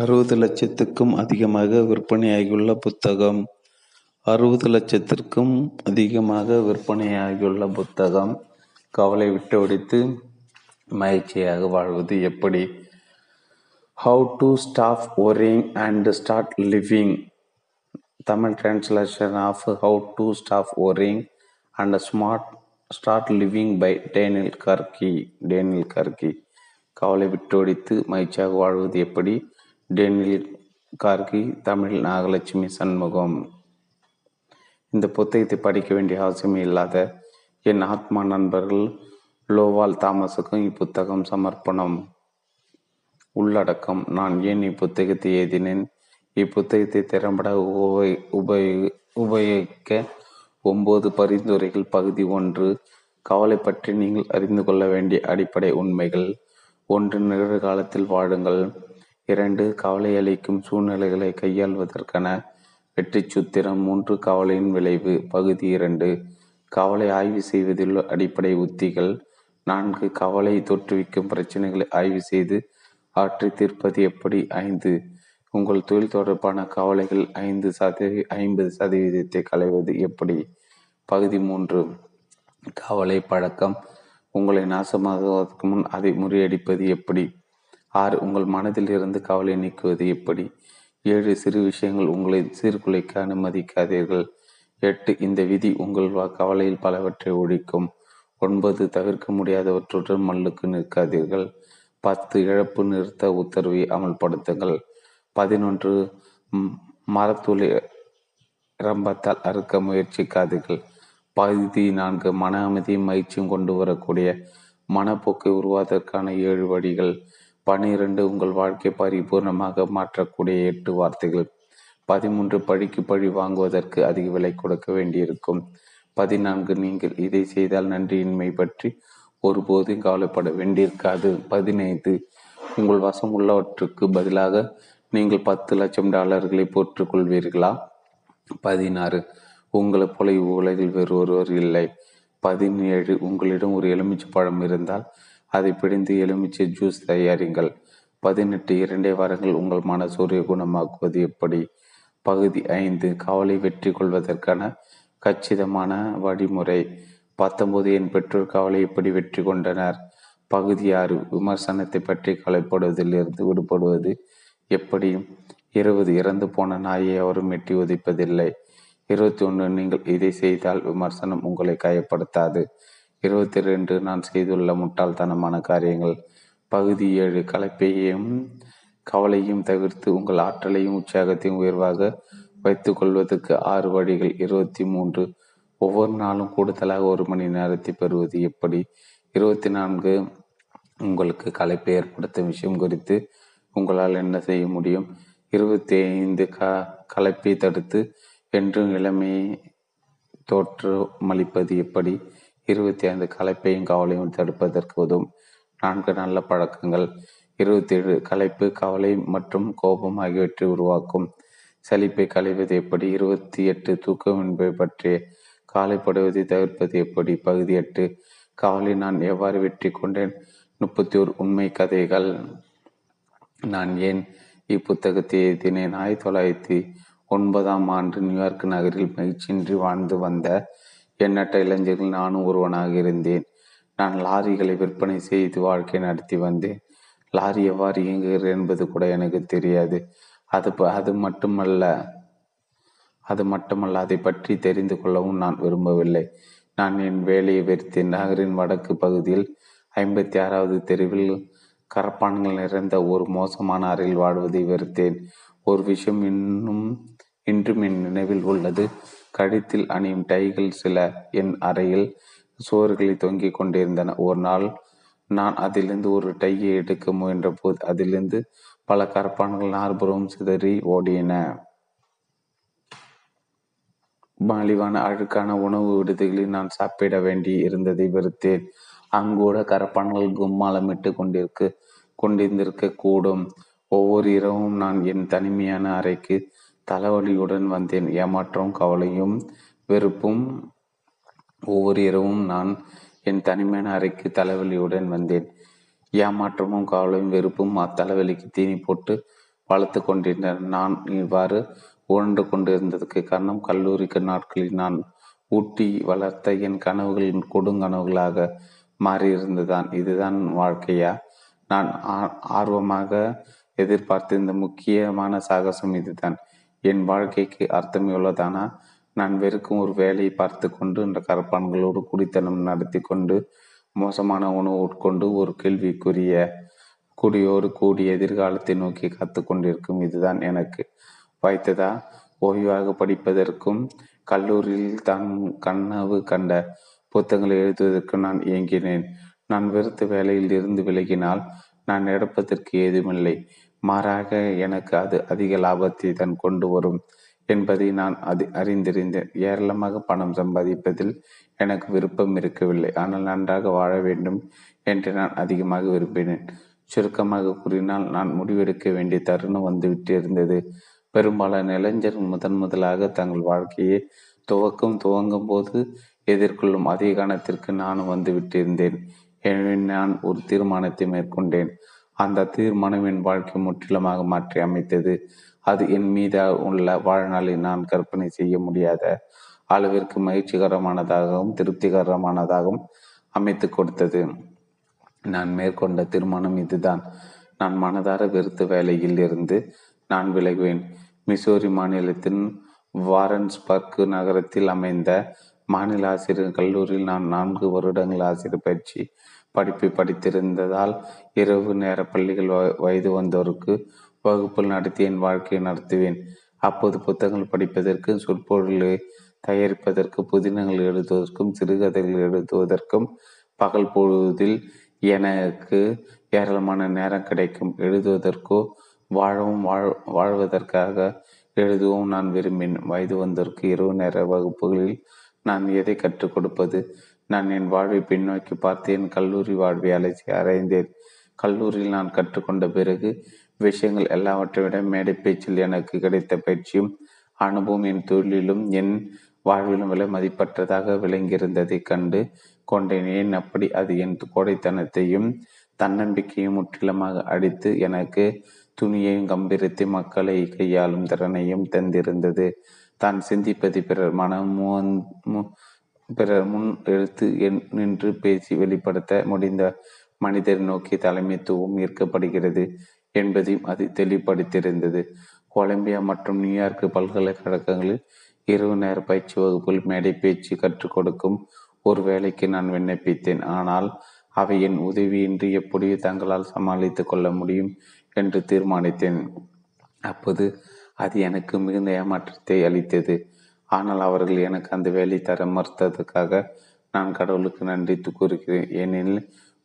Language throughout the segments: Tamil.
அறுபது லட்சத்துக்கும் அதிகமாக விற்பனையாகியுள்ள புத்தகம். அறுபது லட்சத்திற்கும் அதிகமாக விற்பனையாகியுள்ள புத்தகம். கவலை விட்டு ஒடித்து மகிழ்ச்சியாக வாழ்வது எப்படி? How to stop worrying and start living Tamil translation of how to stop worrying and smart start living by Dale Carnegie Dale Carnegie கவலை விட்டொடித்து மகிழ்ச்சியாக வாழ்வது எப்படி? Dale Carnegie Tamil Nagalakshmi Shanmugam. இந்த புத்தகத்தை படிக்க வேண்டிய அவசியமே இல்லாத என் ஆத்மா நண்பர்கள் லோவால் தாமஸுக்கும் இப்புத்தகம் சமர்ப்பணம். உள்ளடக்கம் நான் ஏன் இப்புத்தகத்தை எழுதினேன்? இப்புத்தகத்தை திறம்பட உபயோக உபயோகிக்க ஒன்பது பரிந்துரைகள் பகுதி ஒன்று. கவலை பற்றி நீங்கள் அறிந்து கொள்ள வேண்டிய அடிப்படை உண்மைகள். ஒன்று நிகழ்காலத்தில் வாழுங்கள். இரண்டு கவலை அளிக்கும் சூழ்நிலைகளை கையாள்வதற்கான வெற்றி சூத்திரம் மூன்று கவலையின் விளைவு பகுதி இரண்டு. கவலை ஆய்வு செய்வதில் அடிப்படை உத்திகள் நான்கு. கவலை தோற்றுவிக்கும் பிரச்சனைகளை ஆய்வு செய்து அவற்றை தீர்ப்பது எப்படி? ஐந்து. உங்கள் தொழில் தொடர்பான கவலைகள் ஐந்து சதவீ ஐம்பது சதவீதத்தை களைவது எப்படி? பகுதி மூன்று. கவலை பழக்கம். உங்களை நாசமாகுவதற்கு முன் அதை முறியடிப்பது எப்படி? ஆறு உங்கள் மனதில் இருந்து கவலை நீக்குவது எப்படி? ஏழு சிறு விஷயங்கள் உங்களை சீர்குலைக்க அனுமதிக்காதீர்கள். எட்டு இந்த விதி உங்கள் கவலையில் பலவற்றை ஒழிக்கும். ஒன்பது தவிர்க்க முடியாதவற்றுடன் மல்லுக்கு நிற்காதீர்கள். பத்து இழப்பு நிறுத்த உத்தரவை அமல்படுத்துங்கள். பதினொன்று மரத்துளி ரம்பத்தால் அறுக்க முயற்சிக்காதீர்கள். பகுதி நான்கு மன அமைதியும் மகிழ்ச்சியும் கொண்டு வரக்கூடிய மனப்போக்கை உருவாவதற்கான ஏழு வழிகள். பனிரெண்டு உங்கள் வாழ்க்கை பரிபூர்ணமாக மாற்றக்கூடிய எட்டு வார்த்தைகள். பதிமூன்று பழிக்கு பழி வாங்குவதற்கு அதிக விலை கொடுக்க வேண்டியிருக்கும். பதினான்கு நீங்கள் இதை செய்தால் நன்றியின்மை பற்றி ஒருபோதும் கவலைப்பட வேண்டியிருக்காது. பதினைந்து உங்கள் வசம் உள்ளவற்றுக்கு பதிலாக நீங்கள் பத்து லட்சம் டாலர்களை போற்றுக்கொள்வீர்களா? பதினாறு உங்களை போல உலகில் வேறு ஒருவர் இல்லை. பதினேழு உங்களிடம் ஒரு எலுமிச்சை பழம் இருந்தால் அதை பிடிந்து எலுமிச்சை ஜூஸ் தயாரிங்கள். பதினெட்டு இரண்டே வாரங்கள் உங்கள் மனசூரிய குணமாக்குவது எப்படி? பகுதி ஐந்து காவலை வெற்றி கொள்வதற்கான கச்சிதமான வழிமுறை. பத்தொன்பது என் பெற்றோர் காவலை எப்படி வெற்றி கொண்டனர்? பகுதி ஆறு விமர்சனத்தை பற்றி கவலைப்படுவதிலிருந்து விடுபடுவது எப்படி? இருபது இறந்து போன நாயை அவரும் எட்டி உதைப்பதில்லை. இருபத்தி ஒன்று நீங்கள் இதை செய்தால் விமர்சனம் உங்களை காயப்படுத்தாது. இருபத்தி ரெண்டு நான் செய்துள்ள முட்டாள்தனமான காரியங்கள் பகுதி ஏழு கலப்பையையும் கவலையும் தவிர்த்து உங்கள் ஆற்றலையும் உற்சாகத்தையும் உயர்வாக வைத்துக் கொள்வதற்கு ஆறு வழிகள். இருபத்தி மூன்று ஒவ்வொரு நாளும் கூடுதலாக ஒரு மணி நேரத்தை பெறுவது எப்படி? இருபத்தி நான்கு உங்களுக்கு கலைப்பை ஏற்படுத்தும் விஷயம் குறித்து உங்களால் என்ன செய்ய முடியும்? இருபத்தி ஐந்து க கலைப்பை தடுத்து என்றும் இளமையை தோற்றமளிப்பது எப்படி? இருபத்தி ஐந்து களைப்பையும் கவலையும் தடுப்பதற்கு உதவும். நான்கு நல்ல பழக்கங்கள். இருபத்தி ஏழு களைப்பு கவலை மற்றும் கோபம் ஆகியவற்றை உருவாக்கும். சலிப்பை களைவது எப்படி? இருபத்தி எட்டு தூக்கமின்மை பற்றிய காலைப்படுவதை தவிர்ப்பது எப்படி? பகுதி எட்டு கவலை நான் எவ்வாறு வெற்றி கொண்டேன்? முப்பத்தி ஒரு உண்மை கதைகள். நான் ஏன் இப்புத்தகத்தை எழுதினேன்? ஆயிரத்தி தொள்ளாயிரத்தி ஒன்பதாம் ஆண்டு நியூயார்க் நகரில் மகிழ்ச்சியின்றி வாழ்ந்து வந்த எண்ணற்ற இளைஞர்கள் நானும் ஒருவனாக இருந்தேன். நான் லாரிகளை விற்பனை செய்து வாழ்க்கை நடத்தி வந்தேன். லாரி எவ்வாறு இயங்குகிறது என்பது கூட எனக்கு தெரியாது. அது அது மட்டுமல்ல அது மட்டுமல்ல அதை பற்றி தெரிந்து கொள்ளவும் நான் விரும்பவில்லை. நான் என் வேலையை வெறுத்தேன் நகரின் வடக்கு பகுதியில் ஐம்பத்தி ஆறாவது தெருவில் கரப்பான்கள் நிறைந்த ஒரு மோசமான அறையில் வாழ்வதை வெறுத்தேன். ஒரு விஷயம் இன்னும் இன்றும் என் நினைவில் உள்ளது. கழுத்தில் அணியும் டைகள் சில என் அறையில் சுவர்களில் தொங்கிக் கொண்டிருந்தன. ஒரு நாள் நான் அதிலிருந்து ஒரு டையை எடுக்க முயன்ற போது அதிலிருந்து பல கரப்பான்கள் நார்புறமும் சிதறி ஓடின. மலிவான அழுக்கான உணவு விடுதிகளில் நான் சாப்பிட வேண்டி இருந்ததை வெறுத்தேன். அங்கூட கரப்பான்கள் கும்மாலமிட்டு கொண்டிருக்க கொண்டிருந்திருக்க கூடும். ஒவ்வொரு இரவும் நான் என் தனிமையான அறைக்கு தலைவலியுடன் வந்தேன். ஏமாற்றம் கவலையும் வெறுப்பும் ஒவ்வொரு இரவும் நான் என் தனிமையான அறைக்கு தலைவலியுடன் வந்தேன். ஏமாற்றமும் கவலையும் வெறுப்பும் அத்தலைவலிக்கு தீனி போட்டு வளர்த்து கொண்டிருந்தனர் நான் இவ்வாறு உழன்று கொண்டிருந்ததுக்கு காரணம் கல்லூரிக்கு நாட்களில் நான் ஊட்டி வளர்த்த என் கனவுகள் கொடுங்கனவுகளாக மாறியிருந்ததுதான். இதுதான் வாழ்க்கையா? நான் ஆர்வமாக எதிர்பார்த்திருந்த முக்கியமான சாகசம் இதுதான். என் வாழ்க்கைக்கு அர்த்தம் உள்ளதானா நான் வெறுக்கும் ஒரு வேலையை பார்த்து கொண்டு இந்த கரப்பான்களோடு குடித்தனம் நடத்தி கொண்டு மோசமான உணவு உட்கொண்டு ஒரு கேள்விக்குரிய குடியோடு கூடிய எதிர்காலத்தை நோக்கி காத்து கொண்டிருக்கும் இதுதான் எனக்கு வாய்த்ததா? ஓய்வாக படிப்பதற்கும் கல்லூரியில் தான் கனவு கண்ட புத்தகங்களை எழுதுவதற்கு நான் இயங்கினேன். நான் வெறுத்த வேலையில் இருந்து விலகினால் நான் எடுப்பதற்கு ஏதுமில்லை. மாறாக எனக்கு அது அதிக லாபத்தை தான் கொண்டு வரும் என்பதை நான் அது அறிந்திருந்தேன். ஏராளமாக பணம் சம்பாதிப்பதில் எனக்கு விருப்பம் இருக்கவில்லை. ஆனால் நன்றாக வாழ வேண்டும் என்று நான் அதிகமாக விரும்பினேன். சுருக்கமாக கூறினால் நான் முடிவெடுக்க வேண்டிய தருணம் வந்துவிட்டு இருந்தது. பெரும்பாலான இளைஞர் முதன் முதலாக தங்கள் வாழ்க்கையை துவக்கம் துவங்கும் போது எதிர்கொள்ளும் அதே காலத்திற்கு நானும் வந்து விட்டிருந்தேன் எனவே நான் ஒரு தீர்மானத்தை மேற்கொண்டேன். அந்த தீர்மானம் என் வாழ்க்கை முற்றிலுமாக மாற்றி அமைத்தது. அது என் மீத உள்ள வாழ்நாளை நான் கற்பனை செய்ய முடியாத அளவிற்கு மகிழ்ச்சிகரமானதாகவும் திருப்திகரமானதாகவும் அமைத்து கொடுத்தது. நான் மேற்கொண்ட தீர்மானம் இதுதான். நான் மனதார வெறுத்த வேலையில் இருந்து நான் விலகுவேன் மிசோரி மாநிலத்தின் வாரன்ஸ்பர்க் நகரத்தில் அமைந்த மாநில ஆசிரியர் கல்லூரியில் நான் நான்கு வருடங்கள் ஆசிரியர் பயிற்சி படிப்பை படித்திருந்ததால் இரவு நேர பள்ளிகள் வயது வந்தோருக்கு வகுப்பில் நடத்தி என் வாழ்க்கையை நடத்துவேன். அப்போது புத்தகங்கள் படிப்பதற்கு சொற்பொருளை தயாரிப்பதற்கு புதினங்கள் எழுதுவதற்கும் சிறுகதைகள் எழுதுவதற்கும் பகல் பொழுதில் எனக்கு ஏராளமான நேரம் கிடைக்கும். எழுதுவதற்கோ வாழவும் வாழ் வாழ்வதற்காக எழுதவும் நான் விரும்பினேன். வயது வந்தோருக்கு இரவு நேர வகுப்புகளில் நான் எதை கற்றுக் கொடுப்பது? நான் என் வாழ்வை பின்னோக்கி பார்த்தேன். கல்லூரி வாழ்வை அலைச்சி அறைந்தேன். கல்லூரியில் நான் கற்றுக்கொண்ட பிறகு விஷயங்கள் எல்லாவற்றை விட மேடை பேச்சில் எனக்கு கிடைத்த பயிற்சியும் அனுபவம் என் தொழிலும் என் வாழ்விலும் விலை மதிப்பற்றதாக விளங்கியிருந்ததை கண்டு கொண்டேன். ஏன் அப்படி? அது என் கோடைத்தனத்தையும் தன்னம்பிக்கையும் முற்றிலுமாக அடித்து எனக்கு துணியையும் கம்பீரத்தை மக்களை கையாளும் திறனையும் தந்திருந்தது. தான் சிந்திப்பது பிறர் மனம் பிறர் முன் எழுத்து நின்று பேசி வெளிப்படுத்த முடிந்த மனிதர் நோக்கி தலைமைத்துவம் ஈர்க்கப்படுகிறது என்பதையும் அது தெளிவுபடுத்தியிருந்தது. கொலம்பியா மற்றும் நியூயார்க் பல்கலைக்கழகங்களில் இரவு நேர பயிற்சி வகுப்பில் மேடை பேச்சு கற்றுக் கொடுக்கும் ஒரு வேலைக்கு நான் விண்ணப்பித்தேன். ஆனால் அவை என் உதவியின்றி எப்படியோ தங்களால் சமாளித்துக் கொள்ள முடியும் என்று தீர்மானித்தேன். அப்போது அது எனக்கு மிகுந்த ஏமாற்றத்தை அளித்தது. ஆனால் அவர்கள் எனக்கு அந்த வேலை தர மறுத்ததுக்காக நான் கடவுளுக்கு நன்றி கூறுகிறேன். ஏனெனில்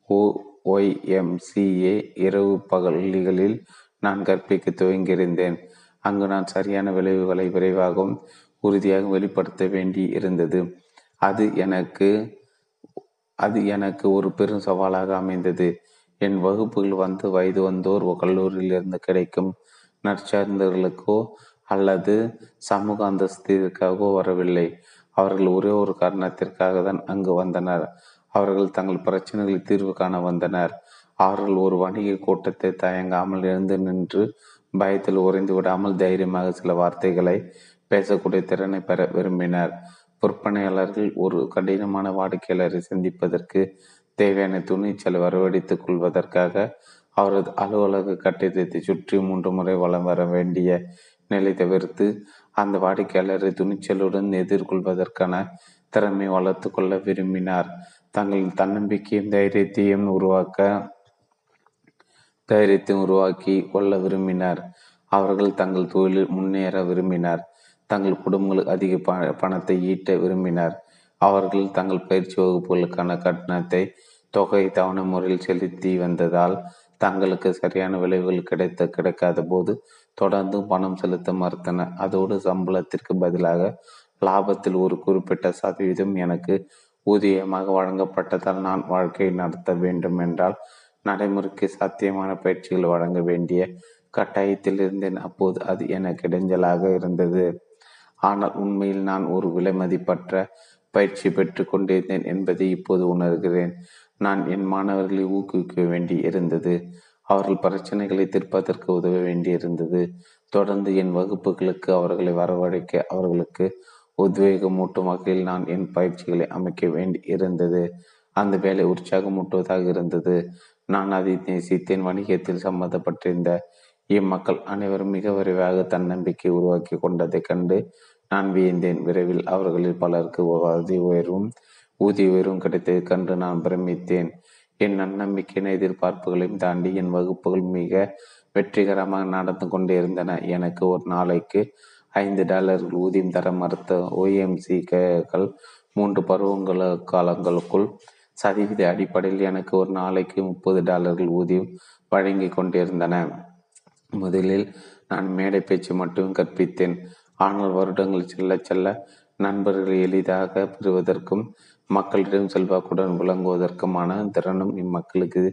ஓ ஒய்எம்சிஏ இரவு பகலிகளில் நான் கற்பிக்க துவங்கியிருந்தேன். அங்கு நான் சரியான விளைவுகளை விரைவாகவும் உறுதியாக வெளிப்படுத்த வேண்டி இருந்தது அது எனக்கு அது எனக்கு ஒரு பெரும் சவாலாக அமைந்தது. என் வகுப்புகள் வந்து வயது வந்தோர் கல்லூரியில் இருந்து கிடைக்கும் நற்சார்ந்தர்களுக்கோ அல்லது சமூக அந்தஸ்திற்காகவோ வரவில்லை. அவர்கள் ஒரே ஒரு காரணத்திற்காக தான் அங்கு வந்தனர். அவர்கள் தங்கள் பிரச்சனைகளை தீர்வு காண வந்தனர். அவர்கள் ஒரு வணிக கூட்டத்தை தயங்காமல் எழுந்து நின்று பயத்தில் உறைந்து விடாமல் தைரியமாக சில வார்த்தைகளை பேசக்கூடிய திறனை பெற விரும்பினர். விற்பனையாளர்கள் ஒரு கடினமான வாடிக்கையாளரை சந்திப்பதற்கு தேவையான துணிச்சலை வரவழைத்துக் கொள்வதற்காக அவரது அலுவலக கட்டிடத்தை சுற்றி மூன்று முறை வளம் வர வேண்டிய நிலை தவிர்த்து அந்த வாடிக்கையாளரை துணிச்சலுடன் எதிர்கொள்வதற்கான திறமை வளர்த்து கொள்ள விரும்பினார். தங்கள் தன்னம்பிக்கையும் தைரியத்தையும் உருவாக்க தைரியத்தை உருவாக்கி கொள்ள விரும்பினார். அவர்கள் தங்கள் தொழிலில் முன்னேற விரும்பினார். தங்கள் குடும்பங்களுக்கு அதிக ப பணத்தை ஈட்ட விரும்பினார். அவர்கள் தங்கள் பயிற்சி வகுப்புகளுக்கான கட்டணத்தை தொகை தவணை முறையில் செலுத்தி வந்ததால் தங்களுக்கு சரியான விளைவுகள் கிடைத்த கிடைக்காத போது தொடர்ந்து பணம் செலுத்த மறுத்தனர் அதோடு சம்பளத்திற்கு பதிலாக லாபத்தில் ஒரு குறிப்பிட்ட சதவீதம் எனக்கு ஊதியமாக வழங்கப்பட்டதால் நான் வாழ்க்கையை நடத்த வேண்டும் என்றால் நடைமுறைக்கு சாத்தியமான பயிற்சிகள் வழங்க வேண்டிய கட்டாயத்தில் இருந்தேன் அப்போது அது எனக்கு இடைஞ்சலாக இருந்தது. ஆனால் உண்மையில் நான் ஒரு விலை மதிப்பற்ற பயிற்சி பெற்று கொண்டிருந்தேன் என்பதை இப்போது உணர்கிறேன். நான் என் மாணவர்களை ஊக்குவிக்க வேண்டி இருந்தது. அவர்கள் பிரச்சனைகளை தீர்ப்பதற்கு உதவ வேண்டியிருந்தது. தொடர்ந்து என் வகுப்புகளுக்கு அவர்களை வரவழைக்க அவர்களுக்கு உத்வேகமூட்டும் வகையில் நான் என் பயிற்சிகளை அமைக்க வேண்டி இருந்தது அந்த வேலை உற்சாகமூட்டுவதாக இருந்தது. நான் அதை நேசித்தேன். வணிகத்தில் சம்மந்தப்பட்டிருந்த இம்மக்கள் அனைவரும் மிக விரைவாக தன்னம்பிக்கை உருவாக்கி கொண்டதைக் கண்டு நான் வியந்தேன். விரைவில் அவர்களில் பலருக்கு உதவி உயர்வும் ஊதிய உயர்வும் கிடைத்ததைக் கண்டு நான் பிரமித்தேன். என் நன்னம்பிக்கையின் எதிர்பார்ப்புகளையும் தாண்டி என் வகுப்புகள் மிக வெற்றிகரமாக நடந்து கொண்டே இருந்தன. எனக்கு ஒரு நாளைக்கு ஐந்து டாலர்கள் ஊதியம் தர மறுத்த ஓஎம்சிகள் மூன்று பருவங்கள காலங்களுக்குள் சதவீத அடிப்படையில் எனக்கு ஒரு நாளைக்கு முப்பது டாலர்கள் ஊதியம் வழங்கி கொண்டிருந்தன. முதலில் நான் மேடை பேச்சு மட்டும் கற்பித்தேன். ஆனால் வருடங்கள் செல்ல செல்ல நண்பர்களை எளிதாக பெறுவதற்கும் மக்களிடம் செல்வாக்குடன் விளங்குவதற்குமான திறனும் இம்மக்களுக்கு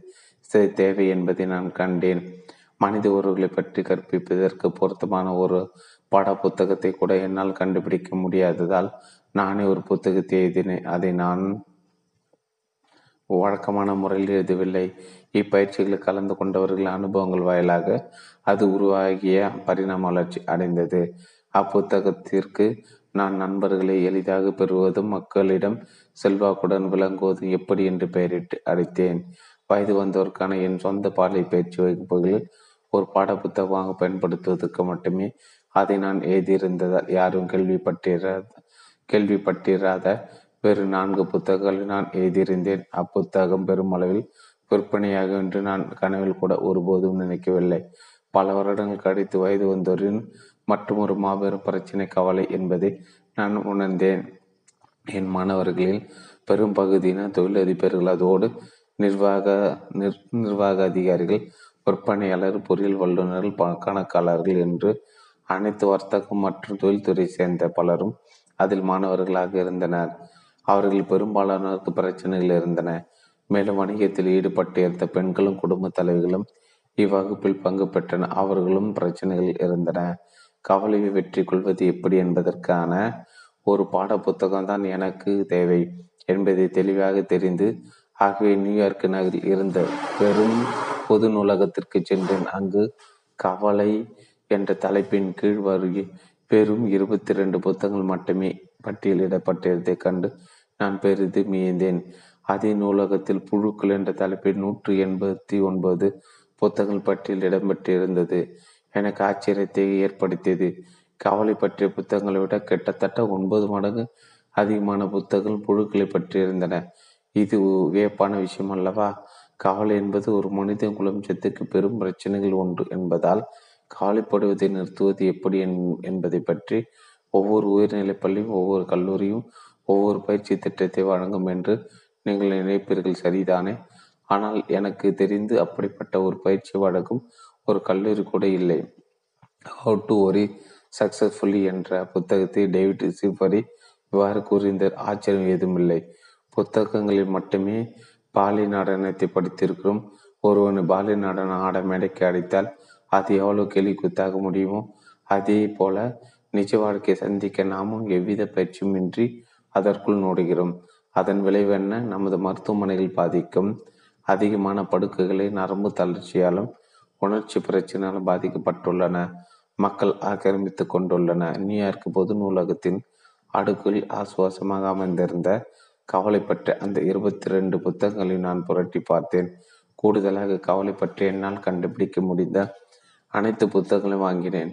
தேவை என்பதை நான் கண்டேன். மனித உறவுகளை பற்றி கற்பிப்பதற்கு பொருத்தமான ஒரு பாட புத்தகத்தை கூட என்னால் கண்டுபிடிக்க முடியாததால் நானே ஒரு புத்தகத்தை எழுதினேன். அதை நான் வழக்கமான முறையில் எழுதவில்லை. இப்பயிற்சிகளில் கலந்து கொண்டவர்கள் அனுபவங்கள் வாயிலாக அது உருவாகிய பரிணாம வளர்ச்சி அடைந்தது. அப்புத்தகத்திற்கு நான் நண்பர்களை எளிதாக பெறுவதும் மக்களிடம் செல்வாக்குடன் விளங்குவது எப்படி என்று பெயரிட்டு அழைத்தேன். வயது வந்தோருக்கான என் சொந்த பாலை பயிற்சி வகுப்புகளில் ஒரு பாட புத்தகமாக பயன்படுத்துவதற்கு மட்டுமே அதை நான் எழுதியிருந்ததால் யாரும் கேள்விப்பட்டிராத கேள்விப்பட்டிராத வேறு நான்கு புத்தகங்களை நான் எழுதியிருந்தேன். அப்புத்தகம் பெருமளவில் விற்பனையாகும் என்று நான் கனவில் கூட ஒருபோதும் நினைக்கவில்லை. பல வருடங்கள் கழித்து வயது வந்தோரின் மற்றும் ஒரு மாபெரும் பிரச்சனை கவலை என்பதை நான் உணர்ந்தேன். என் மாணவர்களில் பெரும் பகுதியினர் தொழிலதிபர்கள் அதோடு நிர்வாக நிர் நிர்வாக அதிகாரிகள் விற்பனையாளர் பொறியியல் வல்லுநர்கள் கணக்காளர்கள் என்று அனைத்து வர்த்தகம் மற்றும் தொழில்துறை சேர்ந்த பலரும் அதில் மாணவர்களாக இருந்தனர். அவர்கள் பெரும்பாலானோருக்கு பிரச்சனைகள் இருந்தன. மேலும் வணிகத்தில் ஈடுபட்டிருந்த பெண்களும் குடும்ப தலைவிகளும் இவ்வகுப்பில் பங்கு பெற்றனர் அவர்களும் பிரச்சனைகள் இருந்தன. கவலையை வெற்றி கொள்வது எப்படி என்பதற்கான ஒரு பாட புத்தகம் தான் எனக்கு தேவை என்பதை தெளிவாக தெரிந்து ஆகவே நியூயார்க் நகரில் இருந்த பெரும் பொது நூலகத்திற்கு சென்றேன். அங்கு கவலை என்ற தலைப்பின் கீழ் வருகை பெரும் இருபத்தி ரெண்டு புத்தகங்கள் மட்டுமே பட்டியலிடப்பட்டிருந்ததை கண்டு நான் பெரிது மியந்தேன் அதே நூலகத்தில் புழுக்கள் என்ற தலைப்பில் நூற்று எண்பத்தி ஒன்பது புத்தகங்கள் பட்டியல் இடம்பெற்றிருந்தது எனக்கு ஆச்சரியத்தை ஏற்படுத்தியது. கவலை பற்றிய புத்தகங்களை விட கிட்டத்தட்ட ஒன்பது மடங்கு அதிகமான புத்தகங்கள் புழுக்களை பற்றியிருந்தன. இது வியப்பான விஷயம் அல்லவா? கவலை என்பது ஒரு மனித குலம்சத்துக்கு பெரும் பிரச்சனைகள் ஒன்று என்பதால் கவலைப்படுவதை நிறுத்துவது எப்படி என்பதை பற்றி ஒவ்வொரு உயர்நிலைப் பள்ளியும் ஒவ்வொரு கல்லூரியும் ஒவ்வொரு பயிற்சி திட்டத்தை வழங்கும் என்று நீங்கள் நினைப்பீர்கள் சரிதானே? ஆனால் எனக்கு தெரிந்து அப்படிப்பட்ட ஒரு பயிற்சி வழங்கும் ஒரு கல்லூரி கூட இல்லை. ஹவு டு ஒரி சக்சஸ்ஃபுல்லி என்ற புத்தகத்தை டேவிட் சிஃபரி இவ்வாறு கூறியிருந்தார். ஆச்சரியம் ஏதுமில்லை. புத்தகங்களில் மட்டுமே பாலி நடனத்தை படித்திருக்கிறோம். ஒருவன் பாலி நடனம் ஆட மேடைக்கு அடைத்தால் அது எவ்வளவு கேள்வி குத்தாக முடியுமோ அதே போல நிஜ வாழ்க்கையை சந்திக்க நாமும் எவ்வித பயிற்சியும் இன்றி அதற்குள் நோடுகிறோம். அதன் விளைவென்ன நமது மருத்துவமனைகள் பாதிக்கும் அதிகமான படுக்கைகளை நரம்பு தளர்ச்சியாலும் உணர்ச்சி பிரச்சினையாலும் பாதிக்கப்பட்டுள்ளன. மக்கள் ஆக்கிரமித்துக் கொண்டுள்ளன. நியூயார்க் பொது நூலகத்தின் அடுக்கில் ஆசுவாசமாக அமைந்திருந்த கவலைப்பட்ட அந்த இருபத்தி ரெண்டு புத்தகங்களை நான் புரட்டி பார்த்தேன். கூடுதலாக கவலைப்பட்டு என்னால் கண்டுபிடிக்க முடிந்த அனைத்து புத்தகங்களையும் வாங்கினேன்.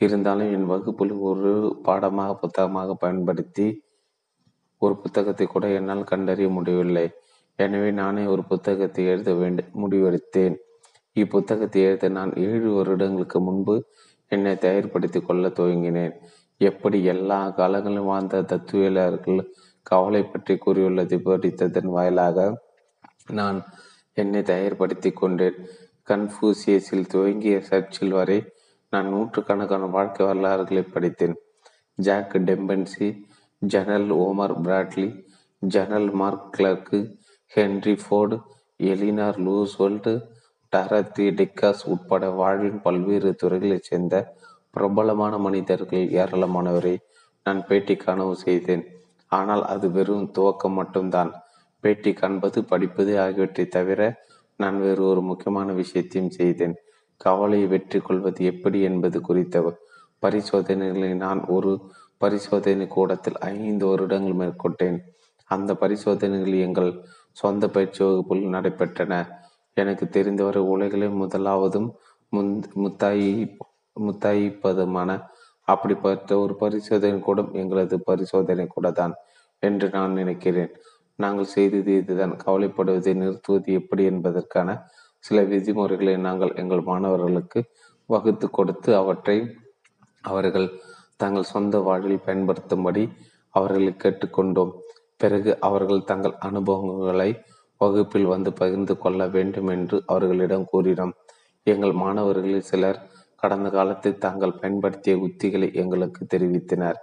இருந்தாலும் என் வகுப்பில் ஒரு பாடமாக புத்தகமாக பயன்படுத்தி ஒரு புத்தகத்தை கூட என்னால் கண்டறிய முடியவில்லை. எனவே நானே ஒரு புத்தகத்தை எழுத வேண்டும் முடிவெடுத்தேன். இப்புத்தகத்தை எழுத நான் ஏழு வருடங்களுக்கு முன்பு என்னை தயார்படுத்திக் கொள்ள துவங்கினேன். எப்படி எல்லா காலங்களிலும் வாழ்ந்த தத்துவியலர்கள் கவலை பற்றி கூறியுள்ளதை படித்ததன் வாயிலாக நான் என்னை தயார்படுத்தி கொண்டேன். கன்ஃபூசியஸில் துவங்கிய சர்ச்சில் வரை நான் நூற்றுக்கணக்கான வாழ்க்கை வரலாறுகளை படித்தேன். Jack Dempsey General Omar Bradley General Mark Clark Henry Ford Eleanor Roosevelt Dorothy Dix உட்பட வாழ்வின் பல்வேறு துறைகளைச் சேர்ந்த பிரபலமான மனிதர்கள் ஏராளமானவரை நான் பேட்டி காணவும் செய்தேன். ஆனால் அது வெறும் துவக்கம் மட்டும்தான். பேட்டி காண்பது படிப்பது ஆகியவற்றை தவிர நான் வேறு ஒரு முக்கியமான விஷயத்தையும் செய்தேன். கவலையை வெற்றி கொள்வது எப்படி என்பது குறித்த பரிசோதனைகளை நான் ஒரு பரிசோதனை கூடத்தில் ஐந்து வருடங்கள் மேற்கொண்டேன். அந்த பரிசோதனைகள் எங்கள் சொந்த பயிற்சி வகுப்பில் நடைபெற்றன. எனக்கு தெரிந்தவரை உலகிலே முதலாவதும் முத்தாயி முத்தாயிப்பதுமான அப்படிப்பட்ட ஒரு பரிசோதனை கூடம் எங்களது பரிசோதனை கூட தான் என்று நான் நினைக்கிறேன். நாங்கள் செய்தது இதுதான். கவலைப்படுவதை நிறுத்துவது எப்படி என்பதற்கான சில விதிமுறைகளை நாங்கள் எங்கள் மாணவர்களுக்கு வகுத்து கொடுத்து அவற்றை அவர்கள் தங்கள் சொந்த வாழ்வில் பயன்படுத்தும்படி அவர்களை கேட்டுக்கொண்டோம். பிறகு அவர்கள் தங்கள் அனுபவங்களை வகுப்பில் வந்து பகிர்ந்து கொள்ள வேண்டும் என்று அவர்களிடம் கூறினோம். எங்கள் மாணவர்களில் சிலர் கடந்த காலத்தில் தாங்கள் பயன்படுத்திய உத்திகளை எங்களுக்கு தெரிவித்தனர்.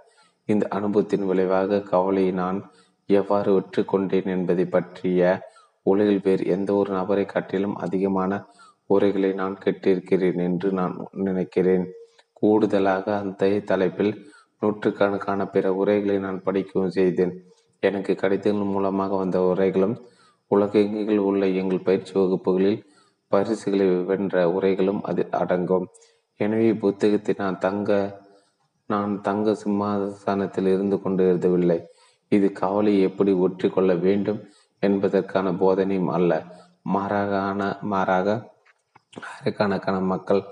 இந்த அனுபவத்தின் விளைவாக கவலையை நான் எவ்வாறு வெற்றி கொண்டேன் என்பதை பற்றிய உலகில் வேறு எந்த ஒரு நபரை காட்டிலும் அதிகமான உரைகளை நான் கேட்டிருக்கிறேன் என்று நான் நினைக்கிறேன். கூடுதலாக அந்த தலைப்பில் நூற்றுக்கணக்கான பிற உரைகளை நான் படிக்கவும் செய்தேன். எனக்கு கடிதங்கள் மூலமாக வந்த உரைகளும் உலகெங்கில் உள்ள எங்கள் பயிற்சி வகுப்புகளில் பரிசுகளை வென்ற உரைகளும் அதில் அடங்கும். எனவே புத்தகத்தை நான் தங்க நான் தங்க சிம்மாசனத்தில் இருந்து கொண்டு எழுதவில்லை. இது கவலை எப்படி ஒற்றி கொள்ள வேண்டும் என்பதற்கான போதனையும் அல்ல. மாறாக மாறாக ஆயிரக்கணக்கான மக்கள்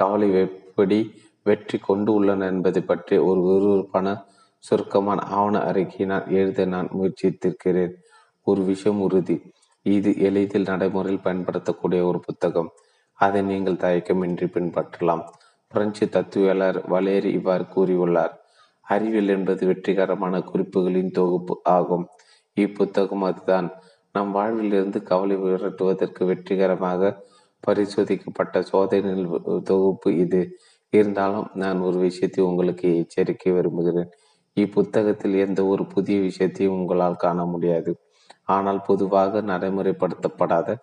கவலை எப்படி வெற்றி கொண்டு உள்ளனர் என்பதை பற்றி ஒரு விறுவிறுப்பான சுருக்கமான ஆவண அறிக்கையை நான் எழுத நான் முயற்சித்திருக்கிறேன். ஒரு விஷயம் உறுதி. இது எளிதில் நடைமுறையில் பயன்படுத்தக்கூடிய ஒரு புத்தகம். அதை நீங்கள் தயக்கமின்றி பின்பற்றலாம். பிரெஞ்சு தத்துவியலர் வலேரி இவ்வாறு கூறியுள்ளார். அறிவியல் என்பது வெற்றிகரமான குறிப்புகளின் தொகுப்பு ஆகும். இப்புத்தகம் அதுதான். நம் வாழ்விலிருந்து கவலை விரட்டுவதற்கு வெற்றிகரமாக பரிசோதிக்கப்பட்ட சோதனை தொகுப்பு இது. இருந்தாலும் நான் ஒரு விஷயத்தை உங்களுக்கு எச்சரிக்கை விரும்புகிறேன். இப்புத்தகத்தில் எந்த ஒரு புதிய விஷயத்தையும் உங்களால் காண முடியாது. ஆனால் பொதுவாக நடைமுறைப்படுத்தப்படாத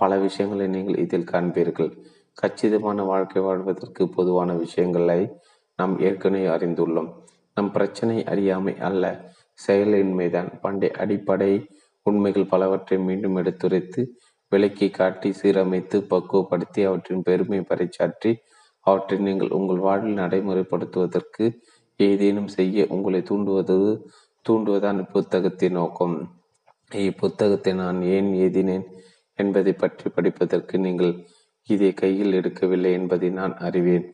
பல விஷயங்களை நீங்கள் இதில் காண்பீர்கள். கச்சிதமான வாழ்க்கை வாழ்வதற்கு பொதுவான விஷயங்களை நாம் ஏற்கனவே அறிந்துள்ளோம். நம் பிரச்சனை அறியாமை அல்ல செயலின்மைதான் பண்டை அடிப்படை உண்மைகள் பலவற்றை மீண்டும் எடுத்துரைத்து விலக்கி காட்டி சீரமைத்து பக்குவப்படுத்தி அவற்றின் பெருமை பறைச்சாற்றி அவற்றை நீங்கள் உங்கள் வாழ்வில் நடைமுறைப்படுத்துவதற்கு ஏதேனும் செய்ய உங்களை தூண்டுவது தூண்டுவதான் புத்தகத்தின் நோக்கம். இப்புத்தகத்தை நான் ஏன் எழுதினேன் என்பதை பற்றி படிப்பதற்கு நீங்கள் இதை கையில் எடுக்கவில்லை என்பதை நான் அறிவேன்.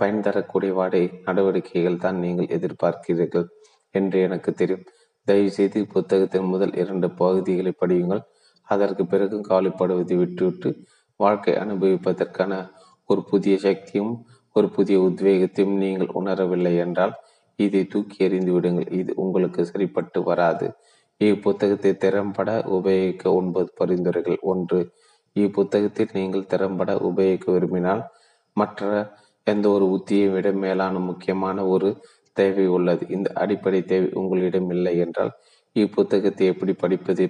பயன் தரக்கூடிய வாடகை நடவடிக்கைகள் தான் நீங்கள் எதிர்பார்க்கிறீர்கள் என்று எனக்கு தெரியும். தயவுசெய்து புத்தகத்தின் முதல் இரண்டு பகுதிகளை படியுங்கள். அதற்கு பிறகு கவலைப்படுவதை விட்டுவிட்டு வாழ்க்கை அனுபவிப்பதற்கான ஒரு புதிய சக்தியும் ஒரு புதிய உத்வேகத்தையும் நீங்கள் உணரவில்லை என்றால் இதை தூக்கி எறிந்து விடுங்கள். இது உங்களுக்கு சரிப்பட்டு வராது. இப்புத்தகத்தை திறம்பட உபயோகிக்க ஒன்பது பரிந்துரைகள். ஒன்று இப்புத்தகத்தில் நீங்கள் திறம்பட உபயோகிக்க விரும்பினால் மற்ற எந்த ஒரு உத்தியை விட மேலான முக்கியமான ஒரு தேவை உள்ளது. இந்த அடிப்படை தேவை உங்களிடம் இல்லை என்றால் இப்புத்தகத்தை எப்படி படிப்பது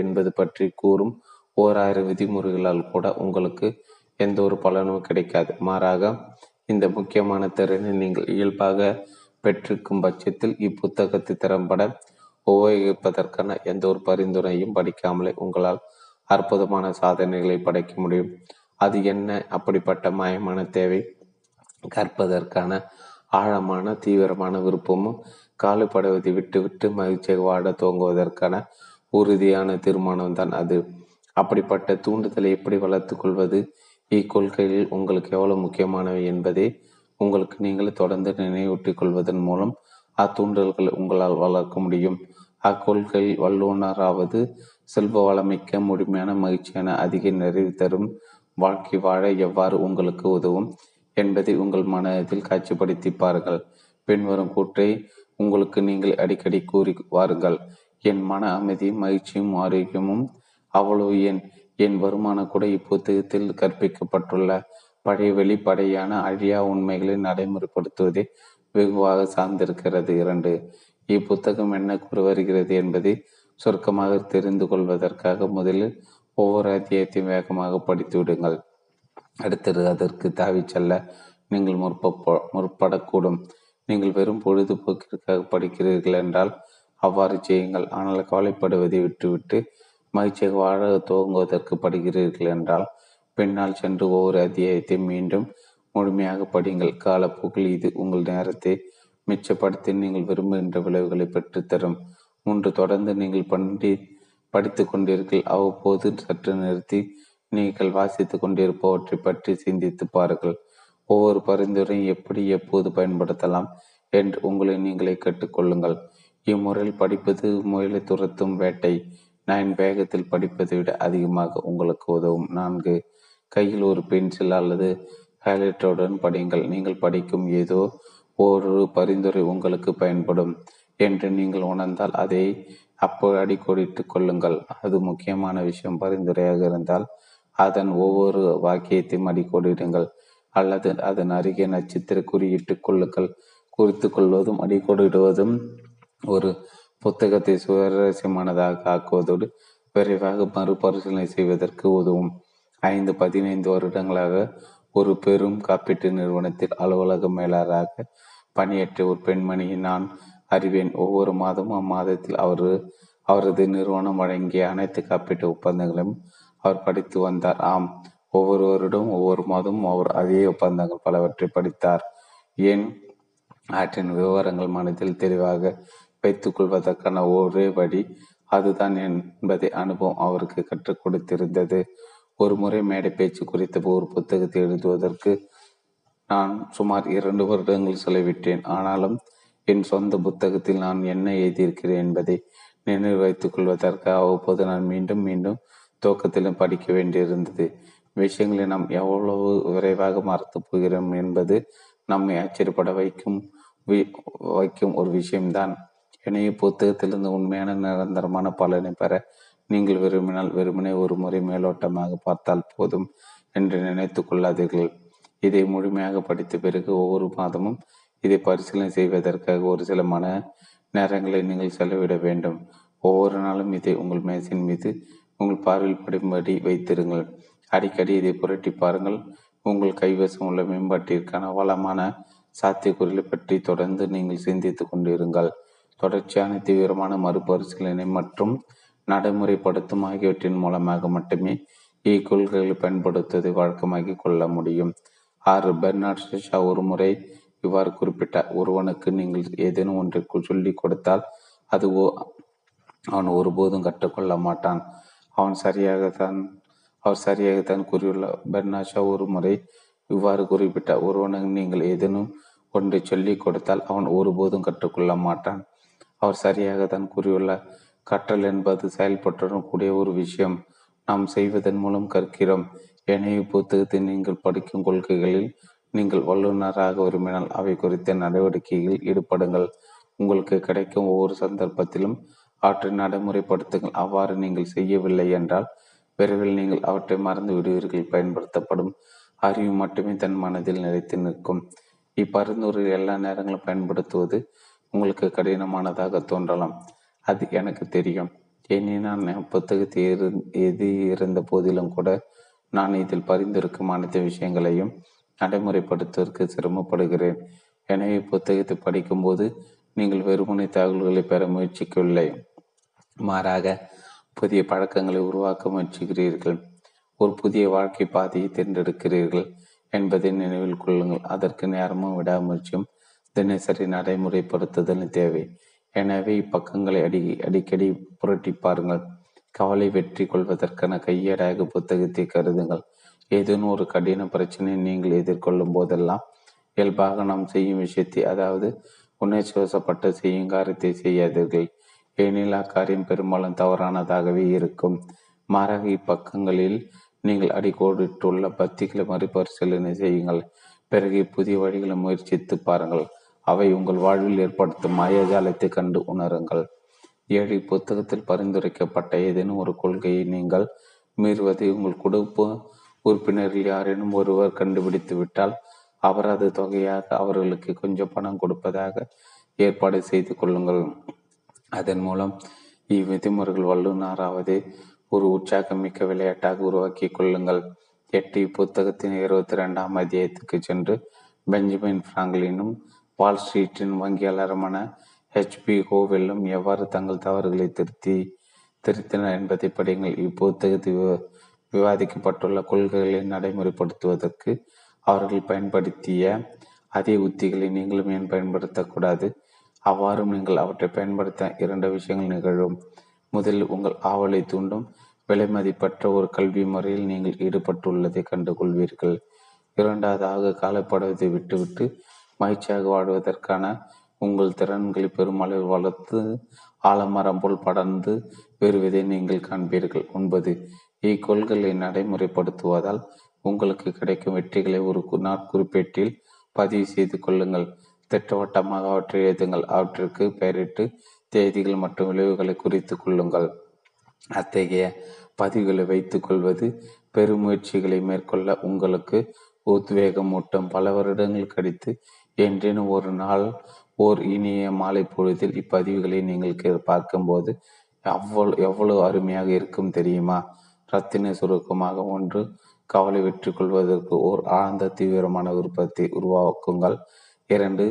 என்பது பற்றி கூறும் ஓர் ஆயிரம் விதிமுறைகளால் கூட உங்களுக்கு எந்த ஒரு பலனும் கிடைக்காது. மாறாக இந்த முக்கியமான திறனை நீங்கள் இயல்பாக பெற்றிருக்கும் பட்சத்தில் இப்புத்தகத்தை திறம்பட உபயோகிப்பதற்கான எந்த ஒரு பரிந்துரையும் படிக்காமலே உங்களால் அற்புதமான சாதனைகளை படைக்க முடியும். அது என்ன? அப்படிப்பட்ட மயமான தேவை. கற்பதற்கான ஆழமான தீவிரமான விருப்பமும் காலுப்படுவதை விட்டு விட்டு மகிழ்ச்சியாக வாட துவங்குவதற்கான உறுதியான தீர்மானம் தான் அது. அப்படிப்பட்ட தூண்டுதலை எப்படி வளர்த்து கொள்வது? இக்கொள்கைகள் உங்களுக்கு எவ்வளவு முக்கியமானவை என்பதை உங்களுக்கு நீங்கள் தொடர்ந்து நினைவூட்டிக் கொள்வதன் மூலம் அத்தூண்டல்களை உங்களால் வளர்க்க முடியும். அக்கொள்கை வல்லுநராவது செல்வ வளமிக்க முழுமையான மகிழ்ச்சியான அதிக நிறைவு தரும். வாழ்க்கை வாழ எவ்வாறு உங்களுக்கு உதவும் என்பதை உங்கள் மனதில் காட்சிப்படுத்தி பாருங்கள் பின்வரும் கூற்றை உங்களுக்கு நீங்கள் அடிக்கடி கூறி வாருங்கள். என் மன அமைதியும் மகிழ்ச்சியும் ஆரோக்கியமும் அவ்வளவு என் என் வருமானம் கூட இப்புத்தகத்தில் கற்பிக்கப்பட்டுள்ள பழைய வெளிப்படையான அழியா உண்மைகளை நடைமுறைப்படுத்துவதை வெகுவாக சார்ந்திருக்கிறது. இரண்டு இப்புத்தகம் என்ன கூற வருகிறது என்பதை சுருக்கமாக தெரிந்து கொள்வதற்காக முதலில் ஒவ்வொரு அத்தியாயத்தையும் வேகமாக படித்து விடுங்கள். அடுத்தது அதற்கு தாவி செல்ல நீங்கள் முற்ப முற்படக்கூடும். நீங்கள் வெறும் பொழுதுபோக்கிற்காக படிக்கிறீர்கள் என்றால் அவ்வாறு செய்யுங்கள். ஆனால் கவலைப்படுவதை விட்டுவிட்டு மகிழ்ச்சியாக வாழ துவங்குவதற்கு படுகிறீர்கள் என்றால் பின்னால் சென்று ஒவ்வொரு அத்தியாயத்தையும் மீண்டும் முழுமையாக படிங்கள் காலப்போக்கில் இது உங்கள் நேரத்தை மிச்சப்படுத்தி நீங்கள் விரும்புகின்ற விளைவுகளை பெற்றுத்தரும். மூன்று தொடர்ந்து நீங்கள் பண்டி படித்து கொண்டீர்கள் அவ்வப்போது சற்று நிறுத்தி நீங்கள் வாசித்துக் கொண்டிருப்பவற்றை பற்றி சிந்தித்து பாருங்கள். ஒவ்வொரு பரிந்துரையும் எப்படி எப்போது பயன்படுத்தலாம் என்று உங்களை நீங்களே கேட்டுக்கொள்ளுங்கள். இம்முறையில் படிப்பது முயலை துரத்தும் வேட்டை. நான் வேகத்தில் படிப்பதை விட அதிகமாக உங்களுக்கு உதவும். நான்கு கையில் ஒரு பென்சில் அல்லது ஹைலைட்டருடன் படியுங்கள். நீங்கள் படிக்கும் ஏதோ ஒரு பரிந்துரை உங்களுக்கு பயன்படும் என்று நீங்கள் உணர்ந்தால் அதை அப்போ அடிக்கோடிட்டு கொள்ளுங்கள். அது முக்கியமான விஷயம். பரிந்துரையாக இருந்தால் அதன் ஒவ்வொரு வாக்கியத்தையும் அடிக்கோடிடுங்கள். அல்லது அதன் அருகே நட்சத்திர குறியிட்டுக் கொள்ளுங்கள். குறித்து கொள்வதும் அடிக்கோடிடுவதும் ஒரு புத்தகத்தை சுவாரஸ்யமானதாக ஆக்குவதோடு விரைவாக மறுபரிசீலனை செய்வதற்கு உதவும். ஐந்து பதினைந்து வருடங்களாக ஒரு பெரும் காப்பீட்டு நிறுவனத்தில் அலுவலக மேலாளராக பணியேற்ற ஒரு பெண்மணியை நான் அறிவேன். ஒவ்வொரு மாதமும் அம்மாதத்தில் அவர் அவரது நிறுவனம் வழங்கிய அனைத்து காப்பீட்டு ஒப்பந்தங்களையும் அவர் படித்து வந்தார். ஆம் ஒவ்வொரு வருடம் ஒவ்வொரு மாதமும் அவர் அதே ஒப்பந்தங்கள் பலவற்றை படித்தார். ஏன்? ஆற்றின் விவரங்கள் மனதில் தெளிவாக வைத்துக் கொள்வதற்கான ஒரே வழி அதுதான் என்பதை அனுபவம் அவருக்கு கற்றுக் கொடுத்திருந்தது. ஒரு முறை மேடை பேச்சு குறித்த ஒரு புத்தகத்தை எழுதுவதற்கு நான் சுமார் இரண்டு வருடங்கள் செலவிட்டேன். ஆனாலும் என் சொந்த புத்தகத்தில் நான் என்ன எழுதியிருக்கிறேன் என்பதை நினைவு வைத்துக் கொள்வதற்கு அவ்வப்போது நான் மீண்டும் மீண்டும் துவக்கத்திலும் படிக்க வேண்டியிருந்தது. விஷயங்களை நாம் எவ்வளவு விரைவாக மறத்து போகிறோம் என்பது நம்மை ஆச்சரியப்பட வைக்கும் வைக்கும் ஒரு விஷயம்தான். எனவே புத்தகத்திலிருந்து உண்மையான நிரந்தரமான பலனை பெற நீங்கள் விரும்பினால் வெறுமனே ஒரு முறை மேலோட்டமாக பார்த்தால் போதும் என்று நினைத்து கொள்ளாதீர்கள். இதை முழுமையாக படித்த பிறகு ஒவ்வொரு மாதமும் இதை பரிசீலனை செய்வதற்காக ஒரு சில மன நேரங்களை நீங்கள் செலவிட வேண்டும். ஒவ்வொரு நாளும் இதை உங்கள் மேசின் மீது உங்கள் பார்வையில் படும்படி வைத்திருங்கள். அடிக்கடி இதை புரட்டி பாருங்கள். உங்கள் கைவசம் உள்ள மேம்பாட்டிற்கான வளமான சாத்தியக்கூறுகளை பற்றி தொடர்ந்து நீங்கள் சிந்தித்து கொண்டிருங்கள். தொடர்ச்சியான தீவிரமான மறுபரிசீலனை மற்றும் நடைமுறைப்படுத்தும் ஆகியவற்றின் மூலமாக மட்டுமே இக்கொள்கைகளை பயன்படுத்துவதை வழக்கமாகி கொள்ள முடியும். ஆறு பெர்னாட் ஷா ஒரு முறை இவ்வாறு குறிப்பிட்டார். ஒருவனுக்கு நீங்கள் ஏதேனும் ஒன்றை சொல்லி கொடுத்தால் அது அவன் ஒருபோதும் கற்றுக்கொள்ள மாட்டான். அவன் சரியாகத்தான் அவர் சரியாகத்தான் கூறியுள்ள பெர்னாஷா ஒரு முறை இவ்வாறு குறிப்பிட்டார். ஒருவனுக்கு நீங்கள் ஏதேனும் ஒன்றை சொல்லிக் கொடுத்தால் அவன் ஒருபோதும் கற்றுக்கொள்ள மாட்டான். அவர் சரியாகத்தான் கூறியுள்ளார். கற்றல் என்பது செயல்பட்டுடன் கூடிய ஒரு விஷயம். நாம் செய்வதன் மூலம் கற்கிறோம். எனவே புத்தகத்தை நீங்கள் படிக்கும் கொள்கைகளில் நீங்கள் வல்லுநராக விரும்பினால் அவை குறித்த நடவடிக்கைகளில் ஈடுபடுங்கள். உங்களுக்கு கிடைக்கும் ஒவ்வொரு சந்தர்ப்பத்திலும் அவற்றை நடைமுறைப்படுத்துங்கள். அவ்வாறு நீங்கள் செய்யவில்லை என்றால் விரைவில் நீங்கள் அவற்றை மறந்து விடுவீர்கள். பயன்படுத்தப்படும் அறிவு மட்டுமே தன் மனதில் நிலைத்து நிற்கும். இப்பரிந்துரை எல்லா நேரங்களும் பயன்படுத்துவது உங்களுக்கு கடினமானதாக தோன்றலாம். அது எனக்கு தெரியும். ஏனெனில் நான் புத்தகத்தை எது இருந்த போதிலும் கூட நான் இதில் பரிந்துரைக்கும் அனைத்து விஷயங்களையும் நடைமுறைப்படுத்துவதற்கு சிரமப்படுகிறேன். எனவே புத்தகத்தை படிக்கும்போது நீங்கள் வெறுமனை தகவல்களை பெற முயற்சிக்கவில்லை. மாறாக புதிய பழக்கங்களை உருவாக்க முயற்சிக்கிறீர்கள். ஒரு புதிய வாழ்க்கை பாதையை தேர்ந்தெடுக்கிறீர்கள் என்பதை நினைவில் கொள்ளுங்கள். அதற்கு நேரமும் விடாமுயற்சியும் தினசரி நடைமுறைப்படுத்துதல் தேவை. எனவே இப்பக்கங்களை அடி அடிக்கடி புரட்டி பாருங்கள். கவலை வெற்றி கொள்வதற்கான கையேடாக புத்தகத்தை கருதுங்கள். ஏதேனும் ஒரு கடின பிரச்சனையை நீங்கள் எதிர்கொள்ளும் போதெல்லாம் இயல்பாக நாம் செய்யும் விஷயத்தை அதாவது உணர்ச்சிவசப்பட்டு செய்யும் காரியத்தை செய்யாதீர்கள். ஏனில் அக்காரியம் பெரும்பாலும் தவறானதாகவே இருக்கும். மாறாக இப்பக்கங்களில் நீங்கள் அடிக்கோடிட்டுள்ள பத்திகளை மறுபரிசீலனை செய்யுங்கள். பிறகு புதிய வழிகளை முயற்சித்து பாருங்கள். அவை உங்கள் வாழ்வில் ஏற்படுத்தும் மாயாஜாலத்தை கண்டு உணருங்கள். ஏழு புத்தகத்தில் பரிந்துரைக்கப்பட்ட ஏதேனும் ஒரு கொள்கையை நீங்கள் மீறுவதை உங்கள் குடும்ப உறுப்பினர்கள் யாரேனும் ஒருவர் கண்டுபிடித்து விட்டால் அவரது தொகையாக அவர்களுக்கு கொஞ்சம் பணம் கொடுப்பதாக ஏற்பாடு செய்து கொள்ளுங்கள். அதன் மூலம் இவ்விதிமுறைகள் வல்லுநராவது ஒரு உற்சாகமிக்க விளையாட்டாக உருவாக்கி கொள்ளுங்கள். எட்டு புத்தகத்தின் இருபத்தி ரெண்டாம் அத்தியாயத்துக்கு சென்று பெஞ்சமின் பிராங்க்லினும் வால் ஸ்ட்ரீட்டின் வங்கியாளருமான ஹெச்பி ஹோவெல்லும் எவ்வாறு தங்கள் தவறுகளை திருத்தி திருத்தினர் என்பதை படியுங்கள். இப்புத்தகத்தை விவாதிக்கப்பட்டுள்ள கொள்கைகளை நடைமுறைப்படுத்துவதற்கு அவர்கள் பயன்படுத்திய அதே உத்திகளை நீங்களும் ஏன் பயன்படுத்தக்கூடாது? அவ்வாறும் நீங்கள் அவற்றை பயன்படுத்த இரண்டு விஷயங்கள் நிகழும். முதலில் உங்கள் ஆவலை தூண்டும். விலை மதிப்பற்ற ஒரு கல்வி முறையில் நீங்கள் ஈடுபட்டுள்ளதை கண்டுகொள்வீர்கள். இரண்டாவதாக காலப்படுவதை விட்டுவிட்டு மகிழ்ச்சியாக வாழ்வதற்கான உங்கள் திறன்களை பெருமளவில் வளர்த்து ஆலமரம் போல் படர்ந்து பெறுவதை நீங்கள் காண்பீர்கள். ஒன்பது இக்கொள்களை நடைமுறைப்படுத்துவதால் உங்களுக்கு கிடைக்கும் வெற்றிகளை ஒரு நாட்குறிப்பேட்டில் பதிவு செய்து கொள்ளுங்கள். திட்டவட்டமாக அவற்றை எழுதுங்கள். அவற்றிற்கு பெயரிட்டு தேதிகள் மற்றும் விளைவுகளை குறித்து கொள்ளுங்கள். அத்தகைய பதிவுகளை வைத்துக் கொள்வது பெருமுயற்சிகளை மேற்கொள்ள உங்களுக்கு உத்வேகம் ஊட்டும் பல வருடங்கள் கழித்து என்றேனும் ஒரு நாள் ஓர் இனிய மாலை பொழுதில் இப்பதிவுகளை நீங்கள் பார்க்கும்போது அவ்வளவு எவ்வளவு அருமையாக இருக்கும் தெரியுமா? ரத்தின சுருக்கமாக ஒன்று கவலை வெற்றி கொள்வதற்கு ஓர் ஆழ்ந்த தீவிரமான விருப்பத்தை உருவாக்குங்கள். இரண்டு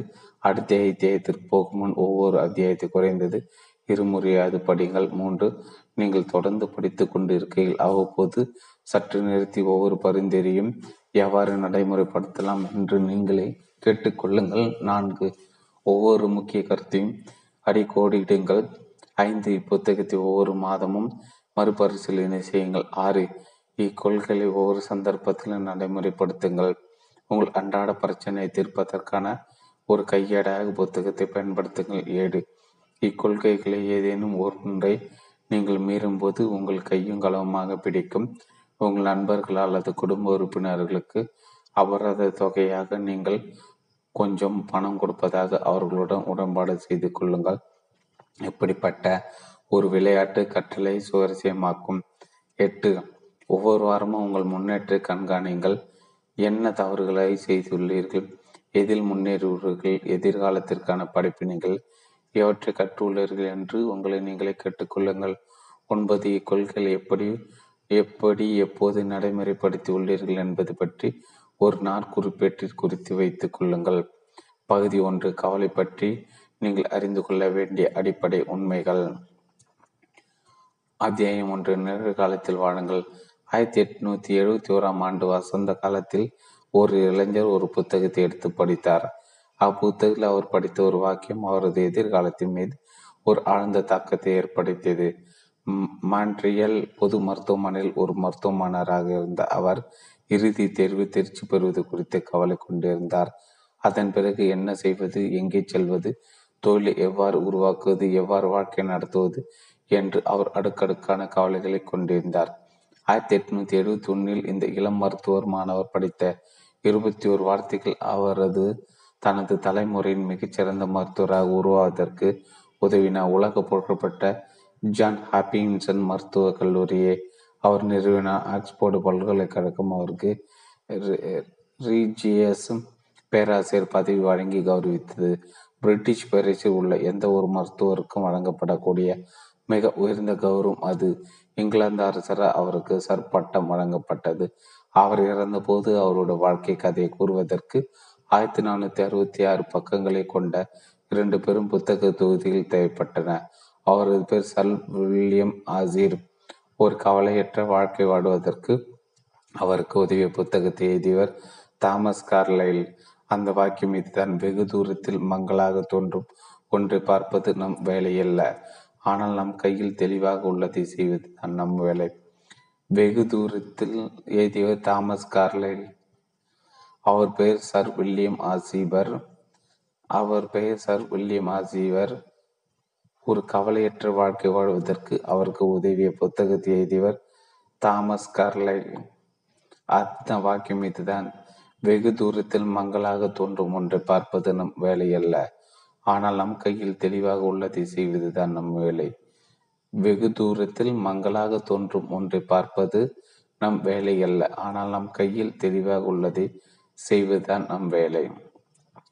அடுத்த அத்தியாயத்திற்கு போகும் முன் ஒவ்வொரு அத்தியாயத்தை குறைந்தது இருமுறையாவது படிங்கள். மூன்று நீங்கள் தொடர்ந்து படித்து கொண்டிருக்கையில் அவ்வப்போது சற்று நிறுத்தி ஒவ்வொரு பரிந்துரையும் எவ்வாறு நடைமுறைப்படுத்தலாம் என்று நீங்களே கேட்டுக்கொள்ளுங்கள். நான்கு. ஒவ்வொரு முக்கிய கருத்தையும் அடிக்கோடிடுங்கள் ஐந்து. இப்புத்தகத்தை ஒவ்வொரு மாதமும் மறுபரிசீலனை செய்யுங்கள். ஆறு. இக்கொள்கைகளை ஒவ்வொரு சந்தர்ப்பத்திலும் நடைமுறைப்படுத்துங்கள். உங்கள் அன்றாட பிரச்சனையை தீர்ப்பதற்கான ஒரு கையேடாக புத்தகத்தை பயன்படுத்துங்கள். ஏழு. இக்கொள்கைகளை ஏதேனும் ஒன்றை நீங்கள் மீறும்போது உங்கள் கையும் களவுமாக பிடிக்கும். உங்கள் நண்பர்கள் அல்லது குடும்ப உறுப்பினர்களுக்கு அபராத தொகையாக நீங்கள் கொஞ்சம் பணம் கொடுப்பதாக அவர்களுடன் உடன்பாடு செய்து கொள்ளுங்கள். இப்படிப்பட்ட ஒரு விளையாட்டு கற்றலை சுவாரஸ்யமாக்கும்? எட்டு ஒவ்வொரு வாரமும் உங்கள் முன்னேற்ற கண்காணிங்கள். என்ன தவறுகளை செய்துள்ளீர்கள்? எதில் முன்னேறுவீர்கள்? எதிர்காலத்திற்கான படிப்பினைகள் எவற்றை கற்றுள்ளீர்கள் என்று உங்களை நீங்களே கேட்டுக்கொள்ளுங்கள். ஒன்பது இக்கொள்கைகள் எப்படி எப்படி எப்போது நடைமுறைப்படுத்தி உள்ளீர்கள் என்பது பற்றி ஒரு நாட்குறிப்பேட்டில் குறித்து வைத்துக் கொள்ளுங்கள். பகுதி ஒன்று கவலை பற்றி நீங்கள் அறிந்து கொள்ள வேண்டிய அடிப்படை உண்மைகள். அத்தியாயம் ஒன்று நிகழ்காலத்தில் வாழுங்கள். ஆயிரத்தி எட்நூத்தி எழுபத்தி ஓராம் ஆண்டு வசந்த காலத்தில் ஒரு இளைஞர் ஒரு புத்தகத்தை எடுத்து படித்தார். அப்புத்தகத்தில் அவர் படித்த ஒரு வாக்கியம் அவரது எதிர்காலத்தின் மீது ஒரு ஆழ்ந்த தாக்கத்தை ஏற்படுத்தியது. மான்ட்ரியல் பொது மருத்துவமனையில் ஒரு மருத்துவமனராக இருந்த அவர் இறுதி தேர்வு தேர்ச்சி பெறுவது குறித்து கவலை கொண்டிருந்தார். அதன் பிறகு என்ன செய்வது எங்கே செல்வது தொழிலை எவ்வாறு உருவாக்குவது எவ்வாறு வாழ்க்கை நடத்துவது என்று அவர் அடுக்கடுக்கான கவலைகளை கொண்டிருந்தார். ஆயிரத்தி எட்நூத்தி எழுபத்தி ஒன்னில் இந்த இளம் மருத்துவர் மாணவர் படித்த இருபத்தி ஒரு வார்த்தைகள் அவரது தனது தலைமுறையின் மிகச்சிறந்த மருத்துவராக உருவாவதற்கு உதவின உலக புகழ்பெற்ற ஜான் ஹாப்பின்சன் மருத்துவக் கல்லூரியை அவர் நிறுவன ஆக்ஸ்போர்டு பல்கலைக்கழகம் அவருக்கு ரீஜியஸ் பேராசிரியர் பதவி வழங்கி கௌரவித்தது. பிரிட்டிஷ் பேரரசில் உள்ள எந்த ஒரு மருத்துவருக்கும் வழங்கப்படக்கூடிய மிக உயர்ந்த கௌரவம் அது. இங்கிலாந்து அரசர் அவருக்கு சற்பட்டம் வழங்கப்பட்டது. அவர் இறந்தபோது அவருடைய வாழ்க்கை கதையை கூறுவதற்கு ஆயிரத்தி நானூற்றி அறுபத்தி ஆறு பக்கங்களை கொண்ட இரண்டு பெரும் புத்தக தொகுதிகள் தேவைப்பட்டன. அவரது பேர் சல் வில்லியம் ஆசீர். ஒரு கவலையற்ற வாழ்க்கை வாடுவதற்கு அவருக்கு உதவிய புத்தகத்தை எழுதியவர் தாமஸ் கார்லைல். அந்த வாக்கியம் இதுதான் வெகு தூரத்தில் மங்களாக தோன்றும். ஒன்றை பார்ப்பது நம் வேலையல்ல. ஆனால் நம் கையில் தெளிவாக உள்ளதை செய்வது தான் நம் வேலை. வெகு தூரத்தில் எழுதியவர் தாமஸ் கார்லைல். அவர் பெயர் சர் வில்லியம் ஆசீபர் அவர் பெயர் சர் வில்லியம் ஆசீவர் ஒரு கவலையற்ற வாழ்க்கை வாழ்வதற்கு அவருக்கு உதவிய புத்தகத்தை எழுதியவர் தாமஸ் கார்லை அந்த வாக்கியம் இதுதான் வெகு தூரத்தில் மங்களாக தோன்றும் ஒன்றை பார்ப்பது நம் வேலை அல்ல. ஆனால் நம் கையில் தெளிவாக உள்ளதை செய்வதுதான் நம் வேலை. வெகு தூரத்தில் மங்களாக தோன்றும் ஒன்றை பார்ப்பது நம் வேலை அல்ல. ஆனால் நம் கையில் தெளிவாக உள்ளதை செய்வதுதான் நம் வேலை.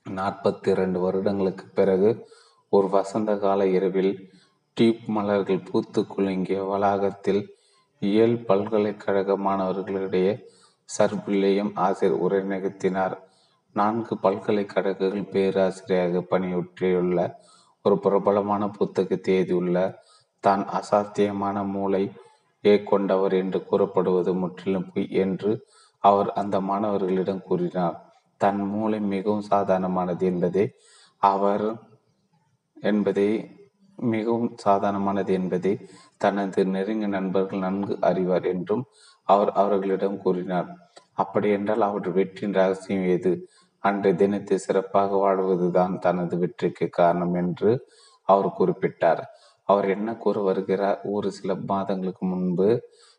நாற்பத்தி இரண்டு வருடங்களுக்கு பிறகு ஒரு வசந்த கால இரவில் டியூப் மலர்கள் பூத்து குலுங்கிய வளாகத்தில் இயல் பல்கலைக்கழக மாணவர்களிடையே சர்பிள்ளையும் ஆசிரியர் உரை நிகழ்த்தினார். நான்கு பல்கலைக்கழகங்கள் பேராசிரியராக பணியுற்றியுள்ள ஒரு பிரபலமான புத்தகத்தை எழுதியுள்ள தான் அசாத்தியமான மூளை ஏ கொண்டவர் என்று கூறப்படுவது முற்றிலும் பொய் என்று அவர் அந்த மாணவர்களிடம் கூறினார். தன் மூளை மிகவும் சாதாரணமானது என்பதை அவர் என்பதே மிகவும் சாதாரணமானது என்பதை தனது நெருங்கிய நண்பர்கள் நன்கு அறிவார் என்றும் அவர் அவர்களிடம் கூறினார். அப்படியென்றால் அவர் வெற்றியின் ரகசியம் எது? அன்றைய தினத்தை சிறப்பாக வாழ்வதுதான் தனது வெற்றிக்கு காரணம் என்று அவர் குறிப்பிட்டார். அவர் என்ன கூற வருகிறார்? ஒரு சில மாதங்களுக்கு முன்பு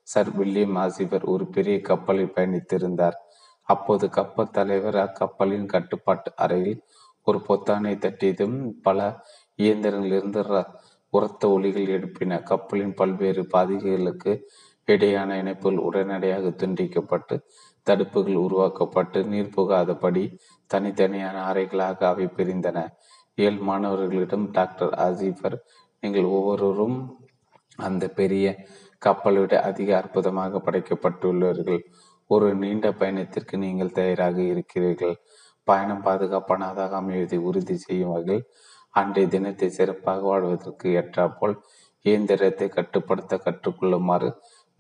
சர் வில்லியம் ஆசிபர் ஒரு பெரிய கப்பலில் பயணித்திருந்தார். அப்போது கப்பல் தலைவர் அக்கப்பலின் கட்டுப்பாட்டு அறையில் ஒரு பொத்தானை தட்டியதும் பல இயந்திரங்களிலிருந்து உரத்த ஒலிகள் எழுப்பின கப்பலின் பல்வேறு பாதிகளுக்கு இடையான இணைப்புகள் உடனடியாக துண்டிக்கப்பட்டு தடுப்புகள் உருவாக்கப்பட்டு நீர் புகாதபடி தனித்தனியான அறைகளாக அவை பிரிந்தன. ஏழு மாணவர்களிடம் டாக்டர் அசீஃபர் நீங்கள் ஒவ்வொருவரும் அந்த பெரிய கப்பலை விட அதிக அற்புதமாக படைக்கப்பட்டுள்ளீர்கள். ஒரு நீண்ட பயணத்திற்கு நீங்கள் தயாராக இருக்கிறீர்கள். பயணம் பாதுகாப்பானதாக அமைவதை உறுதி செய்யும் வகையில் அன்றைய தினத்தை சிறப்பாக வாழ்வதற்கு ஏற்றாற்போல் இயந்திரத்தை கட்டுப்படுத்த கற்றுக்கொள்ளுமாறு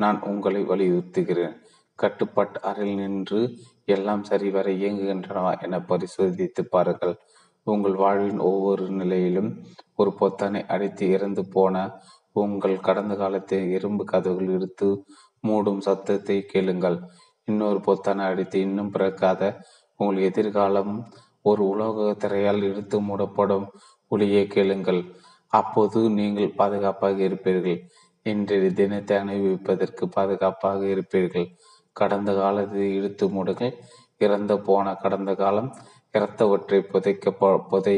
நான் உங்களை வலியுறுத்துகிறேன். கட்டுப்பாட்டு அறையில் நின்று எல்லாம் சரிவர இயங்குகின்றனவா என பரிசோதித்து பாருங்கள். உங்கள் வாழ்வின் ஒவ்வொரு நிலையிலும் ஒரு பொத்தானை அடித்து இறந்து போன உங்கள் கடந்த காலத்தை இரும்பு கதவுகள் இழுத்து மூடும் சத்தத்தை கேளுங்கள். இன்னொரு பொத்தானை அடித்து இன்னும் பிறக்காத உங்கள் எதிர்காலம் ஒரு உலோக திரையால் இழுத்து மூடப்படும் ஒளியை கேளுங்கள். அப்போது நீங்கள் பாதுகாப்பாக இருப்பீர்கள். இன்றைய தினத்தை அனுபவிப்பதற்கு பாதுகாப்பாக இருப்பீர்கள். கடந்த காலத்தை இழுத்து மூடுங்கள். இறந்து போன கடந்த காலம் இறத்தவற்றை புதைக்க புதை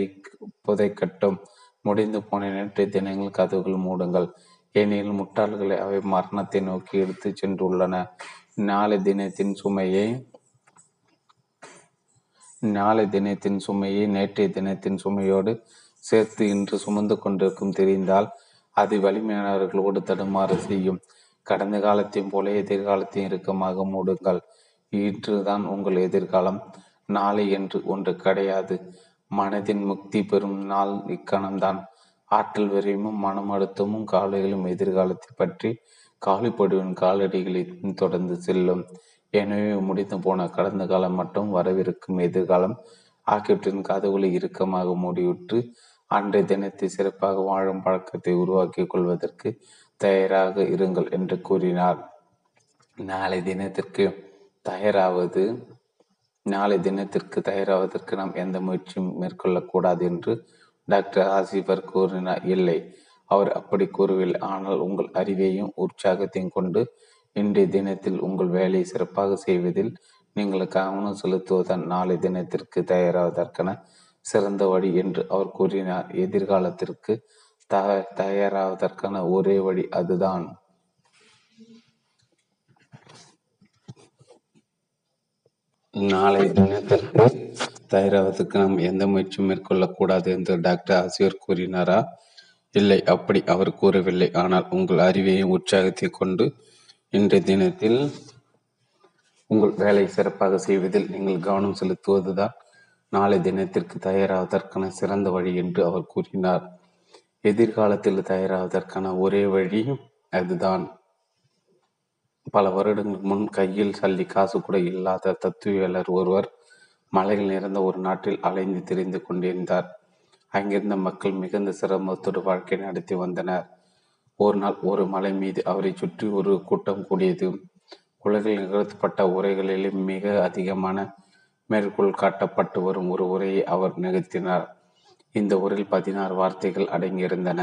புதைக்கட்டும். முடிந்து போன நேற்றைய தினங்கள் கதவுகள் மூடுங்கள். ஏனெனில் முட்டாள்களை அவை மரணத்தை நோக்கி எடுத்து சென்றுள்ளன. நாளை தினத்தின் சுமையை நாளை தினத்தின் சுமையை நேற்றைய தினத்தின் சுமையோடு சேர்த்து இன்று சுமந்து கொண்டிருக்கும் தெரிந்தால் அது வலிமையானவர்களோடு தடுமாறு செய்யும். கடந்த காலத்தையும் போல எதிர்காலத்தையும் இறுக்கமாக மூடுங்கள். இன்றுதான் உங்கள் எதிர்காலம். நாளை என்று ஒன்று கிடையாது. மனதின் முக்தி பெறும் நாள் இக்கணம்தான். ஆற்றல் விரைவும் மனம் அழுத்தமும் காலைகளும் எதிர்காலத்தை பற்றி காலிப்படுவின் காலடிகளை தொடர்ந்து செல்லும். எனவே முடிந்து போன கடந்த காலம் மட்டும் வரவிருக்கும் எதிர்காலம். ஆகியவற்றின் கதவுகளை இறுக்கமாக மூடிவிட்டு அன்றைய தினத்தை சிறப்பாக வாழும் பழக்கத்தை உருவாக்கி கொள்வதற்கு தயாராக இருங்கள் என்று கூறினார். நாளை தினத்திற்கு தயாராவது நாளை தினத்திற்கு தயாராவதற்கு நாம் எந்த முயற்சியும் மேற்கொள்ளக்கூடாது என்று டாக்டர் ஆசிபர் கூறினார். இல்லை அவர் அப்படி கூறவில்லை. ஆனால் உங்கள் அறிவையும் உற்சாகத்தையும் கொண்டு இன்றைய தினத்தில் உங்கள் வேலையை சிறப்பாக செய்வதில் நீங்கள் கவனம் செலுத்துவதன் நாளை தினத்திற்கு தயாராவதற்கான சிறந்த வழி என்று அவர் கூறினார். எதிர்காலத்திற்கு த தயாராவதற்கான ஒரே வழி அதுதான். நாளை தினத்திற்கு தயாராவதற்கு நாம் எந்த முயற்சியும் மேற்கொள்ளக்கூடாது என்று டாக்டர் ஆசிரியர் கூறினாரா? இல்லை அப்படி அவர் கூறவில்லை. ஆனால் உங்கள் அறிவையும் உற்சாகத்தை கொண்டு இன்றைய தினத்தில் உங்கள் வேலை சிறப்பாக செய்வதில் நீங்கள் கவனம் செலுத்துவதுதான் நாளை தினத்திற்கு தயாராவதற்கான சிறந்த வழி என்று அவர் கூறினார். எதிர்காலத்தில் தயாராவதற்கான ஒரே வழி அதுதான். பல வருடங்கள் முன் கையில் சல்லி காசு கூட இல்லாத தத்துவியலர் ஒருவர் மலையில் நிறைந்த ஒரு நாட்டில் அலைந்து திரிந்து கொண்டிருந்தார். அங்கிருந்த மக்கள் மிகுந்த சிரமத்தோடு வாழ்க்கை நடத்தி வந்தனர். ஒரு நாள் ஒரு மலை மீது அவரை சுற்றி ஒரு கூட்டம் கூடியது. உலகில் நிகழ்த்தப்பட்ட உரைகளிலே மிக அதிகமான மேற்கோள் காட்டப்பட்டு வரும் ஒரு உரையை அவர் நிகழ்த்தினார். இந்த உரையில் பதினாறு வார்த்தைகள் அடங்கியிருந்தன.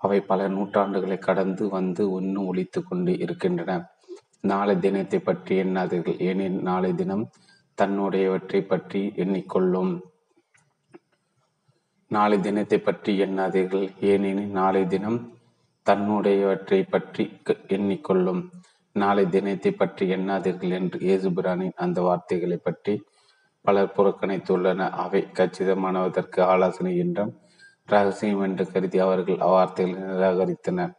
அவை பல நூற்றாண்டுகளை கடந்து வந்து இன்னும் ஒழித்து கொண்டு இருக்கின்றன. நாளை தினத்தை பற்றி எண்ணாதீர்கள். ஏனெனில் நாளை தினம் தன்னுடையவற்றை பற்றி எண்ணிக்கொள்ளும். நாளை தினத்தை பற்றி எண்ணாதீர்கள். ஏனெனில் நாளை தினம் தன்னுடையவற்றை பற்றி எண்ணிக்கொள்ளும். நாளை தினத்தை பற்றி எண்ணாதீர்கள் என்று ஏசுபிரானின் அந்த வார்த்தைகளை பற்றி பலர் புறக்கணித்துள்ளன அவை கச்சிதமானதற்கு ஆலோசனை என்றும் ரகசியம் என்று கருதி அவர்கள் அவ்வார்த்தைகளை நிராகரித்தனர்.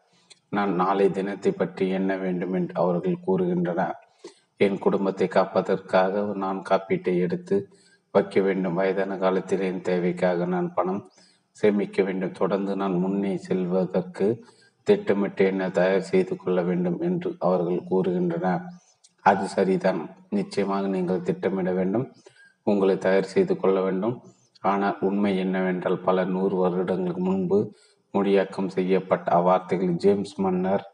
நான் நாளை தினத்தை பற்றி எண்ண வேண்டும் என்று அவர்கள் கூறுகின்றனர். என் குடும்பத்தை காப்பதற்காக நான் காப்பீட்டை எடுத்து வைக்க வேண்டும். வயதான காலத்தில் என் தேவைக்காக நான் பணம் சேமிக்க வேண்டும். தொடர்ந்து நான் முன்னே செல்வதற்கு திட்டமிட்டு என்ன தயார் செய்து கொள்ள வேண்டும் என்று அவர்கள் கூறுகின்றனர். அது சரிதான். நிச்சயமாக நீங்கள் திட்டமிட வேண்டும். உங்களை தயார் செய்து கொள்ள வேண்டும். ஆனால் உண்மை என்னவென்றால் பல நூறு வருடங்களுக்கு முன்பு மொழியாக்கம் செய்யப்பட்ட அவ்வார்த்தைகள் ஜேம்ஸ் மன்னர்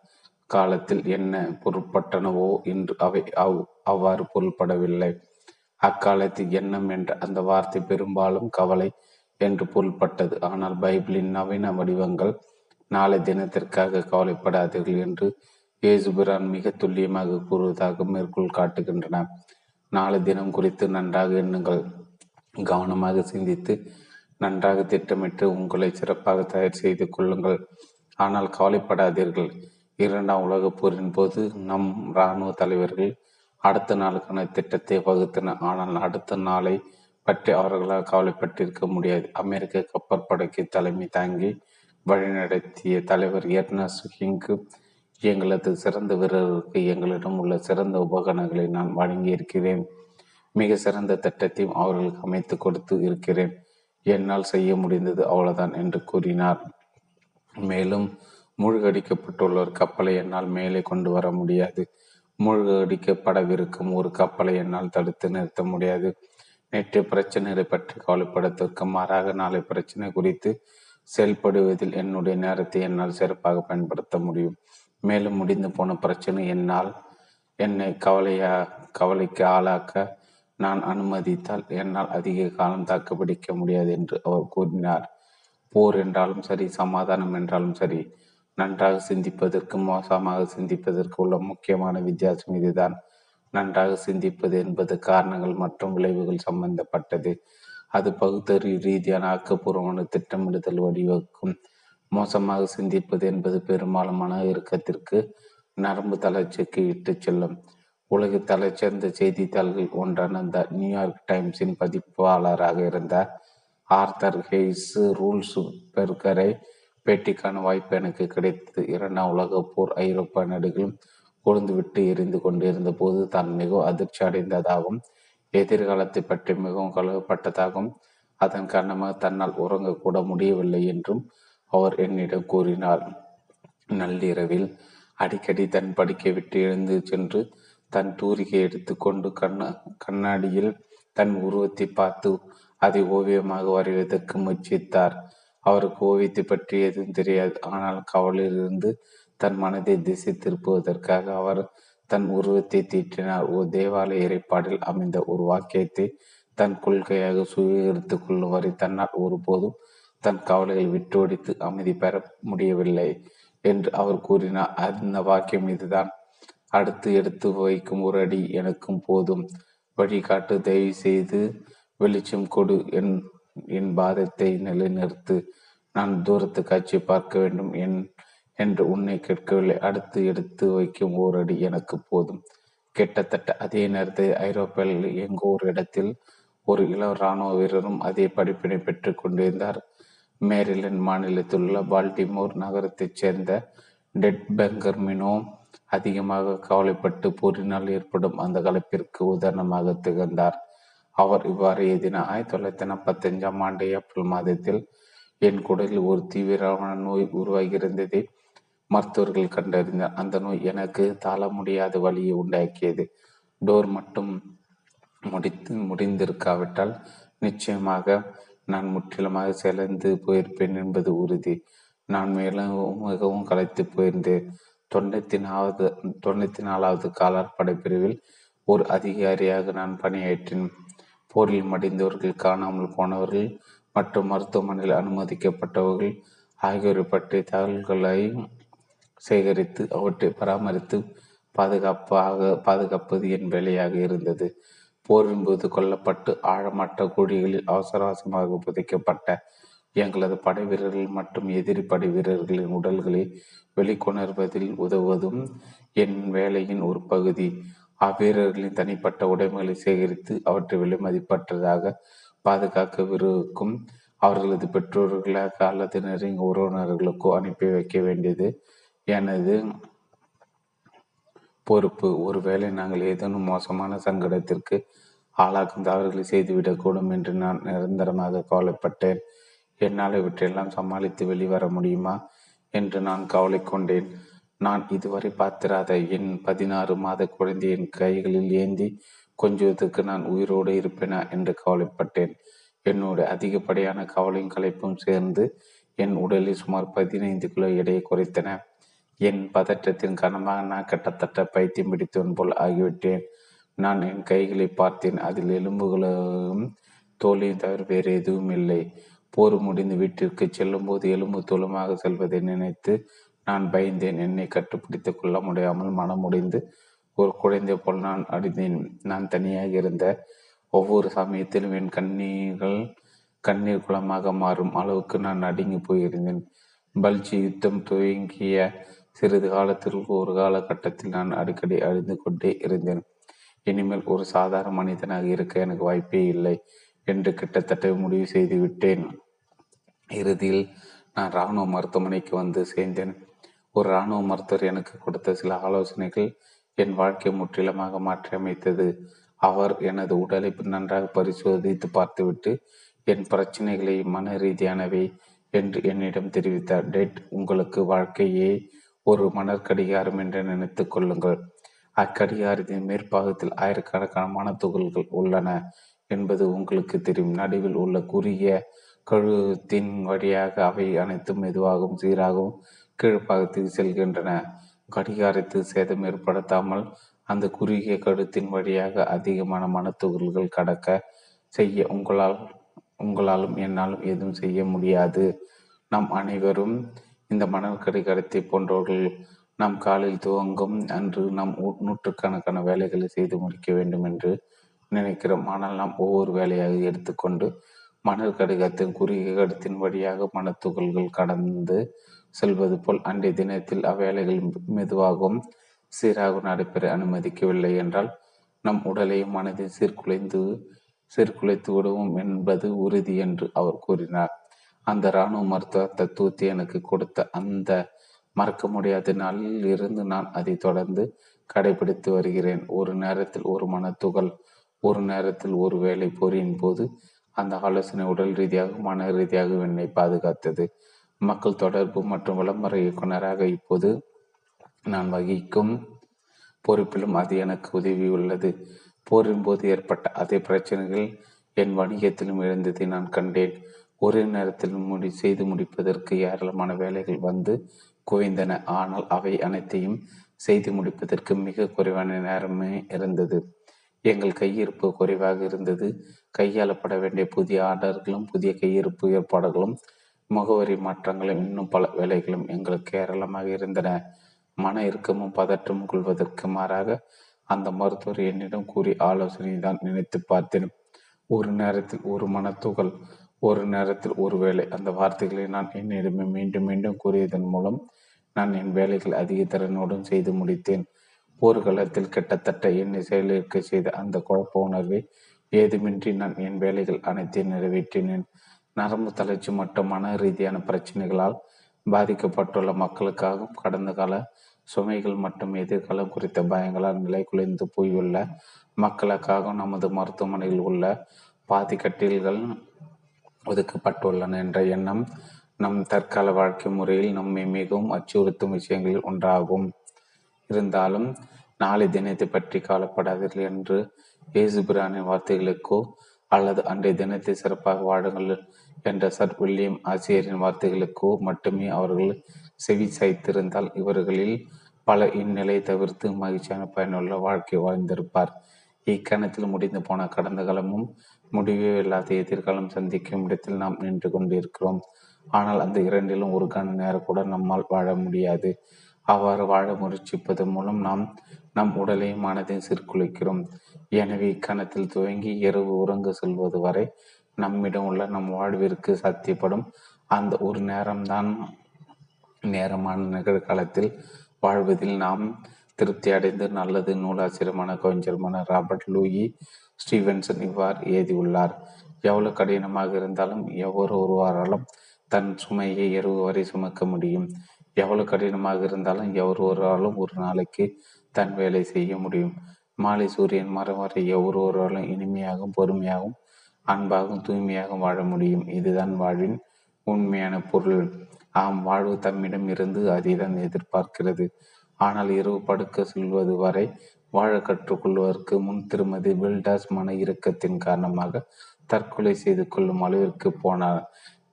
காலத்தில் என்ன பொருட்பட்டனவோ என்று அவை அவ் அவ்வாறு பொருள்படவில்லை. அக்காலத்தில் எண்ணம் என்ற அந்த வார்த்தை பெரும்பாலும் கவலை என்று பொருள்பட்டது. ஆனால் பைபிளின் நவீன வடிவங்கள் நாளை தினத்திற்காக கவலைப்படாதீர்கள் என்று ஏசுபிரான் மிக துல்லியமாக கூறுவதாக மேற்கோள் காட்டுகின்றன. நாளை தினம் குறித்து நன்றாக எண்ணுங்கள். கவனமாக சிந்தித்து நன்றாக திட்டமிட்டு உங்களை சிறப்பாக தயார் செய்து கொள்ளுங்கள். ஆனால் கவலைப்படாதீர்கள். இரண்டாம் உலகப் போரின் போது நம் இராணுவ தலைவர்கள் அடுத்த நாளுக்கான திட்டத்தை வகுத்தனர். ஆனால் அடுத்த நாளை பற்றி அவர்களால் கவலைப்பட்டிருக்க முடியாது. அமெரிக்க கப்பற்படைக்கு தலைமை தாங்கி வழிநடத்திய தலைவர் எர்னஸ் ஹிங்கு எங்களது சிறந்த வீரர்களுக்கு எங்களிடம் உள்ள சிறந்த உபகரணங்களை நான் வழங்கியிருக்கிறேன். மிக சிறந்த திட்டத்தையும் அவர்களுக்கு அமைத்து கொடுத்து இருக்கிறேன். என்னால் செய்ய முடிந்தது அவ்வளவுதான் என்று கூறினார். மேலும் மூழ்கடிக்கப்பட்டுள்ள ஒரு கப்பலை என்னால் மேலே கொண்டு வர முடியாது. மூழ்கடிக்கப்படவிருக்கும் ஒரு கப்பலை என்னால் தடுத்து நிறுத்த முடியாது. நேற்று பிரச்சனைகளை பற்றி கவலைப்படுவதற்கு மாறாக நாளை பிரச்சனை குறித்து செயல்படுவதில் என்னுடைய நேரத்தை என்னால் சிறப்பாக பயன்படுத்த முடியும். மேலும் முடிந்து போன பிரச்சனை என்னால் என்னை கவலையா கவலைக்கு ஆளாக்க நான் அனுமதித்தால் என்னால் அதிக காலம் தாக்குப்பிடிக்க முடியாது என்று அவர் கூறினார். போர் என்றாலும் சரி சமாதானம் என்றாலும் சரி நன்றாக சிந்திப்பதற்கு மோசமாக சிந்திப்பதற்கு உள்ள முக்கியமான வித்தியாசம் இதுதான். நன்றாக சிந்திப்பது என்பது காரணங்கள் மற்றும் விளைவுகள் சம்பந்தப்பட்டது. அது பகுத்தறிவு ரீதியான ஆக்கப்பூர்வமான திட்டமிடுதல் வடிவகுக்கும் மோசமாக சிந்திப்பது என்பது பெரும்பாலும் மன இறுக்கத்திற்கு நரம்பு தளர்ச்சிக்கு இட்டு செல்லும். உலக தலைச்சிறந்த செய்தித்தாள்கள் ஒன்றான த நியூயார்க் டைம்ஸின் பதிப்பாளராக இருந்த ஆர்தர் ஹெய்ஸ் ரூல்ஸ் பெர்கரை பேட்டிக்கான வாய்ப்பு எனக்கு கிடைத்தது. இரண்டாம் உலக போர் ஐரோப்பா நாடுகளும் கொழுந்துவிட்டு எரிந்து கொண்டிருந்த போது தான் மிகவும் அதிர்ச்சி அடைந்ததாகவும் எதிர்காலத்தை பற்றி மிகவும் கழுவப்பட்டதாகவும் அதன் காரணமாக தன்னால் உறங்கக்கூட முடியவில்லை என்றும் அவர் என்னிடம் கூறினார் நள்ளிரவில் அடிக்கடி தன் படுக்கை விட்டு எழுந்து சென்று தன் தூரிகை எடுத்துக்கொண்டு கண்ண கண்ணாடியில் தன் உருவத்தை பார்த்து அதை ஓவியமாக வரைவதற்கு முயற்சித்தார். அவருக்கு ஓவியத்தை பற்றி எதுவும் தெரியாது. ஆனால் கவலையிலிருந்து தன் மனதை திசை திருப்புவதற்காக அவர் தன் உருவத்தை தீட்டினார். ஒரு தேவாலய இறைப்பாடில் அமைந்த ஒரு வாக்கியத்தை தன் கொள்கையாக சுவீகரித்துக் கொள்ளும் வரை தன்னால் ஒருபோதும் தன் கவலைகளை விட்டோடித்து அமைதி பெற முடியவில்லை என்று அவர் கூறினார். அந்த வாக்கியம் இதுதான். அடுத்து எடுத்து வைக்கும் ஒரு அடி எனக்கும் போதும். வழிகாட்டு தயவு செய்து வெளிச்சம் கொடு. என் என் பாதத்தை நிலைநிறுத்து. நான் தூரத்து காட்சி பார்க்க வேண்டும். என் என்று உன்னை கேட்கவில்லை. அடுத்து எடுத்து வைக்கும் ஓரடி எனக்கு போதும். கிட்டத்தட்ட அதே நேரத்தில் ஐரோப்பாவில் எங்கோ ஒரு இடத்தில் ஒரு இளம் இராணுவ வீரரும் அதே படிப்பினை பெற்றுக் கொண்டிருந்தார். மேரிலண்ட் மாநிலத்தில் உள்ள பால்டிமோர் நகரத்தைச் சேர்ந்த டெட் பெங்கர்மினோ அதிகமாக கவலைப்பட்டு போரினால் ஏற்படும் அந்த கலப்பிற்கு உதாரணமாக திகழ்ந்தார். அவர் இவ்வாறு எழுதினார். ஆயிரத்தி தொள்ளாயிரத்தி நாற்பத்தஞ்சாம் ஆண்டு ஏப்ரல் மாதத்தில் என் குடலில் ஒரு தீவிரமான நோய் உருவாகியிருந்ததை மருத்துவர்கள் கண்டறிந்தார். அந்த நோய் எனக்கு தாழ முடியாத வழியை உண்டாக்கியது. டோர் மட்டும் முடித்து முடிந்திருக்காவிட்டால் நிச்சயமாக நான் முற்றிலுமாக சிலந்து போயிருப்பேன் என்பது உறுதி. நான் மேலும் மிகவும் கலைத்து போயிருந்தேன். தொண்ணூத்தி நாலாவது தொண்ணூத்தி நாலாவது காலார் படைப்பிரிவில் ஒரு அதிகாரியாக நான் பணியாற்றினேன் போரில் மடிந்தவர்கள் காணாமல் போனவர்கள் மற்றும் மருத்துவமனையில் அனுமதிக்கப்பட்டவர்கள் ஆகியோரை பற்றிய தகவல்களை சேகரித்து அவற்றை பராமரித்து பாதுகாப்பாக பாதுகாப்பது என் வேலையாக இருந்தது. போரின் போது கொல்லப்பட்டு ஆழமற்ற குழிகளில் அவசர அவசரமாக புதைக்கப்பட்ட எங்களது படை வீரர்கள் மற்றும் எதிரி படை வீரர்களின் உடல்களை வெளிக்கொணர்வதில் உதவுவதும் என் வேலையின் ஒரு பகுதி. அவ்வீரர்களின் தனிப்பட்ட உடைமைகளை சேகரித்து அவற்றை விலை மதிப்பற்றதாக பாதுகாக்க விருக்கும் அவர்களது பெற்றோர்களாக அல்லது நெருங்கிய உறவினர்களுக்கோ அனுப்பி வைக்க வேண்டியது எனது பொறுப்பு. ஒருவேளை நாங்கள் ஏதேனும் மோசமான சங்கடத்திற்கு ஆளாக்கும் தவறுகளை செய்துவிடக்கூடும் என்று நான் நிரந்தரமாக கவலைப்பட்டேன். என்னால் இவற்றையெல்லாம் சமாளித்து வெளிவர முடியுமா என்று நான் கவலை கொண்டேன் நான் இதுவரை பார்த்திராத என் பதினாறு மாத குழந்தை என் கைகளில் ஏந்தி கொஞ்சத்துக்கு நான் உயிரோடு இருப்பேனா என்று கவலைப்பட்டேன். என்னோட அதிகப்படியான கவலையும் கலைப்பும் சேர்ந்து என் உடலில் சுமார் பதினைந்து கிலோ எடையை குறைத்தன. என் பதற்றத்தின் காரணமாக நான் கிட்டத்தட்ட பைத்தியம் பிடித்தவன் போல் ஆகிவிட்டேன். நான் என் கைகளை பார்த்தேன். அதில் எலும்புகளும் தோலையும் தவிர வேறு எதுவும் இல்லை. போர் முடிந்து வீட்டிற்கு செல்லும்போது எலும்பு தோலுமாக செல்வதை நினைத்து நான் பயந்தேன். என்னை கட்டுப்பிடித்துக் கொள்ள முடியாமல் மனம் முடிந்து ஒரு குழந்தை போல் நான் அடிந்தேன் நான் தனியாக இருந்த ஒவ்வொரு சமயத்திலும் என் கண்ணீர்கள் கண்ணீர் குளமாக மாறும் அளவுக்கு நான் அடுங்கி போயிருந்தேன். பல்ஜி யுத்தம் துவங்கிய சிறிது காலத்திற்கு ஒரு காலகட்டத்தில் நான் அடிக்கடி அழிந்து கொண்டே இருந்தேன். இனிமேல் ஒரு சாதாரண மனிதனாக இருக்க எனக்கு வாய்ப்பே இல்லை என்று கிட்டத்தட்ட முடிவு செய்து விட்டேன். இறுதியில் நான் இராணுவ மருத்துவமனைக்கு வந்து சேர்ந்தேன். ஒரு இராணுவ மருத்துவர் எனக்கு கொடுத்த சில ஆலோசனைகள் என் வாழ்க்கையை முற்றிலுமாக மாற்றியமைத்தது. அவர் எனது உடலை நன்றாக பரிசோதித்து பார்த்துவிட்டு என் பிரச்சனைகளை மன ரீதியானவை என்று என்னிடம் தெரிவித்தார். டெட் உங்களுக்கு வாழ்க்கையே ஒரு மணற்கடிகாரம் என்று நினைத்துக் கொள்ளுங்கள். அக்கடிகாரத்தின் மேற்பாகத்தில் ஆயிரக்கணக்கான துகள்கள் உள்ளன என்பது உங்களுக்கு தெரியும். நடுவில் உள்ள குறுகிய கழுத்தின் வழியாக அவை அனைத்தும் மெதுவாகவும் சீராகவும் கீழ்ப்பாகத்தில் செல்கின்றன. கடிகாரத்தில் சேதம் ஏற்படுத்தாமல் அந்த குறுகிய கழுத்தின் வழியாக அதிகமான மனத்துகள்கள் கடக்க செய்ய உங்களால் உங்களாலும் என்னாலும் எதுவும் செய்ய முடியாது. நம் அனைவரும் இந்த மணல் கடிகாரத்தை போன்றவர்கள் நாம் காலில் துவங்கும் அன்று நாம் நூற்றுக்கணக்கான வேலைகளை செய்து முடிக்க வேண்டும் என்று நினைக்கிறோம். ஆனால் நாம் ஒவ்வொரு வேலையாக எடுத்துக்கொண்டு மணல் கடிகத்தின் குறுகிய கடத்தின் வழியாக மனத்துகள்கள் கடந்து செல்வது போல் அன்றைய தினத்தில் அவ்வேலைகள் மெதுவாகவும் சீராக நடைபெற அனுமதிக்கவில்லை என்றால் நம் உடலையும் மனதையும் சீர்குலைந்து சீர்குலைத்து விடுவோம் என்பது உறுதி என்று அவர் கூறினார். அந்த இராணுவ மருத்துவ தத்துவத்தை எனக்கு கொடுத்த அந்த மறக்க முடியாத நாளில் இருந்து நான் அதை தொடர்ந்து கடைபிடித்து வருகிறேன். ஒரு நேரத்தில் ஒரு மனத்துகள் ஒரு நேரத்தில் ஒரு வேலை பொறியின் போது அந்த ஆலோசனை உடல் ரீதியாக மன ரீதியாக என்னை பாதுகாத்தது. மக்கள் தொடர்பு மற்றும் விளம்பர இயக்குநராக இப்போது நான் வகிக்கும் பொறுப்பிலும் அது எனக்கு உதவியுள்ளது போரின் போது ஏற்பட்ட அதே பிரச்சனைகள் என் வணிகத்திலும் எழுந்ததை நான் கண்டேன். ஒரே நேரத்தில் முடி செய்து முடிப்பதற்கு ஏராளமான வேலைகள் வந்து குவிந்தன. ஆனால் அவை அனைத்தையும் செய்து முடிப்பதற்கு மிக குறைவான நேரமே இருந்தது. எங்கள் கையிருப்பு குறைவாக இருந்தது. கையாளப்பட வேண்டிய புதிய ஆர்டர்களும் புதிய கையிருப்பு ஏற்பாடுகளும் முகவரி மாற்றங்களும் இன்னும் பல வேலைகளும் எங்களுக்கு ஏராளமாக இருந்தன. மன இறுக்கமும் பதற்றமும் கொள்வதற்கு மாறாக அந்த மருத்துவர் என்னிடம் கூறி ஆலோசனை தான் நினைத்து பார்த்தேன். ஒரு நேரத்தில் ஒரு மனத்துகள் ஒரு நேரத்தில் ஒருவேளை அந்த வார்த்தைகளை நான் என்னிடமே மீண்டும் மீண்டும் கூறியதன் மூலம் நான் என் வேலைகள் அதிக திறனுடன் செய்து முடித்தேன். போர்க்களத்தில் கிட்டத்தட்ட என்னை செயலிழக்க செய்த அந்த குழப்ப உணர்வை ஏதுமின்றி நான் என் வேலைகள் அனைத்தையும் நிறைவேற்றினேன். நரம்பு தளர்ச்சி மற்றும் மன ரீதியான பிரச்சனைகளால் பாதிக்கப்பட்டுள்ள மக்களுக்காகவும் கடந்த கால சுமைகள் மற்றும் எதிர்காலம் குறித்த பயங்களால் நிலை குலைந்து போயுள்ள மக்களுக்காக நமது மருத்துவமனையில் உள்ள பாதி கட்டில்கள் ஒதுக்கப்பட்டுள்ளன என்ற எண்ணம் நம் தற்கால வாழ்க்கை முறையில் நம்மை மிகவும் அச்சுறுத்தும் விஷயங்களில் ஒன்றாகும். இருந்தாலும் நாளை தினத்தை பற்றி கவலைப்படாதீர்கள் என்று இயேசுபிரானின் வார்த்தைகளுக்கோ அல்லது அன்றைய தினத்தை சிறப்பாக வாடுங்கள் என்ற சர் வில்லியம் ஆசிரியரின் வார்த்தைகளுக்கோ மட்டுமே அவர்கள் செவி சாய்த்திருந்தால் இவர்களில் பல இந்நிலை தவிர்த்து மகிழ்ச்சியான பயனுள்ள வாழ்க்கை வாழ்ந்திருப்பார். இக்கணத்தில் முடிந்து போன கடந்த காலமும் முடிவே இல்லாத எதிர்காலம் சந்திக்கும் இடத்தில் நாம் நின்று கொண்டிருக்கிறோம். ஆனால் அந்த இரண்டிலும் ஒரு கண நேரம் கூட நம்மால் வாழ முடியாது. அவ்வாறு வாழ முயற்சிப்பதன் மூலம் நாம் நம் உடலையும் மனதையும் சீர்குலைக்கிறோம் எனவே இக்கணத்தில் துவங்கி இரவு உறங்கு செல்வது வரை நம்மிடம் உள்ள நம் வாழ்விற்கு சாத்தியப்படும் அந்த ஒரு நேரம்தான். நேரமான நிகழ்காலத்தில் வாழ்வதில் நாம் திருப்தி அடைந்து நல்லது நூலாசிரியமான கவிஞருமான ராபர்ட் லூயி ஸ்டீவன்சன் இவ்வாறு எழுதியுள்ளார். எவ்வளவு கடினமாக இருந்தாலும் எவ்வொரு ஒருவராலும் தன் சுமையை இரவு வரை சுமக்க முடியும். எவ்வளவு கடினமாக இருந்தாலும் எவர் ஒருவராலும் ஒரு நாளைக்கு தன் வேலை செய்ய முடியும். மாலை சூரியன் மரம் வரை எவ்வொருவராலும் இனிமையாகவும் பொறுமையாகவும் அன்பாகவும் தூய்மையாகவும் வாழ முடியும். இதுதான் வாழ்வின் உண்மையான பொருள். ஆம் வாழ்வு தம்மிடம் இருந்து தான் எதிர்பார்க்கிறது. ஆனால் இரவு படுக்க செல்வது வரை வாழ கற்றுக்கொள்வதற்கு முன் திருமதி பில்டாஸ் மன இறுக்கத்தின் காரணமாக தற்கொலை செய்து கொள்ளும் அளவிற்கு போனார்.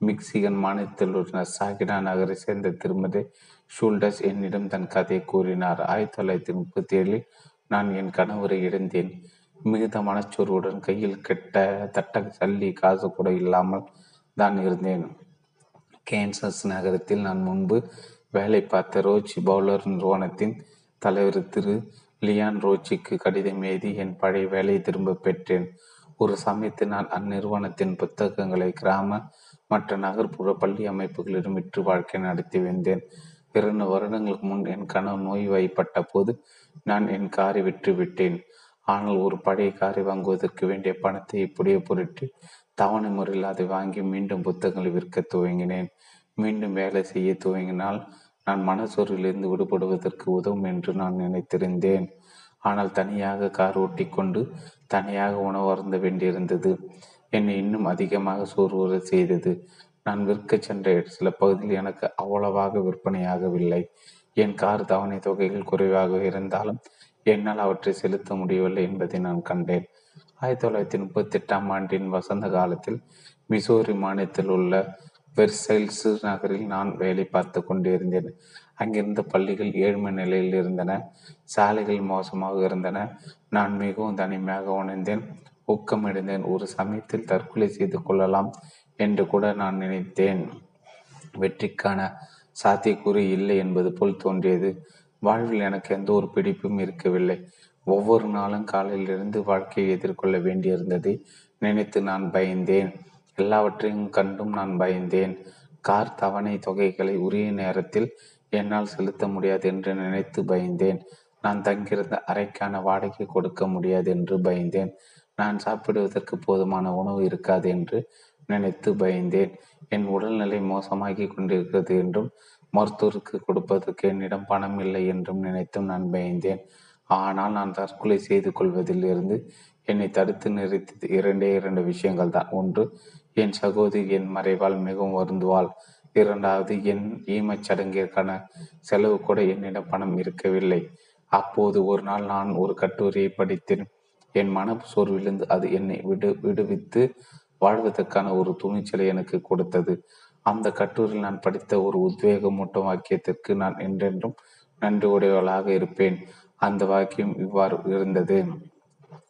மிக்சிகன் மாநிலத்தில் உள்ள சாகினா நகரை சேர்ந்த திருமதி ஷூல்டஸ் என்னிடம் தன் கதையை கூறினார். ஆயிரத்தி தொள்ளாயிரத்தி முப்பத்தி ஏழில் நான் என் கணவரை இழந்தேன். மிகுந்த மனச்சோர்வுடன் கையில் கெட்ட தட்ட சல்லி காசு கூட இல்லாமல் தான் இருந்தேன். கேன்சஸ் நகரத்தில் நான் முன்பு வேலை பார்த்த ரோச் பவுலர் நிறுவனத்தின் தலைவர் திரு லியான் ரோச்சிக்கு கடிதம் எழுதி என் பழைய வேலையை திரும்ப பெற்றேன். ஒரு சமயத்தில் நான் அந்நிறுவனத்தின் புத்தகங்களை கிராம மற்ற நகர்ப்புற பள்ளி அமைப்புகளிடம் விற்று வாழ்க்கை நடத்தி வந்தேன். இரண்டு வருடங்களுக்கு முன் என் கனவு நோய்வாய்ப்பட்ட போது நான் என் காரை விற்று விட்டேன். ஆனால் ஒரு பழைய காரை வாங்குவதற்கு வேண்டிய பணத்தை இப்படியே பொருட்டி தவணை முறையில் அதை வாங்கி மீண்டும் புத்தகங்களை விற்க துவங்கினேன். மீண்டும் வேலை செய்ய துவங்கினால் நான் மனசோர்விலிருந்து விடுபடுவதற்கு உதவும் என்று நான் நினைத்திருந்தேன். ஆனால் தனியாக கார் ஓட்டி கொண்டு தனியாக உணவு அருந்த வேண்டியிருந்தது. என்னை இன்னும் அதிகமாக சோர்வுற செய்தது. நான் விற்க சென்ற சில பகுதியில் எனக்கு அவ்வளவாக விற்பனையாகவில்லை. என் கார் தவணை தொகைகள் குறைவாக இருந்தாலும் என்னால் அவற்றை செலுத்த முடியவில்லை என்பதை நான் கண்டேன். ஆயிரத்தி தொள்ளாயிரத்தி முப்பத்தி எட்டாம் ஆண்டின் வசந்த காலத்தில் மிசோரி மாநிலத்தில் உள்ள வெர்சைல்ஸ் நகரில் நான் வேலை பார்த்து கொண்டிருந்தேன். அங்கிருந்த பள்ளிகள் ஏழ்மை நிலையில் இருந்தன. சாலைகள் மோசமாக இருந்தன. நான் மிகவும் தனிமையாக உணர்ந்தேன். ஊக்கமடைந்தேன். ஒரு சமயத்தில் தற்கொலை செய்து கொள்ளலாம் என்று கூட நான் நினைத்தேன். வெற்றிக்கான சாத்தியக்கூறு இல்லை என்பது போல் தோன்றியது. வாழ்வில் எனக்கு எந்த ஒரு பிடிப்பும் இருக்கவில்லை. ஒவ்வொரு நாளும் காலையிலிருந்து வாழ்க்கையை எதிர்கொள்ள வேண்டியிருந்ததை நினைத்து நான் பயந்தேன். எல்லாவற்றையும் கண்டும் நான் பயந்தேன். கார் தவணை தொகைகளை உரிய நேரத்தில் என்னால் செலுத்த முடியாது என்று நினைத்து பயந்தேன். நான் தங்கியிருந்த அறைக்கான வாடகை கொடுக்க முடியாது என்று பயந்தேன். நான் சாப்பிடுவதற்கு போதுமான உணவு இருக்காது என்று நினைத்து பயந்தேன். என் உடல்நிலை மோசமாகி கொண்டிருக்கிறது என்றும் மருத்துவருக்கு கொடுப்பதற்கு என்னிடம் பணம் இல்லை என்றும் நினைத்தும் நான் பயந்தேன். ஆனால் நான் தற்கொலை செய்து கொள்வதில் இருந்து என்னை தடுத்து நிறுத்தி இரண்டே இரண்டு விஷயங்கள் தான் ஒன்று என் சகோதரி என் மறைவால் மிகவும் வருந்துவாள். இரண்டாவது என் ஈமச் சடங்கிற்கான செலவு கூட என்னிடம் பணம் இருக்கவில்லை. அப்போது ஒரு நாள் நான் ஒரு கட்டுரையை படித்தேன். என் மன சோர்விலிருந்து அது என்னை விடு விடுவித்து வாழ்வதற்கான ஒரு துணிச்சலை எனக்கு கொடுத்தது. அந்த கட்டுரையில் நான் படித்த ஒரு உத்வேகமூட்டும் வாக்கியத்திற்கு நான் என்றென்றும் நன்றி உடையவளாக இருப்பேன். அந்த வாக்கியம் இவ்வாறு இருந்தது.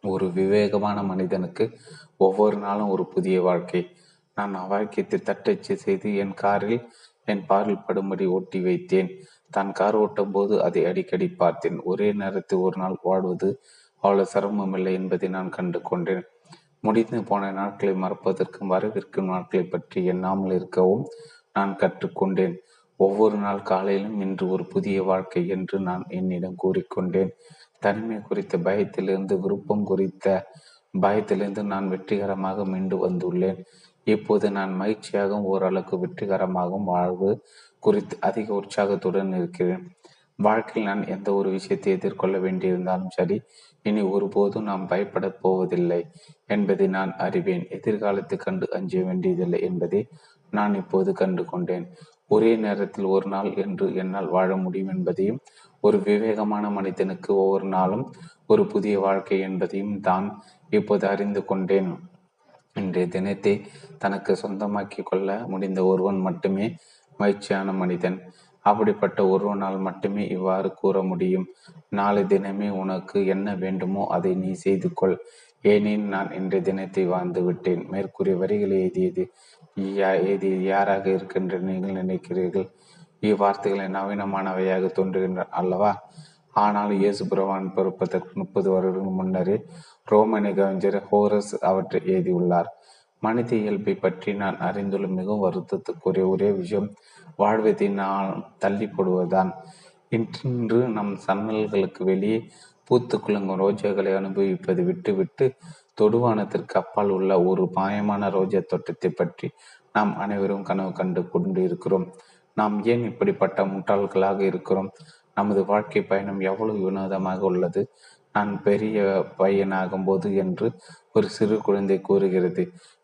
ஒரு விவேகமான மனிதனுக்கு ஒவ்வொரு நாளும் ஒரு புதிய வாழ்க்கை. நான் அவாக்கியத்தை தட்டச்சு செய்து என் காரில் என் பார்வையில் படும்படி ஓட்டி வைத்தேன். தான் கார் ஓட்டும் போது அதை அடிக்கடி பார்த்தேன். ஒரே நேரத்தில் ஒரு நாள் வாழ்வது அவ்வளவு சிரமமில்லை என்பதை நான் கண்டு கொண்டேன். முடிந்து போன நாட்களை மறப்பதற்கும் வரவிருக்கும் நாட்களை பற்றி எண்ணாமல் இருக்கவும் நான் கற்றுக்கொண்டேன் ஒவ்வொரு நாள் காலையிலும் இன்று ஒரு புதிய வாழ்க்கை என்று நான் என்னிடம் கூறிக்கொண்டேன் தனிமை குறித்த பயத்திலிருந்து விருப்பம் குறித்த பயத்திலிருந்து நான் வெற்றிகரமாக மீண்டு வந்துள்ளேன். இப்போது நான் மகிழ்ச்சியாகவும் ஓரளவுக்கு வெற்றிகரமாகவும் வாழ்வு குறித்து அதிக உற்சாகத்துடன் இருக்கிறேன். வாழ்க்கையில் நான் எந்த ஒரு விஷயத்தை எதிர்கொள்ள வேண்டியிருந்தாலும் சரி இனி ஒருபோதும் நாம் பயப்படப் போவதில்லை என்பதை நான் அறிவேன். எதிர்காலத்தை கண்டு அஞ்ச வேண்டியதில்லை என்பதை நான் இப்போது கண்டு கொண்டேன் ஒரே நேரத்தில் ஒரு நாள் என்று என்னால் வாழ முடியும் என்பதையும் ஒரு விவேகமான மனிதனுக்கு ஒவ்வொரு நாளும் ஒரு புதிய வாழ்க்கை என்பதையும் தான் இப்போது அறிந்து கொண்டேன். இன்றைய தினத்தை தனக்கு சொந்தமாக்கி கொள்ள முடிந்த ஒருவன் மட்டுமே மகிழ்ச்சியான மனிதன். அப்படிப்பட்ட ஒருவனால் மட்டுமே இவ்வாறு கூற முடியும். நாளை தினமே உனக்கு என்ன வேண்டுமோ அதை நீ செய்து கொள். ஏனேன் நான் இன்றைய தினத்தை வாழ்ந்து விட்டேன். மேற்கூறிய வரிகளை எழுதியது எழுதியது யாராக இருக்கின்ற நீங்கள் நினைக்கிறீர்கள்? இவ்வார்த்தைகளை நவீனமானவையாக தோன்றுகின்றன அல்லவா? ஆனால் இயேசு பிரவான் பிறப்பதற்கு முப்பது வருடங்கள் முன்னரே ரோமனி கவிஞர் ஹோரஸ் அவற்றை எழுதியுள்ளார். மனித இயல்பை பற்றி நான் அறிந்துள்ள மிகவும் வருத்தத்துக்குரிய ஒரே விஷயம் வாழ்வதை நான் தள்ளி போடுவதுதான் இன்று நம் சன்னல்களுக்கு வெளியே பூத்து குலுங்கும் ரோஜாக்களை அனுபவிப்பது விட்டுவிட்டு தொடுவானத்திற்கு அப்பால் உள்ள ஒரு மாயமான ரோஜா தோட்டத்தை பற்றி நாம் அனைவரும் கனவு கண்டு கொண்டு இருக்கிறோம் நாம் ஏன் இப்படிப்பட்ட முட்டாள்களாக இருக்கிறோம்? நமது வாழ்க்கை பயணம் எவ்வளவு வினோதமாக உள்ளது? நான் பெரிய பையனாகும் போது என்று ஒரு சிறு குழந்தை கூறுகிறது.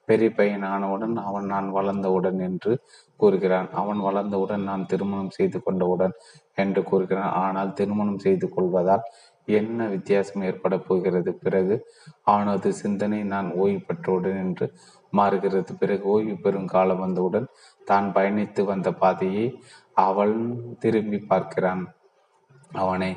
பெரிய பையன் ஆனவுடன் அவன் நான் வளர்ந்தவுடன் என்று கூறுகிறான். அவன் வளர்ந்தவுடன் நான் திருமணம் செய்து கொண்டவுடன் என்று கூறுகிறான். ஆனால் திருமணம் செய்து கொள்வதால் என்ன வித்தியாசம் ஏற்பட போகிறது? பிறகு அவனது சிந்தனை நான் ஓய்வு பெற்றவுடன் என்று மாறுகிறது. பிறகு ஓய்வு பெறும் காலம் வந்தவுடன் தான் பயணித்து வந்த பாதையை அவள் திரும்பி பார்க்கிறான். அவனை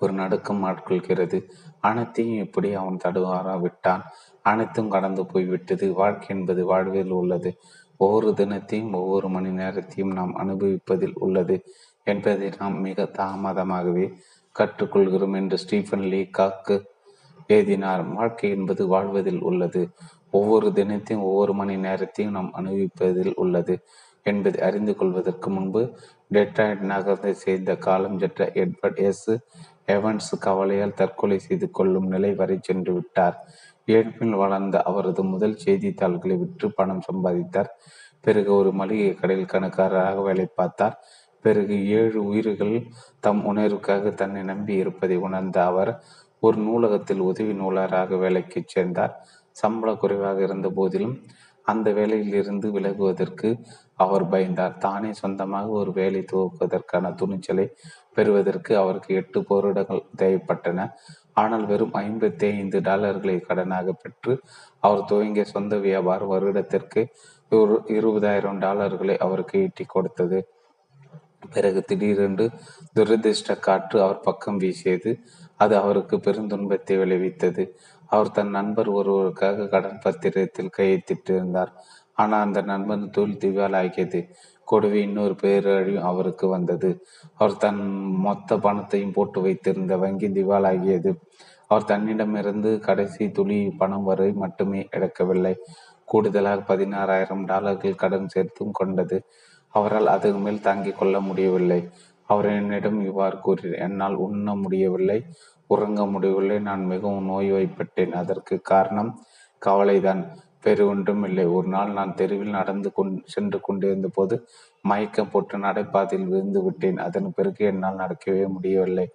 ஒரு நடுக்கம் ஆட்கொள்கிறது. அனைத்தையும் எப்படி அவன் தடுவாரா விட்டான் அனைத்தும் கடந்து போய்விட்டது. வாழ்க்கை என்பது வாழ்வில் உள்ளது. ஒவ்வொரு தினத்தையும் ஒவ்வொரு மணி நேரத்தையும் நாம் அனுபவிப்பதில் உள்ளது என்பதை நாம் மிக தாமதமாகவே கற்றுக்கொள்கிறோம் என்று ஸ்டீஃபன் லீ காக்கு எழுதினார். வாழ்க்கை என்பது வாழ்வதில் உள்ளது. ஒவ்வொரு தினத்தையும் ஒவ்வொரு மணி நேரத்தையும் நாம் அனுபவிப்பதில் உள்ளது என்பதை அறிந்து கொள்வதற்கு முன்பு டெட்ராய்ட் நகரத்தை சேர்ந்த காலம் சென்ற எட்வர்ட் எஸ். எவன்ஸ் கவலையால் தற்கொலை செய்து கொள்ளும் நிலை வரை சென்று விட்டார். ஏழ்பில் வளர்ந்த அவரது முதல் செய்தித்தாள்களை விற்று பணம் சம்பாதித்தார். பிறகு ஒரு மளிகை கடையில் கணக்காரராக வேலை பார்த்தார். பிறகு ஏழு உயிர்கள் தம் உணர்வுக்காக தன்னை நம்பி இருப்பதை உணர்ந்த அவர் ஒரு நூலகத்தில் உதவி நூலராக வேலைக்கு சேர்ந்தார். சம்பளம் குறைவாக இருந்த போதிலும் அந்த வேலையில் இருந்து விலகுவதற்கு அவர் பயந்தார். தானே சொந்தமாக ஒரு வேலை துவக்குவதற்கான துணிச்சலை பெறுவதற்கு அவருக்கு எட்டு போரிடங்கள் தேவைப்பட்டன. ஆனால் வெறும் ஐம்பத்தி ஐந்து டாலர்களை கடனாக பெற்று அவர் துவங்கிய சொந்த வியாபாரம் வருடத்திற்கு ஒரு இருபதாயிரம் டாலர்களை அவருக்கு ஈட்டி கொடுத்தது. பிறகு திடீரென்று துரதிருஷ்ட காற்று அவர் பக்கம் வீசியது. அது அவருக்கு பெருந்துன்பத்தை விளைவித்தது. அவர் தன் நண்பர் ஒருவருக்காக கடன் பத்திரத்தில் கையெழுத்திட்டிருந்தார். ஆனால் அந்த நண்பன் தொழில் திவால் ஆகியது கூடவே இன்னொரு பேரழிவு அவருக்கு வந்தது. அவர் தன் மொத்த பணத்தையும் போட்டு வைத்திருந்த வங்கி திவாலாகியது. அவர் தன்னிடமிருந்து கடைசி துளி பணம் வரை மட்டுமே இழக்கவில்லை கூடுதலாக பதினாறாயிரம் டாலர்கள் கடன் சேர்த்தும் கொண்டது. அவரால் அதுக்கு மேல் தாங்கிக் கொள்ள முடியவில்லை. அவர் என்னிடம் இவ்வாறு கூறினார் என்னால் உண்ண முடியவில்லை உறங்க முடியவில்லை. நான் மிகவும் நோய்வாய்ப்பட்டேன் அதற்கு காரணம் கவலைதான். வேறு ஒன்றும் இல்லை. ஒரு நாள் நான் தெருவில் நடந்து கொண் சென்று கொண்டிருந்த போது மயக்கம் போட்டு நடைபாதையில் விழுந்து விட்டேன். அதன் பிறகு என்னால் நடக்கவே முடியவில்லை.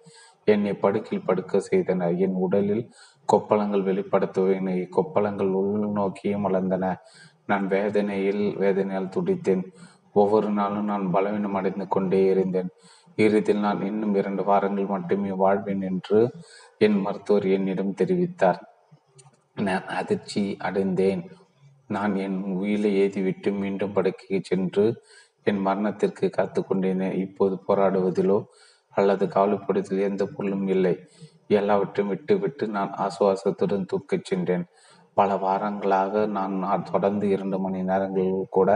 என்னை படுக்கில் படுக்க செய்தனர் என் உடலில் கொப்பளங்கள் வெளிப்படுத்துவேன் கொப்பளங்கள் உள்நோக்கியும் வளர்ந்தன. நான் வேதனையில் வேதனையால் துடித்தேன். ஒவ்வொரு நாளும் நான் பலவீனம் அடைந்து கொண்டே இருந்தேன். இறுதியில் நான் இன்னும் இரண்டு வாரங்கள் மட்டுமே வாழ்வேன் என்று என் மருத்துவர் என்னிடம் தெரிவித்தார். நான் அதிர்ச்சி அடைந்தேன். நான் என் உயிரை ஏதிவிட்டு மீண்டும் படுக்கைக்கு சென்று என் மரணத்திற்கு காத்து கொண்டேன். இப்போது போராடுவதிலோ அல்லது கவலைப்படுவதில் எந்த பொருளும் இல்லை. எல்லாவற்றையும் விட்டுவிட்டு நான் ஆசுவாசத்துடன் தூக்கச் சென்றேன். பல வாரங்களாக நான் தொடர்ந்து இரண்டு மணி நேரங்களில் கூட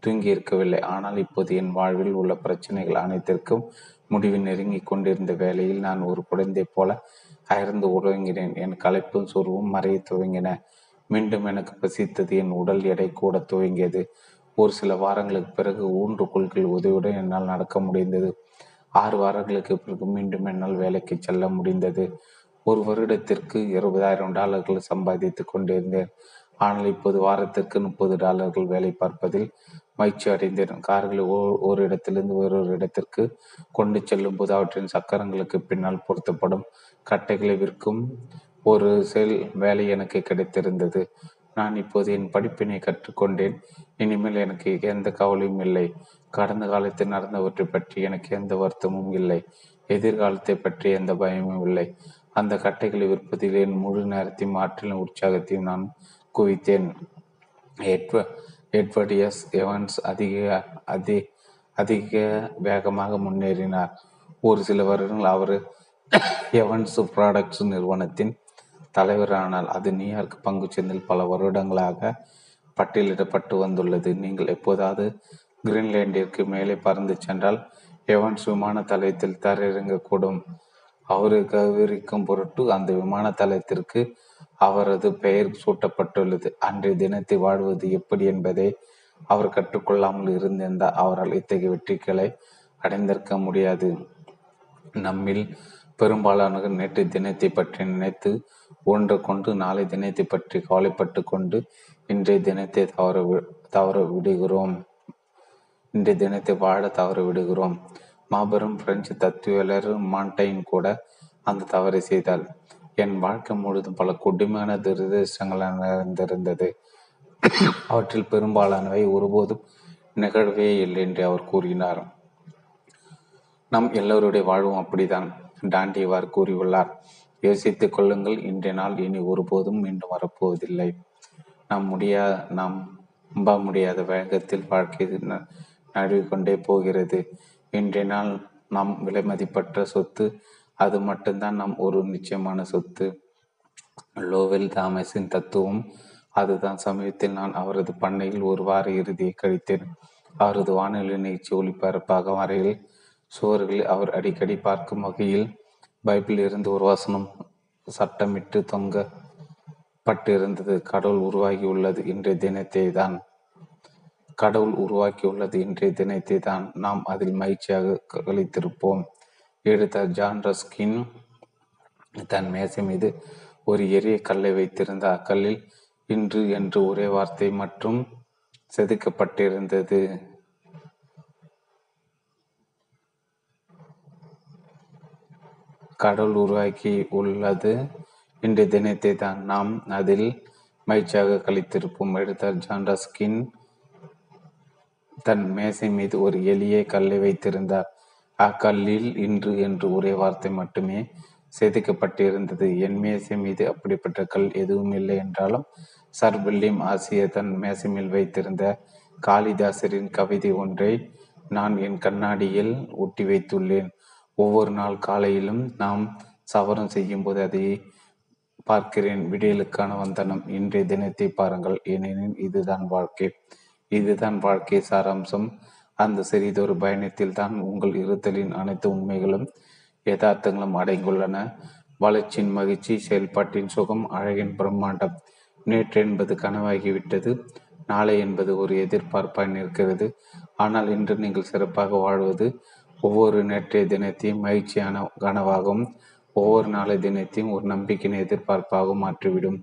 தூங்கி இருக்கவில்லை. ஆனால் இப்போது என் வாழ்வில் உள்ள பிரச்சனைகள் அனைத்திற்கும் முடிவு நெருங்கி கொண்டிருந்த வேளையில் நான் ஒரு குழந்தை போல அயர்ந்து உறங்கினேன். என் களைப்பும் சொருவும் மறைய துவங்கின. மீண்டும் எனக்கு பசித்தது என் உடல் எடை கூட துவங்கியது. ஒரு சில வாரங்களுக்கு பிறகு ஊன்று கொள்கை உதவியுடன் என்னால் நடக்க முடிந்தது. ஆறு வாரங்களுக்கு பிறகு மீண்டும் என்னால் வேலைக்கு செல்ல முடிந்தது. ஒரு வருடத்திற்கு இருபதாயிரம் டாலர்கள் சம்பாதித்துக் கொண்டிருந்தேன். ஆனால் இப்போது வாரத்திற்கு முப்பது டாலர்கள் வேலை பார்ப்பதில் மகிழ்ச்சி அடைந்தேன். கார்களை ஒரு இடத்திலிருந்து வேறொரு இடத்திற்கு கொண்டு செல்லும் போது அவற்றின் சக்கரங்களுக்கு பின்னால் பொருத்தப்படும் கட்டைகளை விற்கும் ஒரு செல் வேலை எனக்கு கிடைத்திருந்தது. நான் இப்போது என் படிப்பினை கற்றுக்கொண்டேன். இனிமேல் எனக்கு எந்த கவலையும் இல்லை. கடந்த காலத்தில் நடந்தவற்றை பற்றி எனக்கு எந்த வருத்தமும் இல்லை. எதிர்காலத்தை பற்றி எந்த பயமும் இல்லை. அந்த கட்டைகளை விற்பதில் என் முழு நேரத்தையும் ஆற்றிலும் உற்சாகத்தையும் நான் குவித்தேன். எட்வ எட்வர்ட் எஸ். எவன்ஸ் அதிக அதி அதிக வேகமாக முன்னேறினார். ஒரு சில வருடங்கள் அவர் எவன்ஸ் ப்ராடக்ட்ஸ் நிறுவனத்தின் தலைவரானால் அது நியூயார்க் பங்கு சந்தையில் பல வருடங்களாக பட்டியலிடப்பட்டு வந்துள்ளது. நீங்கள் எப்போதாவது கிரீன்லேண்டிற்கு மேலே பறந்து சென்றால் எவன்ஸ் விமான தளத்தில் தரையிறங்கக்கூடும். அவருக்கு விவரிக்கும் பொருட்டு அந்த விமான தளத்திற்கு அவரது பெயர் சூட்டப்பட்டுள்ளது. அன்றைய தினத்தை வாழ்வது எப்படி என்பதை அவர் கற்றுக்கொள்ளாமல் இருந்திருந்தால் அவரால் இத்தகைய வெற்றிகளை அடைந்திருக்க முடியாது. நம்மில் பெரும்பாலானவர்கள் நேற்று தினத்தை பற்றி நினைத்து ஒன்று கொண்டு நாளை தினத்தை பற்றி கவலைப்பட்டு கொண்டு இன்றைய தினத்தை தவற தவற விடுகிறோம். இன்றைய தினத்தை வாழ தவற விடுகிறோம். மாபெரும் பிரெஞ்சு தத்துவலர் மாண்டைன் கூட அந்த தவறை செய்தால் என் வாழ்க்கை முழுதும் பல கொடுமையான துரதிருஷ்டங்கள் நடந்திருந்தது அவற்றில் பெரும்பாலானவை ஒருபோதும் நிகழ்வே இல்லை என்று அவர் கூறினார். நம் எல்லோருடைய வாழ்வும் அப்படித்தான். டாண்டி இவ்வாறு கூறியுள்ளார். யோசித்துக் கொள்ளுங்கள் இன்றைய நாள் இனி ஒருபோதும் மீண்டும் வரப்போவதில்லை. நாம் முடியா நாம் நம்ப முடியாத வேகத்தில் வாழ்க்கை நழுவிக்கொண்டே போகிறது. இன்றைய நாள் நாம் விலைமதிப்பற்ற சொத்து அது மட்டும்தான் நம் ஒரு நிச்சயமான சொத்து. லோவெல் தாமஸின் தத்துவம் அதுதான் சமயத்தில் நான் அவரது பண்ணையில் ஒரு வார இறுதியை கழித்தேன். அவரது வானொலி நிகழ்ச்சி ஒளிபரப்பாக வரையில் சுவர்களில் அவர் அடிக்கடி பார்க்கும் வகையில் பைபிளில் இருந்து ஒரு வசனம் சட்டமிட்டு தொங்க பட்டிருந்தது கடவுள் உருவாகி உள்ளது இன்றைய தினத்தை தான் கடவுள் உருவாக்கியுள்ளது இன்றைய தினத்தை தான் நாம் அதில் மகிழ்ச்சியாக கழித்திருப்போம் எடுத்த ஜான் ரஸ்கின் தன் மேசை மீது ஒரு எரிய கல்லை வைத்திருந்த அக்கல்லில் இன்று என்று ஒரே வார்த்தை மற்றும் செதுக்கப்பட்டிருந்தது. கடவுள் உருவாக்கி உள்ளது. இன்றைய தினத்தை தான் நாம் அதில் மகிழ்ச்சியாக கழித்திருப்போம். எடுத்தார் ஜான் ரஸ்கின் தன் மேசை மீது ஒரு எளிய கல்லை வைத்திருந்தார். அக்கல்லில் இன்று என்று ஒரே வார்த்தை மட்டுமே செதுக்கப்பட்டிருந்தது. என் மேசை மீது அப்படிப்பட்ட கல் எதுவும் இல்லை என்றாலும் சர் வில்லியம் ஆசிய தன் மேசை மேல் வைத்திருந்த காளிதாசரின் கவிதை ஒன்றை நான் என் கண்ணாடியில் ஒட்டி வைத்துள்ளேன். ஒவ்வொரு நாள் காலையிலும் நாம் சவரம் செய்யும் போது அதை பார்க்கிறேன். விடியலுக்கான வந்தனம். இன்றைய தினத்தை பாருங்கள். ஏனெனில் இதுதான் வாழ்க்கை. இதுதான் வாழ்க்கை சாராம்சம். அந்த சிறிதொரு பயணத்தில் தான் உங்கள் இருத்தலின் அனைத்து உண்மைகளும் யதார்த்தங்களும் அடங்கியுள்ளன. வளர்ச்சியின் மகிழ்ச்சி செயல்பாட்டின் சுகம் அழகின் பிரம்மாண்டம். நேற்று என்பது கனவாகிவிட்டது. நாளை என்பது ஒரு எதிர்பார்ப்பாய் நிற்கிறது. ஆனால் இன்று நீங்கள் சிறப்பாக வாழ்வது ஒவ்வொரு நேற்றைய தினத்தையும் மகிழ்ச்சியான கனவாகவும் ஒவ்வொரு நாளை தினத்தையும் ஒரு நம்பிக்கையின் எதிர்பார்ப்பாகவும் மாற்றிவிடும்.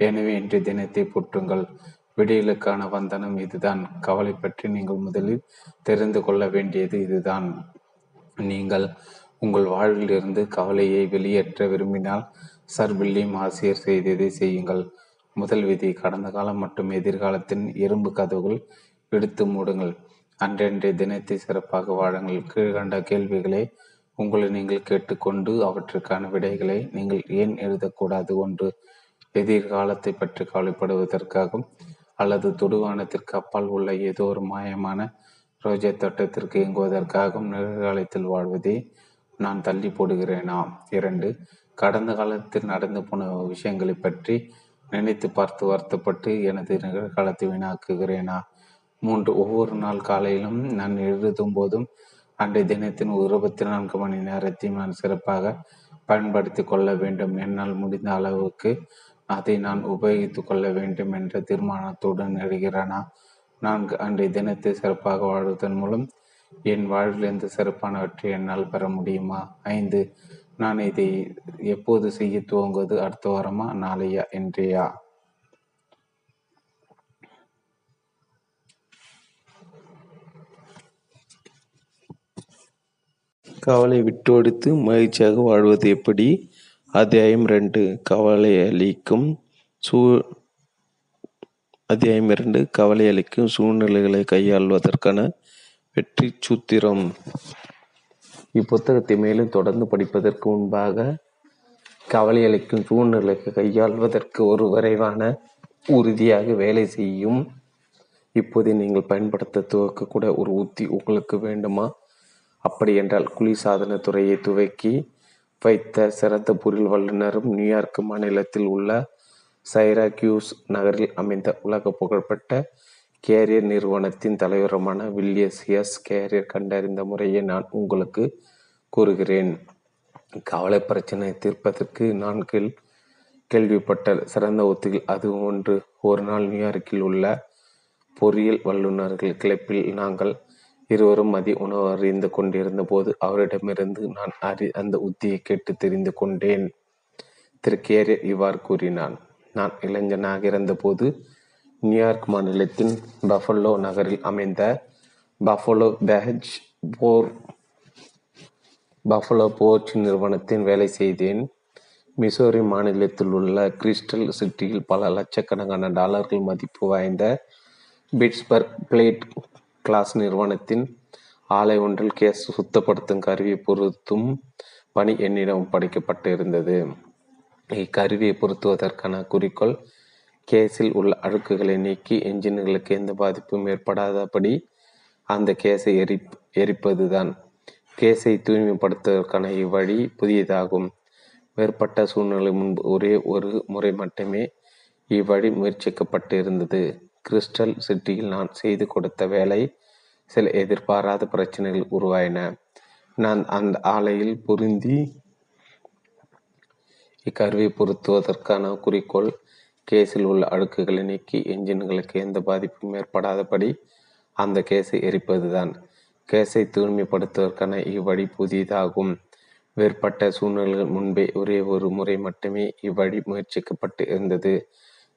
எனவே இன்றைய தினத்தை போற்றுங்கள். விடியலுக்கான வந்தனம் இதுதான். கவலை பற்றி நீங்கள் முதலில் தெரிந்து கொள்ள வேண்டியது இதுதான். நீங்கள் உங்கள் வாழ்வில் இருந்து கவலையை வெளியேற்ற விரும்பினால் சர் வில்லியம் ஆசிரியர் செய்ததை செய்யுங்கள். முதல் விதி கடந்த காலம் மற்றும் எதிர்காலத்தின் இரும்பு கதவுகள் எடுத்து மூடுங்கள். அன்றன்றைய தினத்தை சிறப்பாக வாழுங்கள். கீழ்கண்ட கேள்விகளை உங்களை நீங்கள் கேட்டுக்கொண்டு அவற்றுக்கான விடைகளை நீங்கள் ஏன் எழுதக்கூடாது? ஒன்று எதிர்காலத்தை பற்றி கவலைப்படுவதற்காகவும் அல்லது துடுவானத்திற்கு அப்பால் உள்ள ஏதோ ஒரு மாயமான ரோஜா தோட்டத்திற்கு இயங்குவதற்காகவும் நிகழ்காலத்தில் வாழ்வதை நான் தள்ளி போடுகிறேனா? இரண்டு கடந்த காலத்தில் நடந்து போன விஷயங்களை பற்றி நினைத்து பார்த்து வருத்தப்பட்டு எனது நிகழ்காலத்தை வீணாக்குகிறேனா? மூன்று ஒவ்வொரு நாள் காலையிலும் நான் எழுதும் போதும் அன்றைய தினத்தின் இருபத்தி நான்கு மணி நேரத்தையும் நான் சிறப்பாக பயன்படுத்தி கொள்ள வேண்டும். என்னால் முடிந்த அளவுக்கு அதை நான் உபயோகித்து கொள்ள வேண்டும் என்ற தீர்மானத்துடன் எழுகிறானா? நான் அன்றைய தினத்தை சிறப்பாக வாழ்வதன் மூலம் என் வாழ்விலிருந்து சிறப்பானவற்றை என்னால் பெற முடியுமா? ஐந்து நான் இதை எப்போது செய்ய துவங்குவது? அடுத்த வாரமா? நாளையா? என்றையா கவலை விட்டொடுத்து மகிழ்ச்சியாக வாழ்வது எப்படி? அத்தியாயம் ரெண்டு கவலை அளிக்கும் சூ அத்தியாயம் இரண்டு. கவலை அளிக்கும் சூழ்நிலைகளை கையாள்வதற்கான வெற்றி சூத்திரம். இப்புத்தகத்தை மேலும் தொடர்ந்து படிப்பதற்கு முன்பாக கவலை அளிக்கும் சூழ்நிலைகளை கையாள்வதற்கு ஒரு விரைவான உறுதியாக வேலை செய்யும். இப்போது நீங்கள் பயன்படுத்த துவக்கக்கூட ஒரு உத்தி உங்களுக்கு வேண்டுமா? அப்படியென்றால் குளிர்சாதன துறையை துவக்கி வைத்த சிறந்த பொருள் வல்லுநரும் நியூயார்க் மாநிலத்தில் உள்ள சைராக்யூஸ் நகரில் அமைந்த உலக புகழ்பெற்ற கேரியர் நிறுவனத்தின் தலைவருமான வில்லியஸ் எஸ் கேரியர் கண்டறிந்த முறையை நான் உங்களுக்கு கூறுகிறேன். கவலை பிரச்சனை தீர்ப்பதற்கு நான் கேள் கேள்விப்பட்ட சிறந்த ஒத்துகள் அது ஒன்று. ஒரு நாள் நியூயார்க்கில் உள்ள பொறியியல் வல்லுநர்கள் கிளப்பில் நாங்கள் இருவரும் மதிய உணவு அறிந்து கொண்டிருந்த போது அவரிடமிருந்து நான் அறி அந்த உத்தியை கேட்டு தெரிந்து கொண்டேன். திரு கேரியர் இவ்வாறு கூறினான். நான் இளைஞனாக இருந்தபோது நியூயார்க் மாநிலத்தின் பஃபலோ நகரில் அமைந்த பஃபலோ பேஜ் போர் பஃபலோ போர்ச் நிறுவனத்தின் வேலை செய்தேன். மிசோரி மாநிலத்தில் உள்ள கிறிஸ்டல் சிட்டியில் பல லட்சக்கணக்கான டாலர்கள் மதிப்பு வாய்ந்த பிட்ஸ்பர்க் பிளேட் கிளாஸ் நிறுவனத்தின் ஆலை ஒன்றில் கேஸ் சுத்தப்படுத்தும் கருவியை பொருத்தும் பணி என்னிடம் ஒப்படைக்கப்பட்டு இருந்தது இக்கருவியை பொருத்துவதற்கான குறிக்கோள் கேஸில் உள்ள அழுக்குகளை நீக்கி என்ஜின்களுக்கு எந்த பாதிப்பும் ஏற்படாதபடி அந்த கேஸை எரி எரிப்பதுதான். கேஸை தூய்மைப்படுத்துவதற்கான இவ்வழி புதியதாகும். மேற்பட்ட சூழ்நிலை முன்பு ஒரே ஒரு முறை மட்டுமே இவ்வழி முயற்சிக்கப்பட்டு இருந்தது கிறிஸ்டல் சிட்டியில் நான் செய்து கொடுத்த வேலை சில எதிர்பாராத பிரச்சனைகள் உருவாயின. நான் அந்த ஆலையில் பொருந்தி இக்கருவை பொருத்துவதற்கான குறிக்கோள் கேஸில் உள்ள அழுக்குகளை நீக்கி என்ஜின்களுக்கு எந்த பாதிப்பும் ஏற்படாதபடி அந்த கேஸை எரிப்பதுதான். கேஸை தூய்மைப்படுத்துவதற்கான இவ்வழி புதியதாகும் வேறுபட்ட சூழ்நிலைகள் முன்பே ஒரே ஒரு முறை மட்டுமே இவ்வழி முயற்சிக்கப்பட்டு இருந்தது.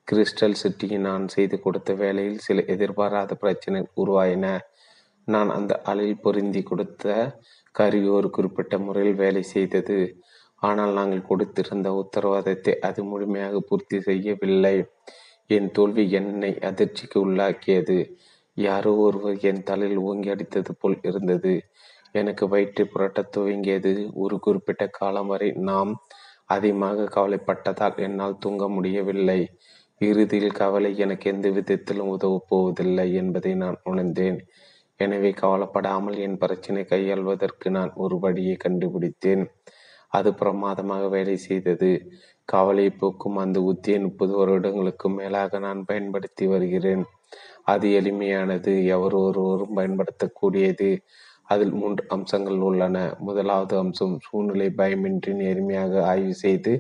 கிறிஸ்டல் சிட்டி நான் செய்து கொடுத்த வேலையில் சில எதிர்பாராத பிரச்சனை உருவாயின. நான் அந்த அலையில் பொருந்தி கொடுத்த கருவி ஒரு குறிப்பிட்ட முறையில் வேலை செய்தது. ஆனால் நாங்கள் கொடுத்திருந்த உத்தரவாதத்தை அது முழுமையாக பூர்த்தி செய்யவில்லை. என் தோல்வி என்னை அதிர்ச்சிக்கு உள்ளாக்கியது. யாரோ ஒருவர் என் தலையில் ஓங்கி அடித்தது போல் இருந்தது. எனக்கு வயிற்று புரட்ட துவங்கியது. ஒரு குறிப்பிட்ட காலம் வரை நாம் அதிகமாக கவலைப்பட்டதால் என்னால் தூங்க முடியவில்லை. இறுதியில் கவலை எனக்கு எந்த விதத்திலும் உதவப் போவதில்லை என்பதை நான் உணர்ந்தேன். எனவே கவலைப்படாமல் என் பிரச்சனை கையாள்வதற்கு நான் ஒரு வழியை கண்டுபிடித்தேன். அது பிரமாதமாக வேலை செய்தது. கவலை போக்கும் அந்த உத்தியை முப்பது வருடங்களுக்கும் மேலாக நான் பயன்படுத்தி வருகிறேன். அது எளிமையானது. எவர் ஒருவரும் பயன்படுத்தக்கூடியது. அதில் மூன்று அம்சங்கள் உள்ளன. முதலாவது அம்சம் சூழ்நிலை பயமின்றி நேர்மையாக ஆய்வு செய்து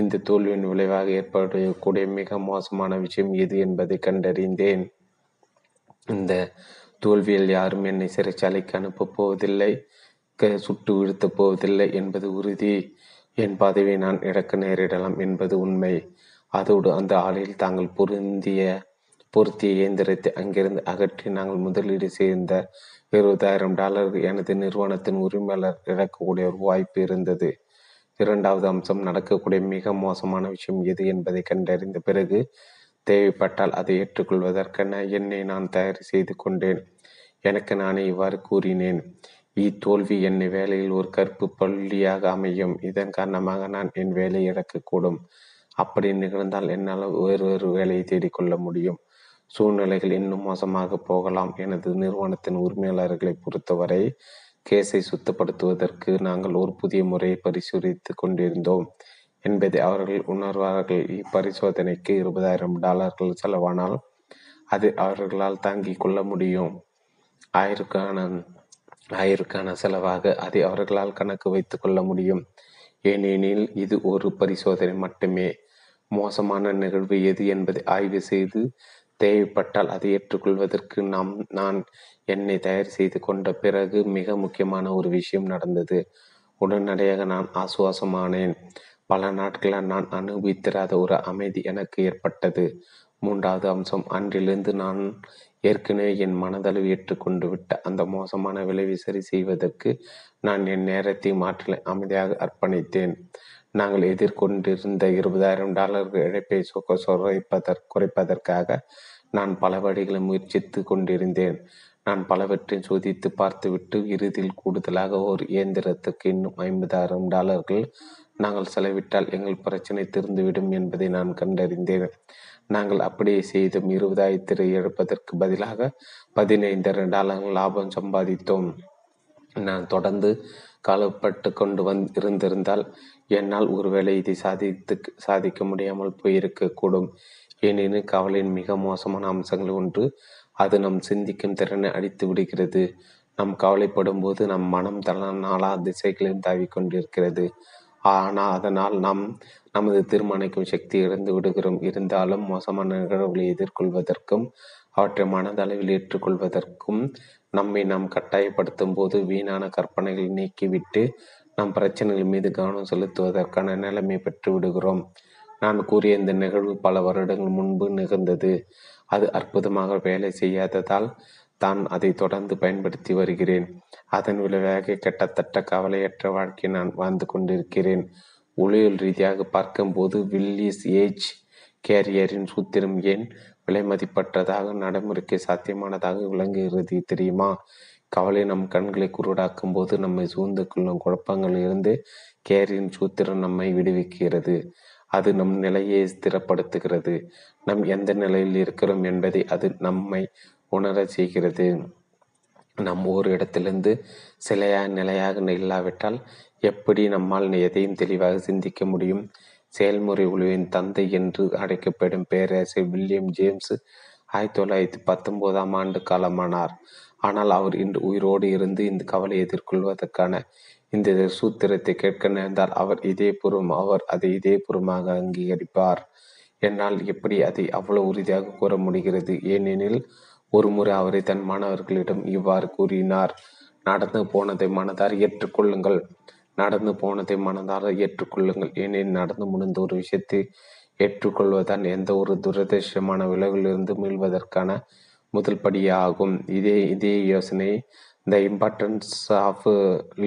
இந்த தோல்வியின் விளைவாக ஏற்படக்கூடிய மிக மோசமான விஷயம் எது என்பதை கண்டறிந்தேன். இந்த தோல்வியில் யாரும் என்னை சிறைச்சாலைக்கு அனுப்பப் போவதில்லை சுட்டு வீழ்த்தப் போவதில்லை என்பது உறுதி. என் பதவியை நான் இழக்க நேரிடலாம் என்பது உண்மை. அதோடு அந்த ஆலையில் தாங்கள் பொருந்திய பொருத்திய இயந்திரத்தை அங்கிருந்து அகற்றி நாங்கள் முதலீடு செய்த இருபதாயிரம் டாலர் எனது நிறுவனத்தின் உரிமையாளர் இழக்கக்கூடிய ஒரு வாய்ப்பு இருந்தது. இரண்டாவது அம்சம் நடக்கக்கூடிய மிக மோசமான விஷயம் எது என்பதை கண்டறிந்த பிறகு தேவைப்பட்டால் அதை ஏற்றுக்கொள்வதற்கென என்னை நான் தயார் செய்து கொண்டேன். எனக்கு நானே இவ்வாறு கூறினேன். இத்தோல்வி என்னை வேலையில் ஒரு கருப்பு பள்ளியாக அமையும். இதன் காரணமாக நான் என் வேலையை இழக்கக்கூடும். அப்படி நிகழ்ந்தால் என்னால் வேறு வேறு வேலையை தேடிக்கொள்ள முடியும். சூழ்நிலைகள் இன்னும் மோசமாக போகலாம். எனது நிறுவனத்தின் உரிமையாளர்களை பொறுத்தவரை கேஸை சுத்தப்படுத்துவதற்கு நாங்கள் ஒரு புதிய முறையை பரிசோதித்து கொண்டிருந்தோம். என்பதை அவர்கள் உணர்வார்கள். இப்பரிசோதனைக்கு இருபதாயிரம் டாலர்கள் செலவானால் அது அவர்களால் தாங்கிக் கொள்ள முடியும். ஆயிரக்கான ஆயிரக்கான செலவாக அதை அவர்களால் கணக்கு வைத்துக் கொள்ள முடியும். ஏனெனில் இது ஒரு பரிசோதனை மட்டுமே. மோசமான நிகழ்வு எது என்பதை ஆய்வு செய்து தேவைப்பட்டால் அதை ஏற்றுக்கொள்வதற்கு நாம் நான் என்னை தயார் செய்து கொண்ட பிறகு மிக முக்கியமான ஒரு விஷயம் நடந்தது. உடனடியாக நான் ஆசுவாசமானேன். பல நாட்களாக நான் அனுபவித்திராத ஒரு அமைதி எனக்கு ஏற்பட்டது. மூன்றாவது அம்சம் அன்றிலிருந்து நான் ஏற்கனவே என் மனதளவு ஏற்றுக்கொண்டு விட்ட அந்த மோசமான விளைவை சரி செய்வதற்கு நான் என் நேரத்தை மாற்றி அமைதியாக அர்ப்பணித்தேன். நாங்கள் எதிர்கொண்டிருந்த இருபதாயிரம் டாலர்கள் இழப்பை சொக்க சொறைப்பதற் குறைப்பதற்காக நான் பல வழிகளை முயற்சித்து கொண்டிருந்தேன். நான் பலவற்றை சோதித்து பார்த்துவிட்டு இறுதியில் கூடுதலாக ஒரு இயந்திரத்துக்கு இன்னும் ஐம்பதாயிரம் டாலர்கள் நாங்கள் செலவிட்டால் எங்கள் பிரச்சனை திருந்துவிடும் என்பதை நான் கண்டறிந்தேன். நாங்கள் அப்படியே செய்தோம் இருபதாயிரத்தை இழப்பதற்கு பதிலாக பதினைந்தாயிரம் டாலர்கள் லாபம் சம்பாதித்தோம். நான் தொடர்ந்து காலப்பட்டு கொண்டு வந் இருந்திருந்தால் என்னால் ஒருவேளை இதை சாதித்து சாதிக்க முடியாமல் போயிருக்கக்கூடும். ஏனெனில் கவலையின் மிக மோசமான அம்சங்கள் ஒன்று அது நம் சிந்திக்கும் திறனை அடித்து விடுகிறது. நாம் கவலைப்படும் போது நம் மனம் தள நாளா திசைகளில் தாவிக்கொண்டிருக்கிறது ஆனால் அதனால் நாம் நமது தீர்மானிக்கும் சக்தி இழந்து விடுகிறோம். இருந்தாலும் மோசமான நிகழ்வுகளை எதிர்கொள்வதற்கும் அவற்றை மனதளவில் ஏற்றுக்கொள்வதற்கும் நம்மை நாம் கட்டாயப்படுத்தும் போது வீணான கற்பனைகளை நீக்கிவிட்டு நாம் பிரச்சனைகள் மீது கவனம் செலுத்துவதற்கான நிலைமை பெற்று விடுகிறோம். நான் கூறிய இந்த நிகழ்வு பல வருடங்கள் முன்பு நிகழ்ந்தது. அது அற்புதமாக வேலை செய்யாததால் தான் அதை தொடர்ந்து பயன்படுத்தி வருகிறேன். அதன் விளைவாக கிட்டத்தட்ட கவலையற்ற வாழ்க்கை நான் வாழ்ந்து கொண்டிருக்கிறேன். ஒளியல் ரீதியாக பார்க்கும்போது வில்லிஸ் ஏஜ் கேரியரின் சூத்திரம் ஏன் விலைமதிப்பற்றதாக நடைமுறைக்கு சாத்தியமானதாக விளங்குகிறது தெரியுமா? கவலை நம் கண்களை குருடாக்கும் போது நம்மை சூழ்ந்து கொள்ளும் குழப்பங்களிலிருந்து கேரியின் சூத்திரம் நம்மை விடுவிக்கிறது. அது நம் நிலையை ஸ்திரப்படுத்துகிறது. நம் எந்த நிலையில் இருக்கிறோம் என்பதை அது நம்மை உணர செய்கிறது. நம் ஒரு இடத்திலிருந்து சிலையா நிலையாக இல்லாவிட்டால் எப்படி நம்மால் எதையும் தெளிவாக சிந்திக்க முடியும்? செயல்முறை உழுவின் தந்தை என்று அழைக்கப்படும் பேரரசர் வில்லியம் ஜேம்ஸ் ஆயிரத்தி தொள்ளாயிரத்தி பத்தொன்பதாம் ஆண்டு காலமானார். ஆனால் அவர் இன்று உயிரோடு இருந்து இந்த கவலை எதிர்கொள்வதற்கான இந்த சூத்திரத்தை கேட்க நேர்ந்தால் அவர் இதயபூர்வம் அவர் அதை இதயபூர்வமாக அங்கீகரிப்பார். என்னால் எப்படி அதை அவ்வளவு உறுதியாக கூற முடிகிறது? ஏனெனில் ஒருமுறை அவரை தன் மாணவர்களிடம் இவ்வாறு கூறினார் நடந்து போனதை மனதார் ஏற்றுக்கொள்ளுங்கள். நடந்து போனதை மனதார ஏற்றுக்கொள்ளுங்கள். ஏனெனில் நடந்து முடிந்த ஒரு விஷயத்தை ஏற்றுக்கொள்வதால் எந்த ஒரு துரதிருஷ்டமான விளைவிலிருந்து மீள்வதற்கான முதல் படியாகும் இதே இதே யோசனை த இம்பார்ட்டன்ஸ் ஆஃப்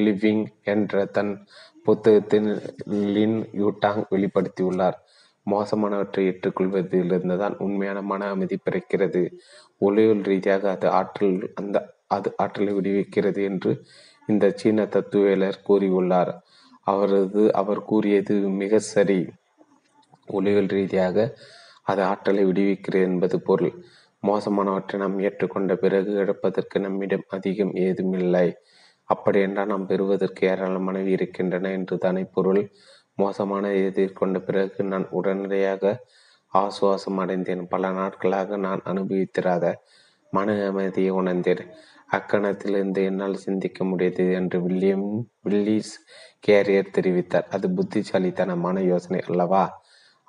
லிவிங் என்ற தன் புத்தகத்தில் லின் யூட்டாங் வெளிப்படுத்தியுள்ளார். மோசமானவற்றை ஏற்றுக்கொள்வதிலிருந்து தான் உண்மையான மன அமைதி பிறக்கிறது. ஒளியல் ரீதியாக அது ஆற்றல் அந்த அது ஆற்றலை விடுவிக்கிறது என்று இந்த சீன தத்துவியலர் கூறியுள்ளார். அவரது அவர் கூறியது மிக சரி. ஒளியல் ரீதியாக அது ஆற்றலை விடுவிக்கிறது என்பது பொருள். மோசமானவற்றை நாம் ஏற்றுக்கொண்ட பிறகு இழப்பதற்கு நம்மிடம் அதிகம் ஏதுமில்லை. அப்படியென்றால் நாம் பெறுவதற்கு ஏராளமானவை இருக்கின்றன என்று தானே பொருள். மோசமான எதிர்கொண்ட பிறகு நான் உடனடியாக ஆசுவாசம் அடைந்தேன். பல நாட்களாக நான் அனுபவித்திராத மன அமைதியை உணர்ந்தேன். அக்கணத்திலிருந்து என்னால் சிந்திக்க முடியாது என்று வில்லியம் வில்லிஸ் கேரியர் தெரிவித்தார். அது புத்திசாலித்தனமான யோசனை அல்லவா?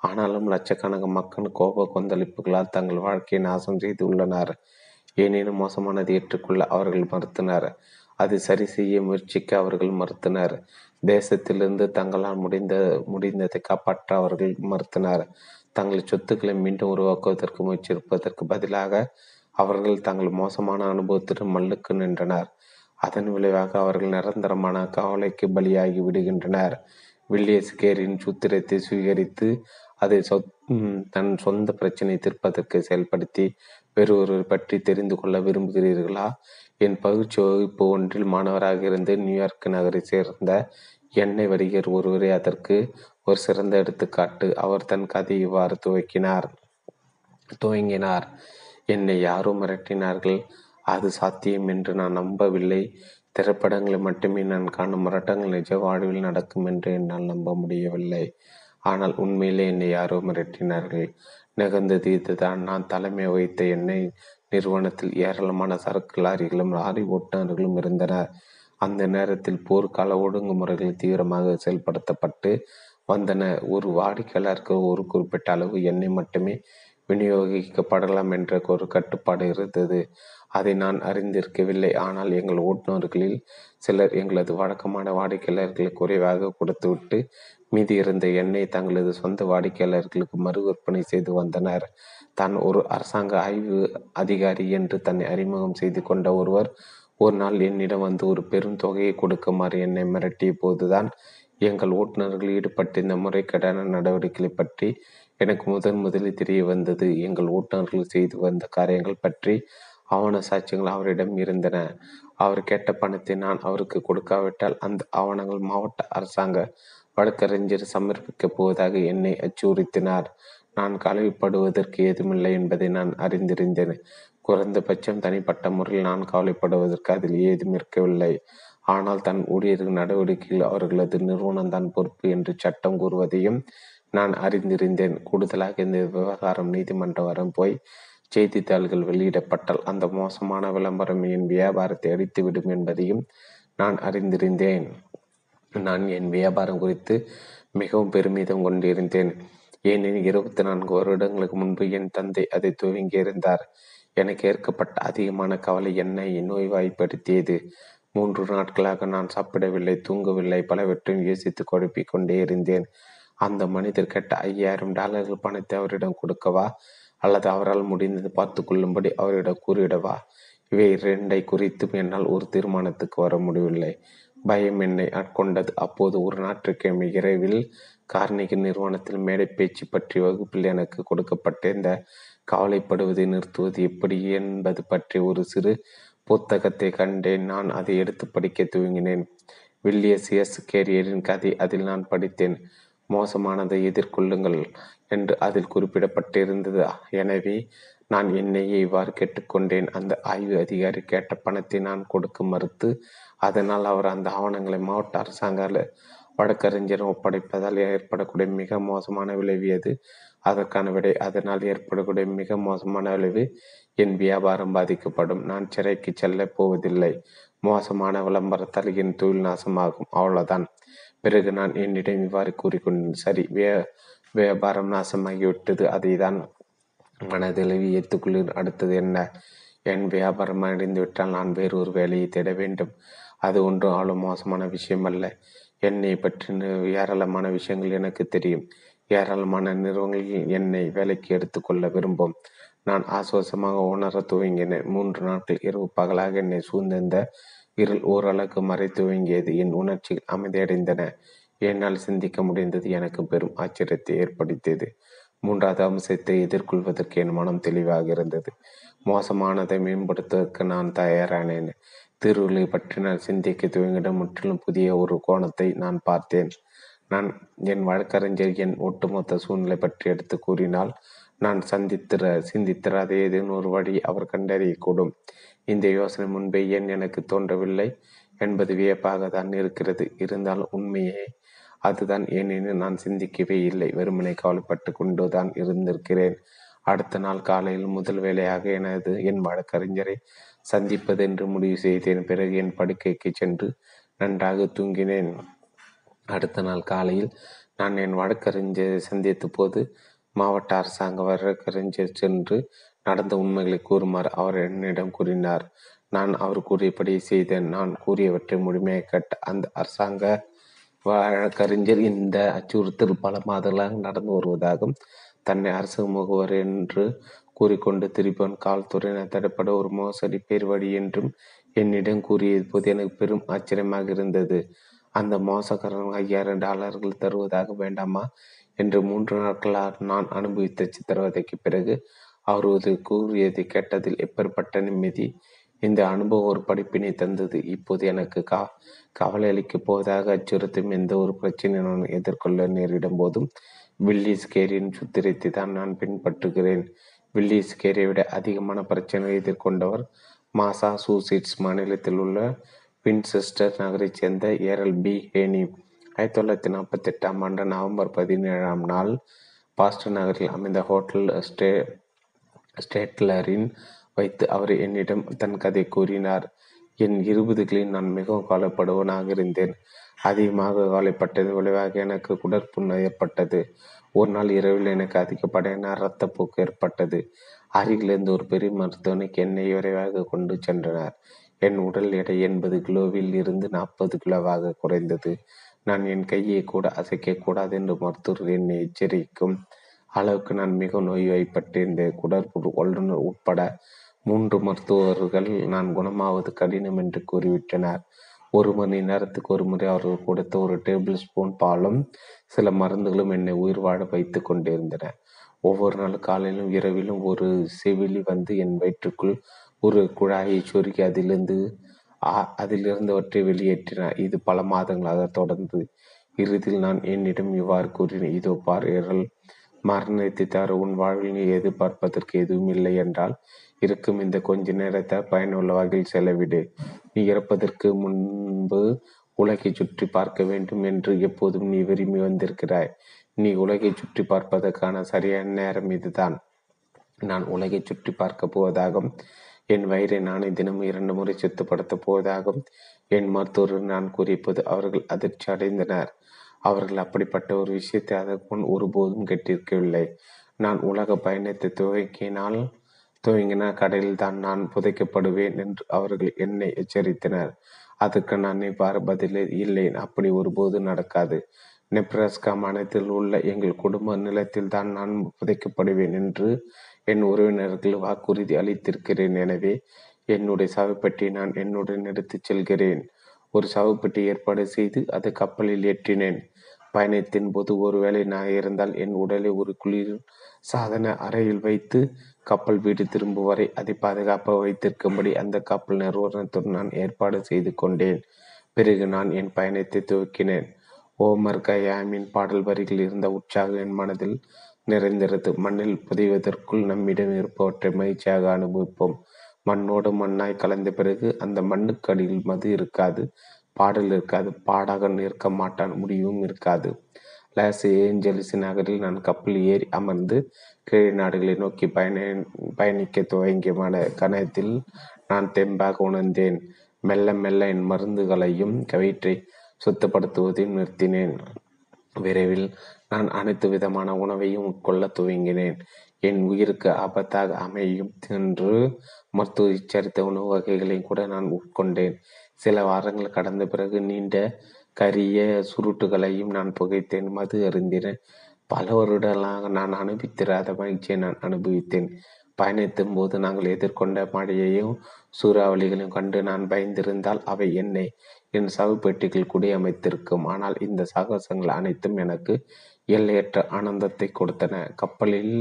ஆனாலும் லட்சக்கணக்கான மக்கள் கோப கொந்தளிப்புகளால் தங்கள் வாழ்க்கையை நாசம் செய்து உள்ளனர். ஏனேனும் மோசமானதை ஏற்றுக்கொள்ள அவர்கள் மறுத்தனர். அது சரி செய்ய முயற்சிக்க அவர்கள் மறுத்தனர். தேசத்திலிருந்து தங்களால் முடிந்த முடிந்ததை காப்பாற்ற அவர்கள் மறுத்தனர். தங்கள் சொத்துக்களை மீண்டும் உருவாக்குவதற்கு முயற்சிப்பதற்கு பதிலாக அவர்கள் தங்கள் மோசமான அனுபவத்துடன் மல்லுக்கு நின்றனர். அதன் விளைவாக அவர்கள் நிரந்தரமான கவலைக்கு பலியாகி விடுகின்றனர். வில்லியஸ் கேரின் சூத்திரத்தை சுவீகரித்து அதை சொ தன் சொந்த பிரச்சனை தீர்ப்பதற்கு செயல்படுத்தி வேறொருவர் பற்றி தெரிந்து கொள்ள விரும்புகிறீர்களா? என் பயிற்சி வகுப்பு ஒன்றில் மாணவராக இருந்து நியூயார்க் நகரை சேர்ந்த எண்ணெய் வடிகர் ஒருவரே அதற்கு ஒரு சிறந்த எடுத்துக்காட்டு. அவர் தன் கதை இவ்வாறு துவக்கினார். துவங்கினார். என்னை யாரோ மிரட்டினார்கள். அது சாத்தியம் என்று நான் நம்பவில்லை. திரைப்படங்களை மட்டுமே நான் காணும் மிரட்டங்கள் நிஜ வாழ்வில் நடக்கும் என்று என்னால் நம்ப முடியவில்லை. ஆனால் உண்மையிலே என்னை யாரோ மிரட்டினார்கள். நிகழ்ந்தது இதுதான் நான் தலைமை வைத்த என்னை நிறுவனத்தில் ஏராளமான சரக்கு லாரிகளும் லாரி ஓட்டுநர்களும் இருந்தனர். அந்த நேரத்தில் போர்க்கால ஒழுங்குமுறைகள் தீவிரமாக செயல்படுத்தப்பட்டு வந்தன. ஒரு வாடிக்கையாளருக்கு ஒரு குறிப்பிட்ட அளவு எண்ணெய் மட்டுமே விநியோகிக்கப்படலாம் என்ற ஒரு கட்டுப்பாடு இருந்தது. அதை நான் அறிந்திருக்கவில்லை. ஆனால் எங்கள் ஓட்டுநர்களில் சிலர் எங்களது வழக்கமான வாடிக்கையாளர்களை குறைவாக கொடுத்துவிட்டு மீதி இருந்த எண்ணெய் தங்களது சொந்த வாடிக்கையாளர்களுக்கு மறு விற்பனை செய்து வந்தனர். தான் ஒரு அரசாங்க ஆய்வு அதிகாரி என்று தன்னை அறிமுகம் செய்து கொண்ட ஒருவர் ஒரு நாள் என்னிடம் வந்து ஒரு பெரும் தொகையை கொடுக்குமாறு என்னை மிரட்டிய போதுதான் எங்கள் ஓட்டுநர்கள் ஈடுபட்ட இந்த முறைகேடான நடவடிக்கைகளை பற்றி எனக்கு முதன் முதலில் தெரிய வந்தது. எங்கள் ஓட்டுநர்கள் செய்து வந்த காரியங்கள் பற்றி ஆவண சாட்சியங்கள் அவரிடம் இருந்தன. அவர் கேட்ட பணத்தை நான் அவருக்கு கொடுக்காவிட்டால் அந்த ஆவணங்கள் மாவட்ட அரசாங்க வழக்கறிஞர் சமர்ப்பிக்கப் போவதாக என்னை அச்சுறுத்தினார். நான் கவலைப்படுவதற்கு ஏதுமில்லை என்பதை நான் அறிந்திருந்தேன். குறைந்தபட்சம் தனிப்பட்ட முறையில் நான் கவலைப்படுவதற்கு அதில் ஏதும் இருக்கவில்லை. ஆனால் தன் ஊழியர்கள் நடவடிக்கையில் அவர்களது நிறுவனம் தான் பொறுப்பு என்று சட்டம் கூறுவதையும் நான் அறிந்திருந்தேன். கூடுதலாக இந்த விவகாரம் நீதிமன்றம் வரும் போய் செய்தித்தாள்கள் வெளியிடப்பட்டால் அந்த மோசமான விளம்பரம் என் வியாபாரத்தை அடித்துவிடும் என்பதையும் நான் அறிந்திருந்தேன். நான் என் வியாபாரம் குறித்து மிகவும் பெருமிதம் கொண்டிருந்தேன். ஏனெனில் இருபத்தி நான்கு வருடங்களுக்கு முன்பு என் தந்தை அதை துவங்கியிருந்தார் எனக்கு ஏற்கப்பட்ட அதிகமான கவலை என்னை நோய்வாய்ப்படுத்தியது. மூன்று நாட்களாக நான் சாப்பிடவில்லை தூங்கவில்லை பலவற்றையும் யோசித்து குழப்பிக் கொண்டே இருந்தேன். அந்த மனிதர் கேட்ட ஐயாயிரம் டாலர்கள் பணத்தை அவரிடம் கொடுக்கவா? அல்லது அவரால் முடிந்தது பார்த்து கொள்ளும்படி அவரிடம் கூறிடவா இவை இரண்டை குறித்தும் என்னால் ஒரு தீர்மானத்துக்கு வர முடியவில்லை. பயம் என்னை ஆட்கொண்டது அப்போது ஒரு ஞாயிற்றுக்கிழமை விரைவில் கார்னிகி நிறுவனத்தில் மேடை பேச்சு பற்றிய வகுப்பில் எனக்கு கொடுக்கப்பட்ட இந்த கவலைப்படுவதை நிறுத்துவது எப்படி என்பது பற்றி ஒரு சிறு புத்தகத்தை கண்டேன். நான் அதை எடுத்து படிக்க துவங்கினேன். Villiers S. கேரியரின் கதை அதில் நான் படித்தேன். மோசமானதை எதிர்கொள்ளுங்கள் என்று அதில் குறிப்பிடப்பட்டிருந்தது. எனவே நான் என்னையே இவ்வாறு கேட்டுக்கொண்டேன். அந்த ஆய்வு அதிகாரி கேட்ட பணத்தை நான் கொடுக்க மறுத்து அதனால் அவர் அந்த ஆவணங்களை மாவட்ட அரசாங்க வழக்கறிஞர் ஒப்படைப்பதால் ஏற்படக்கூடிய மிக மோசமான விளைவு எது? அதற்கான விடை அதனால் ஏற்படக்கூடிய மிக மோசமான விளைவு என் வியாபாரம் பாதிக்கப்படும். நான் சிறைக்கு செல்ல போவதில்லை. மோசமான விளம்பரத்தால் என் தொழில் நாசமாகும். அவ்வளவுதான். பிறகு நான் என்னிடம் இவ்வாறு கூறிக்கொண்டேன். சரி வே வியாபாரம் நாசமாகிவிட்டது. அதை தான் மனதில் ஏற்றுக்கொள்ள அடுத்தது என்ன? என் வியாபாரம் அடைந்துவிட்டால் நான் வேறு ஒரு வேலையை தேட வேண்டும். அது ஒன்றும் ஆளும் மோசமான விஷயம் அல்ல என்னை பற்றி ஏராளமான விஷயங்கள் எனக்கு தெரியும். ஏராளமான நிறுவனங்களில் என்னை வேலைக்கு எடுத்துக்கொள்ள விரும்பும். நான் ஆசுவாசமாக உணர துவங்கினேன். மூன்று நாட்கள் இரவு பகலாக என்னை சூழ்ந்திருந்த இருள் ஓரளவுக்கு மறை துவங்கியது. என் உணர்ச்சிகள் அமைதியடைந்தன. என்னால் சிந்திக்க முடிந்தது. எனக்கு பெரும் ஆச்சரியத்தை ஏற்படுத்தியது. மூன்றாவது அம்சத்தை எதிர்கொள்வதற்கு என் மனம் தெளிவாக இருந்தது. மோசமானதை மேம்படுத்துவதற்கு நான் தயாரானேன். தீர்வுகளை பற்றி நான் சிந்திக்க துவங்கிட முற்றிலும் புதிய ஒரு கோணத்தை நான் பார்த்தேன். நான் என் வழக்கறிஞர் என் ஒட்டுமொத்த சூழ்நிலை பற்றி எடுத்து கூறினால் நான் சந்தித்திர சிந்தித்திராத ஏதேனும் ஒரு வழி அவர் கண்டறியக்கூடும். இந்த யோசனை முன்பே ஏன் எனக்கு தோன்றவில்லை? என்பது வியப்பாக தான் இருக்கிறது. இருந்தாலும் உண்மையே அதுதான். ஏனெனில் நான் சிந்திக்கவே இல்லை. வெறுமனை கவலைப்பட்டு கொண்டு தான் இருந்திருக்கிறேன். அடுத்த நாள் காலையில் முதல் வேலையாக எனது என் வழக்கறிஞரை சந்திப்பது என்று முடிவு செய்தேன். பிறகு என் படுக்கைக்கு சென்று நன்றாக தூங்கினேன். அடுத்த நாள் காலையில் நான் என் வழக்கறிஞரை சந்தித்த போது மாவட்ட அரசாங்க வழக்கறிஞர் சென்று நடந்த உண்மைகளை கூறுமாறு அவர் என்னிடம் கூறினார். நான் அவர் கூறியபடி செய்தேன். நான் கூறியவற்றை முழுமையாக கட்ட அந்த அரசாங்க வழக்கறிஞர் இந்த அச்சுறுத்தல் பல மாதங்களாக நடந்து வருவதாகவும் தன்னை அரசு முகவர் என்று கூறிக்கொண்டு திருப்பன் காவல்துறையினர் தடைப்பட ஒரு மோசடி பேர் வழி என்றும் என்னிடம் கூறியது போது எனக்கு பெரும் ஆச்சரியமாக இருந்தது. அந்த மோசக்காரன் ஐயாயிரம் டாலர்கள் தருவதாக வேண்டாமா என்று மூன்று நாட்களாக நான் அனுபவித்த சித்திரவதைக்கு பிறகு அவர் கூறியதை கேட்டதில் எப்பேற்பட்ட நிம்மதி. இந்த அனுபவம் ஒரு படிப்பினை தந்தது. இப்போது எனக்கு கா கவலை அளிக்கப் போவதாக அச்சுறுத்தும் எந்த ஒரு பிரச்சனையை நான் எதிர்கொள்ள நேரிடும் போதும் வில்லிஸ் கேரியின் சுத்திரத்தை தான் நான் பின்பற்றுகிறேன். வில்லிஸ் கேரியை விட அதிகமான பிரச்சனையை எதிர்கொண்டவர் மாசாசூசிட்ஸ் மாநிலத்தில் உள்ள வின்செஸ்டர் நகரைச் சேர்ந்த ஏரல் பி. ஹேனி. ஆயிரத்தி தொள்ளாயிரத்தி நாற்பத்தி எட்டாம் ஆண்டு நவம்பர் பதினேழாம் நாள் பாஸ்டன் நகரில் அமைந்த ஹோட்டல் ஸ்டே ஸ்டேட்லரின் வைத்து அவர் என்னிடம் தன் கதை கூறினார். என் இருபதுகளில் நான் மிகவும் கவலைப்படுவனாக இருந்தேன். அதிகமாக கவலைப்பட்டது விளைவாக எனக்கு குடற்புண் ஏற்பட்டது. ஒரு நாள் இரவில் எனக்கு அதிகப்படையான இரத்தப்போக்கு ஏற்பட்டது. அருகிலிருந்து ஒரு பெரிய மருத்துவனைக்கு என்னை விரைவாக கொண்டு சென்றனர். என் உடல் எடை எண்பது கிலோவில் இருந்து நாற்பது கிலோவாக குறைந்தது. நான் என் கையை கூட அசைக்கக்கூடாது என்று மருத்துவர் என்னை எச்சரிக்கும் அளவுக்கு நான் மிக நோய்வாய்ப்பட்டிருந்தேன் குடற்புழு வல்லுநர் உட்பட மூன்று மருத்துவர்கள் நான் குணமாவது கடினம் என்று கூறிவிட்டனர். ஒரு மணி நேரத்துக்கு ஒரு முறை அவர்கள் கொடுத்த ஒரு டேபிள் ஸ்பூன் பாலும் சில மருந்துகளும் என்னை உயிர் வாழ வைத்து கொண்டிருந்தன. ஒவ்வொரு நாள் காலையிலும் இரவிலும் ஒரு செவிலி வந்து என் வயிற்றுக்குள் ஒரு குழாயை சுருக்கி அதிலிருந்து அதிலிருந்தவற்றை வெளியேற்றினார் இது பல மாதங்களாக தொடர்ந்து இறுதியில் நான் என்னிடம் இவ்வாறு கூறினேன். இதோ பார் இரல் மரணத்தை தர உன் வாழ்வில் எதிர்பார்ப்பதற்கு எதுவும் இல்லை என்றால் இருக்கும். இந்த கொஞ்ச நேரத்தை பயனுள்ள வகையில் செலவிடு. நீ இறப்பதற்கு முன்பு உலகை சுற்றி பார்க்க வேண்டும் என்று எப்போதும் நீ விரும்பி வந்திருக்கிறாய். நீ உலகை சுற்றி பார்ப்பதற்கான சரியான நேரம் இதுதான். நான் உலகை சுற்றி பார்க்க போவதாகவும் என் வயிறை நானே தினமும் இரண்டு முறை சுத்தப்படுத்தப் போவதாகவும் என் மருத்துவர் நான் கூறியபோது அவர்கள் அதிர்ச்சி அடைந்தனர். அவர்கள் அப்படிப்பட்ட ஒரு விஷயத்தை அதற்கு முன் ஒருபோதும் கெட்டிருக்கவில்லை. நான் உலக பயணத்தை துவக்கினால் துவங்கின கடையில் தான் நான் புதைக்கப்படுவேன் என்று அவர்கள் என்னை எச்சரித்தனர். அதுக்கு நான் இவ்வாறு பதில் இல்லை அப்படி ஒருபோது நடக்காது. நெப்ராஸ்கா மாநிலத்தில் உள்ள எங்கள் குடும்ப நிலத்தில் தான் நான் புதைக்கப்படுவேன் என்று என் உறவினர்கள் வாக்குறுதி அளித்திருக்கிறேன். எனவே என்னுடைய சவப்பெட்டி நான் என்னுடன் எடுத்துச் செல்கிறேன். ஒரு சவப்பெட்டி ஏற்பாடு செய்து அதை கப்பலில் ஏற்றினேன். பயணத்தின் போது ஒருவேளை நான் இருந்தால் என் உடலை ஒரு குளிர் சாதன அறையில் வைத்து கப்பல் வீடு திரும்பும் வரை அதை பாதுகாப்பாக வைத்திருக்கும்படி அந்த கப்பல் நிறுவனத்துடன் நான் ஏற்பாடு செய்து கொண்டேன். பிறகு நான் என் பயணத்தை துவக்கினேன். ஓமர் கயாமின் பாடல் வரிகள் இருந்த உற்சாகம் என் மனதில் நிறைந்திருந்தது. மண்ணில் புதைவதற்குள் நம்மிடம் இருப்பவற்றை மகிழ்ச்சியாக அனுபவிப்போம். மண்ணோடு மண்ணாய் கலந்த பிறகு அந்த மண்ணுக்கு அடியில் மது இருக்காது பாடல் இருக்காது பாடாக நிற்க மாட்டான் முடிவும் இருக்காது. லாஸ் ஏஞ்சலிஸ் நகரில் நான் கப்பல் ஏறி அமர்ந்து கீழே நாடுகளை நோக்கி பயண பயணிக்க துவங்கிய மன கணத்தில் நான் தெம்பாக உணர்ந்தேன். மெல்ல மெல்ல என் மருந்துகளையும் கவற்றை சுத்தப்படுத்துவதையும் நிறுத்தினேன். விரைவில் நான் அனைத்து விதமான உணவையும் உட்கொள்ள துவங்கினேன். என் உயிருக்கு ஆபத்தாக அமையும் என்று மருத்துவ எச்சரித்த உணவு வகைகளையும் கூட நான் உட்கொண்டேன். சில வாரங்கள் கடந்த பிறகு நீண்ட கரிய சுருட்டுகளையும் நான் புகைத்தேன். மது அருந்தினேன் பல வருடங்களாக நான் அனுபவித்திராத மகிழ்ச்சியை நான் அனுபவித்தேன். பயணித்தும் போது நாங்கள் எதிர்கொண்ட மழையையும் சூறாவளிகளையும் கண்டு நான் பயந்திருந்தால் அவை என்னை என் சவுப்பெட்டிகள் குடியமைத்திருக்கும். ஆனால் இந்த சாகசங்கள் அனைத்தும் எனக்கு எல்லையற்ற ஆனந்தத்தை கொடுத்தன. கப்பலில்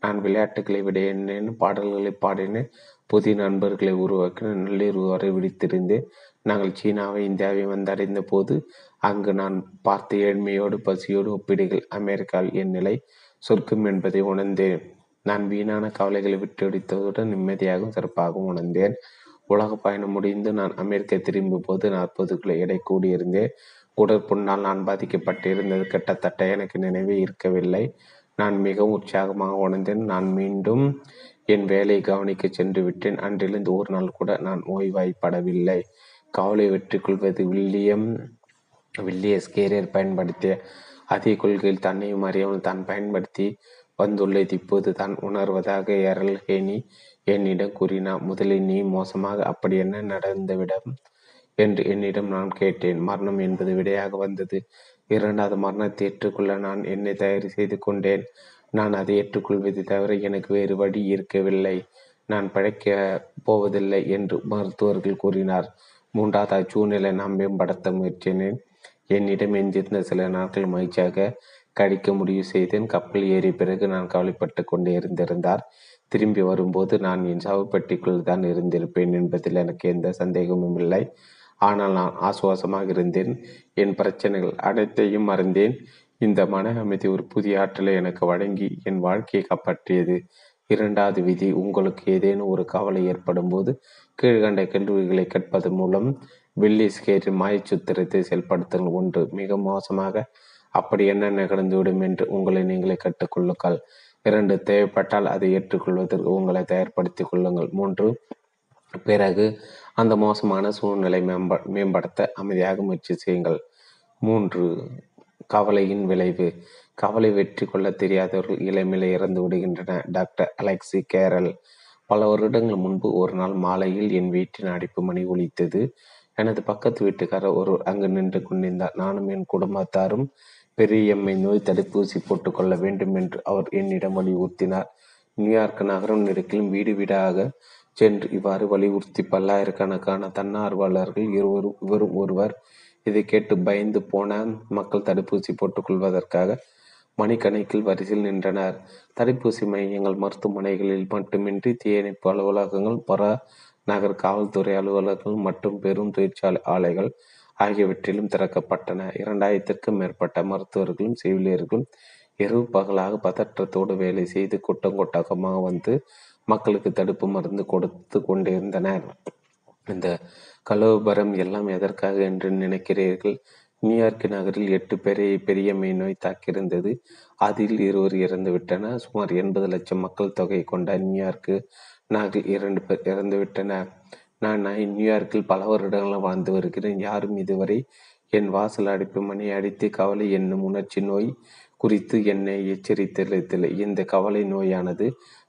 நான் விளையாட்டுகளை விட என்னேன் பாடல்களை பாடினேன் புதிய நண்பர்களை உருவாக்கின நள்ளிரவு வரை விடுத்திருந்தேன் நாங்கள் சீனாவை இந்தியாவை வந்தடைந்த போது அங்கு நான் பார்த்த ஏழ்மையோடு பசியோடு ஒப்பிடுகள் அமெரிக்காவில் என் நிலை சொர்க்கும் என்பதை உணர்ந்தேன். நான் வீணான கவலைகளை விட்டுடித்ததுடன் நிம்மதியாகவும் சிறப்பாகவும் உணர்ந்தேன். உலக பயணம் முடிந்து நான் அமெரிக்கா திரும்பும் போது நாற்பது கிலோ எடை கூடியிருந்தேன். உடற்புண்ணால் நான் பாதிக்கப்பட்டிருந்தது. கிட்டத்தட்ட எனக்கு நினைவே இருக்கவில்லை. நான் மிகவும் உற்சாகமாக உணர்ந்தேன். நான் மீண்டும் என் வேலையை கவனிக்க சென்று விட்டேன் அன்றிலிருந்து ஒரு நாள் கூட நான் ஓய்வாய்ப்படவில்லை. கவலை வெற்றி கொள்வது வில்லியம். வில்லியஸ் கேரியர் பயன்படுத்திய அதே கொள்கையில் தன்னையும் அறியாமல் தான் பயன்படுத்தி வந்துள்ளது. இப்போது தான் உணர்வதாக எரல் ஹேனி என்னிடம் கூறினார் முதலில் நீ மோசமாக அப்படி என்ன நடந்துவிடும்? என்று என்னிடம் நான் கேட்டேன். மரணம் என்பது விடையாக வந்தது. இரண்டாவது மரணத்தை ஏற்றுக்கொள்ள நான் என்னை தயார் செய்து கொண்டேன். நான் அதை ஏற்றுக்கொள்வதை தவிர எனக்கு வேறு வழி இருக்கவில்லை. நான் பழைக்க போவதில்லை என்று மருத்துவர்கள் கூறினார். மூன்றாவதாக சூழ்நிலை நான் மேம்படுத்த முயற்சினேன். என்னிடம் எஞ்சிருந்த சில நாட்கள் மகிழ்ச்சியாக கழிக்க முடிவு செய்தேன். கப்பல் ஏறிய பிறகு நான் கவலைப்பட்டு கொண்டே இருந்திருந்தார். திரும்பி வரும்போது நான் என் சவப்பெட்டிக்குள் தான் இருந்திருப்பேன் என்பதில் எனக்கு எந்த சந்தேகமும் இல்லை. ஆனால் நான் ஆசுவாசமாக இருந்தேன். என் பிரச்சனைகள் அனைத்தையும் மறந்தேன் இந்த மன அமைதி ஒரு புதிய ஆற்றலை எனக்கு வழங்கி என் வாழ்க்கையை காப்பாற்றியது. இரண்டாவது விதி உங்களுக்கு ஏதேனும் ஒரு கவலை ஏற்படும் போது கீழ்கண்ட கேள்விகளை கேட்பதன் மூலம் வெள்ளி ஸ்கேரின் மாயச்சுத்திரத்தை செயல்படுத்துங்கள் ஒன்று. மிக மோசமாக அப்படி என்ன நிகழ்ந்துவிடும் என்று உங்களை நீங்களே கற்றுக்கொள்ளுங்கள் இரண்டு தேவைப்பட்டால் அதை ஏற்றுக்கொள்வதற்கு உங்களை தயார்படுத்திக் கொள்ளுங்கள். மூன்று பிறகு அந்த மோசமான சூழ்நிலை மேம்ப மேம்படுத்த அமைதியாக முயற்சி செய்யுங்கள். மூன்று கவலையின் விளைவு. கவலை வெற்றி கொள்ள தெரியாதவர்கள் இளமையில இறந்து விடுகின்றன டாக்டர் அலெக்சி கேரல். பல வருடங்கள் முன்பு ஒரு நாள் மாலையில் என் வீட்டின் அடைப்பு மணி ஒலித்தது. எனது பக்கத்து வீட்டுக்காரர் ஒரு அங்கு நின்று கொண்டிருந்தார். நானும் என் குடும்பத்தாரும் பெரியம்மை நோய் தடுப்பூசி போட்டுக்கொள்ள வேண்டும் என்று அவர் என்னிடம் வலியுறுத்தினார். நியூயார்க் நகரம் நெருக்கிலும் வீடு வீடாக சென்று இவ்வாறு வலியுறுத்தி பல்லாயிரக்கணக்கான தன்னார்வலர்கள் இருவரும் இவரும் ஒருவர் இதை கேட்டு பயந்து போன மக்கள் தடுப்பூசி போட்டுக்கொள்வதற்காக மணிக்கணக்கில் வரிசையில் நின்றனர். தடுப்பூசி மையங்கள் மருத்துவமனைகளில் மட்டுமின்றி தீயணைப்பு அலுவலகங்கள் புற நகர் காவல்துறை அலுவலகங்கள் மற்றும் பெரும் தொழிற்சாலை ஆலைகள் ஆகியவற்றிலும் திறக்கப்பட்டன. இரண்டாயிரத்திற்கும் மேற்பட்ட மருத்துவர்களும் செவிலியர்களும் இரவு பகலாக பதற்றத்தோடு வேலை செய்து கூட்டம் கூட்டமாக வந்து மக்களுக்கு தடுப்பு மருந்து கொடுத்து கொண்டிருந்தனர். இந்த கலோபரம் எல்லாம் எதற்காக என்று நினைக்கிறீர்கள்? நியூயார்க் நகரில் எட்டு பேரை பெரிய மெய் நோய் தாக்கியிருந்தது. அதில் இருவர் இறந்துவிட்டன சுமார் எண்பது லட்சம் மக்கள் தொகை கொண்ட நியூயார்க்கு நகரில் இரண்டு பேர் இறந்துவிட்டனர் நான் நியூயார்க்கில் பல வருடங்கள் வாழ்ந்து வருகிறேன். யாரும் இதுவரை என் வாசல் அடைப்பு மணி அடித்து கவலை என்னும் உணர்ச்சி நோய் குறித்து என்னை எச்சரித்ததில்லை இந்த கவலை நோயானது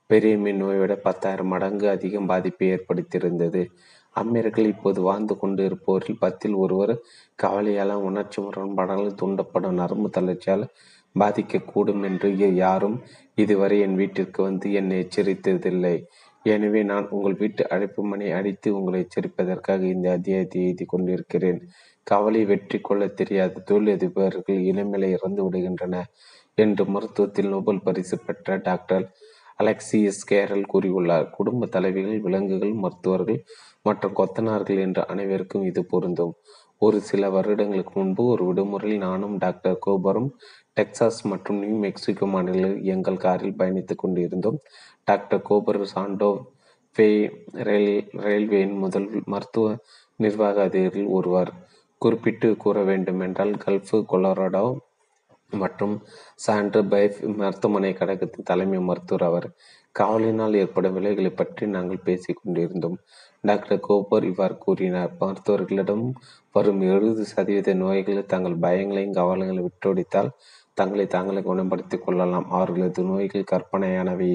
பெரியமை நோயோட பத்தாயிரம் மடங்கு அதிகம் பாதிப்பை ஏற்படுத்தியிருந்தது. அமெரிக்கர்கள் இப்போது வாழ்ந்து கொண்டிருப்போரில் பத்தில் ஒருவர் கவலையால் உணர்ச்சி முரண்பாடுகள் தூண்டப்படும் நரம்பு தளர்ச்சியால் பாதிக்கக்கூடும் என்று யாரும் இதுவரை என் வீட்டிற்கு வந்து என்னை எச்சரித்ததில்லை. எனவே நான் உங்கள் வீட்டு அழைப்பு மணி அடித்து உங்களை எச்சரிப்பதற்காக இந்த அத்தியாயத்தை எழுதி கொண்டிருக்கிறேன். கவலை வெற்றி கொள்ள தெரியாத தொழிலதிபர்கள் இளமையில இறந்து விடுகின்றன என்று மருத்துவத்தில் நோபல் பரிசு பெற்ற டாக்டர் அலெக்சியஸ் கேரல் கூறியுள்ளார். குடும்ப தலைவிகள் விலங்குகள் மருத்துவர்கள் மற்ற கொத்தனார்கள் என்ற அனைவருக்கும் இது பொருந்தும். ஒரு சில வருடங்களுக்கு முன்பு ஒரு விடுமுறையில் நானும் டாக்டர் கோபரும் டெக்சாஸ் மற்றும் நியூ மெக்சிகோ மாநிலங்களில் எங்கள் காரில் பயணித்துக் கொண்டிருந்தோம். டாக்டர் கோபர் சாண்டோ ஃபே ரயில் ரயில்வேயின் முதல் மருத்துவ நிர்வாக அதிகாரிகள் ஒருவர். குறிப்பிட்டு கூற வேண்டுமென்றால் கல்ஃப் கொலராடோ மற்றும் சாண்ட்ரு பைஃப் மருத்துவமனை கழகத்தின் தலைமை மருத்துவர் அவர். காவலினால் ஏற்படும் விலைகளை பற்றி நாங்கள் பேசிக் கொண்டிருந்தோம். டாக்டர் கோபர் இவ்வாறு கூறினார். மருத்துவர்களிடம் வரும் எழுபது சதவீத நோய்களை தங்கள் பயங்களையும் கவலைகளையும் விட்டொடித்தால் தங்களை தாங்களே குணப்படுத்திக் கொள்ளலாம். அவர்களது நோய்கள் கற்பனையானவை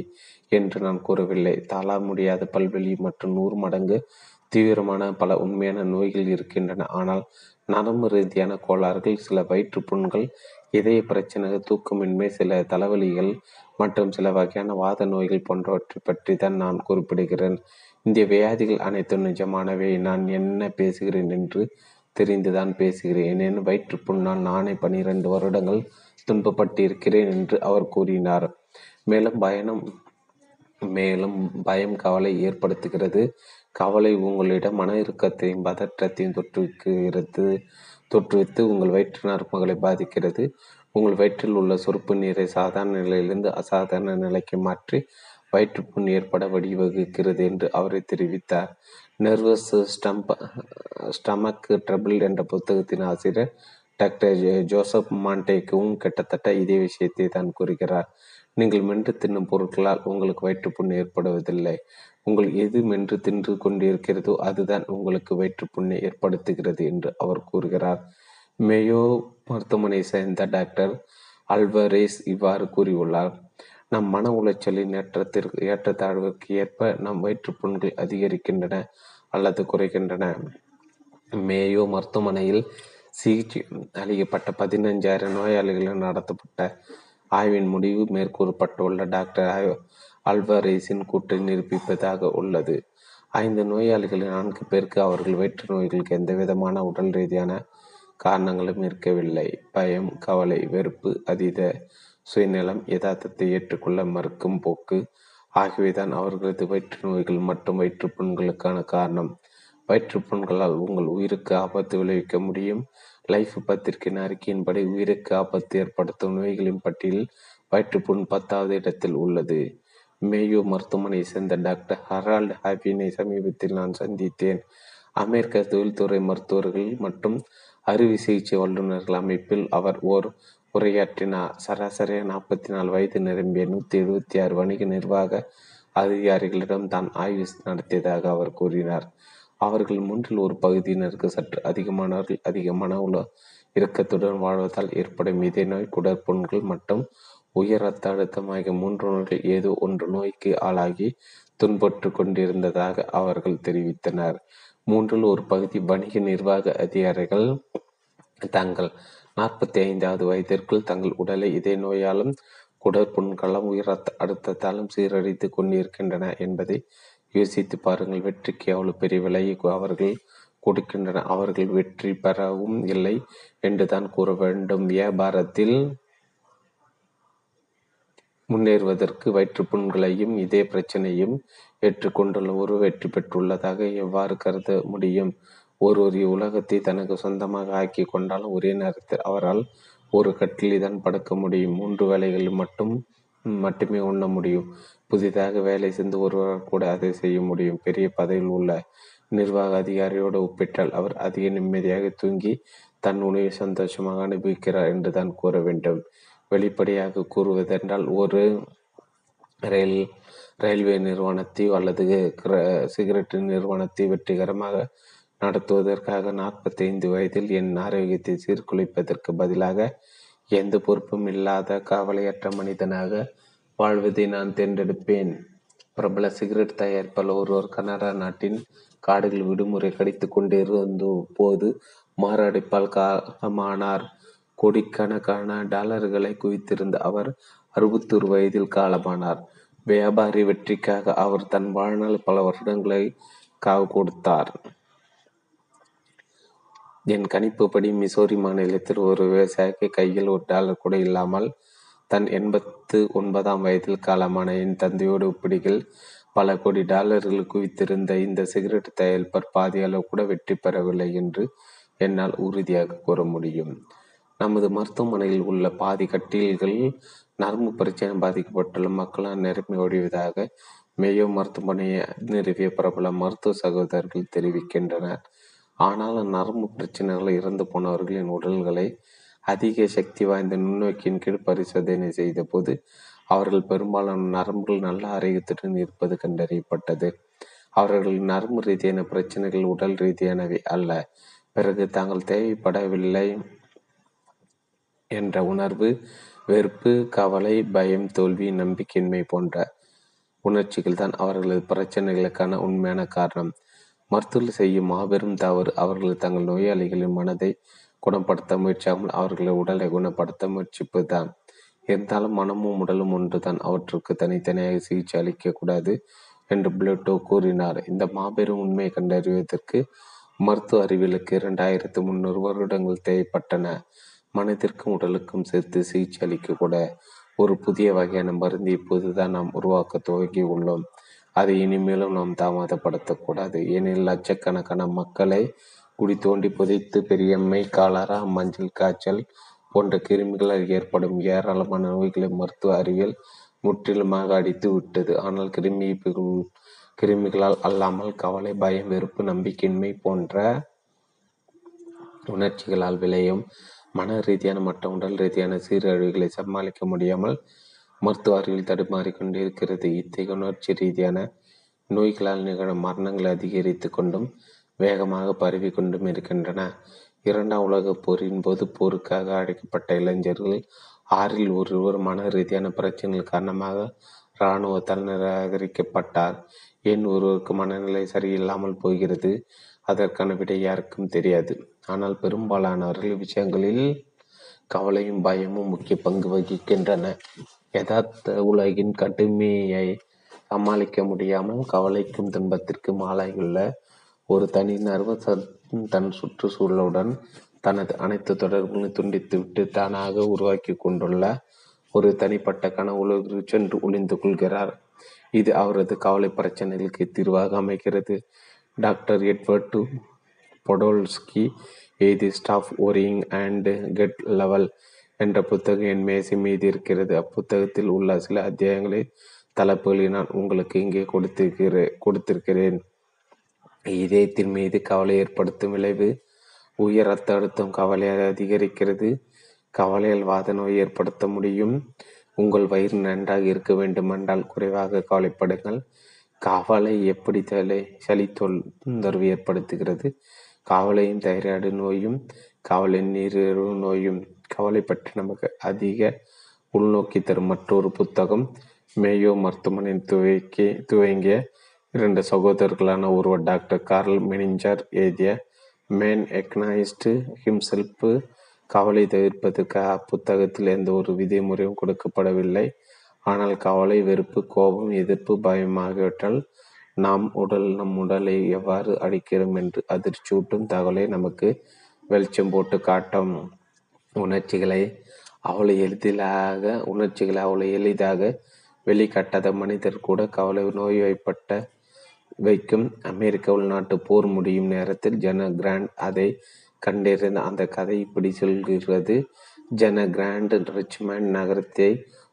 என்று நான் கூறவில்லை. தாள முடியாத பல்வெளி மற்றும் நூறு மடங்கு தீவிரமான பல உண்மையான நோய்கள் இருக்கின்றன. ஆனால் நரம்பு ரீதியான கோளாறுகள் சில வயிற்றுப்புண்கள் இதய பிரச்சனைகள் தூக்கமின்மை சில தலைவலிகள் மற்றும் சில வகையான வாத நோய்கள் போன்றவற்றை பற்றி தான் நான் குறிப்பிடுகிறேன். இந்த வியாதிகள் அனைத்தும் நிஜமானவை. நான் என்ன பேசுகிறேன் என்று தெரிந்துதான் பேசுகிறேன். என் வயிற்றுப்புண்ணால் நானே பனிரெண்டு வருடங்கள் துன்பப்பட்டிருக்கிறேன் என்று அவர் கூறினார். மேலும் பயணம் மேலும் பயம் கவலை ஏற்படுத்துகிறது. கவலை உங்களிடம் மன இறுக்கத்தையும் பதற்றத்தையும் தொற்றுவிக்கிறது. தொற்றுவித்து உங்கள் வயிற்று நரம்புகளை பாதிக்கிறது. உங்கள் வயிற்றில் உள்ள சுருப்பு நீரை சாதாரண நிலையிலிருந்து அசாதாரண நிலைக்கு மாற்றி வயிற்றுப்புண் ஏற்பட வழிவகுக்கிறது என்று அவரை தெரிவித்தார். நர்வஸ் ஸ்டம்ப் ஸ்டமக் ட்ரபிள் என்ற புத்தகத்தின் ஆசிரியர் டாக்டர் ஜோசப் மாண்டேக்கும் கிட்டத்தட்ட இதே விஷயத்தை தான் கூறுகிறார். நீங்கள் மென்று தின்னும் பொருட்களால் உங்களுக்கு வயிற்றுப்புண் ஏற்படுவதில்லை. உங்கள் எது மென்று தின்று கொண்டிருக்கிறதோ அதுதான் உங்களுக்கு வயிற்றுப்புண்ணை ஏற்படுத்துகிறது என்று அவர் கூறுகிறார். மேயோ மருத்துவமனை சேர்ந்த டாக்டர் அல்வரேஸ் இவ்வாறு கூறியுள்ளார். நம் மன உளைச்சலின் ஏற்றத்திற்கு ஏற்றத்தாழ்வுக்கு ஏற்ப நம் வயிற்றுப்புண்கள் அதிகரிக்கின்றன அல்லது குறைகின்றன. மேயோ மருத்துவமனையில் சிகிச்சை அளிக்கப்பட்ட பதினஞ்சாயிரம் நோயாளிகளில் நடத்தப்பட்ட ஆய்வின் முடிவு மேற்கூறப்பட்டுள்ள டாக்டர் அல்வரேஸின் கூற்றை நிரூபிப்பதாக உள்ளது. ஐந்து நோயாளிகளில் நான்கு பேருக்கு அவர்கள் வயிற்று நோய்களுக்கு எந்த விதமான உடல் ரீதியான காரணங்களும் இருக்கவில்லை. பயம் கவலை வெறுப்பு அதீத சுயநலம் யதார்த்தத்தை ஏற்றுக்கொள்ள மறுக்கும் போக்கு ஆகியவைதான் அவர்களது வயிற்று நோய்கள் மற்றும் வயிற்றுப்புண்களுக்கான காரணம். வயிற்றுப்புண்களால் உங்கள் உயிருக்கு ஆபத்து விளைவிக்க முடியும். லைஃப் பத்திரிகையின் அறிக்கையின்படி உயிருக்கு ஆபத்து ஏற்படுத்தும் நோய்களின் பட்டியலில் வயிற்றுப்புண் பத்தாவது இடத்தில் உள்ளது. மேயோ மருத்துவமனை சேர்ந்த டாக்டர் ஹரால்ட் ஹாபினை சமீபத்தில் நான் சந்தித்தேன். அமெரிக்க தொழில்துறை மருத்துவர்கள் மற்றும் அறுவை சிகிச்சை வல்லுநர்கள் அமைப்பில் அவர் ஓர் உரையாற்றினார் சராசரியாக நாற்பத்தி நாலு வயது நிரம்பிய நூற்றி எழுபத்தி ஆறு வணிக நிர்வாக அதிகாரிகளிடம் தான் ஆய்வு நடத்தியதாக அவர் கூறினார். அவர்கள் மூன்றில் ஒரு பகுதியினருக்கு சற்று அதிகமானவர்கள் அதிகமான உள்ள இறக்கத்துடன் வாழ்வதால் ஏற்படும் இதய நோய் குடற்புண்கள் மற்றும் உயர் ரத்த அழுத்தம் ஆகிய மூன்று நோய்கள் ஏதோ ஒன்று நோய்க்கு ஆளாகி துன்புற்று கொண்டிருந்ததாக அவர்கள் தெரிவித்தனர். மூன்றில் ஒரு பகுதி வணிக நிர்வாக அதிகாரிகள் தங்கள் நாற்பத்தி ஐந்தாவது வயதிற்குள் தங்கள் உடலை இதய நோயாலும் குடற்புண்களாலும் உயர் ரத்த அழுத்தத்தாலும் சீரழித்து கொண்டிருக்கின்றன என்பதை யோசித்து பாருங்கள். வெற்றிக்கு அவ்வளவு பெரிய விலையை அவர்கள் கொடுக்கின்றன. அவர்கள் வெற்றி பெறவும் இல்லை என்றுதான் கூற வேண்டும். வியாபாரத்தில் முன்னேறுவதற்கு வயிற்றுப்புண்களையும் இதே பிரச்சனையும் ஏற்றுக்கொண்டுள்ள ஒரு வெற்றி பெற்றுள்ளதாக எவ்வாறு கருத முடியும்? ஒருவர் உலகத்தை தனக்கு சொந்தமாக ஆக்கி கொண்டாலும் ஒரே நேரத்தில் அவரால் ஒரு கட்டிலே தான் படுக்க முடியும். மூன்று வேலைகள் மட்டும் மட்டுமே உண்ண முடியும். புதிதாக வேலை செய்து ஒருவரால் கூட அதை செய்ய முடியும். பெரிய பதவியில் உள்ள நிர்வாக அதிகாரியோடு ஒப்பிட்டால் அவர் அதிக நிம்மதியாக தூங்கி தன் உணவை சந்தோஷமாக அனுபவிக்கிறார் என்று தான் கூற வேண்டும். வெளிப்படையாக கூறுவதென்றால் ஒரு ரயில் ரயில்வே நிறுவனத்தை அல்லது சிகரெட் நிறுவனத்தை வெற்றிகரமாக நடத்துவதற்காக நாற்பத்தைந்து வயதில் என் ஆரோக்கியத்தை சீர்குலைப்பதற்கு பதிலாக எந்த பொறுப்பும் இல்லாத கவலையற்ற மனிதனாக வாழ்வதை நான் தேர்ந்தெடுப்பேன். பிரபல சிகரெட் தயாரிப்பால் ஒருவர் கனடா நாட்டின் காடுகள் விடுமுறை கடித்து கொண்டிருந்த போது மாரடைப்பால் காலமானார். கோடிக்கணக்கான டாலர்களை குவித்திருந்த அவர் அறுபத்தொரு வயதில் காலமானார். வியாபாரி வெற்றிக்காக அவர் தன் வாழ்நாள் பல வருடங்களை காவு கொடுத்தார். என் கணிப்புப்படி மிசோரி மாநிலத்தில் ஒரு விவசாயிக்கு கையில் ஒரு டாலர் கூட இல்லாமல் தன் எண்பத்து ஒன்பதாம் வயதில் காலமான என் தந்தையோடு ஒப்பிடுகையில் பல கோடி டாலர்கள் குவித்திருந்த இந்த சிகரெட் தயாரிப்பர் பாதி அளவு கூட வெற்றி பெறவில்லை என்று என்னால் உறுதியாக கூற முடியும். நமது மருத்துவமனையில் உள்ள பாதி கட்டில்கள் நரம்பு பிரச்சனை பாதிக்கப்பட்டுள்ள மக்களால் நிரம்பி ஒழிவதாக மேயோ மருத்துவமனையை நிறுவிய பிரபல மருத்துவ சகோதரர்கள் தெரிவிக்கின்றனர். ஆனால் நரம்பு பிரச்சனைகள் இறந்து போனவர்களின் உடல்களை அதிக சக்தி வாய்ந்த நுண்ணோக்கியின் கீழ் பரிசோதனை செய்த போது அவர்கள் பெரும்பாலான நரம்புகள் நல்ல ஆரோக்கியத்துடன் இருப்பது கண்டறியப்பட்டது. அவர்கள் நரம்பு ரீதியான பிரச்சனைகள் உடல் ரீதியானவை அல்ல. பிறகு தாங்கள் தேவைப்படவில்லை என்ற உணர்வு வெறுப்பு கவலை பயம் தோல்வி நம்பிக்கையின்மை போன்ற உணர்ச்சிகள் தான் அவர்களது பிரச்சனைகளுக்கான உண்மையான காரணம். மருத்துவர்கள் செய்யும் மாபெரும் தவறு அவர்கள் தங்கள் நோயாளிகளின் மனதை குணப்படுத்த முயற்சியாமல் அவர்களை உடலை குணப்படுத்த முயற்சிப்பதுதான். இருந்தாலும் மனமும் உடலும் ஒன்றுதான். அவற்றுக்கு தனித்தனியாக சிகிச்சை அளிக்கக்கூடாது என்று புளூட்டோ கூறினார். இந்த மாபெரும் உண்மையை கண்டறிவதற்கு மருத்துவ அறிவியலுக்கு இரண்டாயிரத்து முந்நூறு வருடங்கள் தேவைப்பட்டன. மனதிற்கும் உடலுக்கும் சேர்த்து சிகிச்சை அளிக்க கூட ஒரு புதிய வகையான மருந்து இப்போதுதான் நாம் உருவாக்க துவங்கி உள்ளோம் அதை இனிமேலும் நாம் தாமதப்படுத்தக்கூடாது. ஏனெனில் லட்சக்கணக்கான மக்களை குடி தோண்டி புதைத்து பெரியம்மை காலரா மஞ்சள் காய்ச்சல் போன்ற கிருமிகளால் ஏற்படும் ஏராளமான நோய்களை மருத்துவ அறிவியல் முற்றிலுமாக அடித்து விட்டது. ஆனால் கிருமி கிருமிகளால் அல்லாமல் கவலை பயம் வெறுப்பு நம்பிக்கையின்மை போன்ற உணர்ச்சிகளால் விளையும் மன ரீதியான மற்றும் உடல் ரீதியான சீரழிவுகளை சமாளிக்க முடியாமல் மருத்துவ அறிவியல் தடுமாறி கொண்டிருக்கிறது இத்தகைய உணர்ச்சி ரீதியான நோய்களால் நிகழும் மரணங்களை அதிகரித்து கொண்டும் வேகமாக பரவி கொண்டும் இருக்கின்றன. இரண்டாம் உலகப் போரின் போது போருக்காக அழைக்கப்பட்ட இளைஞர்கள் ஆறில் ஒருவர் மன ரீதியான பிரச்சனைகள் காரணமாக இராணுவத்தால் நிராகரிக்கப்பட்டார். ஏன் ஒருவருக்கு மனநிலை சரியில்லாமல் போகிறது? அதற்கான விடை யாருக்கும் தெரியாது. ஆனால் பெரும்பாலானவர்கள் விஷயங்களில் கவலையும் பயமும் முக்கிய பங்கு வகிக்கின்றன. யதார்த்த உலகின் கடுமையை சமாளிக்க முடியாமல் கவலைக்கும் துன்பத்திற்கும் ஆளாகியுள்ள ஒரு தனி நர்வஸ் தன் சுற்றுச்சூழலுடன் தனது அனைத்து தொடர்புகளையும் துண்டித்துவிட்டு தானாக உருவாக்கி கொண்டுள்ள ஒரு தனிப்பட்ட கனவுலகிற்கு சென்று ஒளிந்து கொள்கிறார். இது அவரது கவலை பிரச்சனைகளுக்கு தீர்வாக அமைகிறது. டாக்டர் எட்வர்ட் பொடோல்ஸ்கி எய்தி stop worrying and get well என்ற புத்தகம் என் மேசை மீது இருக்கிறது. அப்புத்தகத்தில் உள்ள சில அத்தியாயங்களை தலைப்புகளை நான் உங்களுக்கு இங்கே கொடுத்திருக்கிறேன் கொடுத்திருக்கிறேன். இதயத்தின் மீது கவலை ஏற்படுத்தும் விளைவு உயர் ரத்த அழுத்தம் கவலையை அதிகரிக்கிறது. கவலையால் வாத நோய் ஏற்படுத்த முடியும். உங்கள் வயிறு நன்றாக இருக்க வேண்டுமென்றால் குறைவாக கவலைப்படுங்கள். கவலை எப்படி தலை சளி தொந்தரவு ஏற்படுத்துகிறது? கவலையும் தைராய்டு நோயும் கவலை நீரிழிவு நோயும் கவலை பற்றி நமக்கு அதிக உள்நோக்கி தரும் மற்றொரு புத்தகம் மேயோ மருத்துவமனையின் துவக்கி துவங்கிய இரண்டு சகோதரர்களான ஒருவர் டாக்டர் கார்ல் மெனிஞ்சர் எழுதிய மேன் எக்னாயிஸ்டு ஹிம்செல்ப்பு கவலை தவிர்ப்பதற்கு அப்புத்தகத்தில் எந்த ஒரு விதிமுறையும் கொடுக்கப்படவில்லை. ஆனால் கவலை வெறுப்பு கோபம் எதிர்ப்பு பயம் ஆகியவற்றால் நாம் உடல் நம் உடலை எவ்வாறு அடிக்கிறோம் என்று அதிர்ச்சியூட்டும் தகவலை நமக்கு வெளிச்சம் போட்டு காட்டும். உணர்ச்சிகளை அவ்வளோ எளிதாக உணர்ச்சிகளை அவ்வளோ எளிதாக வெளிக்காட்டாத மனிதர் கூட கவலை நோய்வாய்ப்பட்ட வைக்கும் அமெரிக்க உள்நாட்டு போர் முடியும் நேரத்தில் ஜன கிராண்ட் அதை கண்டறிந்த அந்த கதை இப்படி சொல்கிறது. ஜன கிராண்ட் ரிச்மண்ட் நகரத்தை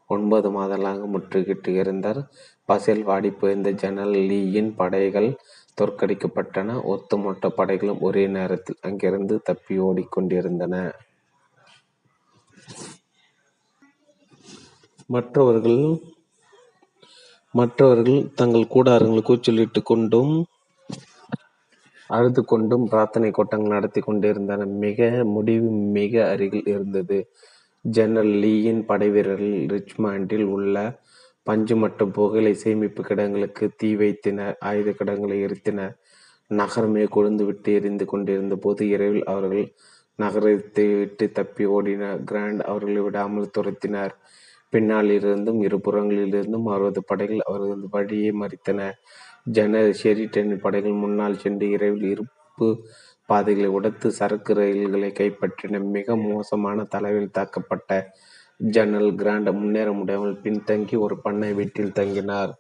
ஒன்பது மாதங்களாக முற்றுகிட்டு இருந்தார். பசில் வாடி போயிருந்த ஜெனரல் லீயின் படைகள் தோற்கடிக்கப்பட்டன. ஒத்துமொட்ட படைகளும் ஒரே நேரத்தில் அங்கிருந்து தப்பி ஓடிக்கொண்டிருந்தன. மற்றவர்கள் மற்றவர்கள் தங்கள் கூடாரங்கள் கூச்சலிட்டு கொண்டும் அழுது கொண்டும் பிரார்த்தனை கூட்டங்கள் நடத்தி கொண்டிருந்தனர் மிக முடிவு மிக அருகில் இருந்தது. ஜெனரல் லீயின் படைவீரர்கள் ரிச்மாண்டில் உள்ள பஞ்சு மற்றும் புகையிலை சேமிப்பு கிடங்களுக்கு தீ வைத்தனர். ஆயுத கிடங்களை எரித்தனர். நகரமே கொழுந்து விட்டு எரிந்து கொண்டிருந்த போது இரவில் அவர்கள் நகரத்தை விட்டு தப்பி ஓடினர் கிராண்ட் அவர்களை விடாமல் துரத்தினார். பின்னாலிருந்தும் இரு புறங்களிலிருந்தும் அவரது படைகள் அவரது வழியை மறித்தன. ஜெனரல் ஷெரிட்டனின் படைகள் முன்னால் சென்று இரவில் இருப்பு பாதைகளை உடைத்து சரக்கு ரயில்களை கைப்பற்றின மிக மோசமான தலைவில் தாக்கப்பட்ட ஜெனரல் கிராண்ட் முன்னேற முடியாமல் பின்தங்கி ஒரு பண்ணை வீட்டில் தங்கினார்.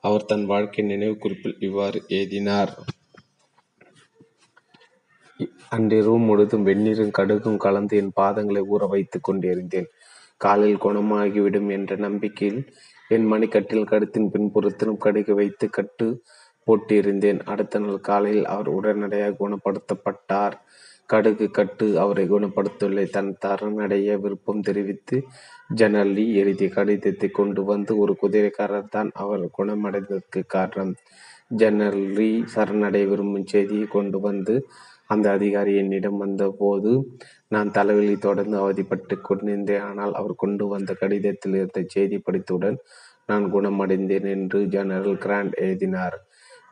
அவர் தன் வாழ்க்கை நினைவு குறிப்பில் இவ்வாறு எழுதினார். அன்றிரவு முழுதும் வெந்நீரும் கடுகும் கலந்து என் பாதங்களை ஊற வைத்துக் கொண்டிருந்தேன் காலில் குணமாகிவிடும் என்ற நம்பிக்கையில் என் மணிக்கட்டில் கடுத்தின் பின்புறத்திலும் கடுகு வைத்து கட்டு போட்டிருந்தேன். அடுத்த நாள் காலையில் அவர் உடனடியாக குணப்படுத்தப்பட்டார். கடுகு கட்டு அவரை குணப்படுத்தவில்லை. தன் தரனடைய விருப்பம் தெரிவித்து ஜனல்லி எழுதிய கடிதத்தை கொண்டு வந்து ஒரு குதிரைக்காரர் தான் அவர் குணமடைந்ததற்கு காரணம். ஜெனரலி சரணடைய விரும்பும் செய்தியை கொண்டு வந்து அந்த அதிகாரி என்னிடம் வந்தபோது நான் தலைவலி தொடர்ந்து அவதிப்பட்டு கொண்டிருந்தேன் ஆனால் அவர் கொண்டு வந்த கடிதத்தில் இருந்த செய்தி படித்தவுடன் நான் குணமடைந்தேன் என்று ஜெனரல் கிராண்ட் எழுதினார்.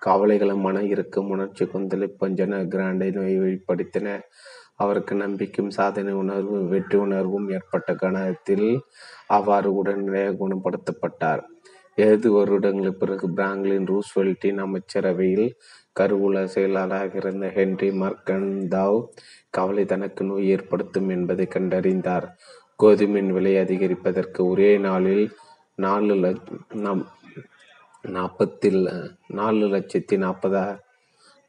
கவலைகளும் மன இருக்கும் உணர்ச்சி கொந்தளிப்பும் ஜெனரல் கிராண்டை நோய் வெளிப்படுத்தின. அவருக்கு நம்பிக்கையும் சாதனை உணர்வும் வெற்றி உணர்வும் ஏற்பட்ட கணத்தில் அவ்வாறு உடனடியாக குணப்படுத்தப்பட்டார். ஏழு வருடங்களுக்கு பிறகு பிராங்க்லின் ரூஸ்வெல்ட்டின் அமைச்சரவையில் கருவூல செயலாளராக இருந்த ஹென்றி மர்கன்தாவ் கவலை தனக்கு நோய் ஏற்படுத்தும் என்பதை கண்டறிந்தார். கோதுமையின் விலை அதிகரிப்பதற்கு ஒரே நாளில் நாலு நாற்பத்தி நாலு லட்சத்தி நாற்பதா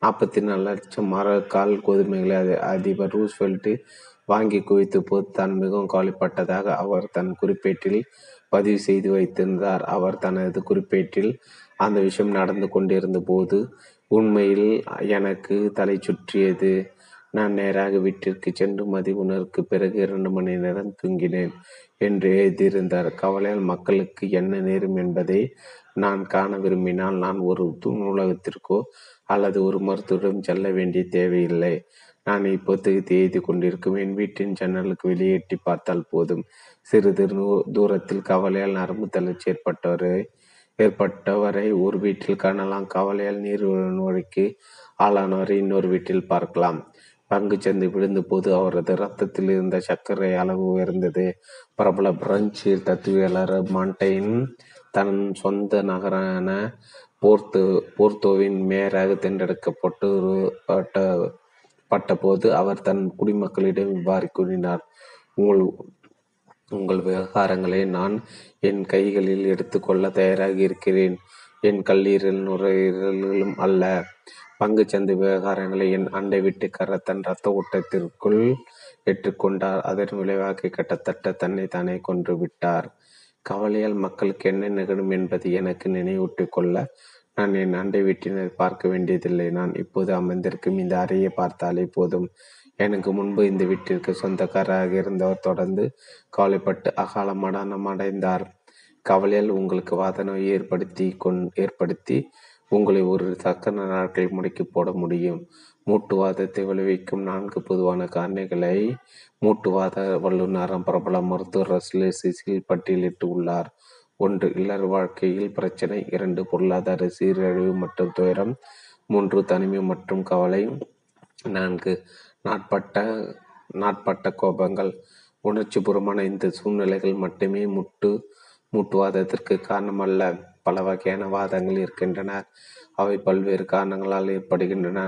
நாற்பத்தி நாலு லட்சம் மர கால் கோதுமைகளை அதிபர் ரூஸ்வெல்ட் வாங்கி குவித்து போது தான் மிகவும் கவலைப்பட்டதாக அவர் தன் குறிப்பேட்டில் பதிவு செய்து வைத்திருந்தார். அவர் தனது குறிப்பேட்டில் அந்த விஷயம் நடந்து கொண்டிருந்த போது உண்மையில் எனக்கு தலை சுற்றியது. நான் நேராக வீட்டிற்கு சென்று மதிவுணருக்கு பிறகு இரண்டு மணி நேரம் தூங்கினேன் என்று எழுதியிருந்தார். கவலையால் மக்களுக்கு என்ன நேரும் என்பதை நான் காண விரும்பினால் நான் ஒரு நூலகத்திற்கோ அல்லது ஒரு மருத்துவரிடம் செல்ல வேண்டிய தேவையில்லை. நான் இப்போதைக்கு எழுதி கொண்டிருக்கும் என் வீட்டின் ஜன்னலுக்கு வெளியேட்டி பார்த்தால் போதும். சிறிது தூரத்தில் கவலையால் நரம்பு தளர்ச்சி ஏற்பட்டவரை ஏற்பட்டவரை ஒரு வீட்டில் காணலாம். கவலையால் நீர் நோய்க்கு ஆளானவரை இன்னொரு வீட்டில் பார்க்கலாம். பங்கு சந்தை விழுந்த போது அவரது ரத்தத்தில் இருந்த சர்க்கரை அளவு உயர்ந்தது. பிரபல பிரெஞ்சு தத்துவியலர் மாண்டைன் தன் சொந்த நகரான போர்த்து போர்த்தோவின் மேயராக தேர்ந்தெடுக்கப்பட்டு பட்டபோது அவர் தன் குடிமக்களிடம் இவ்வாறு கூறினார். உங்கள் உங்கள் விவகாரங்களை நான் என் கைகளில் எடுத்துக்கொள்ள தயாராக இருக்கிறேன். என் கல்லீரல் நுரையீரல்களும் அல்ல. பங்கு சந்தை விவகாரங்களை என் அண்டை வீட்டுக்காரர் தன் ரத்த ஓட்டத்திற்குள் ஏற்றுக்கொண்டார் அதன் விளைவாக கிட்டத்தட்ட தன்னை தானே கொன்று விட்டார். கவலையால் மக்களுக்கு என்ன நிகழும் என்பதை எனக்கு நினைவூட்டிக் கொள்ள நான் என் அண்டை வீட்டினர் பார்க்க வேண்டியதில்லை. நான் இப்போது அமர்ந்திருக்கும் இந்த அறையை பார்த்தாலே போதும். எனக்கு முன்பு இந்த வீட்டிற்கு சொந்தக்காரராக இருந்தவர் தொடர்ந்து கவலைப்பட்டு அகால மடனம் அடைந்தார். கவலையால் உங்களுக்கு வாத நோய் ஏற்படுத்தி கொண் ஏற்படுத்தி உங்களை ஒரு சக்கர நாட்களில் முடக்கி போட முடியும். மூட்டுவாதத்தை விளைவிக்கும் நான்கு பொதுவான காரணிகளை மூட்டுவாத வல்லுநரம் பிரபல மருத்துவர் ரஸ்லே சிசில் பட்டியலிட்டு உள்ளார் ஒன்று இல்லற வாழ்க்கையில் பிரச்சனை. இரண்டு பொருளாதார சீரழிவு மற்றும் துயரம். மூன்று தனிமை மற்றும் கவலை. நான்கு நாட்பட்ட நாட்பட்ட கோபங்கள். உணர்ச்சிபூர்வமான இந்த சூழ்நிலைகள் மட்டுமே முட்டு மூட்டுவாதத்திற்கு காரணமல்ல. பல வகையான வாதங்கள் இருக்கின்றன. அவை பல்வேறு காரணங்களால் ஏற்படுகின்றன.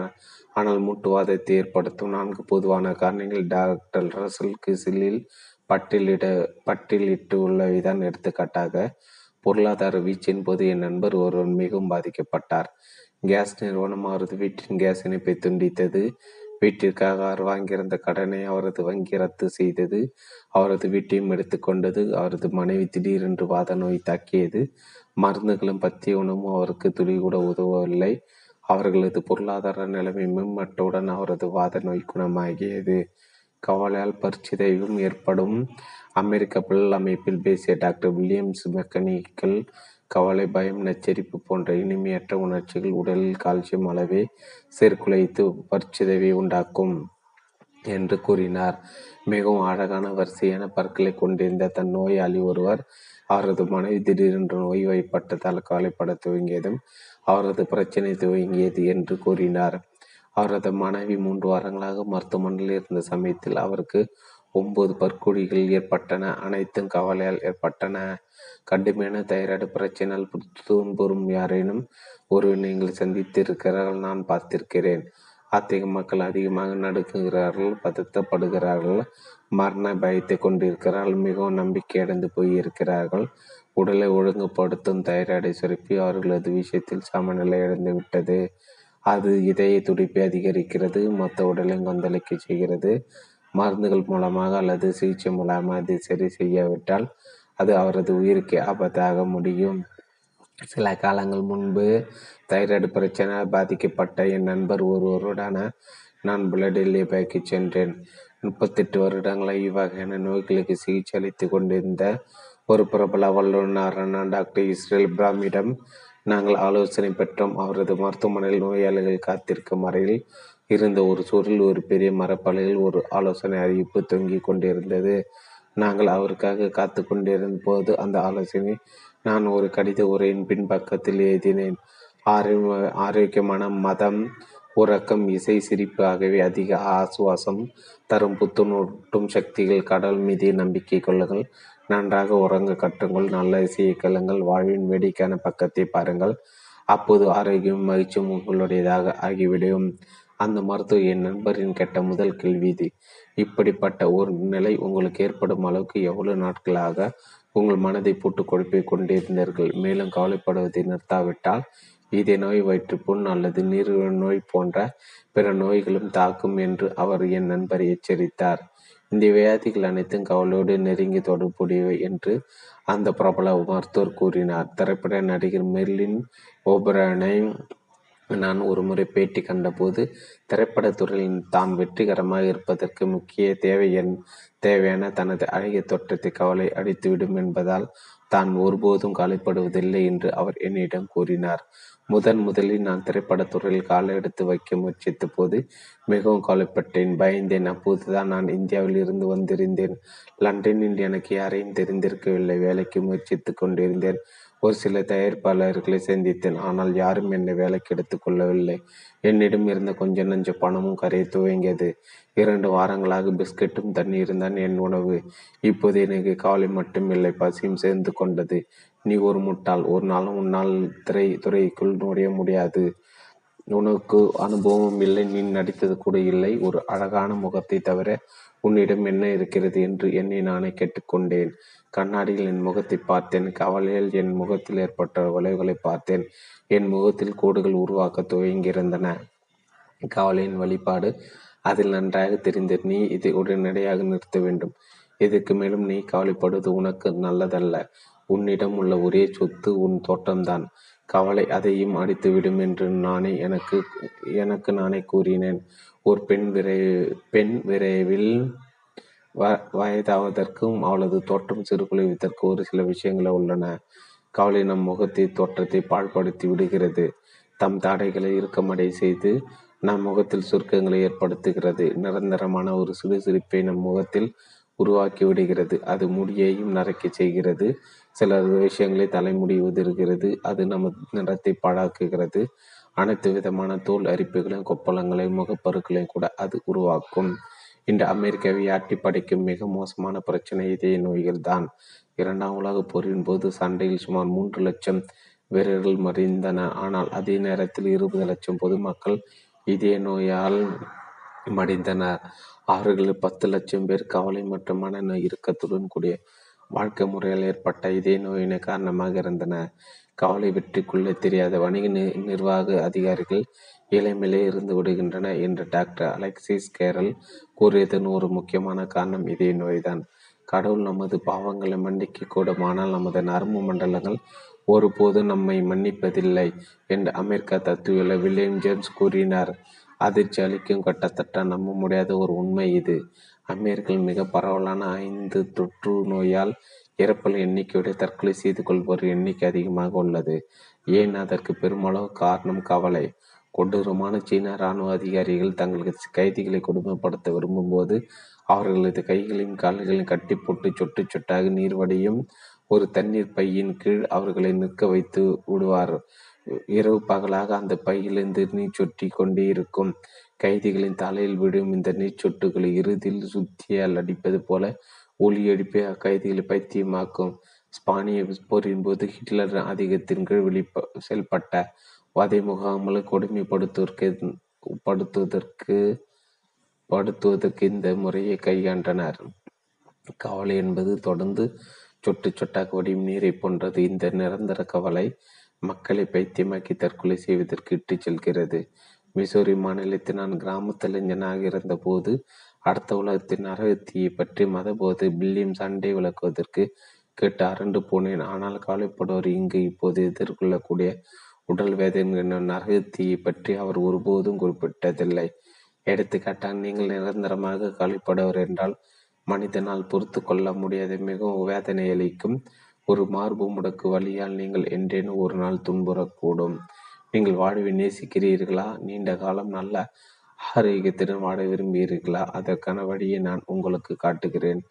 ஆனால் மூட்டுவாதத்தை ஏற்படுத்தும் நான்கு பொதுவான காரணங்கள் டாக்டர் ரசல் கிசிலில் பட்டியலிட பட்டியலிட்டு உள்ளவைதான் எடுத்துக்காட்டாக பொருளாதார வீச்சின் போது என் நண்பர் ஒருவன் மிகவும் பாதிக்கப்பட்டார். கேஸ் நிறுவனம் அவரது வீட்டின் கேஸ் இணைப்பை துண்டித்தது. வீட்டிற்காக அவர் வாங்கியிருந்த கடனை அவரது வங்கி ரத்து செய்தது. அவரது வீட்டையும் எடுத்துக்கொண்டது அவரது மனைவி திடீரென்று வாத நோய் தாக்கியது. மருந்துகளும் பத்திய உணவும் அவருக்கு துளி கூட உதவவில்லை. அவர்களது பொருளாதார நிலைமை மேம்பட்டவுடன் அவரது வாத நோய் குணமாகியது. கவலையால் பரிச்சிதைவும் ஏற்படும். அமெரிக்க பிள்ளல் அமைப்பில் பேசிய டாக்டர் வில்லியம்ஸ் மெக்கானிக்கல் கவலை பயம் நச்சரிப்பு போன்ற இனிமையற்ற உணர்ச்சிகள் உடலில் கால்சியம் அளவை சீர்குலைத்து பற்சிதைவை உண்டாக்கும் என்று கூறினார். மிகவும் அழகான வரிசையான பற்களை கொண்டிருந்த தன் நோயாளி ஒருவர் அவரது மனைவி திடீரென்று நோய்வாய்ப்பட்டதால் கவலைப்பட துவங்கியதும் அவரது பிரச்சனை துவங்கியது என்று கூறினார். அவரது மனைவி மூன்று வாரங்களாக மருத்துவமனையில் இருந்த சமயத்தில் அவருக்கு ஒன்பது பற்குழிகள் ஏற்பட்டன. அனைத்தும் கவலையால் ஏற்பட்டன. கடுமையான தைராய்டு பிரச்சனையால் துன்புறும் யாரேனும் ஒரு நீங்கள் சந்தித்திருக்கிறார்கள் நான் பார்த்திருக்கிறேன். அத்தகைய மக்கள் அதிகமாக நடுக்குகிறார்கள் பதத்தப்படுகிறார்கள் மரண பயத்தை கொண்டிருக்கிறார்கள் மிகவும் நம்பிக்கை அடைந்து போயிருக்கிறார்கள். உடலை ஒழுங்குபடுத்தும் தைராய்டை சுரப்பி அவர்களது விஷயத்தில் சமநிலை அடைந்து விட்டது. அது இதய துடிப்பை அதிகரிக்கிறது மொத்த உடலையும் கொந்தளிக்க செய்கிறது. மருந்துகள் மூலமாக அல்லது சிகிச்சை மூலமாக அது சரி செய்யாவிட்டால் அது அவரது உயிருக்கே ஆபத்தாக முடியும். சில காலங்கள் முன்பு தைராய்டு பிரச்சனை பாதிக்கப்பட்ட என் நண்பர் ஒருவருடன நான் பிளடெல்லியபேக்கு சென்றேன். முப்பத்தெட்டு வருடங்களை இவ்வகையான நோய்களுக்கு சிகிச்சை அளித்து கொண்டிருந்த ஒரு பிரபல வல்லுநரான டாக்டர் இஸ்ரேல் பிராமிடம் நாங்கள் ஆலோசனை பெற்றோம். அவரது மருத்துவமனையில் நோயாளிகள் காத்திருக்கும் அறையில் இருந்த ஒரு சூரில் ஒரு பெரிய மரப்பலையில் ஒரு ஆலோசனை அறிவிப்பு தொங்கிக் கொண்டிருந்தது. நாங்கள் அவருக்காக காத்து கொண்டிருந்த போது அந்த ஆலோசனை நான் ஒரு கடித உரையின் பின்பக்கத்தில் எழுதினேன். ஆரோக்கியமான மதம் உறக்கம் இசை சிரிப்பு ஆகவே அதிக ஆசுவாசம் தரும். புத்துணூட்டும் சக்திகள் கடல் மீது நம்பிக்கை கொள்ளுங்கள். நன்றாக உறங்க கட்டுங்கள் நல்ல இசையை கேளுங்கள். வாழ்வின் வேடிக்கையான பக்கத்தை பாருங்கள். அப்போது ஆரோக்கியம் மகிழ்ச்சியும் உங்களுடையதாக ஆகிவிடும். அந்த மருத்துவ என் நண்பரின் கெட்ட முதல் கேள்வி இது. இப்படிப்பட்ட ஒரு நிலை உங்களுக்கு ஏற்படும் அளவுக்கு எவ்வளவு நாட்களாக உங்கள் மனதை போட்டு குழப்பி கொண்டிருந்தீர்கள்? மேலும் கவலைப்படுவதை நிறுத்தாவிட்டால் இதே நோய் வயிற்றுப்புண் அல்லது நீர் நோய் போன்ற பிற நோய்களும் தாக்கும் என்று அவர் என் நண்பரை எச்சரித்தார். இந்த வியாதிகள் அனைத்தும் கவலையோடு நெருங்கி தொடர்புடையவை என்று அந்த பிரபல மருத்துவர் கூறினார். திரைப்பட நடிகர் மெர்லின் ஓபரனை நான் ஒரு முறை பேட்டி கண்டபோது திரைப்படத்துறையில் தான் வெற்றிகரமாக இருப்பதற்கு முக்கிய தேவை என் தேவையான தனது அழகிய தோற்றத்தை கவலை அடித்துவிடும் என்பதால் தான் ஒருபோதும் கவலைப்படுவதில்லை என்று அவர் என்னிடம் கூறினார். முதன் முதலில் நான் திரைப்படத்துறையில் காலை எடுத்து வைக்க முயற்சித்த போது மிகவும் கவலைப்பட்டேன். பயந்தேன். அப்போதுதான் நான் இந்தியாவில் இருந்து வந்திருந்தேன். லண்டனில் எனக்கு யாரையும் தெரிந்திருக்கவில்லை. வேலைக்கு முயற்சித்து கொண்டிருந்தேன். ஒரு சில தயாரிப்பாளர்களை சந்தித்தேன். ஆனால் யாரும் என்னை வேலைக்கு எடுத்துக்கொள்ளவில்லை என்னிடம் இருந்த கொஞ்ச நஞ்ச பணமும் கரையை துவங்கியது. இரண்டு வாரங்களாக பிஸ்கட்டும் தண்ணீரும் தான் என் உணவு. இப்போது எனக்கு கவலை மட்டும் இல்லை. பசியும் சேர்ந்து கொண்டது. நீ ஒரு முட்டாள். ஒரு நாளும் உன்னால் திரை துறைக்குள் நுழைய முடியாது. உனக்கு அனுபவம் இல்லை. நீ நடித்தது கூட இல்லை. ஒரு அழகான முகத்தை தவிர உன்னிடம் என்ன இருக்கிறது என்று என்னை நானே கேட்டுக்கொண்டேன் கண்ணாடியில் என் முகத்தை பார்த்தேன். கவலையில் என் முகத்தில் ஏற்பட்ட விளைவுகளை பார்த்தேன். என் முகத்தில் கோடுகள் உருவாக்க துவங்கியிருந்தன. கவலையின் வழிபாடு அதில் நன்றாக தெரிந்து நீ இதை உடனடியாக நிறுத்த வேண்டும். இதற்கு மேலும் நீ கவலைப்படுவது உனக்கு நல்லதல்ல. உன்னிடம் உள்ள ஒரே சொத்து உன் தோட்டம்தான். கவலை அதையும் அடித்துவிடும் என்று நானே எனக்கு எனக்கு நானே கூறினேன். ஒரு பெண் விரை பெண் விரைவில் வ வயதாவதற்கும் அவளது தோற்றம் சீர்குலைவதற்கு ஒரு சில விஷயங்கள் உள்ளன. கவலை நம் முகத்தை தோற்றத்தை பாழ்படுத்தி விடுகிறது. தம் தாடைகளை இறுக்கமடை செய்து நம் முகத்தில் சுருக்கங்களை ஏற்படுத்துகிறது. நிரந்தரமான ஒரு சிறு சிரிப்பை நம் முகத்தில் உருவாக்கி விடுகிறது. அது முடியையும் நரைக்க செய்கிறது. சில விஷயங்களை தலைமுடி உதிர்கிறது. அது நமது நிறத்தை பாழாக்குகிறது. அனைத்து விதமான தோல் அரிப்புகளையும் கொப்பளங்களையும் முகப்பருக்களையும் கூட அது உருவாக்கும். இன்று அமெரிக்காவை ஆட்டி படைக்கும் மிக மோசமான பிரச்சனை இதய நோய்கள் தான் இரண்டாம் உலக போரின் போது சண்டையில் சுமார் மூன்று லட்சம் வீரர்கள் மறைந்தன. ஆனால் அதே நேரத்தில் இருபது லட்சம் பொதுமக்கள் இதய நோயால் மடிந்தனர். அவர்களில் பத்து லட்சம் பேர் கவலை மற்றும் மனநோய் இறுக்கத்துடன் கூடிய வாழ்க்கை முறையில் ஏற்பட்ட இதய நோயினை காரணமாக இருந்தன கவலை வெற்றிக்குள்ளே தெரியாத வணிக நிர்வாக அதிகாரிகள் இளமையிலே இருந்து விடுகின்றன என்று டாக்டர் அலெக்சிஸ் கேரல் கூறியதன் ஒரு முக்கியமான காரணம். இதே நோய்தான். கடவுள் நமது பாவங்களை மன்னிக்க கூடும் ஆனால் நமது நரம்பு மண்டலங்கள் ஒருபோது நம்மை மன்னிப்பதில்லை என்று அமெரிக்கா தத்துவ வில்லியம் ஜேம்ஸ் கூறினார். அதிர்ச்சி அளிக்கும் கட்டத்தட்ட நம்ப முடியாத ஒரு உண்மை இது. அமெரிக்கர்கள் மிக பரவலான ஐந்து தொற்று நோயால் இறப்பல் எண்ணிக்கையுடைய தற்கொலை செய்து கொள்வோர் எண்ணிக்கை அதிகமாக உள்ளது. ஏன் அதற்கு பெருமளவு காரணம் கவலை? கொடூரமான சீன இராணுவ அதிகாரிகள் தங்களுக்கு கைதிகளை கொடுமைப்படுத்த விரும்பும்போது அவர்களது கைகளையும் கால்களையும் கட்டி போட்டு சொட்டு சொட்டாக நீர்வடியும் ஒரு தண்ணீர் பையின் கீழ் அவர்களை நிற்க வைத்து விடுவார். இரவு பகலாக அந்த பையிலிருந்து நீர் சொட்டி கொண்டே இருக்கும். கைதிகளின் தலையில் விழும் இந்த நீச்சொட்டுகளை இறுதியில் சுத்தியால் அடிப்பது போல ஒலி எழுப்பி அக்கைதிகளை பைத்தியமாக்கும். ஸ்பானிய போரின் போது ஹிட்லர் அதிகத்தின் கீழ் வெளி செயல்பட்ட வதை முகாம்களை கொடுமைப்படுத்துவதற்கு படுத்துவதற்கு படுத்துவதற்கு இந்த முறையை கையாண்டனர். கவலை என்பது தொடர்ந்து சொட்டு சொட்டாக வடியும் நீரை போன்றது. இந்த நிரந்தர கவலை மக்களை பைத்தியமாக்கி தற்கொலை செய்வதற்கு இட்டுச் செல்கிறது. மிசோரி மாநிலத்தில் நான் கிராமத்தில் இளைஞனாக இருந்த போது அடுத்த உலகத்தின் நரகத்தீயை பற்றி மதபோது பில்லியம் சண்டை விளக்குவதற்கு கேட்டு அரண்டு போனேன். ஆனால் கவலைப்படுவோர் இங்கு இப்போது எதிர்கொள்ளக்கூடிய உடல் வேதனை நரகத்தியை பற்றி அவர் ஒருபோதும் குறிப்பிட்டதில்லை. எடுத்துக்காட்டால் நீங்கள் நிரந்தரமாக கழிப்படவர் என்றால் மனிதனால் பொறுத்து கொள்ள முடியாத மிகவும் வேதனை அளிக்கும் ஒரு மார்பு முடக்கு வழியால் நீங்கள் என்றேனும் ஒரு நாள் துன்புறக்கூடும். நீங்கள் வாழ்வை நேசிக்கிறீர்களா? நீண்ட காலம் நல்ல ஆரோக்கியத்துடன் வாழ விரும்புகிறீர்களா? அதற்கான வழியை நான் உங்களுக்கு காட்டுகிறேன்.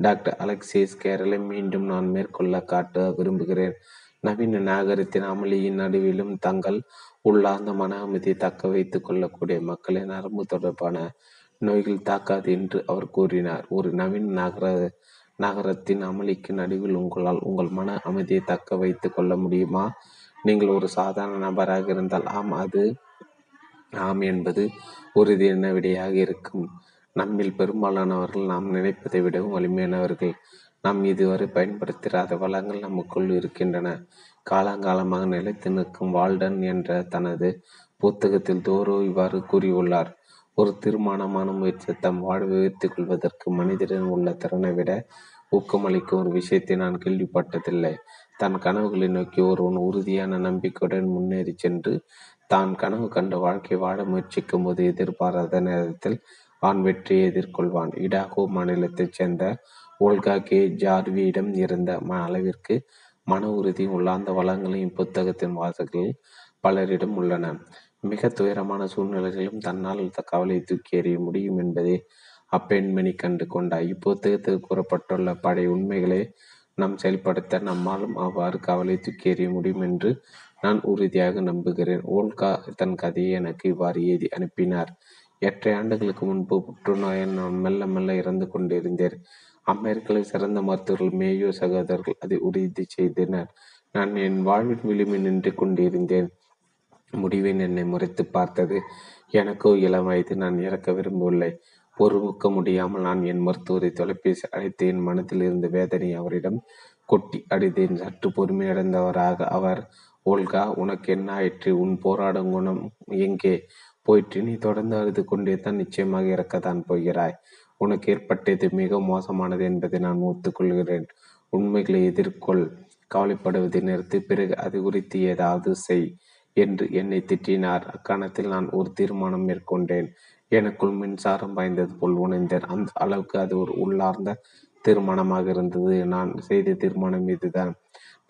டாக்டர் அலெக்சிஸ் கேரளை மீண்டும் நான் மேற்கொள்ள காட்ட விரும்புகிறேன். நவீன நாகரிகத்தின் அமளியின் நடுவிலும் தங்கள் உள்ளார்ந்த மன அமைதியை தக்க வைத்துக் கொள்ளக்கூடிய மக்களை நரம்பு தொடர்பான நோய்கள் தாக்காது என்று அவர் கூறினார். ஒரு நவீன நகர நகரத்தின் அமளிக்கு நடுவில் உங்களால் உங்கள் மன அமைதியை தக்க வைத்துக் கொள்ள முடியுமா? நீங்கள் ஒரு சாதாரண நபராக இருந்தால் ஆம் அது ஆம் என்பது உறுதியான விடையாக இருக்கும். நம்மில் பெரும்பாலானவர்கள் நாம் நினைப்பதை விடவும் வலிமையானவர்கள். நாம் இதுவரை பயன்படுத்தாத வளங்கள் நமக்குள் இருக்கின்றன. காலங்காலமாக நிலைத்து நிற்கும் வால்டன் என்ற தனது புத்தகத்தில் தோரோ இவ்வாறு கூறியுள்ளார். ஒரு தீர்மானமான முயற்சி தம் வாழ்வை உயர்த்திக் கொள்வதற்கு மனிதரின் உள்ள திறனை விட ஊக்கமளிக்கும் ஒரு விஷயத்தை நான் கேள்விப்பட்டதில்லை. தன் கனவுகளை நோக்கி ஒருவன் உறுதியான நம்பிக்கையுடன் முன்னேறி சென்று தான் கனவு கண்ட வாழ்க்கை வாழ முயற்சிக்கும் போது எதிர்பாராத நேரத்தில் வான் வெற்றியை எதிர்கொள்வான். இடாகோ மாநிலத்தைச் சேர்ந்த ஓல்கா கே ஜார்வியிடம் இருந்த அளவிற்கு மன உறுதி உள்ளார்ந்த வளங்களையும் புத்தகத்தின் வாசகர்கள் பலரிடம் உள்ளன. மிக துயரமான சூழ்நிலைகளிலும் தன்னால் கவலை தூக்கி எறிய முடியும் என்பதை அப்பெண்மணி கண்டு கொண்டார் இப்புத்தகத்தில் கூறப்பட்டுள்ள படை உண்மைகளை நாம் செயல்படுத்த நம்மாலும் அவ்வாறு கவலை தூக்கி எறிய முடியும் என்று நான் உறுதியாக நம்புகிறேன். ஓல்கா தன் கதையை எனக்கு இவ்வாறு எழுதி அனுப்பினார். எட்டரை ஆண்டுகளுக்கு முன்பு புற்றுநோயை நான் மெல்ல மெல்ல இறந்து கொண்டிருந்தேன். அமெரிக்காவில் சிறந்த மருத்துவர்கள் மேயோ சகோதரர்கள் அதை உறுதி செய்தனர். நான் என் வாழ்வின் விளிம்பு நின்று கொண்டிருந்தேன். முடிவின் என்னை முறைத்து பார்த்தது. எனக்கோ இளம் வயது நான் இறக்க விரும்பவில்லை. பொறுமுக்க முடியாமல் நான் என் மருத்துவரை தொலைபேசி அழைத்து என் மனத்தில் இருந்த வேதனை அவரிடம் கொட்டி அடித்தேன். சற்று பொறுமையடைந்தவராக அவர் ஓல்கா உனக்கு என்ன ஆயிற்று? உன் போராடும் குணம் எங்கே? போயிற்று. நீ தொடர்ந்து அழுது கொண்டே தான் நிச்சயமாக இறக்கத்தான் போகிறாய். உனக்கு ஏற்பட்டது மிக மோசமானது என்பதை நான் ஒத்துக்கொள்கிறேன். உண்மைகளை எதிர்கொள். கவலைப்படுவதை நிறுத்தி. பிறகு அது குறித்து ஏதாவது செய் என்று என்னை திட்டினார். அக்கணத்தில் நான் ஒரு தீர்மானம் மேற்கொண்டேன். எனக்குள் மின்சாரம் பாய்ந்தது போல் உணர்ந்தேன். அந்த அளவுக்கு அது ஒரு உள்ளார்ந்த தீர்மானமாக இருந்தது. நான் செய்த தீர்மானம் இதுதான்.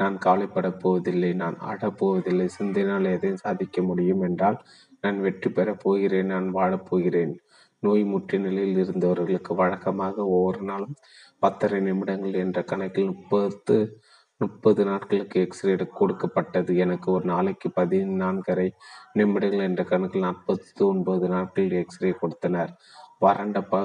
நான் கவலைப்படப் போவதில்லை. நான் ஆடப் போவதில்லை. சிந்தினால் எதையும் சாதிக்க முடியும் என்றால் நான் வெற்றி பெறப் போகிறேன். நான் வாழப்போகிறேன் முற்றிய நிலையில் இருந்தவர்களுக்கு வழக்கமாக ஒவ்வொரு நாளும் பத்தரை நிமிடங்கள் என்ற கணக்கில் முப்பத்து முப்பது நாட்களுக்கு எக்ஸ்ரே கொடுக்கப்பட்டது. எனக்கு ஒரு நாளைக்கு பதினான்கரை நிமிடங்கள் என்ற கணக்கில் நாற்பத்தி ஒன்பது நாட்கள் எக்ஸ்ரே கொடுத்தனர். வறண்ட ப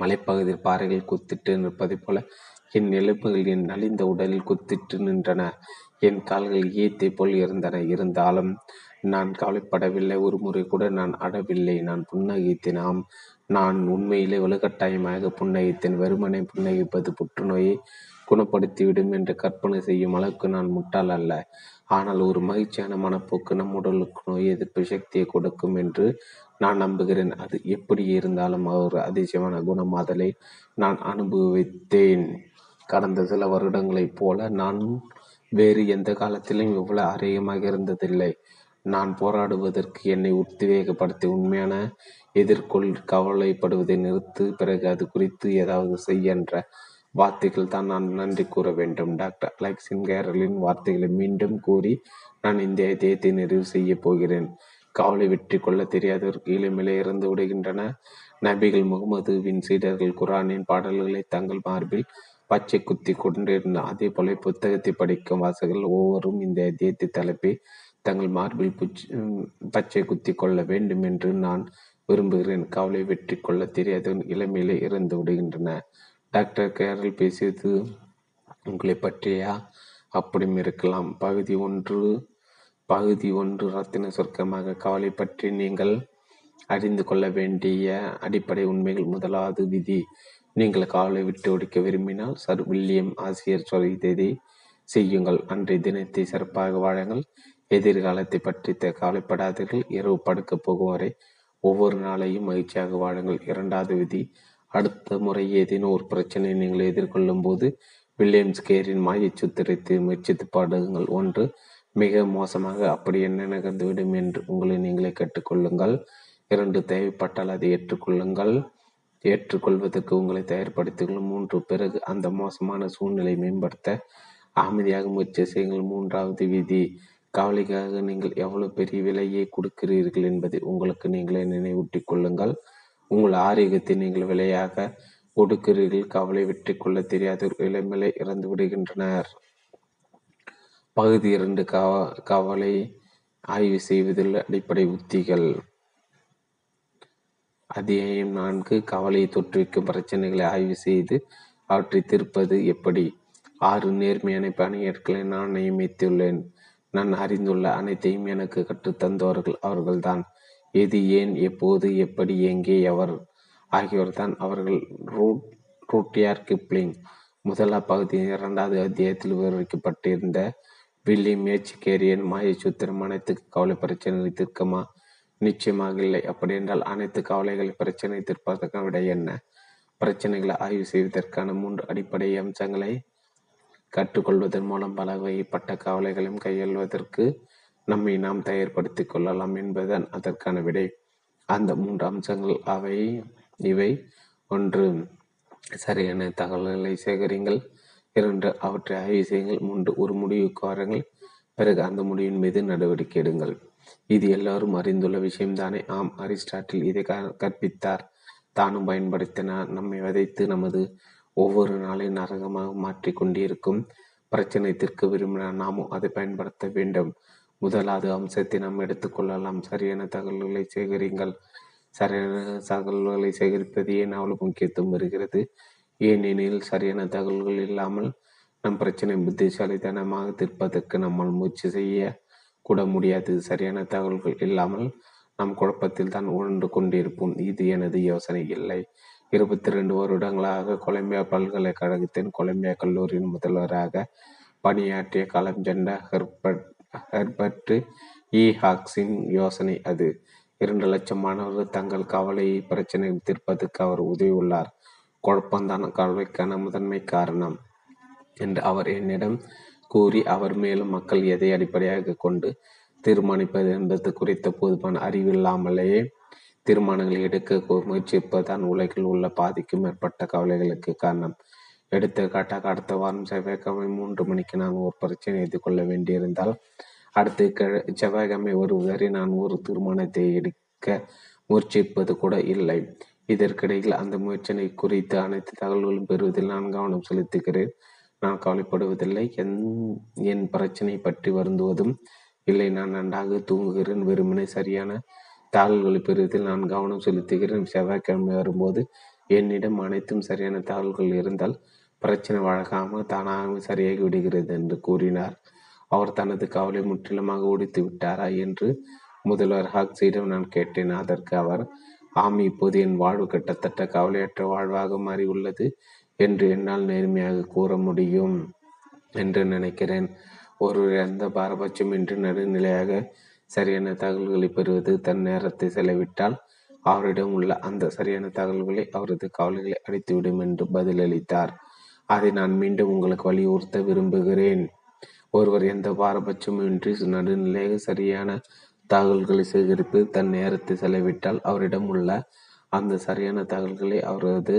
மலைப்பகுதியில் பாறைகள் குத்திட்டு நிற்பதை போல என் எலும்புகள் என் நலிந்த உடலில் குத்திட்டு நின்றன. என் கால்கள் ஈயத்தை போல் இருந்தன. இருந்தாலும் நான் கவலைப்படவில்லை ஒரு முறை கூட நான் அடவில்லை. நான் புன்னகித்தேன் ஆம் நான் உண்மையிலே வலுக்கட்டாயமாக புன்னகித்தேன். வெறுமனை புன்னகிப்பது புற்றுநோயை குணப்படுத்திவிடும் என்று கற்பனை செய்யும் அளவுக்கு நான் முட்டாள் அல்ல. ஆனால் ஒரு மகிழ்ச்சியான மனப்போக்கு நம் உடலுக்கு நோய் எதிர்ப்பு சக்தியை கொடுக்கும் என்று நான் நம்புகிறேன். அது எப்படி இருந்தாலும் ஒரு அதிசயமான குணமாதலை நான் அனுபவித்தேன். கடந்த சில வருடங்களைப் போல நான் வேறு எந்த காலத்திலும் இவ்வளவு ஆரோக்கியமாக இருந்ததில்லை. நான் போராடுவதற்கு என்னை உத்வேகப்படுத்தி உண்மையான எதிர்கொள் கவலைப்படுவதை நிறுத்து பிறகு அது குறித்து ஏதாவது செய்ய என்ற வார்த்தைகள் தான் நான் நன்றி கூற வேண்டும். டாக்டர் அலெக்சின் கேரலின் வார்த்தைகளை மீண்டும் கூறி நான் இந்த இதயத்தை நிறைவு செய்ய போகிறேன். கவலை வெற்றி கொள்ள தெரியாதவர்கள் இளமையிலே இறந்து விடுகின்றன. நபிகள் முகமதுவின் சீடர்கள் குரானின் பாடல்களை தங்கள் மார்பில் பச்சை குத்தி கொண்டிருந்த அதே போல புத்தகத்தை படிக்கும் வாசகர்கள் ஒவ்வொரும் இந்த இதயத்தை தலைப்பை தங்கள் மார்பில் பூச்சி பச்சை குத்தி கொள்ள வேண்டும் என்று நான் விரும்புகிறேன். கவலை வெற்றி கொள்ள தெரியாத இளமையிலே இறந்து விடுகின்றன. டாக்டர் கேரல் பேசியது உங்களை பற்றியா? அப்படியும் இருக்கலாம். பகுதி ஒன்று பகுதி ஒன்று ரத்தின சொர்க்கமாக. கவலை பற்றி நீங்கள் அறிந்து கொள்ள வேண்டிய அடிப்படை உண்மைகள் முதலாவது விதி. நீங்கள் கவலை விட்டு ஒடிக்க விரும்பினால் சர் வில்லியம் ஆசிரியர் சொல்லியதை செய்யுங்கள். அன்றைய தினத்தை சிறப்பாக வாழுங்கள். எதிர்காலத்தை பற்றி கவலைப்படாதீர்கள். இரவு படுக்க போகும் வரை ஒவ்வொரு நாளையும் மகிழ்ச்சியாக வாழுங்கள். இரண்டாவது விதி அடுத்த முறை ஏதேனும் ஒரு பிரச்சனையை நீங்கள் எதிர்கொள்ளும் போது வில்லியம்ஸ் கேரின் மாய சுத்திரத்தை முயற்சித்து பாடுங்கள். ஒன்று மிக மோசமாக அப்படி என்ன நிகழ்ந்துவிடும் என்று உங்களை நீங்களே கற்றுக்கொள்ளுங்கள் இரண்டு தேவைப்பட்டால் அதை ஏற்றுக்கொள்ளுங்கள். ஏற்றுக்கொள்வதற்கு உங்களை தயார்படுத்துங்கள் மூன்று பிறகு அந்த மோசமான சூழ்நிலை மேம்படுத்த அமைதியாக முயற்சி செய்யுங்கள். மூன்றாவது விதி கவலைக்காக நீங்கள் எவ்வளவு பெரிய விலையை கொடுக்கிறீர்கள் என்பதை உங்களுக்கு நீங்களே நினைவூட்டிக் கொள்ளுங்கள். உங்கள் ஆரோக்கியத்தை நீங்கள் விலையாக கொடுக்கிறீர்கள். கவலை வெற்றி கொள்ள தெரியாத இளமையிலே இறந்து விடுகின்றனர். பகுதி இரண்டு கவ கவலை ஆய்வு செய்வதில் அடிப்படை உத்திகள். அத்தியாயம் நான்கு கவலையை தொற்றுவிக்கும் பிரச்சனைகளை ஆய்வு செய்து அவற்றை தீர்ப்பது எப்படி? ஆறு நேர்மையான பணியாட்களை நான் நியமித்துள்ளேன். நான் அறிந்துள்ள அனைத்தையும் எனக்கு கற்றுத்தந்தவர்கள் அவர்கள்தான். எது ஏன் எப்போது எப்படி எங்கே எவர் ஆகியோர்தான் அவர்கள். ரூட் ரூட்டியார் கிப்ளிங் முதலா பகுதியின் இரண்டாவது அத்தியாயத்தில் விவரிக்கப்பட்டிருந்த வில்லி மேய்ச்சிக்கேரியன் மாய சூத்திரம் அனைத்து கவலை பிரச்சனைகளை தீர்க்கமா? நிச்சயமாக இல்லை. அப்படி என்றால் அனைத்து கவலைகளை பிரச்சனை தீர்ப்பதற்கான விட என்ன? பிரச்சனைகளை ஆய்வு செய்வதற்கான மூன்று அடிப்படை அம்சங்களை கற்றுக்கொள்வதன் மூலம் பல வகைப்பட்ட கவலைகளையும் கையாள்வதற்கு நம்மை நாம் தயார்படுத்திக் கொள்ளலாம் என்பதுதான் அதற்கான விடை. அந்த மூன்று அம்சங்கள் அவை. இவை. ஒன்று சரியான தகவல்களை சேகரிங்கள். இரண்டு அவற்றை ஆய்வு செய்யுங்கள். மூன்று ஒரு முடிவுக்கு வாருங்கள். பிறகு அந்த முடிவின் மீது நடவடிக்கை எடுங்கள். இது எல்லாரும் அறிந்துள்ள விஷயம்தானே? ஆம் அரிஸ்டாட்டில் இதை கற்பித்தார். தானும் பயன்படுத்தினார் நம்மை விதைத்து நமது ஒவ்வொரு நாளையும் நரகமாக மாற்றி கொண்டிருக்கும் பிரச்சனை தீர்க்க விரும்பினால் நாமும் அதை பயன்படுத்த வேண்டும். முதலாவது அம்சத்தை நாம் எடுத்துக்கொள்ளலாம் சரியான தகவல்களை சேகரிங்கள். சரியான தகவல்களை சேகரிப்பது ஏன் அவ்வளவு முக்கியத்துவம் வருகிறது ஏனெனில் சரியான தகவல்கள் இல்லாமல் நம் பிரச்சனை புத்திசாலித்தனமாக தீர்ப்பதற்கு நம்மால் முயற்சி செய்ய கூட முடியாது. சரியான தகவல்கள் இல்லாமல் நம் குழப்பத்தில் தான் உணர்ந்து கொண்டிருப்போம். இது எனது யோசனை இல்லை. இருபத்தி ரெண்டு வருடங்களாக கொலம்பியா பல்கலைக்கழகத்தின் கொலம்பியா கல்லூரியின் முதல்வராக பணியாற்றிய களம் ஹெர்பர்ட் ஹெர்பர்ட் இ. ஹாக்ஸின் யோசனை அது. இரண்டு லட்சம் மாணவர்கள் தங்கள் கவலை பிரச்சனை தீர்ப்பதற்கு அவர் உதவியுள்ளார். குழப்பம்தான் கவலைக்கான முதன்மை காரணம் என்று அவர் என்னிடம் கூறி அவர் மேலும் மக்கள் எதை அடிப்படையாக கொண்டு தீர்மானிப்பது என்பது குறித்த போதுமான அறிவில்லாமலேயே தீர்மானங்களை எடுக்க முயற்சிப்பதுதான் உலகில் உள்ள பாதிக்கும் மேற்பட்ட கவலைகளுக்கு காரணம். எடுத்துக்காட்டாக அடுத்த வாரம் செவ்வாய்க்கிழமை மூன்று மணிக்கு நான் ஒரு பிரச்சனை எதிர்கொள்ள வேண்டியிருந்தால் அடுத்த செவ்வாய்க்கிழமை வருவதற்கு நான் ஒரு தீர்மானத்தை எடுக்க முயற்சிப்பது கூட இல்லை. இதற்கிடையில் அந்த முயற்சியை குறித்து அனைத்து தகவல்களும் பெறுவதில் நான் கவனம் செலுத்துகிறேன். நான் கவலைப்படுவதில்லை. என் என் பிரச்சனை பற்றி வருந்துவதும் இல்லை. நான் நன்றாக தூங்குகிறேன். வெறுமனே சரியான தகவல்களை பெறுவதில் நான் கவனம் செலுத்துகிறேன். செவ்வாய்க்கிழமை வரும்போது என்னிடம் அனைத்தும் சரியான தகவல்கள் இருந்தால் பிரச்சனை வழக்காமல் தானாக சரியாகி விடுகிறது என்று கூறினார். அவர் தனது கவலை முற்றிலுமாக ஒடித்து விட்டாரா என்று முதல்வர் ஹாக்ஸிடம் நான் கேட்டேன். அதற்கு அவர் ஆம் இப்போது என் வாழ்வு கிட்டத்தட்ட கவலையற்ற வாழ்வாக மாறி உள்ளது என்று என்னால் நேர்மையாக கூற முடியும் என்று நினைக்கிறேன். ஒருவர் எந்த பாரபட்சமின்றி நடுநிலையாக சரியான தகவல்களை பெறுவது தன் நேரத்தை செலவிட்டால் அவரிடம் உள்ள அந்த சரியான தகவல்களை அவரது கவலைகளை அடித்துவிடும் என்று பதிலளித்தார். அதை நான் மீண்டும் உங்களுக்கு வலியுறுத்த விரும்புகிறேன். ஒருவர் எந்த பாரபட்சமின்றி நடுநிலையாக சரியான தகவல்களை சேகரித்து தன் நேரத்தை செலவிட்டால் அவரிடம் உள்ள அந்த சரியான தகவல்களை அவரது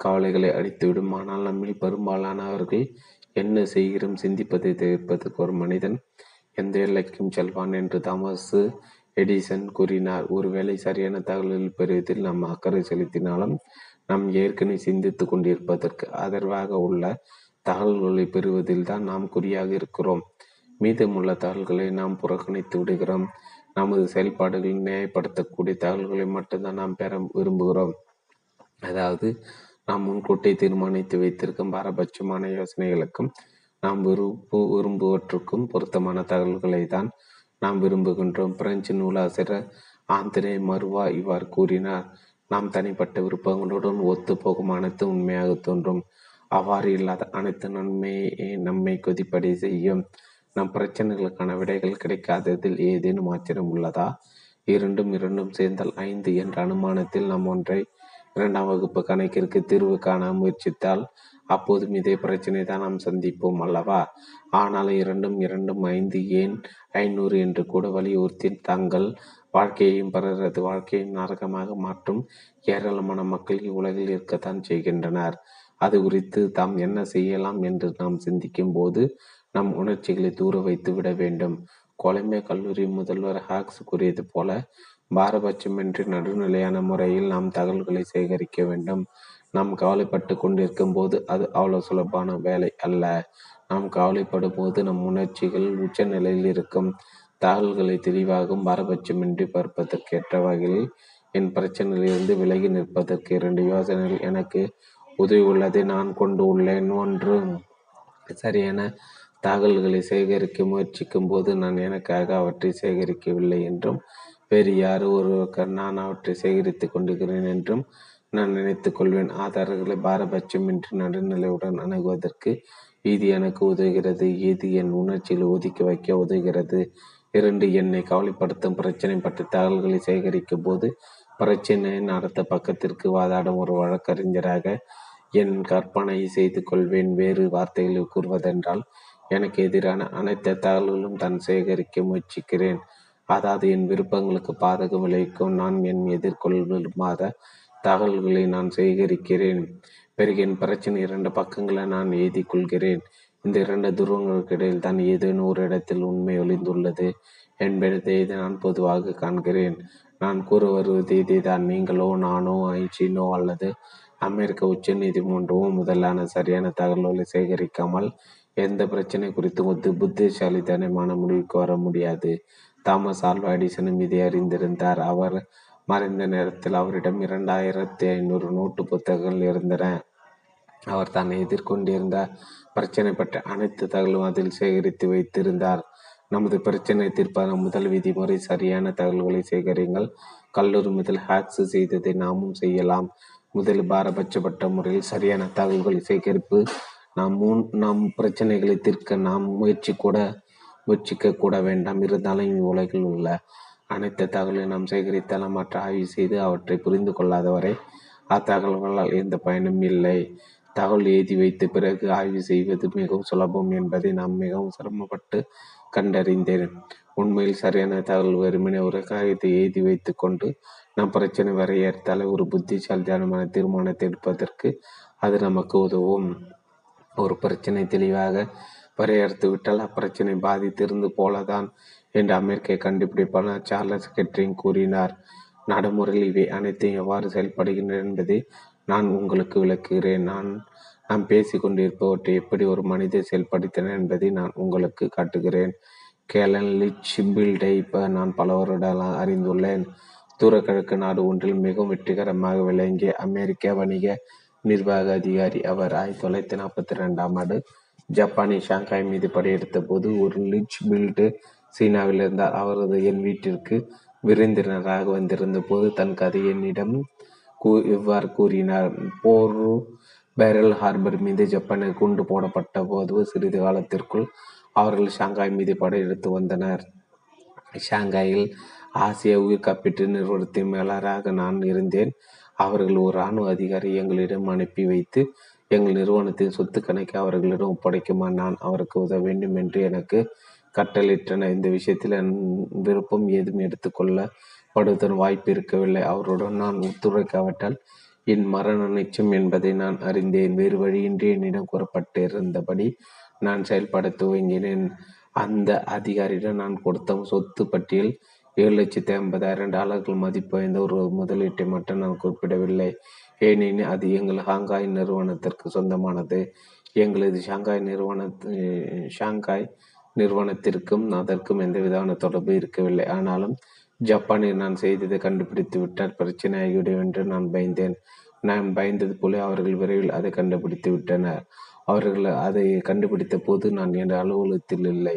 கவலைகளை அடித்துவிடும். ஆனால் நம்மில் பெரும்பாலானவர்கள் என்ன செய்கிறோம்? சிந்திப்பதை தவிர்ப்பதற்கு ஒரு மனிதன் எந்த எல்லைக்கும் செல்வான் என்று தாமஸ் எடிசன் கூறினார். ஒருவேளை சரியான தகவல்கள் பெறுவதில் நாம் அக்கறை செலுத்தினாலும் நாம் ஏற்கனவே சிந்தித்துக் கொண்டிருப்பதற்கு ஆதரவாக உள்ள தகவல்களை பெறுவதில் தான் நாம் குறியாக இருக்கிறோம். மீதமுள்ள தகவல்களை நாம் புறக்கணித்து விடுகிறோம். நமது செயல்பாடுகளை நியாயப்படுத்தக்கூடிய தகவல்களை மட்டும்தான் நாம் பெற விரும்புகிறோம். அதாவது நாம் முன்கூட்டி தீர்மானித்து வைத்திருக்கும் பாரபட்சமான யோசனைகளுக்கும் நாம் விரும்பு விரும்புவற்றுக்கும் பொருத்தமான தகவல்களை தான் நாம் விரும்புகின்றோம். பிரெஞ்சு நூலாசிரியர் ஆந்திரே மருவா இவ்வாறு கூறினார். நாம் தனிப்பட்ட விருப்பங்களுடன் ஒத்து போகும் அனைத்து உண்மையாக தோன்றும். அவ்வாறு இல்லாத அனைத்து நன்மையே நம்மை கொதிப்படை செய்யும். நம் பிரச்சனைகளுக்கான விடைகள் கிடைக்காததில் ஏதேனும் ஆச்சரியம் உள்ளதா? இரண்டும் இரண்டும் சேர்ந்தால் ஐந்து என்ற அனுமானத்தில் நாம் ஒன்றை இரண்டாம் வகுப்பு கணக்கிற்கு தீர்வு காண முயற்சித்தால் அப்போதும் இதே பிரச்சனை தான் நாம் சந்திப்போம் அல்லவா? ஆனால் இரண்டும் இரண்டும் ஐந்து ஏன் ஐநூறு என்று கூட வலியுறுத்தி தங்கள் வாழ்க்கையையும் பிறரது வாழ்க்கையும் நரகமாக மாற்றும் ஏராளமான மக்கள் இவ்வுலகில் இருக்கத்தான் செய்கின்றனர். அது குறித்து தாம் என்ன செய்யலாம் என்று நாம் சிந்திக்கும் போது நம் உணர்ச்சிகளை தூர வைத்து விட வேண்டும். கொலம்பியா கல்லூரி முதல்வர் ஹாக்ஸ் கூறியது போல பாரபட்சமின்றி நடுநிலையான முறையில் நாம் தகவல்களை சேகரிக்க வேண்டும். நாம் கவலைப்பட்டு கொண்டிருக்கும் போது அது அவ்வளோ சுலபான வேலை அல்ல. நாம் கவலைப்படும் போது நம் உணர்ச்சிகள் உச்ச நிலையில் இருக்கும். தகவல்களை தெளிவாகவும் பாரபட்சமின்றி பார்ப்பதற்கேற்ற வகையில் என் பிரச்சனையிலிருந்து விலகி நிற்பதற்கு இரண்டு யோசனைகள் எனக்கு உதவி உள்ளதை நான் கொண்டு உள்ளேன். ஒன்று சரியான தகவல்களை சேகரிக்க முயற்சிக்கும் போது நான் எனக்காக அவற்றை சேகரிக்கவில்லை என்றும் வேறு யாரோ ஒருவர் நான் அவற்றை சேகரித்துக் கொண்டிருக்கிறேன் என்றும் நான் நினைத்துக் கொள்வேன். ஆதாரங்களை பாரபட்சமின்றி நடுநிலையுடன் அணுகுவதற்கு வீதி எனக்கு உதவுகிறது. இது என் உணர்ச்சியில் ஒதுக்கி வைக்க உதவுகிறது. இரண்டு என்னை கவலைப்படுத்தும் பிரச்சனை பற்றி தகவல்களை சேகரிக்கும் போது பிரச்சனையின் அடுத்த பக்கத்திற்கு வாதாடும் ஒரு வழக்கறிஞராக என் கற்பனை செய்து கொள்வேன். வேறு வார்த்தைகளில் கூறுவதென்றால் எனக்கு எதிரான அனைத்து தகவல்களும் தான் சேகரிக்க முயற்சிக்கிறேன். அதாவது என் விருப்பங்களுக்கு பாதகம் விளைவிக்கும். நான் என் எதிர்கொள்ளுமாத தகவல்களை நான் சேகரிக்கிறேன். பிறகு என் பிரச்சனை இரண்டு பக்கங்களை நான் எழுதி கொள்கிறேன் இந்த இரண்டு துருவங்களுக்கு இடையில் தான் ஏதேனும் ஒரு இடத்தில் உண்மை ஒளிந்துள்ளது என்பதை நான் பொதுவாக காண்கிறேன். நான் கூற வருவது இதைதான் நீங்களோ நானோ ஐச்சினோ அல்லது அமெரிக்க உச்ச நீதிமன்றமோ முதலான சரியான தகவல்களை சேகரிக்காமல் எந்த பிரச்சனை குறித்து புத்தி புத்திசாலித்தனமான முடிவுக்கு வர முடியாது. தாமஸ் ஆல்வா எடிசனும் இதை அறிந்திருந்தார். அவர் மறைந்த நேரத்தில் அவரிடம் இரண்டாயிரத்தி ஐநூறு நோட்டு புத்தகங்கள் இருந்தன. அவர் தான் எதிர்கொண்டிருந்த பிரச்சனை பற்றி அனைத்து தகவலும் அதில் சேகரித்து வைத்திருந்தார். நமது பிரச்சனை தீர்ப்பான முதல் விதிமுறை சரியான தகவல்களை சேகரிங்கள். கல்லூரி முதல் ஹேக்ஸ் செய்ததை நாமும் செய்யலாம். முதல் பாரபட்சப்பட்ட முறையில் சரியான தகவல்களை சேகரிப்பு. நாம் முன் நம் பிரச்சனைகளை தீர்க்க நாம் முயற்சி கூட முயற்சிக்க கூட வேண்டாம். இருந்தாலும் இவ்வுலகில் உள்ள அனைத்து தகவலை நாம் சேகரித்தாலும் மற்ற ஆய்வு செய்து அவற்றை புரிந்து கொள்ளாதவரை அத்தகவல்களால் எந்த பயனும் இல்லை. தகவல் எழுதி வைத்த பிறகு ஆய்வு செய்வது மிகவும் சுலபம் என்பதை நாம் மிகவும் சிரமப்பட்டு கண்டறிந்தேன். உண்மையில் சரியான தகவல் வெறுமனே ஒரு காகிதத்தை எழுதி வைத்து கொண்டு நம் பிரச்சனை வரையறுத்தாலே ஒரு புத்திசாலித்தனமான தீர்மானத்தை எடுப்பதற்கு அது நமக்கு உதவும். ஒரு பிரச்சனை தெளிவாக வரையறுத்து விட்டால் அப்பிரச்சனை பாதித்திருந்து போலதான் என்று அமெரிக்க கண்டுபிடிப்பாளர் சார்லஸ் கெட்ரிங் கூறினார். நடைமுறையில் இவை அனைத்தையும் எவ்வாறு செயல்படுகின்றன என்பதை நான் உங்களுக்கு விளக்குகிறேன். நான் நாம் பேசிக்கொண்டிருப்பவற்றை எப்படி ஒரு மனிதர் செயல்படுத்தினர் என்பதை நான் உங்களுக்கு காட்டுகிறேன். கேலன் லிச் பில்டை இப்போ நான் பல வருடங்களாக அறிந்துள்ளேன். தூரக்கிழக்கு நாடு ஒன்றில் மிகவும் வெற்றிகரமாக விளங்கிய அமெரிக்க வணிக நிர்வாக அதிகாரி அவர் ஆயிரத்தி தொள்ளாயிரத்தி நாற்பத்தி ரெண்டாம் ஆண்டு ஜப்பானி ஷாங்காய் மீது படையெடுத்த போது ஒரு லிச் பில்டு சீனாவில் இருந்தார் அவரது என் வீட்டிற்கு விருந்தினராக வந்திருந்த போது தன் கதை என்னிடம் கூ இவ்வாறு கூறினார். போர் பேரல் ஹார்பர் மீது ஜப்பானில் குண்டு போடப்பட்ட போது சிறிது காலத்திற்குள் அவர்கள் ஷாங்காய் மீது படையெடுத்து வந்தனர். ஷாங்காயில் ஆசிய உயிர் காப்பீட்டு நிறுவனத்தின் மேலராக நான் இருந்தேன். அவர்கள் ஒரு இராணுவ அதிகாரி எங்களிடம் அனுப்பி வைத்து எங்கள் நிறுவனத்தின் சொத்து கணக்கை அவர்களிடம் ஒப்படைக்குமா நான் அவருக்கு உதவ வேண்டும் என்று எனக்கு கட்டளையிட்டன இந்த விஷயத்தில் என் விருப்பம் ஏதும் எடுத்துக்கொள்ளப்படுவதன் வாய்ப்பு இருக்கவில்லை. அவருடன் நான் ஒத்துழைக்காவிட்டால் என் மரண நிச்சயம் என்பதை நான் அறிந்தேன். வேறு வழியின்றி என்னிடம் கூறப்பட்டிருந்தபடி நான் செயல்பட துவங்கினேன். அந்த அதிகாரியிடம் நான் கொடுத்த சொத்து பட்டியல் ஏழு லட்சத்தி ஐம்பதாயிரம் டாலர்கள் மதிப்பு வாய்ந்த ஒரு முதலீட்டை மட்டும் நான் குறிப்பிடவில்லை. ஏனெனில் அது எங்கள் ஹாங்காய் நிறுவனத்திற்கு சொந்தமானது. எங்களது ஷாங்காய் நிறுவன ஷாங்காய் நிறுவனத்திற்கும் அதற்கும் எந்தவிதமான தொடர்பு இருக்கவில்லை. ஆனாலும் ஜப்பானில் நான் செய்ததை கண்டுபிடித்து விட்டால் பிரச்சனை ஆகிவிடும் என்று நான் பயந்தேன். நான் பயந்தது போல அவர்கள் விரைவில் அதை கண்டுபிடித்து விட்டனர். அவர்கள் அதை கண்டுபிடித்த போது நான் என் அலுவலகத்தில் இல்லை.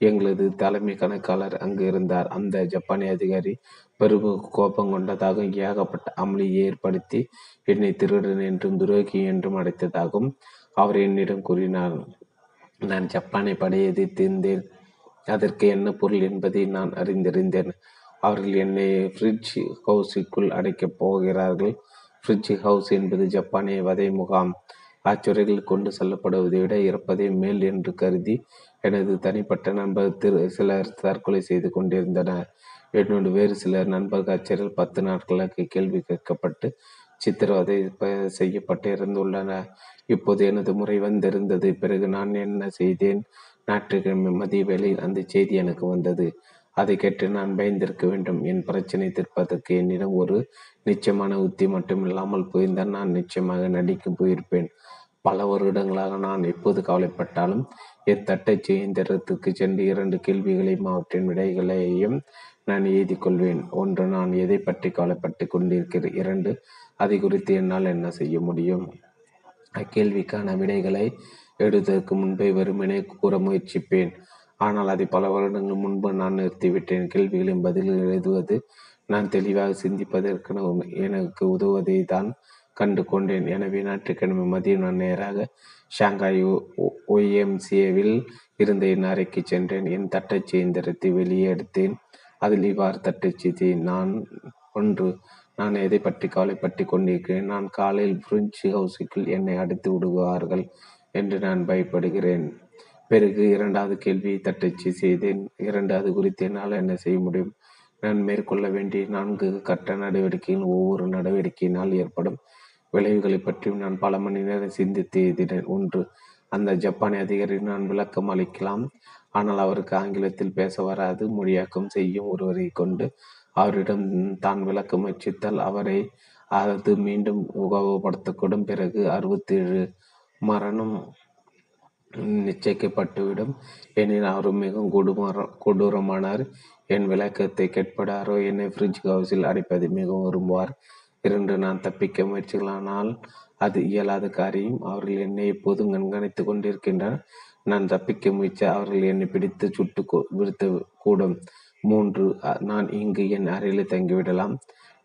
எங்களது தலைமை கணக்காளர் அங்கு இருந்தார். அந்த ஜப்பானிய அதிகாரி பெரும் கோபம் கொண்டதாக ஏகப்பட்ட அமளியை ஏற்படுத்தி என்னை திருடன் என்றும் துரோகி என்றும் அடைத்ததாகவும் அவர் என்னிடம் கூறினார். நான் ஜப்பானை படையை எதிர்த்திருந்தேன் அதற்கு என்ன பொருள் என்பதை நான் அறிந்திருந்தேன். அவர்கள் என்னை ஃப்ரிட்ஜ் ஹவுஸுக்குள் அடைக்கப் போகிறார்கள். ஃப்ரிட்ஜ் ஹவுஸ் என்பது ஜப்பானிய வதை முகாம். அச்சுறைகள் கொண்டு செல்லப்படுவதை விட இறப்பதே மேல் என்று கருதி எனது தனிப்பட்ட நண்பர் திரு சிலர் தற்கொலை செய்து கொண்டிருந்தனர். என்னோடு வேறு சிலர் நண்பர் அச்சரில் பத்து நாட்களுக்கு கேள்வி கேட்கப்பட்டு சித்திரவதை செய்யப்பட்டு இருந்துள்ளனர் இப்போது எனது முறை வந்திருந்தது. பிறகு நான் என்ன செய்தேன்? ஞாயிற்றுக்கிழமை மதிய வேளையில் அந்த செய்தி எனக்கு வந்தது. அதை கேட்டு நான் பயந்திருக்க வேண்டும். என் பிரச்சனை தீர்ப்பதற்கு என்னிடம் ஒரு நிச்சயமான உத்தி மட்டும் இல்லாமல் போயிருந்தால் நான் நிச்சயமாக நடிக்க போயிருப்பேன். பல வருடங்களாக நான் எப்போது கவலைப்பட்டாலும் எத்தட்டச் இயந்திரத்துக்கு சென்று இரண்டு கேள்விகளையும் அவற்றின் விடைகளையும் நான் எழுதி கொள்வேன். ஒன்று நான் எதை பற்றி கவலைப்பட்டு கொண்டிருக்கிறேன்? இரண்டு அதை குறித்து என்னால் என்ன செய்ய முடியும்? அக்கேள்விக்கான விடைகளை எழுதுவதற்கு முன்பே வெறுமனே கூற முயற்சிப்பேன். ஆனால் அதை பல வருடங்கள் முன்பு நான் நிறுத்திவிட்டேன். கேள்விகளின் பதில் எழுதுவது நான் தெளிவாக சிந்திப்பதற்கு எனக்கு உதவுவதை தான் கண்டு கொண்டேன் எனவே ஞாயிற்றுக்கிழமை மதியம் நான் நேராக ஷாங்காய் ஒய்எம்சிஏவில் இருந்த என் அறைக்கு சென்றேன். என் தட்டச்சு இயந்திரத்தை வெளியே எடுத்தேன். அதில் இவ்வாறு தட்டச்சு நான் ஒன்று நான் எதை பற்றி கவலைப்பட்டு கொண்டிருக்கிறேன்? நான் காலையில் பிரெஞ்சு ஹவுஸுக்குள் என்னை அடித்து விடுவார்கள் என்று நான் பயப்படுகிறேன். பிறகு இரண்டாவது கேள்வியை தட்டச்சு செய்தேன். இரண்டாவது குறித்து என்னால் என்ன செய்ய முடியும்? நான் மேற்கொள்ள வேண்டிய நான்கு கட்ட நடவடிக்கையின் ஒவ்வொரு நடவடிக்கையினால் ஏற்படும் விளைவுகளை பற்றியும் நான் பல மணி நேரம் சிந்தித்து எழுதினேன். ஒன்று அந்த ஜப்பானிய அதிகாரி நான் விளக்கம் அளிக்கலாம். ஆனால் அவருக்கு ஆங்கிலத்தில் பேச வராது. மொழியாக்கம் செய்யும் ஒருவரை கொண்டு அவரிடம் தான் விளக்க முயற்சித்தால் அவரை அது மீண்டும் உபயோகப்படுத்தக்கூடும். பிறகு அறுபத்தேழு மரணம் நிச்சயிக்கப்பட்டுவிடும். எனில் அவர் மிகவும் கொடுமர கொடூரமானார். என் விளக்கத்தை கேட்படாரோ என்னை ஃப்ரிட்ஜ் ஹவுஸில் அடைப்பதை மிகவும் விரும்புவார். இரண்டு நான் தப்பிக்க முயற்சிகளானால் அது இயலாத காரியம். அவர்கள் என்னை எப்போதும் கண்காணித்துக் கொண்டிருக்கின்றனர். நான் தப்பிக்க முயற்சி அவர்கள் என்னை பிடித்து சுட்டு விடுத்து கூடும். மூன்று நான் இங்கு என் அறையில் தங்கிவிடலாம்.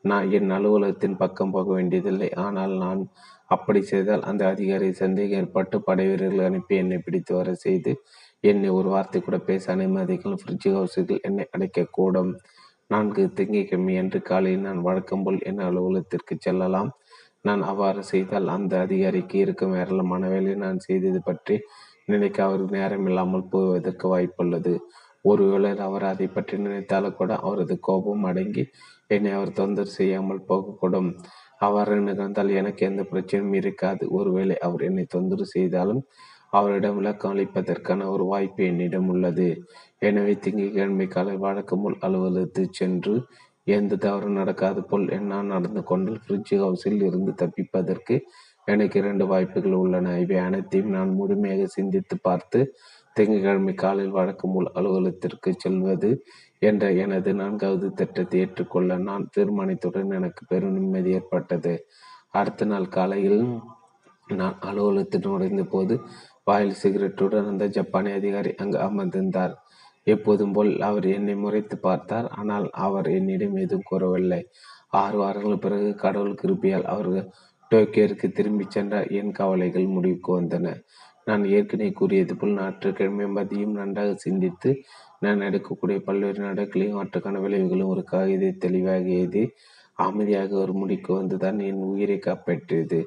நான் என் அலுவலகத்தின் பக்கம் போக வேண்டியதில்லை. ஆனால் நான் அப்படி செய்தால் அந்த அதிகாரி சந்தேகம் ஏற்பட்டு படைவீரர்கள் அனுப்பி என்னை பிடித்து வர செய்து என்னை ஒரு வார்த்தை கூட பேச அனுமதிகள் ஃப்ரிட்ஜ் ஹவுஸுகள் என்னை அடைக்கக்கூடும் நான்கு திங்கட்கிழமை அன்று காலையில் நான் வழக்கம் போல் என் அலுவலகத்திற்கு செல்லலாம். நான் அவ்வாறு செய்தால் அந்த அதிகாரிக்கு இருக்கும் ஏராளமான வேலை நான் செய்தது பற்றி நினைக்க அவருக்கு நேரம் இல்லாமல் போவதற்கு வாய்ப்புள்ளது. ஒருவேளை அவர் அதை பற்றி நினைத்தாலும் கூட அவரது கோபம் அடங்கி என்னை அவர் தொந்தரவு செய்யாமல் போகக்கூடும். அவர் நிகழ்ந்தால் எனக்கு எந்த பிரச்சனையும் இருக்காது. ஒருவேளை அவர் என்னை தொந்தரவு செய்தாலும் அவரிடம் விளக்கம் அளிப்பதற்கான ஒரு வாய்ப்பு என்னிடம் உள்ளது. எனவே திங்கட்கிழமை காலை வழக்கம் போல் அலுவலகத்து சென்று எந்த தவறும் நடக்காது போல் நான் நடந்து கொண்டால் ஃப்ரிட்ஜ் ஹவுஸில் இருந்து தப்பிப்பதற்கு எனக்கு இரண்டு வாய்ப்புகள் உள்ளன. இவை அனைத்தையும் நான் முழுமையாக சிந்தித்து பார்த்து திங்கட்கிழமை காலையில் வழக்கமுள் அலுவலகத்திற்கு செல்வது என்ற எனது நான்காவது திட்டத்தை ஏற்றுக்கொள்ள நான் தீர்மானித்துடன் எனக்கு பெரும் நிம்மதி ஏற்பட்டது. அடுத்த நாள் காலையில் நான் அலுவலகத்தில் நுழைந்த போது வாயில் சிகரெட்டுடன் அந்த ஜப்பானிய அதிகாரி அங்கு அமர்ந்திருந்தார். எப்போதும் போல் அவர் என்னை முறைத்து பார்த்தார். ஆனால் அவர் என்னிடம் எதுவும் கூறவில்லை. ஆறு வாரங்கள் பிறகு கடவுள் கிருப்பியால் அவர்கள் டோக்கியோருக்கு திரும்பிச் சென்ற என் கவலைகள் முடிவுக்கு வந்தன. நான் ஏற்கனவே கூறியது போல் ஞாயிற்றுக்கிழமை மதியம் நன்றாக சிந்தித்து நான் எடுக்கக்கூடிய பல்வேறு நடக்களையும் அவற்றுக்கான விளைவுகளும் ஒரு காகிதை தெளிவாக எழுதி அமைதியாக ஒரு முடிக்கு வந்துதான் என் உயிரை காப்பற்றியது.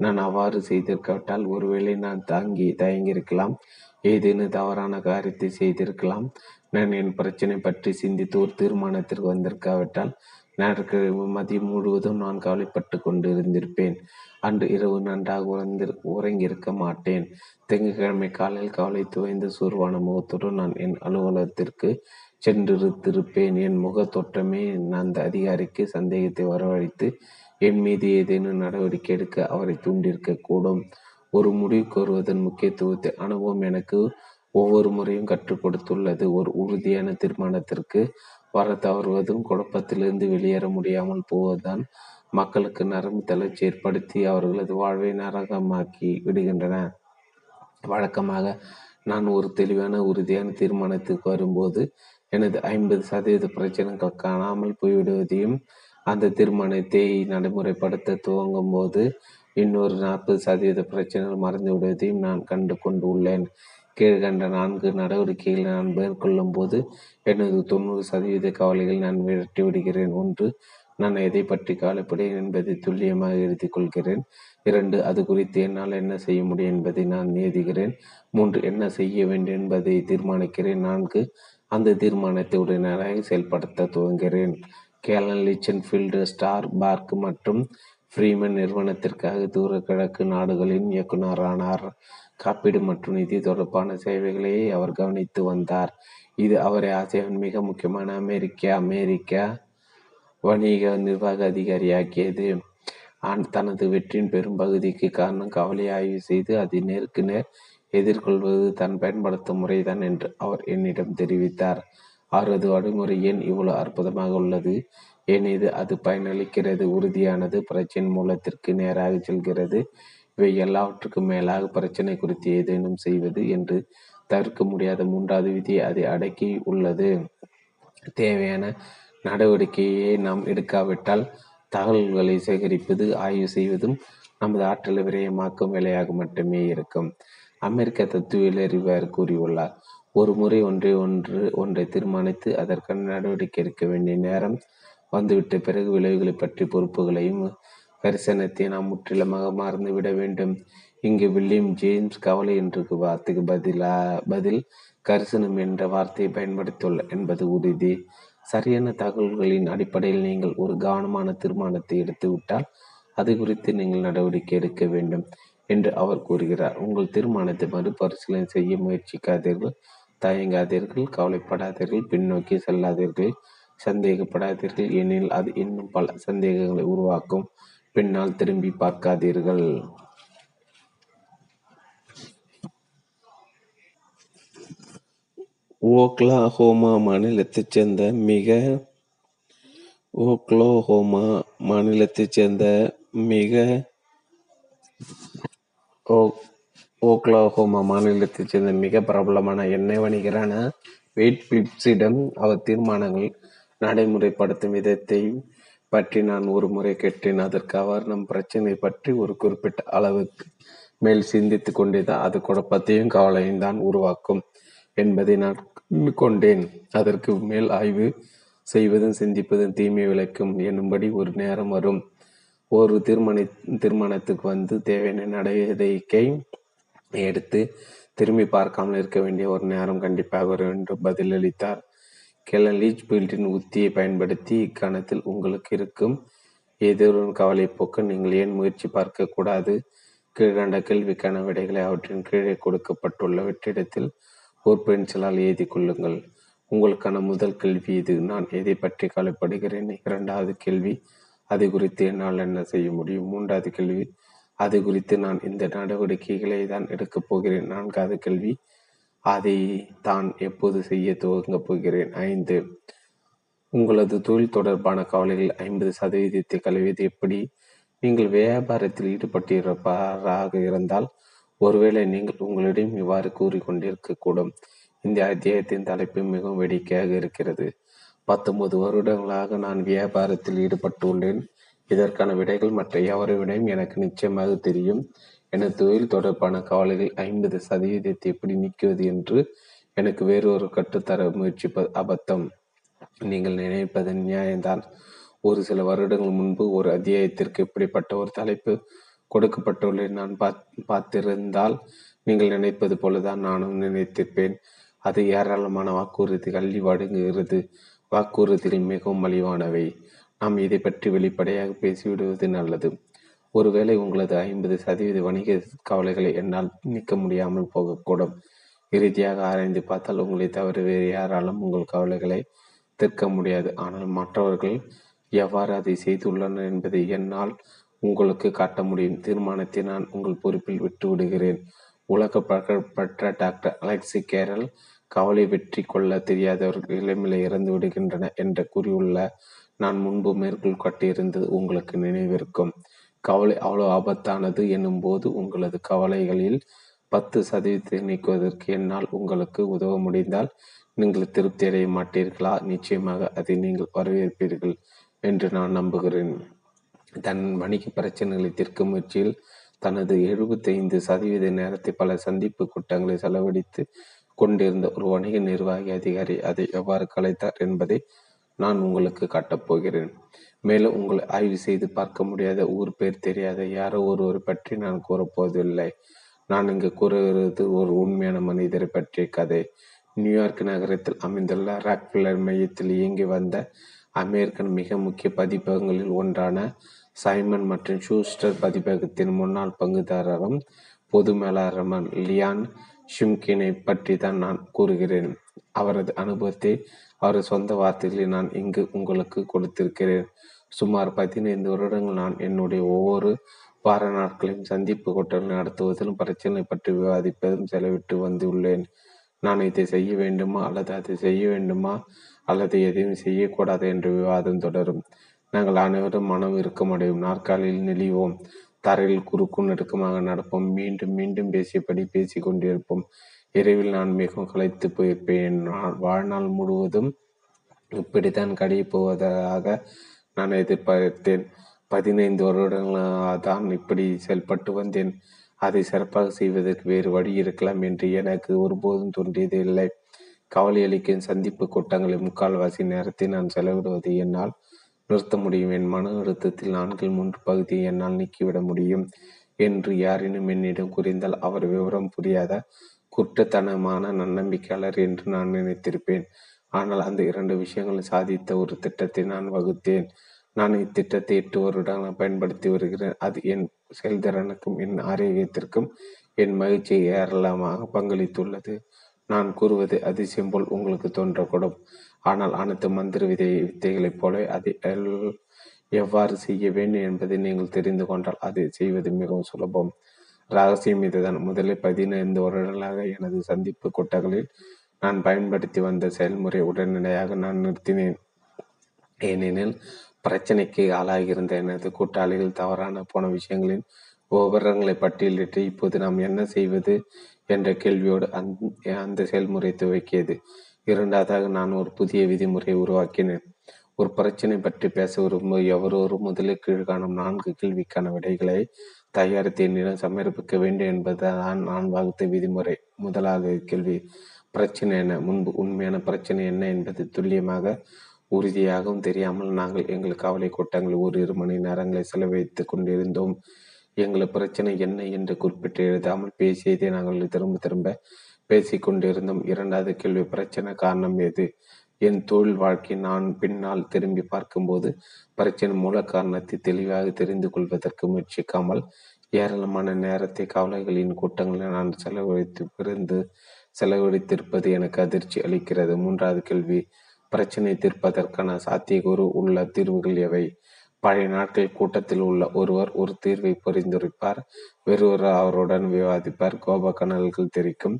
நான் அவ்வாறு செய்திருக்காவிட்டால் ஒருவேளை நான் தாங்கி தயங்கியிருக்கலாம். ஏதேனும் தவறான காரியத்தை செய்திருக்கலாம். நான் என் பிரச்சனை பற்றி சிந்தித்து ஒரு தீர்மானத்திற்கு வந்திருக்காவிட்டால் ஞாயிற்றுக்கிழமை மதியம் முழுவதும் நான் கவலைப்பட்டு கொண்டு இருந்திருப்பேன் அன்று இரவு நன்றாக உறந்தி உறங்கியிருக்க மாட்டேன். திங்கட்கிழமை காலையில் கவலை துவைந்த சூர்வான முகத்துடன் நான் என் அலுவலகத்திற்கு சென்றிருத்திருப்பேன் என் முக தோற்றமே அந்த அதிகாரிக்கு சந்தேகத்தை வரவழைத்து என் மீது ஏதேனும் நடவடிக்கை எடுக்க அவரை தூண்டியிருக்கக்கூடும் ஒரு முடிவு கோருவதன் முக்கியத்துவத்தை அனுபவம் எனக்கு ஒவ்வொரு முறையும் கற்றுக் கொடுத்துள்ளது. ஒரு உறுதியான தீர்மானத்திற்கு வர தவறுவதும் குழப்பத்திலிருந்து வெளியேற முடியாமல் போவதுதான் மக்களுக்கு நரம்பு தளர்ச்சி ஏற்படுத்தி அவர்களது வாழ்வை நரகமாக்கி விடுகின்றன. வழக்கமாக நான் ஒரு தெளிவான உறுதியான தீர்மானத்துக்கு வரும்போது எனது ஐம்பது சதவீத பிரச்சனைகள் காணாமல் போய்விடுவதையும் அந்த தீர்மானத்தை நடைமுறைப்படுத்த துவங்கும் போது இன்னொரு நாற்பது சதவீத பிரச்சனைகள் மறந்து விடுவதையும் நான் கண்டு கொண்டு உள்ளேன் கீழ்கண்ட நான்கு நடவடிக்கைகளை நான் மேற்கொள்ளும் போது எனது தொண்ணூறு சதவீத கவலைகள் நான் விரட்டி விடுகிறேன். ஒன்று நான் எதை பற்றி கவலைப்படுகிறேன் என்பதை துல்லியமாக எழுதி கொள்கிறேன். இரண்டு அது குறித்து என்னால் என்ன செய்ய முடியும் என்பதை நான் எழுதுகிறேன் மூன்று என்ன செய்ய வேண்டும் என்பதை தீர்மானிக்கிறேன். நான்கு அந்த தீர்மானத்தை உடனடியாக செயல்படுத்த துவங்குகிறேன். கேலன் லிச்சன்ஃபீல்டு ஸ்டார் பார்க் மற்றும் ஃப்ரீமன் நிறுவனத்திற்காக தூர கிழக்கு நாடுகளின் இயக்குநரானார். காப்பீடு மற்றும் நிதி தொடர்பான சேவைகளை அவர் கவனித்து வந்தார். இது அவரை ஆசியாவின் மிக முக்கியமான அமெரிக்க அமெரிக்க வணிக நிர்வாக அதிகாரியாக்கியது. தனது வெற்றியின் பெரும்பகுதிக்கு காரணம் கவலை ஆய்வு செய்து அதை நேருக்கு நேர் எதிர்கொள்வது தான் பயன்படுத்தும் முறைதான் என்று அவர் என்னிடம் தெரிவித்தார். அவரது வழிமுறை ஏன் இவ்வளவு அற்புதமாக உள்ளது? ஏன் இது அது பயனளிக்கிறது? உறுதியானது பிரச்சனை மூலத்திற்கு நேராக செல்கிறது. இவை எல்லாவற்றுக்கும் மேலாக பிரச்சனை குறித்து ஏதேனும் செய்வது என்று தவிர்க்க முடியாத மூன்றாவது விதி அதை அடக்கி உள்ளது. தேவையான நடவடிக்கையை நாம் எடுக்காவிட்டால் தகவல்களை சேகரிப்பது ஆய்வு செய்வதும் நமது ஆற்றலை விரயமாக்கும் வேலையாக மட்டுமே இருக்கும். அமெரிக்க தத்துவியல் அறிவார் கூறியுள்ளார் ஒரு முறை ஒன்றை ஒன்று ஒன்றை தீர்மானித்து அதற்கான நடவடிக்கை எடுக்க வேண்டிய நேரம் வந்துவிட்ட பிறகு விளைவுகளை பற்றி பொறுப்புகளையும் கரிசனத்தை நாம் முற்றிலுமாக மறந்துவிட வேண்டும். இங்கு வில்லியம் ஜேம்ஸ் கவலை என்று வார்த்தைக்கு பதிலா பதில் கரிசனம் என்ற வார்த்தையை பயன்படுத்தியுள்ள என்பது உறுதி. சரியான தகவல்களின் அடிப்படையில் நீங்கள் ஒரு கவனமான தீர்மானத்தை எடுத்துவிட்டால் அது குறித்து நீங்கள் நடவடிக்கை எடுக்க வேண்டும் என்று அவர் கூறுகிறார். உங்கள் தீர்மானத்தை மறுபரிசீலனை செய்ய முயற்சிக்காதீர்கள். தயங்காதீர்கள் கவலைப்படாதீர்கள் பின்னோக்கி செல்லாதீர்கள் சந்தேகப்படாதீர்கள். ஏனெனில் அது இன்னும் பல சந்தேகங்களை உருவாக்கும். பின்னால் திரும்பி பார்க்காதீர்கள். ஓக்லாஹோமா மாநிலத்தைச் சேர்ந்த மிக ஓக்லோஹோமா மாநிலத்தைச் சேர்ந்த மிக ஓ ஓக்லாஹோமா மாநிலத்தைச் சேர்ந்த மிக பிரபலமான எண்ணெய் வணிகரான வெயிட் பிலிப்ஸிடம் அவர் தீர்மானங்கள் நடைமுறைப்படுத்தும் விதத்தை பற்றி நான் ஒரு முறை கேட்டேன். அதற்கு அவர் நம் பிரச்சனை பற்றி ஒரு குறிப்பிட்ட அளவுக்கு மேல் சிந்தித்து கொண்டேதான். அது குழப்பத்தையும் கவலையும் தான் உருவாக்கும் என்பதை நான் கொண்டேன் அதற்கு மேல் ஆய்வு செய்வதும் சிந்திப்பதும் தீமை விளைக்கும் என்னும்படி ஒரு நேரம் வரும். ஒரு தீர்மானி தீர்மானத்துக்கு வந்து தேவையான நடவடிக்கை எடுத்து திரும்பி பார்க்காமல் இருக்க வேண்டிய ஒரு நேரம் கண்டிப்பாக வரும் என்று பதிலளித்தார். கெலன் லீச் பீல்டின் உத்தியை பயன்படுத்தி இக்கணத்தில் உங்களுக்கு இருக்கும் ஏதோ ஒரு கவலை போக்க நீங்கள் ஏன் முயற்சி பார்க்க கூடாது? கீழ்கண்ட கேள்விக்கான விடைகளை அவற்றின் கீழே கொடுக்கப்பட்டுள்ள வெற்றிடத்தில் ஒரு பென்சிலால் எழுதி கொள்ளுங்கள். உங்களுக்கான முதல் கேள்வி இது. நான் எதை பற்றி கவலைப்படுகிறேன்? இரண்டாவது கேள்வி அது குறித்து என்னால் என்ன செய்ய முடியும்? மூன்றாவது கேள்வி அது குறித்து நான் இந்த நடவடிக்கைகளை தான் எடுக்கப் போகிறேன். நான்காவது கேள்வி அதை தான் எப்போது செய்ய துவங்கப் போகிறேன்? ஐந்து. உங்களது தொழில் தொடர்பான கவலைகள் ஐம்பது சதவீதத்தை கழுவியது எப்படி? நீங்கள் வியாபாரத்தில் ஈடுபட்டிருப்பாராக இருந்தால் ஒருவேளை நீங்கள் உங்களிடம் இவ்வாறு கூறிக்கொண்டிருக்கக்கூடும். இந்த அத்தியாயத்தின் தலைப்பு மிகவும் வேடிக்கையாக இருக்கிறது. பத்தொன்பது வருடங்களாக நான் வியாபாரத்தில் ஈடுபட்டுள்ளேன். இதற்கான விடைகள் மற்ற எவரை விடையும் எனக்கு நிச்சயமாக தெரியும். எனது தொழில் தொடர்பான கவலைகள் ஐம்பது சதவீதத்தை எப்படி நீக்குவது என்று எனக்கு வேறொரு கட்டுத்தர முயற்சிப்பது அபத்தம். நீங்கள் நினைப்பதன் நியாயம்தான். ஒரு சில வருடங்கள் முன்பு ஒரு அத்தியாயத்திற்கு இப்படிப்பட்ட ஒரு தலைப்பு கொடுக்கப்பட்டுள்ளதை. நான் பார்த்திருந்தால் நீங்கள் நினைப்பது போலதான் நானும் நினைத்திருப்பேன். அது ஏராளமான வாக்குறுதிகள் அள்ளி வழங்குகிறது. வாக்குறுதிகள் மிகவும் மலிவானவை. நாம் இதை பற்றி வெளிப்படையாக பேசிவிடுவது நல்லது. ஒருவேளை உங்களது ஐம்பது சதவீத வணிக கவலைகளை என்னால் நீக்க முடியாமல் போகக்கூடும். இறுதியாக ஆராய்ந்து பார்த்தால் உங்களை தவிர வேறு யாராலும் உங்கள் கவலைகளை தீர்க்க முடியாது. ஆனால் மற்றவர்கள் எவ்வாறு அதை செய்துள்ளனர் என்பதை என்னால் உங்களுக்கு காட்ட முடியும். தீர்மானத்தை நான் உங்கள் பொறுப்பில் விட்டு விடுகிறேன். உலக புகழ்பெற்ற டாக்டர் அலெக்சி கேரல் கவலை வெற்றி கொள்ள தெரியாதவர்கள் இளமையில இறந்து விடுகின்றன என்று கூறியுள்ள நான் முன்பு மேற்கோள் காட்டியிருந்தது உங்களுக்கு நினைவிருக்கும். கவலை அவ்வளோ ஆபத்தானது என்னும் போது உங்களது கவலைகளில் பத்து சதவீதத்தை நீக்குவதற்கு என்னால் உங்களுக்கு உதவ முடிந்தால் நீங்கள் திருப்தி அடைய மாட்டீர்களா? நிச்சயமாக அதை நீங்கள் வரவேற்பீர்கள் என்று நான் நம்புகிறேன். தன் வணிக பிரச்சனைகளை தீர்க்கும் முயற்சியில் தனது எழுபத்தைந்து சதவீத நேரத்தை பல சந்திப்பு கூட்டங்களை செலவழித்து கொண்டிருந்த ஒரு வணிக நிர்வாகி அதிகாரி அதை எவ்வாறு கலைத்தார் என்பதை நான் உங்களுக்கு காட்டப் போகிறேன். மேலும் உங்களை ஆய்வு செய்து பார்க்க முடியாத ஊர் பேர் தெரியாத யாரோ ஒருவரை பற்றி நான் கூறப்போவதில்லை. நான் இங்கு கூறுகிறது ஒரு உண்மையான மனிதரை பற்றிய கதை. நியூயார்க் நகரத்தில் அமைந்துள்ள ராக்பில்லர் மையத்தில் இயங்கி வந்த அமெரிக்கன் மிக முக்கிய பதிப்பகங்களில் ஒன்றான சைமன் மற்றும் ஷூஸ்டர் பதிப்பகத்தின் முன்னாள் பங்குதாரரும் பொது மேலாளருமான் லியான் ஷிம்கினை பற்றி தான் நான் கூறுகிறேன். அவரது அனுபவத்தை அவரது சொந்த வார்த்தைகளில் நான் இங்கு உங்களுக்கு கொடுத்திருக்கிறேன். சுமார் பதினைந்து வருடங்கள் நான் என்னுடைய ஒவ்வொரு வார நாட்களையும் சந்திப்பு கூட்டங்கள் நடத்துவதிலும் பிரச்சனை பற்றி விவாதிப்பதும் செலவிட்டு வந்துள்ளேன். நான் இதை செய்ய வேண்டுமா அல்லது அதை செய்ய வேண்டுமா அல்லது எதையும் செய்யக்கூடாது என்ற விவாதம் தொடரும். நாங்கள் அனைவரும் மனம் இருக்கமடையும் நாற்காலியில் நெளிவோம். தரையில் குறுக்கும் நெருக்கமாக நடப்போம். மீண்டும் மீண்டும் பேசியபடி பேசிக் கொண்டிருப்போம். இரவில் நான் மிகவும் களைத்து போயிருப்பேன். நான் வாழ்நாள் முழுவதும் இப்படித்தான் கடிய போவதாக நான் எதிர்பார்த்தேன். பதினைந்து வருடங்களாக தான் இப்படி செயல்பட்டு வந்தேன். அதை சிறப்பாக செய்வதற்கு வேறு வழி இருக்கலாம் என்று எனக்கு ஒருபோதும் தோன்றியது இல்லை கவலை அளிக்கும் சந்திப்பு கூட்டங்களில் முக்கால்வாசி நேரத்தை நான் செலவிடுவது என்னால் நிறுத்த முடியும். என் மன அழுத்தத்தில் நான்கில் மூன்று பகுதியை என்னால் நீக்கிவிட முடியும் என்று யாரேனும் என்னிடம் குறிந்தால் அவர் விவரம் புரியாத குற்றத்தனமான நன்னம்பிக்கையாளர் என்று நான் நினைத்திருப்பேன். ஆனால் அந்த இரண்டு விஷயங்களை சாதித்த ஒரு திட்டத்தை நான் வகுத்தேன். நான் இத்திட்டத்தை எட்டு வருடங்கள் பயன்படுத்தி வருகிறேன். அது என் செயல்திறனுக்கும் என் ஆரோக்கியத்திற்கும் என் மகிழ்ச்சியை ஏராளமாக பங்களித்துள்ளது. நான் கூறுவது அதிசயம் போல் உங்களுக்கு தோன்றக்கூடும். ஆனால் அனைத்து மந்திர விதை வித்தைகளைப் போல அதை எவ்வாறு செய்ய வேண்டும் என்பதை நீங்கள் தெரிந்து கொண்டால் அதை செய்வது மிகவும் சுலபம். ரகசியம் இதுதான். முதலில் பதினைந்து வருடங்களாக எனது சந்திப்பு கூட்டங்களில் நான் பயன்படுத்தி வந்த செயல்முறை உடனடியாக நான் நிறுத்தினேன். ஏனெனில் பிரச்சனைக்கு ஆளாகியிருந்த எனது கூட்டாளிகள் தவறான போன விஷயங்களின் விவரங்களை பட்டியலிட்டு இப்போது நாம் என்ன செய்வது என்ற கேள்வியோடு அந்த அந்த செயல்முறை துவக்கியது. இரண்டாவதாக நான் ஒரு புதிய விதிமுறையை உருவாக்கினேன். ஒரு பிரச்சனை பற்றி பேச விரும்பும் எவரொரு முதலில் கீழ்காணும் நான்கு கேள்விக்கான விடைகளை தயாரித்து என்னிடம் சமர்ப்பிக்க வேண்டும் என்பதுதான் நான் வகுத்த விதிமுறை. முதலாவது கேள்வி பிரச்சனை என்ன? முன்பு உண்மையான பிரச்சனை என்ன என்பது துல்லியமாக உறுதியாகவும் தெரியாமல் நாங்கள் எங்கள் கவலை கூட்டங்கள் ஓரிரு மணி நேரங்களை செலவழித்துக் கொண்டிருந்தோம். எங்கள் பிரச்சனை என்ன என்று குறிப்பிட்டு எழுதாமல் பேசியதை நாங்கள் திரும்ப திரும்ப பேசி கொண்டிருந்தோம். இரண்டாவது கேள்வி பிரச்சனை காரணம் எது? என் தொழில் வாழ்க்கை நான் பின்னால் திரும்பி பார்க்கும்போது பிரச்சனை மூல காரணத்தை தெளிவாக தெரிந்து கொள்வதற்கு முயற்சிக்காமல் ஏராளமான நேரத்தை கவலைகளின் கூட்டங்களில் நான் செலவழித்து பிறந்து செலவழித்திருப்பது எனக்கு அதிர்ச்சி அளிக்கிறது. மூன்றாவது கேள்வி பிரச்சனை தீர்ப்பதற்கான சாத்தியக்கூறு உள்ள தீர்வுகள் எவை? பழைய நாட்கள் கூட்டத்தில் உள்ள ஒருவர் ஒரு தீர்வை பரிந்துரைப்பார் வேறொரு அவருடன் விவாதிப்பார். கோப கனல்கள் தெரிக்கும்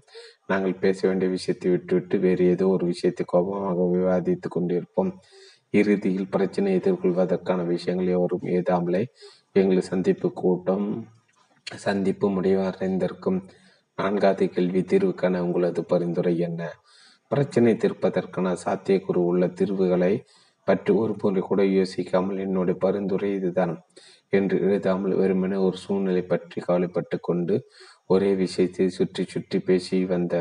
நாங்கள் பேச வேண்டிய விஷயத்தை விட்டுவிட்டு வேறு ஏதோ ஒரு விஷயத்தை கோபமாக விவாதித்துக் கொண்டிருப்போம். இறுதியில் பிரச்சனை எதிர்கொள்வதற்கான விஷயங்கள் எவரும் ஏதாமலே எங்கள் சந்திப்பு கூட்டம் சந்திப்பு முடிவடைந்திருக்கும். நான்காவது கேள்வி தீர்வுக்கான உங்களது பரிந்துரை என்ன? பிரச்சனை தீர்ப்பதற்கான சாத்தியக்கூறு உள்ள தீர்வுகளை பற்றி ஒரு கூட யோசிக்காமல் என்னுடைய பரிந்துரை இதுதான் என்று எழுதாமல் வெறுமனே ஒரு சூழ்நிலை பற்றி கவலைப்பட்டு கொண்டு ஒரே விஷயத்தை சுற்றி சுற்றி பேசி வந்த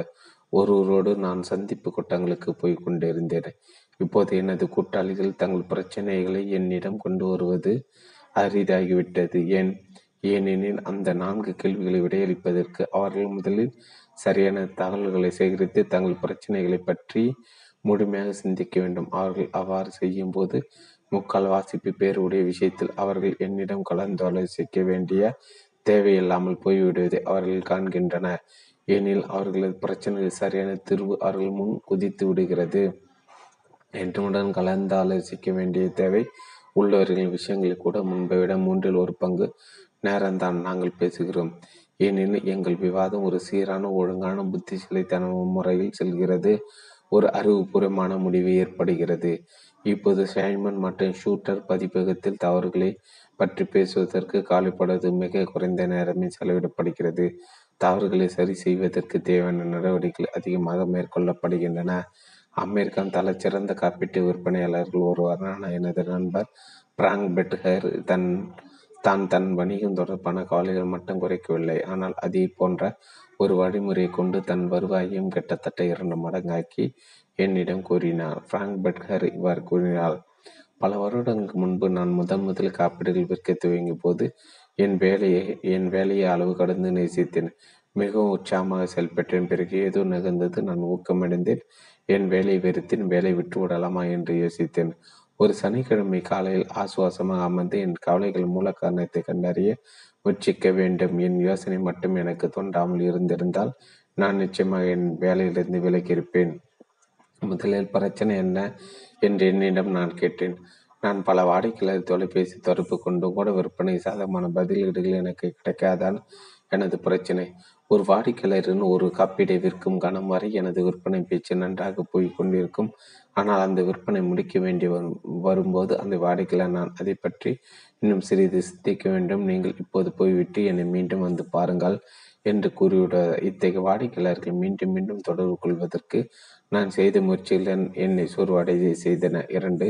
ஒருவரோடு நான் சந்திப்பு கூட்டங்களுக்கு போய் கொண்டிருந்தேன். இப்போது எனது கூட்டாளிகள் தங்கள் பிரச்சனைகளை என்னிடம் கொண்டு வருவது அரிதாகிவிட்டது. ஏன்? ஏனெனில் அந்த நான்கு கேள்விகளை விடையளிப்பதற்கு அவர்கள் முதலில் சரியான தகவல்களை சேகரித்து தங்கள் பிரச்சனைகளை பற்றி முழுமையாக சிந்திக்க வேண்டும். அவர்கள் அவ்வாறு செய்யும் போது முக்கால் வாசிப்பு பேருடைய விஷயத்தில் அவர்கள் என்னிடம் கலந்தாலோசிக்க வேண்டிய தேவையில்லாமல் போய்விடுவதை அவர்கள் காண்கின்றனர். ஏனில் அவர்களது பிரச்சனைகள் சரியான தீர்வு அவர்கள் முன் குதித்து விடுகிறது. என்றுடன் கலந்தாலோசிக்க வேண்டிய தேவை உள்ளவர்கள் விஷயங்களை கூட முன்பை விட மூன்றில் ஒரு பங்கு நேரம்தான் நாங்கள் பேசுகிறோம். ஏனெனில் எங்கள் விவாதம் ஒரு சீரான ஒழுங்கான புத்திசாலித்தன முறையில் செல்கிறது. ஒரு அறிவுபூர்வமான முடிவு ஏற்படுகிறது. இப்போது சைமன் மற்றும் ஷூட்டர் பதிப்பகத்தில் தவறுகளை பற்றி பேசுவதற்கு காலைப்படுவது மிக குறைந்த நேரமே செலவிடப்படுகிறது. தவறுகளை சரி செய்வதற்கு தேவையான நடவடிக்கைகள் அதிகமாக மேற்கொள்ளப்படுகின்றன. அமெரிக்கன் தலைச்சிறந்த காப்பீட்டு விற்பனையாளர்கள் ஒருவரான எனது நண்பர் பிராங்க் பெட்ஹர் தன் தான் தன் வணிகம் தொடர்பான கவலைகள் மட்டும் குறைக்கவில்லை. ஆனால் அதே போன்ற ஒரு வழிமுறையை கொண்டு தன் வருவாயையும் கிட்டத்தட்ட இரண்டு மடங்காக்கி என்னிடம் கூறினார். பிராங்க் பெட்ஹர் இவ்வாறு கூறினார். பல வருடங்களுக்கு முன்பு நான் முதன் முதல் காப்பீடுகள் விற்க துவங்கிய போது என் வேலையை என் வேலையை அளவு கடந்து நேசித்தேன். மிகவும் உற்சாகமாக செயல்பட்டேன். பிறகு ஏதோ நிகழ்ந்தது நான் ஊக்கமடைந்தேன். என் வேலையை வெறுத்தேன். வேலை விட்டு விடலாமா என்று யோசித்தேன். ஒரு சனிக்கிழமை காலையில் ஆசுவாசமாக அமர்ந்து என் கவலைகள் மூல காரணத்தை கண்டறிய முயற்சிக்க வேண்டும். என் யோசனை மட்டும் எனக்கு தோன்றாமல் இருந்திருந்தால் நான் நிச்சயமாக என் வேலையிலிருந்து விலகியிருப்பேன். முதலில் பிரச்சனை என்ன என்று என்னிடம் நான் கேட்டேன். நான் பல வாடிக்கையாளர் தொலைபேசி தொடர்பு கொண்டும் கூட விற்பனை சாதகமான பதிலீடுகள் எனக்கு கிடைக்காதான் எனது பிரச்சனை. ஒரு வாடிக்கையாளரின் ஒரு காப்பீடை விற்கும் கணம் வரை எனது விற்பனை பேச்சு நன்றாக போய் கொண்டிருக்கும். ஆனால் அந்த விற்பனை முடிக்க வேண்டி வரும் வரும்போது அந்த வாடிக்கையில் நான் அதை பற்றி இன்னும் சிறிது சிந்திக்க வேண்டும். நீங்கள் இப்போது போய்விட்டு என்னை மீண்டும் வந்து பாருங்கள் என்று கூறிவிட இத்தகைய வாடிக்கையாளர்கள் மீண்டும் மீண்டும் தொடர்பு கொள்வதற்கு நான் செய்த முயற்சிகள் என்னை சோர்வடைய செய்தன இரண்டு.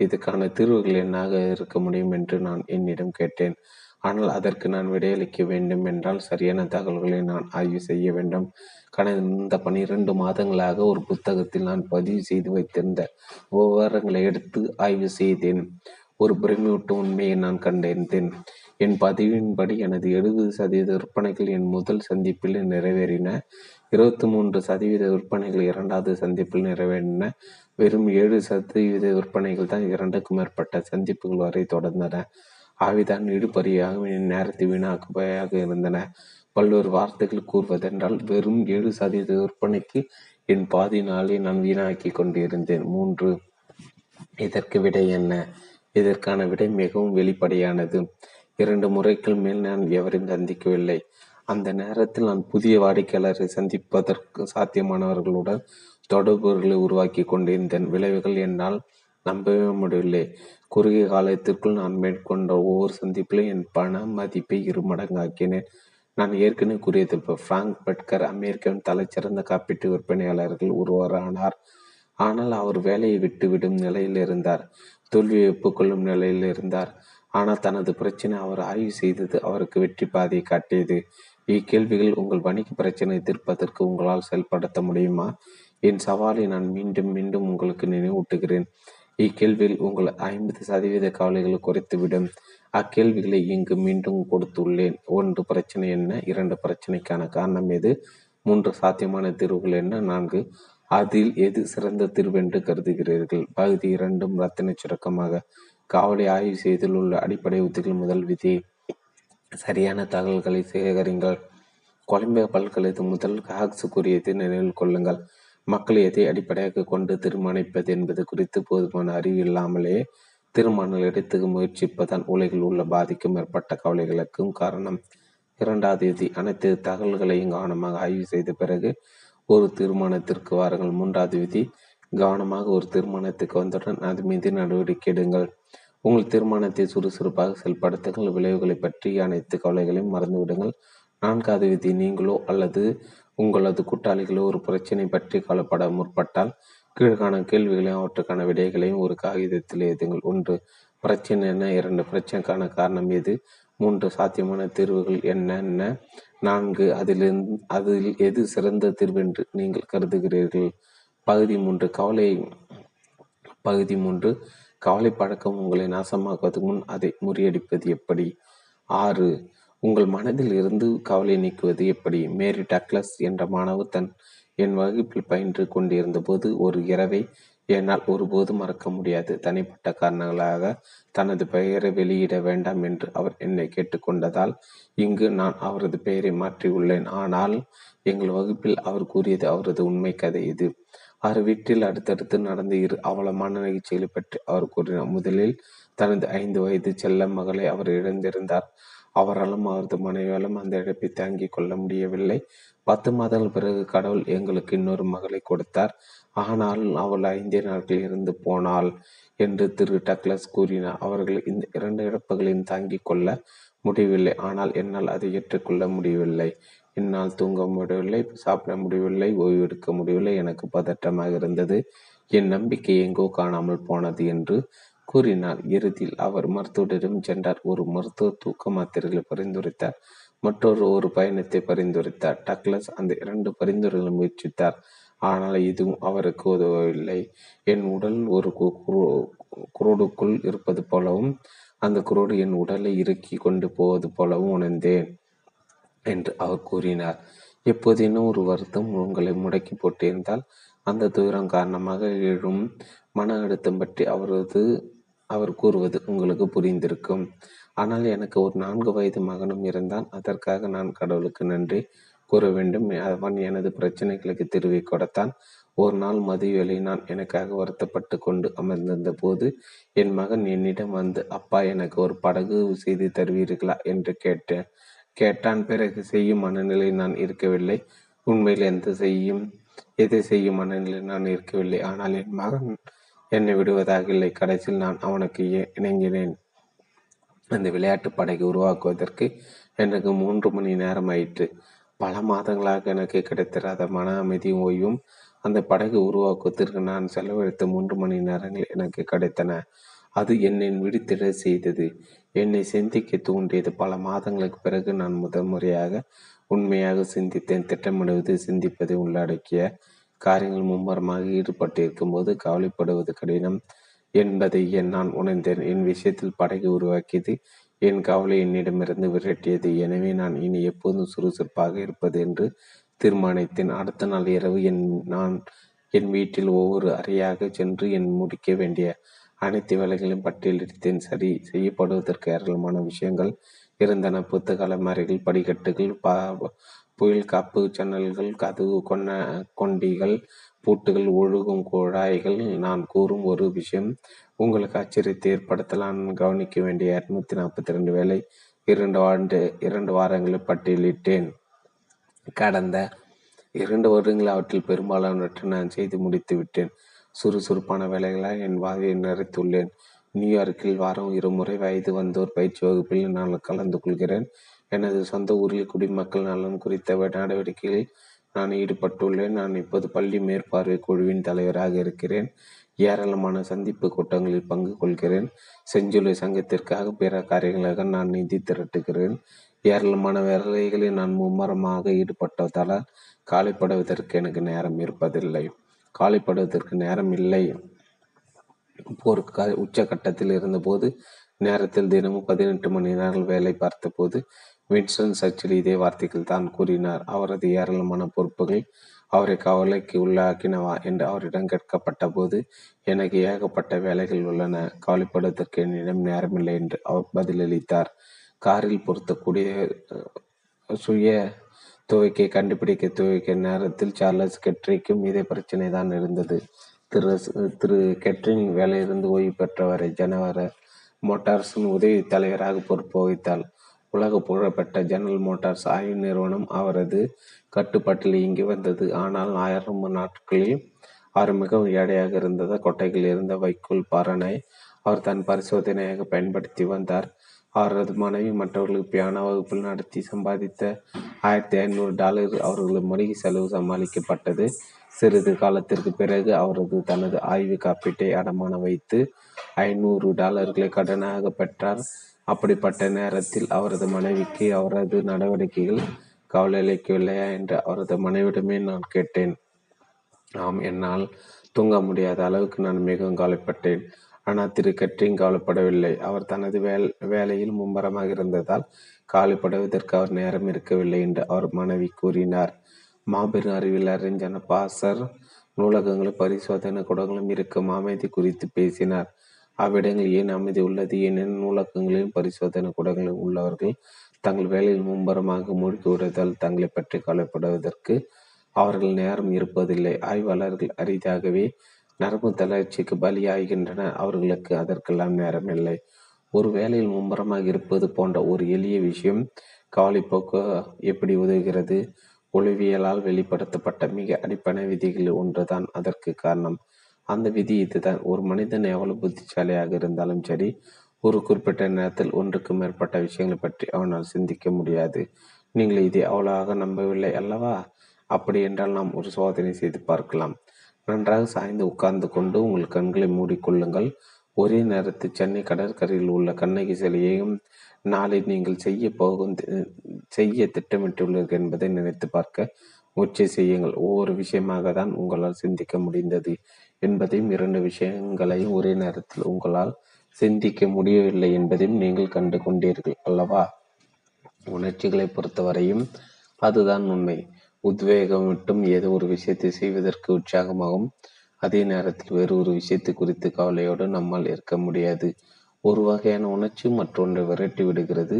இதுக்கான தீர்வுகள் என்னாக இருக்க முடியும் என்று நான் என்னிடம் கேட்டேன். ஆனால் அதற்கு நான் விடையளிக்க வேண்டும் என்றால் சரியான தகவல்களை நான் ஆய்வு செய்ய வேண்டும். கடந்த பனிரெண்டு மாதங்களாக ஒரு புத்தகத்தில் நான் பதிவு செய்து வைத்திருந்த விவரங்களை எடுத்து ஆய்வு செய்தேன். ஒரு பிரமியூட்டும் உண்மையை நான் கண்டறிந்தேன். என் பதிவின்படி எனது எழுபது சதவீத விற்பனைகள் என் முதல் சந்திப்பில் நிறைவேறின. இருபத்தி மூன்று சதவீத விற்பனைகள் இரண்டாவது சந்திப்பில் நிறைவேறின. வெறும் ஏழு சதவீத விற்பனைகள் தான் இரண்டுக்கும் மேற்பட்ட சந்திப்புகள் வரை தொடர்ந்தன. ஆவிதான் இடுபறியாக என் நேரத்தை வீணாக்குவையாக இருந்தன. பல்வேறு வார்த்தைகள் கூறுவதென்றால் வெறும் ஏழு சதவீத விற்பனைக்கு என் பாதி நாளை நான் வீணாக்கி கொண்டிருந்தேன். மூன்று இதற்கு விடை என்ன? இதற்கான விடை மிகவும் வெளிப்படையானது. இரண்டு முறைகள் மேல் நான் எவரையும் சந்திக்கவில்லை. அந்த நேரத்தில் நான் புதிய வாடிக்கையாளரை சந்திப்பதற்கு சாத்தியமானவர்களுடன் தொடர்புகளை உருவாக்கி கொண்டிருந்தேன். விளைவுகள் என்னால் நம்பவே முடியவில்லை. குறுகிய காலத்திற்குள் நான் மேற்கொண்ட ஒவ்வொரு சந்திப்பிலும் என் பண மதிப்பை இரு மடங்காக்கினேன் நான் ஏற்கனவே கூறியது பிராங்க் பட்கர் அமெரிக்காவின் தலைச்சிறந்த காப்பீட்டு விற்பனையாளர்கள் ஒருவரானார். ஆனால் அவர் வேலையை விட்டுவிடும் நிலையில் இருந்தார் தோல்வியை ஒப்புக்கொள்ளும் நிலையில் இருந்தார். ஆனால் தனது பிரச்சனை அவர் ஆய்வு செய்தது அவருக்கு வெற்றி பாதையை காட்டியது. இக்கேள்விகள் உங்கள் வணிக பிரச்சனை தீர்ப்பதற்கு உங்களால் செயல்படுத்த முடியுமா? என் சவாலை நான் மீண்டும் மீண்டும் உங்களுக்கு நினைவூட்டுகிறேன். இக்கேள்வியில் உங்கள் ஐம்பது சதவீத கவலைகளை குறைத்துவிடும். அக்கேள்விகளை இங்கு மீண்டும் கொடுத்துள்ளேன். ஒன்று பிரச்சனை என்ன? இரண்டு பிரச்சனைக்கான காரணம் எது? மூன்று சாத்தியமான தீர்வுகள் என்ன? நான்கு. அதில் எது சிறந்த தீர்வு என்று கருதுகிறீர்கள்? பகுதி இரண்டும் ரத்தின சுருக்கமாக. காவலை ஆய்வு செய்தல் உள்ள அடிப்படை உத்திகள் முதல் விதி. சரியான தகவல்களை சேகரிங்கள். கொலம்பியா பல்கலைக்கழக முதல் ஹாக்ஸ் கூறியதை நினைவில் கொள்ளுங்கள். மக்கள் எதை அடிப்படையாக கொண்டு தீர்மானிப்பது என்பது குறித்து போதுமான அறிவு இல்லாமலே திருமணம் எடுத்து முயற்சிப்பதால் உலகில் உள்ள பாதிக்கும் மேற்பட்ட கவலைகளுக்கும் காரணம் இரண்டாவது விதி அனைத்து தகவல்களையும் கவனமாக ஆய்வு செய்த பிறகு ஒரு தீர்மானத்திற்கு வாருங்கள். மூன்றாவது விதி கவனமாக ஒரு தீர்மானத்துக்கு வந்தவுடன் அது மீது நடவடிக்கை எடுங்கள். உங்கள் தீர்மானத்தை சுறுசுறுப்பாக செயல்படுத்துங்கள். விளைவுகளை பற்றி அனைத்து கவலைகளையும் மறந்துவிடுங்கள். நான்காவது விதி நீங்களோ அல்லது உங்களது கூட்டாளிகளோ ஒரு பிரச்சனை பற்றி கவலைப்பட முற்பட்டால் கீழ்கான கேள்விகளையும் அவற்றுக்கான விடைகளையும் ஒரு காகிதத்தில் எழுதுங்கள். ஒன்று பிரச்சனை என்ன? இரண்டு பிரச்சனைக்கான காரணம் எது? மூன்று சாத்தியமான தீர்வுகள் என்னென்ன நான்கு அதிலிருந்து அதில் எது சிறந்த தீர்வு என்று நீங்கள் கருதுகிறீர்கள்? பகுதி மூன்று கவலை பகுதி மூன்று கவலை பழக்கம் உங்களை நாசமாக்குவதற்கு முன் அதை முறியடிப்பது எப்படி? ஆறு உங்கள் மனதில் இருந்து கவலை நீக்குவது எப்படி? மேரி டக்ளஸ் என்ற மாணவர் தன் என் வகுப்பில் பயின்று கொண்டிருந்த போது ஒரு இரவை என்னால் ஒருபோதும் மறக்க முடியாது. தனிப்பட்ட காரணங்களாக தனது பெயரை வெளியிட வேண்டாம் என்று அவர் என்னை கேட்டுக்கொண்டதால் இங்கு நான் அவரது பெயரை மாற்றியுள்ளேன் ஆனால் எங்கள் வகுப்பில் அவர் கூறியது அவரது உண்மை கதை இது. அவர் வீட்டில் அடுத்தடுத்து நடந்த இரு அவலமான நிகழ்ச்சிகளை பற்றி அவர் கூறினார். முதலில் தனது ஐந்து வயது செல்ல மகளை அவர் இழந்திருந்தார். அவராலும் அவரது மனைவியாலும் அந்த இழப்பை தாங்கிக் கொள்ள முடியவில்லை. பத்து மாதங்கள் பிறகு கடவுள் எங்களுக்கு இன்னொரு மகளை கொடுத்தார். ஆனால் அவள் ஐந்தே நாட்கள் இருந்து போனாள் என்று திரு டக்ளஸ் கூறினார். அவர்கள் இந்த இரண்டு இழப்புகளையும் தாங்கிக் கொள்ள முடியவில்லை. ஆனால் என்னால் அதை ஏற்றுக்கொள்ள முடியவில்லை. என்னால் தூங்க முடியவில்லை சாப்பிட முடியவில்லை ஓய்வெடுக்க முடியவில்லை. எனக்கு பதற்றமாக இருந்தது. என் நம்பிக்கை எங்கோ காணாமல் போனது என்று கூறினார். இறுதியில் அவர் மருத்துவரிடம் சென்றார். ஒரு மருத்துவ தூக்க மாத்திரைகளை பரிந்துரைத்தார். மற்றொரு ஒரு பயணத்தை பரிந்துரைத்தார். டக்ளஸ் அந்த இரண்டு பரிந்துரைகளை முயற்சித்தார். ஆனால் இதுவும் அவருக்கு உதவவில்லை. என் உடல் ஒரு குரோடுக்குள் இருப்பது போலவும் அந்த குரோடு என் உடலை இறுக்கி கொண்டு போவது போலவும் உணர்ந்தேன் என்று அவர் கூறினார். எப்போதேனும் ஒரு வருத்தம் உங்களை முடக்கி போட்டிருந்தால் அந்த துயரம் காரணமாக எழும் மன அழுத்தம் பற்றி அவரது அவர் கூறுவது உங்களுக்கு புரிந்திருக்கும். ஆனால் எனக்கு ஒரு நான்கு வயது மகனும் இருந்தான். அதற்காக நான் கடவுளுக்கு நன்றி கூற வேண்டும். அவன் எனது பிரச்சனைகளுக்கு தீர்வை கொடுத்தான். ஒரு நாள் மதியவேளை நான் எனக்காக வருத்தப்பட்டு கொண்டு அமர்ந்திருந்த போது என் மகன் என்னிடம் வந்து அப்பா எனக்கு ஒரு படகு செய்து தருவீர்களா? என்று கேட்டேன் கேட்டான். பிறகு செய்யும் மனநிலை நான் இருக்கவில்லை. உண்மையில் எந்த செய்யும் எதை செய்யும் மனநிலை நான் இருக்கவில்லை. ஆனால் என் மகன் என்னை விடுவதாக இல்லை. கடைசியில் நான் அவனுக்கு இணங்கினேன் அந்த விளையாட்டு படகை உருவாக்குவதற்கு எனக்கு மூன்று மணி நேரம் ஆயிற்று. பல மாதங்களாக எனக்கு கிடைத்திராத மன அமைதியும் ஓய்வும் அந்த படகு உருவாக்குவதற்கு நான் செலவழித்த மூன்று மணி நேரங்கள் எனக்கு கிடைத்தன. அது என்னை விடுத்திட செய்தது. என்னை சிந்திக்க தூண்டியது. பல மாதங்களுக்கு பிறகு நான் முதல் முறையாக உண்மையாக சிந்தித்தேன். திட்டமிடுவது சிந்திப்பதை உள்ளடக்கிய காரியங்கள் மும்மரமாக ஈடுபட்டிருக்கும் போது கவலைப்படுவது கடினம். என்பதை நான் உணர்ந்தேன். என் விஷயத்தில் படகு உருவாக்கியது என் கவலை என்னிடமிருந்து விரட்டியது. எனவே நான் இனி எப்போதும் சுறுசுறுப்பாக இருப்பது என்று தீர்மானித்தேன். அடுத்த நாள் இரவு என் நான் என் வீட்டில் ஒவ்வொரு அறையாக சென்று என் முடிக்க வேண்டிய அனைத்து வேலைகளையும் பட்டியலிட்டேன். சரி செய்யப்படுவதற்கு ஏராளமான விஷயங்கள் இருந்தன. புத்தக அலமாரிகள் படிக்கட்டுகள் புயல் காப்பு ஜன்னல்கள் கதவு கொண்ட கொண்டிகள் பூட்டுகள் ஒழுகும் குழாய்கள். நான் கூறும் ஒரு விஷயம் உங்களுக்கு ஆச்சரியத்தை ஏற்படுத்தலாம் கவனிக்க வேண்டிய இரநூத்தி நாற்பத்தி ரெண்டு வேலை இரண்டு ஆண்டு இரண்டு வாரங்களில் பட்டியலிட்டேன். கடந்த இரண்டு வருடங்கள் அவற்றில் பெரும்பாலானவற்றை நான் செய்து முடித்து விட்டேன். சுறுசுறுப்பான வேலைகளால் என் வாழ்வை நிறைத்துள்ளேன் நியூயார்க்கில் வாரம் இருமுறை வயது வந்தோர் பயிற்சி வகுப்பில் நான் கலந்து கொள்கிறேன். எனது சொந்த ஊரில் குடிமக்கள் நலன் குறித்த நடவடிக்கைகளில் நான் ஈடுபட்டுள்ளேன். நான் இப்போது பள்ளி மேற்பார்வை குழுவின் தலைவராக இருக்கிறேன். ஏராளமான சந்திப்பு கூட்டங்களில் பங்கு கொள்கிறேன். செஞ்சுலை சங்கத்திற்காக பிற காரியங்களாக நான் நிதி திரட்டுகிறேன். ஏராளமான வேலைகளில் நான் மும்மரமாக ஈடுபட்டதால் காலைப்படுவதற்கு எனக்கு நேரம் இருப்பதில்லை. காலைப்படுவதற்கு நேரம் இல்லை. போர் உச்சகட்டத்தில் இருந்தபோது நேரத்தில் தினமும் பதினெட்டு மணி நேரம் வேலை பார்த்தபோது வின்ஸ்டன் சர்ச்சில் இதே வார்த்தைகள் தான் கூறினார். அவரது ஏராளமான பொறுப்புகள் அவரை கவலைக்கு உள்ளாக்கினவா என்று அவரிடம் கேட்கப்பட்ட போது எனக்கு ஏகப்பட்ட வேலைகள் உள்ளன. கவலைப்படுவதற்கு என்னிடம் நேரமில்லை என்று அவர் பதிலளித்தார். காரில் பொருத்தக்கூடிய சுய துவைக்கை கண்டுபிடிக்க துவைக்க நேரத்தில் சார்லஸ் கெட்ரிக்கும் இதே பிரச்சனை தான் இருந்தது. திரு திரு கெட்ரிங் வேலையிலிருந்து ஓய்வு பெற்றவரை ஜனவர மோட்டார்ஸின் உதவி தலைவராக பொறுப்பு வகித்தாள். உலக புகழப்பட்ட ஜெனரல் மோட்டார்ஸ் ஆய்வு நிறுவனம் அவரது கட்டுப்பாட்டில் இங்கு வந்தது. ஆனால் ஆயிரம் நாட்களில் அவர் மிகவும் ஏழையாக இருந்ததால் கொட்டைகள் இருந்த வைக்கோல் பாரனை அவர் தன் பரிசோதனையாக பயன்படுத்தி வந்தார். அவரது மனைவி மற்றவர்களுக்கு பியானோ வகுப்பில் நடத்தி சம்பாதித்த ஆயிரத்தி ஐநூறு டாலர் அவர்களது மளிகை செலவு சமாளிக்கப்பட்டது. சிறிது காலத்திற்கு பிறகு அவரது தனது ஆய்வு காப்பீட்டை அடமான வைத்து ஐநூறு டாலர்களை கடனாக பெற்றார். அப்படிப்பட்ட நேரத்தில் அவரது மனைவிக்கு அவரது நடவடிக்கைகள் கவலை அளிக்கவில்லையா என்று அவரது மனைவிடமே நான் கேட்டேன். ஆம் என்னால் தூங்க முடியாத அளவுக்கு நான் மிகவும் கவலைப்பட்டேன். ஆனால் திரு கட்ரிங் கவலைப்படவில்லை. அவர் தனது வேல் வேலையில் மும்பரமாக இருந்ததால் கவலைப்படுவதற்கு அவர் நேரம் இருக்கவில்லை என்று அவர் மனைவி கூறினார். மாபெரும் அறிவில் அறிஞர் பாசர் நூலகங்களும் பரிசோதனை கூடங்களும் இருக்கும் அமைதி குறித்து பேசினார். அவ்விடங்கள் ஏன் அமைதி உள்ளது? ஏனெனில் நூலகங்களிலும் பரிசோதனை கூடங்களில் உள்ளவர்கள் தங்கள் வேலையில் மும்பரமாக விடுதல் தங்களை பற்றி கவலைப்படுவதற்கு அவர்கள் நேரம் இருப்பதில்லை. ஆய்வாளர்கள் அரிதாகவே நரம்பு தளர்ச்சிக்கு பலியாகின்றனர் அவர்களுக்கு அதற்கெல்லாம் நேரம் இல்லை. ஒரு வேலையில் மும்பரமாக இருப்பது போன்ற ஒரு எளிய விஷயம் கவலைப்போக்கு எப்படி உதவுகிறது? ஒளிவியலால் வெளிப்படுத்தப்பட்ட மிக அடிப்படை விதிகளில் ஒன்றுதான். அதற்கு காரணம் அந்த விதி இதுதான். ஒரு மனிதன் எவ்வளவு புத்திசாலியாக இருந்தாலும் சரி ஒரு குறிப்பிட்ட நேரத்தில் ஒன்றுக்கு மேற்பட்ட விஷயங்களை பற்றி அவனால் சிந்திக்க முடியாது. நீங்கள் இதை அவ்வளவாக நம்பவில்லை அல்லவா? அப்படி என்றால் நாம் ஒரு சோதனை செய்து பார்க்கலாம். நன்றாக சாய்ந்து உட்கார்ந்து கொண்டு உங்கள் கண்களை மூடிக்கொள்ளுங்கள். ஒரே நேரத்தில் சென்னை கடற்கரையில் உள்ள கண்ணகி சிலையையும் நாளை நீங்கள் செய்ய போகும் செய்ய திட்டமிட்டுள்ளீர்கள் என்பதை நினைத்து பார்க்க முயற்சி செய்யுங்கள். ஒவ்வொரு விஷயமாக தான் உங்களால் சிந்திக்க முடிந்தது. என்பதையும் இரண்டு விஷயங்களையும் ஒரே நேரத்தில் உங்களால் சிந்திக்க முடியவில்லை என்பதையும் நீங்கள் கண்டு கொண்டீர்கள் அல்லவா? உணர்ச்சிகளை பொறுத்தவரையும் அதுதான் உண்மை. உத்வேகம் மட்டும் ஏதோ ஒரு விஷயத்தை செய்வதற்கு உற்சாகமாகும். அதே நேரத்தில் வேறு ஒரு விஷயத்தை குறித்து கவலையோடு நம்மால் இருக்க முடியாது. ஒரு வகையான உணர்ச்சி மற்றொன்றை விரட்டி விடுகிறது.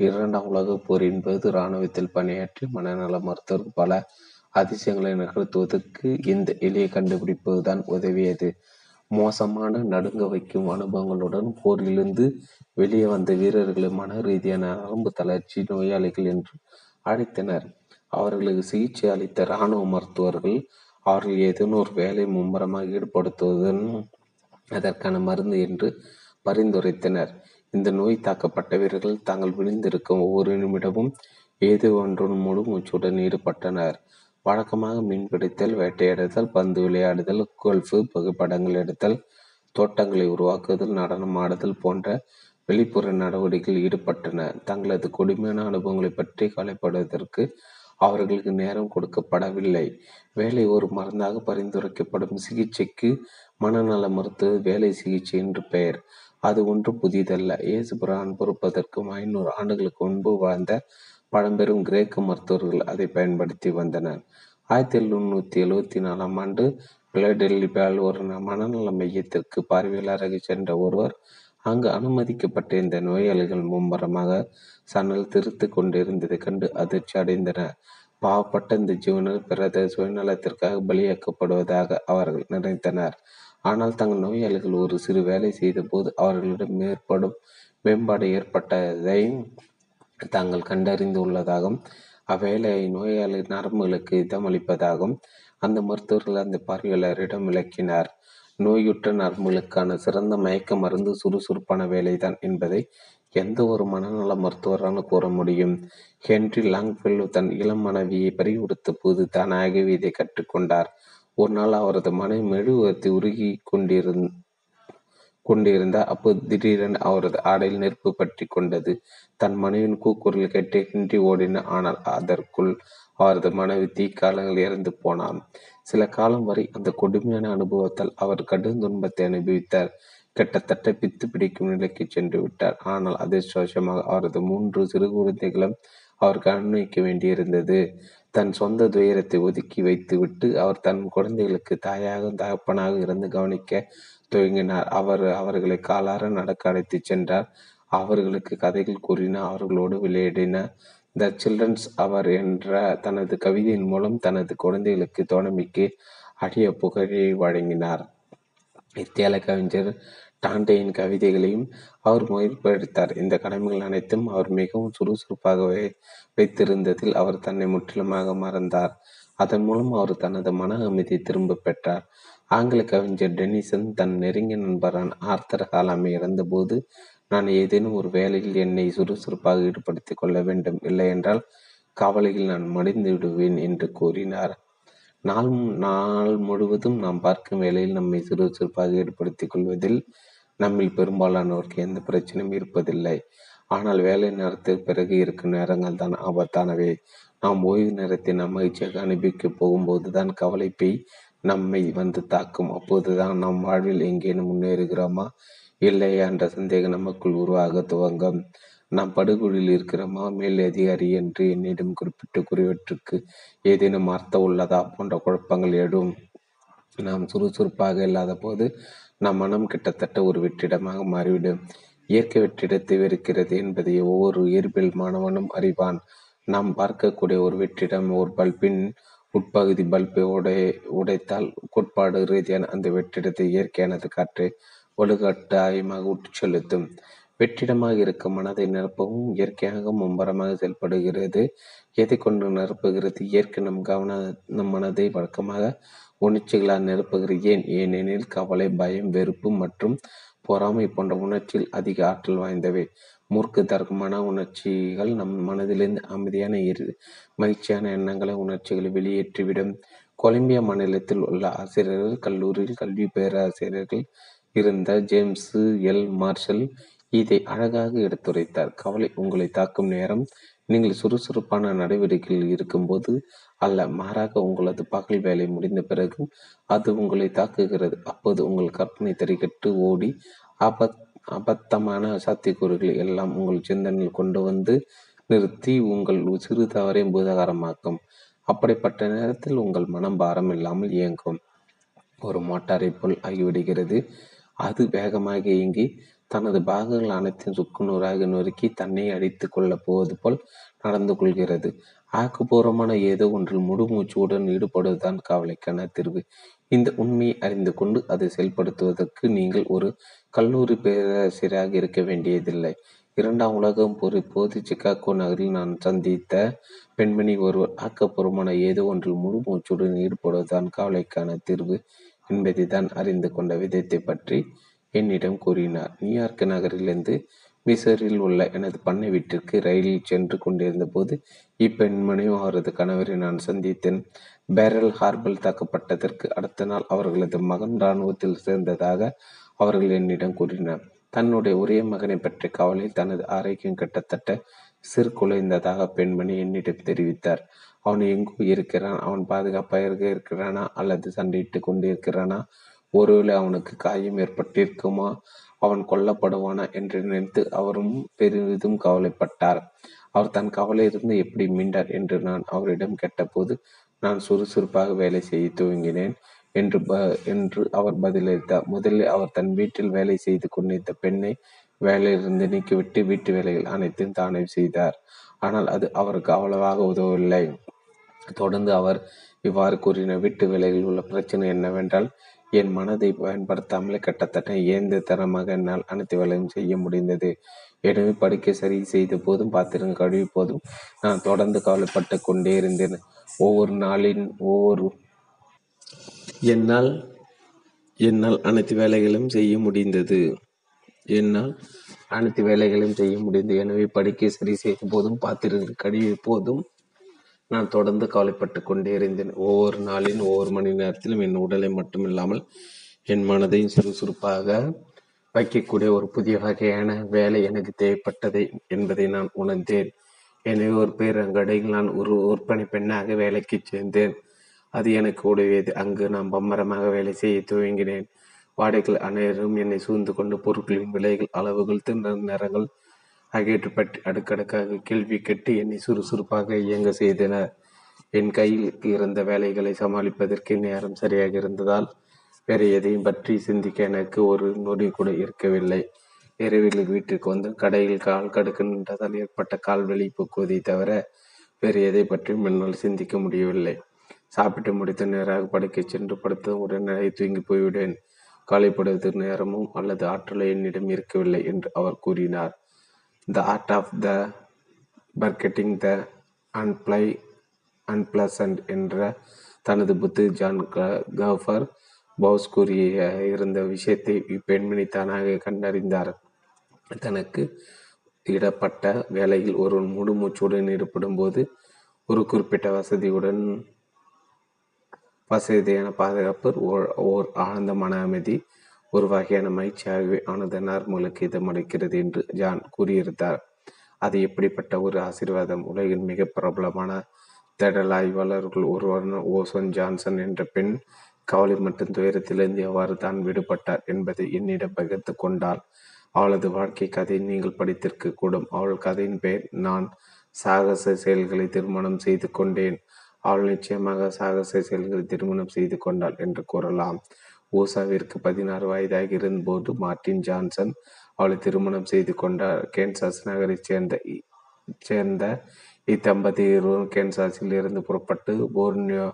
இரண்டாம் உலகப் போரின் போது இராணுவத்தில் பணியாற்றி மனநல மருத்துவர் பல அதிசயங்களை நிகழ்த்துவதற்கு இந்த எளிய கண்டுபிடிப்பு தான் உதவியது. மோசமான நடுங்க வைக்கும் அனுபவங்களுடன் போரிலிருந்து வெளியே வந்த வீரர்களை மன ரீதியான நரம்பு தளர்ச்சி நோயாளிகள் என்று அழைத்தனர். அவர்களுக்கு சிகிச்சை அளித்த இராணுவ மருத்துவர்கள் அவர்கள் ஏதேனும் ஒரு வேலை மும்முரமாக ஈடுபடுத்துவதன் அதற்கான மருந்து என்று பரிந்துரைத்தனர். இந்த நோய் தாக்கப்பட்ட வீரர்கள் தாங்கள் விழுந்திருக்கும் ஒவ்வொரு நிமிடமும் ஏதோ ஒன்றும் முழு மூச்சுடன் ஈடுபட்டனர். வழக்கமாக மீன்பிடித்தல் வேட்டையாடுதல் பந்து விளையாடுதல் கோல்ஃபு புகைப்படங்கள் எடுத்தல் தோட்டங்களை உருவாக்குதல் நடனம் ஆடுதல் போன்ற வெளிப்புற நடவடிக்கைகள் ஈடுபட்டன. தங்களது கொடுமையான அனுபவங்களை பற்றி கவலைப்படுவதற்கு அவர்களுக்கு நேரம் கொடுக்கப்படவில்லை. வேலை ஒரு மருந்தாக பரிந்துரைக்கப்படும் சிகிச்சைக்கு மனநல மருத்துவ வேலை சிகிச்சை என்று பெயர். அது ஒன்று புதிதல்ல. இயேசு பிரான் பொறுப்பதற்கும் ஐநூறு ஆண்டுகளுக்கு முன்பு வாழ்ந்த பழம்பெரும் கிரேக்க மருத்துவர்கள் அதை பயன்படுத்தி வந்தனர். ஆயிரத்தி எழுநூத்தி எழுவத்தி நாலாம் ஆண்டு பிளடெல்லிபால் ஒரு மனநல மையத்திற்கு பார்வையாளராக சென்ற ஒருவர் அங்கு அனுமதிக்கப்பட்ட இந்த நோயாளிகள் மும்மரமாக சணல் திருத்து கொண்டிருந்ததை கண்டு அதிர்ச்சி அடைந்தனர். பாவப்பட்ட இந்த ஜீவனர் பிறத சுயநலத்திற்காக பலியாக்கப்படுவதாக அவர்கள் நினைத்தனர். ஆனால் தங்கள் நோயாளிகள் ஒரு சிறு வேலை செய்த போது அவர்களிடம் மேற்படும் மேம்பாடு ஏற்பட்டதை தாங்கள் கண்டறிந்து உள்ளதாகவும் அவ்வேளை நோயாளி நரம்புகளுக்கு இதமளிப்பதாகவும் அந்த மருத்துவர்கள் அந்த பார்வையாளரிடம் விளக்கினார். நோயுற்ற நரம்புகளுக்கான சிறந்த மயக்க மருந்து சுறுசுறுப்பான வேலைதான் என்பதை எந்த ஒரு மனநல மருத்துவரான கூற முடியும். ஹென்றி லாங்ஃபெல் தன் இளம் மனைவியை பறிவுறுத்த போது தானாகவே இதை கற்றுக்கொண்டார். ஒரு நாள் அவரது மனை மெழுகுவத்தை உருகி கொண்டிருந் கொண்டிருந்த அப்போது திடீரென அவரது ஆடையில் நெருப்பு பற்றி கொண்டது. தன் மனைவியின் கூக்குரல் கேட்டு ஹின்றி ஓடின ஆனால் அதற்குள் அவரது மனைவி தீக்காலங்கள் இறந்து போனான். சில காலம் வரை அந்த கொடுமையான அனுபவத்தால் அவர் கடும் துன்பத்தை அனுபவித்தார். கிட்டத்தட்ட பித்து பிடிக்கும் நிலைக்கு சென்று விட்டார். ஆனால் அதிர்ஷ்டவசமாக அவரது மூன்று சிறு குழந்தைகளும் அவர் கவனிக்க வேண்டியிருந்தது. தன் சொந்த துயரத்தை ஒதுக்கி வைத்துவிட்டு அவர் தன் குழந்தைகளுக்கு தாயாக தகப்பனாக இருந்து கவனிக்க துவங்கினார். அவர் அவர்களை காலார நடக்க அழைத்துச் சென்றார். அவர்களுக்கு கதைகள் கூறின அவர்களோடு விளையாடின த சில்ட்ரன்ஸ் அவர் என்ற தனது கவிதையின் மூலம் தனது குழந்தைகளுக்கு தோழமைக்கு அடிய புகழை வழங்கினார். இத்தியால கவிஞர் டாண்டேயின் கவிதைகளையும் அவர் முயற்படுத்தார் இந்த கடமைகள் அனைத்தும் அவர் மிகவும் சுறுசுறுப்பாக வைத்திருந்ததில் அவர் தன்னை முற்றிலுமாக மறந்தார். அதன் மூலம் அவர் தனது மன அமைதியை திரும்ப பெற்றார். ஆங்கில கவிஞர் டெனிசன் தன் நெருங்கிய நண்பரான ஆர்த்தர் ஹாலாமை இறந்தபோது நான் ஏதேனும் ஒரு வேலையில் என்னை சுறுசுறுப்பாக ஈடுபடுத்திக் கொள்ள வேண்டும். இல்லை என்றால் கவலையில் நான் மடிந்து விடுவேன் என்று கூறினார். நாள் நாள் முழுவதும் நாம் பார்க்கும் வேலையில் நம்மை சுறுசுறுப்பாக ஈடுபடுத்திக் கொள்வதில் நம்மில் பெரும்பாலானோருக்கு எந்த பிரச்சனையும் இருப்பதில்லை. ஆனால் வேலை நேரத்திற்கு பிறகு இருக்கும் நேரங்கள் தான் ஆபத்தானவை. நாம் ஓய்வு நேரத்தை நாம் மகிழ்ச்சியாக அனுபவிக்க போகும்போது தான் கவலை பெய் நம்மை வந்து தாக்கும். அப்போதுதான் நம் வாழ்வில் எங்கேனும் முன்னேறுகிறோமா? இல்லையா என்ற சந்தேகம் நமக்குள் உருவாக துவங்கும். நாம் படுகொலியில் இருக்கிறோமா? மேல் அதிகாரி என்று என்னிடம் குறிப்பிட்ட குறிவற்றுக்கு ஏதேனும் அர்த்தம் உள்ளதா போன்ற குழப்பங்கள் எழும். நாம் சுறுசுறுப்பாக இல்லாத போது நம் மனம் கிட்டத்தட்ட ஒரு வெற்றிடமாக மாறிவிடும். இயற்கை வெற்றிடத்தை வெறுக்கிறது என்பதை ஒவ்வொரு இயற்பியல் மாணவனும் அறிவான். நாம் பார்க்கக்கூடிய ஒரு வெற்றிடம் ஒரு பல்பின் உட்பகுதி பல்பை உடை உடைத்தால் கோட்பாடு ரீதியான அந்த வெற்றிடத்தை இயற்கையானது காற்றை வலுக்கட்டாயமாக உட்டு செலுத்தும். வெற்றிடமாக இருக்கும் மனதை நிரப்பவும் இயற்கையாக மும்பரமாக செயல்படுகிறது. எதை கொண்டு நிரப்புகிறது? இயற்கை நம் கவன நம் மனதை வழக்கமாக உணர்ச்சிகளால் நிரப்புகிறது. ஏன்? ஏனெனில் கவலை பயம் வெறுப்பு மற்றும் பொறாமை போன்ற உணர்ச்சியில் அதிக ஆற்றல் வாய்ந்தவை. மூர்க்கு தர்க்கமான உணர்ச்சிகள் நம் மனதிலிருந்து அமைதியான இரு மகிழ்ச்சியான எண்ணங்களை உணர்ச்சிகளை வெளியேற்றிவிடும். கொலம்பியா மாநிலத்தில் உள்ள ஆசிரியர்கள் கல்லூரியில் கல்வி பேராசிரியர்கள் இருந்த ஜேம்ஸ் எல். மார்ஷல் இதை அழகாக எடுத்துரைத்தார். கவலை உங்களை தாக்கும் நேரம் நீங்கள் சுறுசுறுப்பான நடவடிக்கையில் இருக்கும்போது அல்ல மாறாக உங்களது பகல் வேலை முடிந்த பிறகு அது உங்களை தாக்குகிறது. அப்போது உங்கள் கற்பனை தறிகட்டு ஓடி ஆபத் அபத்தமான சாத்தியக்கூறுகள் எல்லாம் உங்கள் சிந்தனையில் கொண்டு வந்து நிறுத்தி உங்கள் சிறு தவறையும் பூதகாரமாக்கும். அப்படிப்பட்ட நேரத்தில் உங்கள் மனம் பாரம் இல்லாமல் இயங்கும். ஒரு மோட்டாரை போல் ஆகிவிடுகிறது. அது வேகமாக இயங்கி தனது பாகங்கள் அனைத்தையும் சுக்குநூறாக நொறுக்கி தன்னை அடித்து கொள்ளப் போவது போல் நடந்து கொள்கிறது. ஆக்கப்பூர்வமான ஏதோ ஒன்றில் முடுமூச்சுடன் ஈடுபடுவதுதான் கவலைக்கான தீர்வு. இந்த உண்மையை அறிந்து கொண்டு அதை செயல்படுத்துவதற்கு நீங்கள் ஒரு கல்லூரி பேராசிரியராக இருக்க வேண்டியதில்லை. இரண்டாம் உலகம் போர் போது சிக்காகோ நகரில் நான் சந்தித்த பெண்மணி ஒருவர் ஆக்கப்பூர்வமான ஏதோ ஒன்றில் முழு மூச்சுடன் ஈடுபடுவதுதான் கவலைக்கான தீர்வு என்பதை தான் அறிந்து கொண்ட விதத்தை பற்றி என்னிடம் கூறினார். நியூயார்க் நகரிலிருந்து மிசரில் உள்ள எனது பண்ணை வீட்டிற்கு ரயிலில் சென்று கொண்டிருந்த போது இப்பெண்மணியும் அவரது கணவரை நான் சந்தித்தேன். பேரல் ஹார்பல் தாக்கப்பட்டதற்கு அடுத்த நாள் அவர்களது மகன் இராணுவத்தில் சேர்ந்ததாக அவர்கள் என்னிடம் கூறினர் தன்னுடைய ஒரே மகனை பற்றிய கவலையில் தனது ஆரோக்கியம் கிட்டத்தட்ட சிறுகுலைந்ததாக பெண்மணி என்னிடம் தெரிவித்தார். அவன் எங்கோ இருக்கிறான்? அவன் பாதுகாப்பாக இருக்கிறானா? அல்லது சண்டையிட்டு கொண்டிருக்கிறானா? ஒருவேளை அவனுக்கு காயம் ஏற்பட்டிருக்குமா? அவன் கொல்லப்படுவானா? என்று நினைத்து அவரும் பெரிதும் கவலைப்பட்டார். அவர் தன் கவலையிலிருந்து எப்படி மீண்டார்? என்று நான் அவரிடம் கேட்டபோது நான் சுறுசுறுப்பாக வேலை செய்ய துவங்கினேன். என்று ப என்று அவர் பதிலளித்தார். முதலில் அவர் தன் வீட்டில் வேலை செய்து கொண்டிருந்த பெண்ணை வேலையிலிருந்து நீக்கிவிட்டு வீட்டு வேலைகள் அனைத்தையும் தானே செய்தார். ஆனால் அது அவருக்கு அவ்வளவாக உதவவில்லை. தொடர்ந்து அவர் இவ்வாறு கூறினார். வீட்டு வேலைகளில் உள்ள பிரச்சனை என்னவென்றால் என் மனதை பயன்படுத்தாமலே கிட்டத்தட்ட ஏந்த தரமாக என்னால் அனைத்து வேலையும் செய்ய முடிந்தது. எனவே படிக்க சரி செய்த போதும் பாத்திரங்கள் கழுவி போதும் நான் தொடர்ந்து கவலைப்பட்டு கொண்டே இருந்தேன். ஒவ்வொரு நாளின் ஒவ்வொரு என்னால் என்னால் அனைத்து வேலைகளும் செய்ய முடிந்தது. என்னால் அனைத்து வேலைகளையும் செய்ய முடிந்தது. எனவே படிக்க சரி செய்த போதும் பாத்திரங்கள் கழுவிய போதும் நான் தொடர்ந்து கவலைப்பட்டு கொண்டே இருந்தேன். ஒவ்வொரு நாளின் ஒவ்வொரு மணி நேரத்திலும் என் உடலை மட்டுமில்லாமல் என் மனதையும் சுறுசுறுப்பாக வைக்கக்கூடிய ஒரு புதிய வகையான வேலை எனக்கு தேவைப்பட்டதை என்பதை நான் உணர்ந்தேன். எனவே ஒரு பேரங்கடையில் நான் ஒரு விற்பனை பெண்ணாக வேலைக்கு சேர்ந்தேன். அது எனக்கு உதவியது அங்கு நான் பம்பரமாக வேலை செய்ய துவங்கினேன். வாடகைகள் அனைவரும் என்னை சூழ்ந்து கொண்டு பொருட்களின் விலைகள் அளவுகள் திண்ண நிறங்கள் ஆகியவற்றை பற்றி அடுக்கடுக்காக கேள்வி கேட்டு என்னை சுறுசுறுப்பாக இயங்க செய்தனர் என் கையில் இருந்த வேலைகளை சமாளிப்பதற்கு நேரம் சரியாக இருந்ததால் வேறு எதையும் பற்றி சிந்திக்க எனக்கு ஒரு நொடி கூட இருக்கவில்லை. இரவில் வீட்டிற்கு வந்து கடையில் கால் கடுக்கு நின்றதால் ஏற்பட்ட கால்வெளி போக்குவதை தவிர வேறு எதை பற்றியும் என்னால் சிந்திக்க முடியவில்லை. சாப்பிட்டு முடித்த நேராக படுக்கை சென்று படுத்த உடனே தூங்கி போய்விடுவேன். காலைப்படுவதற்கு நேரமும் அல்லது ஆற்றலை என்னிடம் இருக்கவில்லை என்று அவர் கூறினார். The art of the forgetting the அன்பிளை unpleasant என்ற தனது புத்து ஜான் கஃபர் பவுஸ் கூறிய இருந்த விஷயத்தை இப்பெண்மணி தானாக கண்டறிந்தார். தனக்கு இடப்பட்ட வேலையில் ஒரு முழு மூச்சுடன் ஈடுபடும் போது ஒரு குறிப்பிட்ட வசதியுடன் வசதியான பாதுகாப்பு ஓர் ஆனந்த மன அமைதி ஒரு வகையான மகிழ்ச்சியாகவே ஆனதனார் நர்மங்களுக்கு இதமளிக்கிறது என்று ஜான் கூறியிருந்தார். அது எப்படிப்பட்ட ஒரு ஆசீர்வாதம்? உலகின் மிக பிரபலமான தேடல் ஆய்வாளர்கள் ஒருவரான ஓசோன் ஜான்சன் என்ற பெண் கவலை மற்றும் துயரத்திலிருந்து எவ்வாறு தான் விடுபட்டார் என்பதை என்னிடம் பகிர்ந்து கொண்டாள். அவளது வாழ்க்கை கதையை நீங்கள் படித்திருக்க கூடும். அவள் கதையின் பெயர் நான் சாகச செயல்களை திருமணம் செய்து கொண்டேன். அவள் நிச்சயமாக சாகச செயல்களை திருமணம் செய்து கொண்டாள் என்று கூறலாம். ஊசாவிற்கு பதினாறு வயதாக இருந்தபோது மார்டின் ஜான்சன் அவளை திருமணம் செய்து கொண்டார். கேன்சாஸ் நகரைச் சேர்ந்த சேர்ந்த இத்தம்பதி இருவரும் கேன்சாஸில் இருந்து புறப்பட்டு போர்னியோ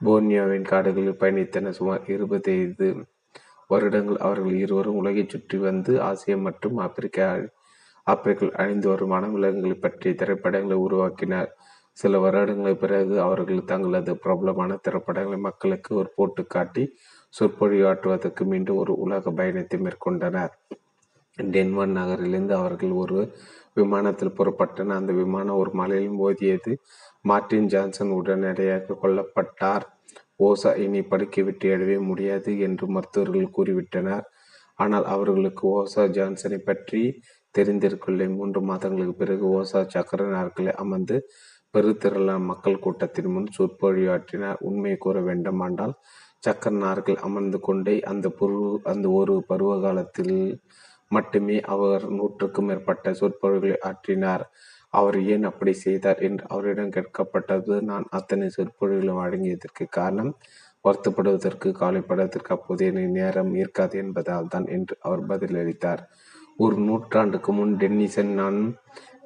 போர்னியோவின் காடுகளில் பயணித்தனர். சுமார் இருபத்தைந்து வருடங்கள் அவர்கள் இருவரும் உலகைச் சுற்றி வந்து ஆசியா மற்றும் ஆப்பிரிக்கா ஆப்பிரிக்கில் அழிந்து வரும் வனவிலங்குகளை பற்றிய திரைப்படங்களை உருவாக்கினார். சில வருடங்களுக்கு பிறகு அவர்கள் தங்களது பிரபலமான திரைப்படங்களை மக்களுக்கு ஒரு போட்டு காட்டி சொற்பொழிவாற்றுவதற்கு மீண்டும் ஒரு உலக பயணத்தை மேற்கொண்டனர். டென்வர் நகரிலிருந்து அவர்கள் ஒரு விமானத்தில் புறப்பட்டனர். அந்த விமானம் ஒரு மலையில் மோதியது. மார்டின் ஜான்சன் உடனடியாக கொல்லப்பட்டார். ஓசா இனி படுக்கை விட்டு எழவே முடியாது என்று மருத்துவர்கள் கூறிவிட்டனர். ஆனால் அவர்களுக்கு ஓசா ஜான்சனை பற்றி தெரிந்திருக்கவில்லை. மூன்று மாதங்களுக்கு பிறகு ஓசா சக்கர நாட்களை அமர்ந்து பெருத்திரளான மக்கள் கூட்டத்தின் முன் சொற்பொழிவாற்றினார் உண்மையை கூற வேண்டுமானால் சக்கரனார்கள் அமர்ந்து கொண்டே அந்த பொரு அந்த ஒரு பருவ காலத்தில் மட்டுமே அவர் நூற்றுக்கும் மேற்பட்ட சொற்பொழிவுகளை ஆற்றினார். அவர் ஏன் அப்படி செய்தார் என்று அவரிடம் கேட்கப்பட்டது நான் அத்தனை சொற்பொழிவுகளும் வழங்கியதற்கு காரணம் வருத்தப்படுவதற்கு கவலைப்படுவதற்கு அப்போது நேரம் இருக்காது என்பதால் தான் என்று அவர் பதிலளித்தார். ஒரு நூற்றாண்டுக்கு முன் டென்னிசன் நான்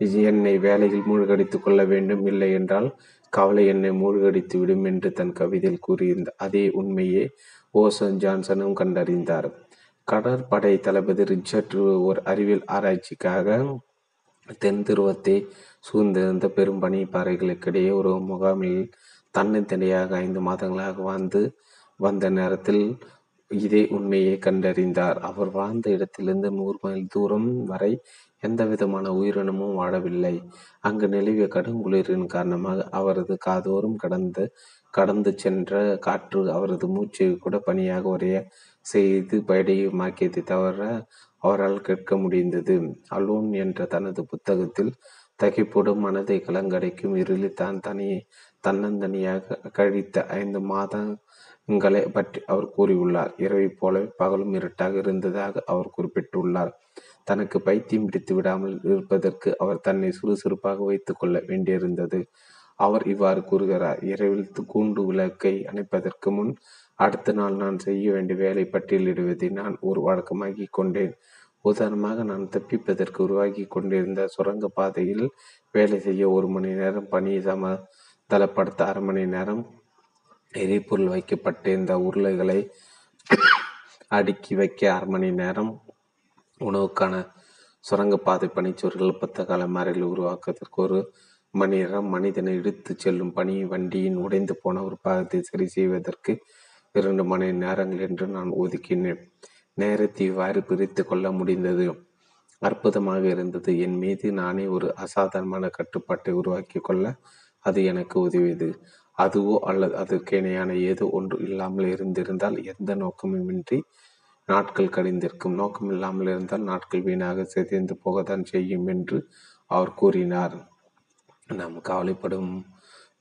என்னை வேலையில் மூழ்கடித்துக் கொள்ள வேண்டும் இல்லை என்றால் கவலை என்னை மூழ்கடித்து விடும் என்று தன் கவிதையில் கூறியிருந்த அதே உண்மையே ஓசன் ஜான்சனும் கண்டறிந்தார். கடற்படை தளபதி ரிச்சர்ட் ஒரு அறிவியல் ஆராய்ச்சிக்காக தென் துருவத்தை சூழ்ந்திருந்த பெரும் பனிப்பாறைகளுக்கிடையே ஒரு முகாமில் தன்னைத்தனியாக ஐந்து மாதங்களாக வாழ்ந்து வந்த நேரத்தில் இதே உண்மையை கண்டறிந்தார். அவர் வாழ்ந்த இடத்திலிருந்து நூறு மைல் தூரம் வரை எந்த விதமான உயிரினமும் வாழவில்லை. அங்கு நிலவிய கடுங்குளிரின் காரணமாக அவரது காதோறும் கடந்து கடந்து சென்ற காற்று அவரது மூச்சை கூட பணியாக உரைய செய்து பயடையமாக்கியதை தவிர அவரால் கேட்க முடிந்தது. அலோன் என்ற தனது புத்தகத்தில் தகைப்போடும் மனதை கலங்கடைக்கும் இருளில் தான் தனியே தன்னந்தனியாக கழித்த ஐந்து மாதங்களை பற்றி அவர் கூறியுள்ளார். இரவை போலவே பகலும் இருட்டாக இருந்ததாக அவர் குறிப்பிட்டுள்ளார். தனக்கு பைத்தியம் பிடித்து விடாமல் இருப்பதற்கு அவர் தன்னை சுறுசுறுப்பாக வைத்துக் கொள்ள வேண்டியிருந்தது. அவர் இவ்வாறு கூறுகிறார் இரவில் கூண்டு விளக்கை அணைப்பதற்கு முன் அடுத்த நாள் நான் செய்ய வேண்டிய வேலை பட்டியலிடுவதை நான் ஒரு வழக்கமாகி கொண்டேன். உதாரணமாக நான் தப்பிப்பதற்கு உருவாகி கொண்டிருந்த சுரங்க பாதையில் வேலை செய்ய ஒரு மணி நேரம் பணி சமதளப்படுத்த அரை மணி நேரம் எரிபொருள் வைக்கப்பட்டிருந்த உருளைகளை அடுக்கி வைக்க அரை மணி நேரம் உணவுக்கான சுரங்கப்பாதை பனிச்சுவர்கள் புத்தக அலமாரியில் உருவாக்குவதற்கு ஒரு மணி நேரம் மனிதனை இழுத்து செல்லும் பனி வண்டியின் உடைந்து போன ஒரு பாகத்தை சரி செய்வதற்கு இரண்டு மணி நேரங்கள் என்று நான் ஒதுக்கினேன். நேரத்தை இவ்வாறு பிரித்து கொள்ள முடிந்தது. அற்புதமாக இருந்தது. என் மீது நானே ஒரு அசாதாரணமான கட்டுப்பாட்டை உருவாக்கி கொள்ள அது எனக்கு உதவியது. அதுவோ அல்லது அதற்கு இணையான ஏதோ ஒன்று இல்லாமல் இருந்திருந்தால் எந்த நோக்கமுமின்றி நாட்கள் கடிந்திருக்கும் நோக்கம் இல்லாமல் இருந்தால் நாட்கள் வீணாக சிதைந்து போகத்தான் செய்யும் என்று அவர் கூறினார். நாம் கவலைப்படும்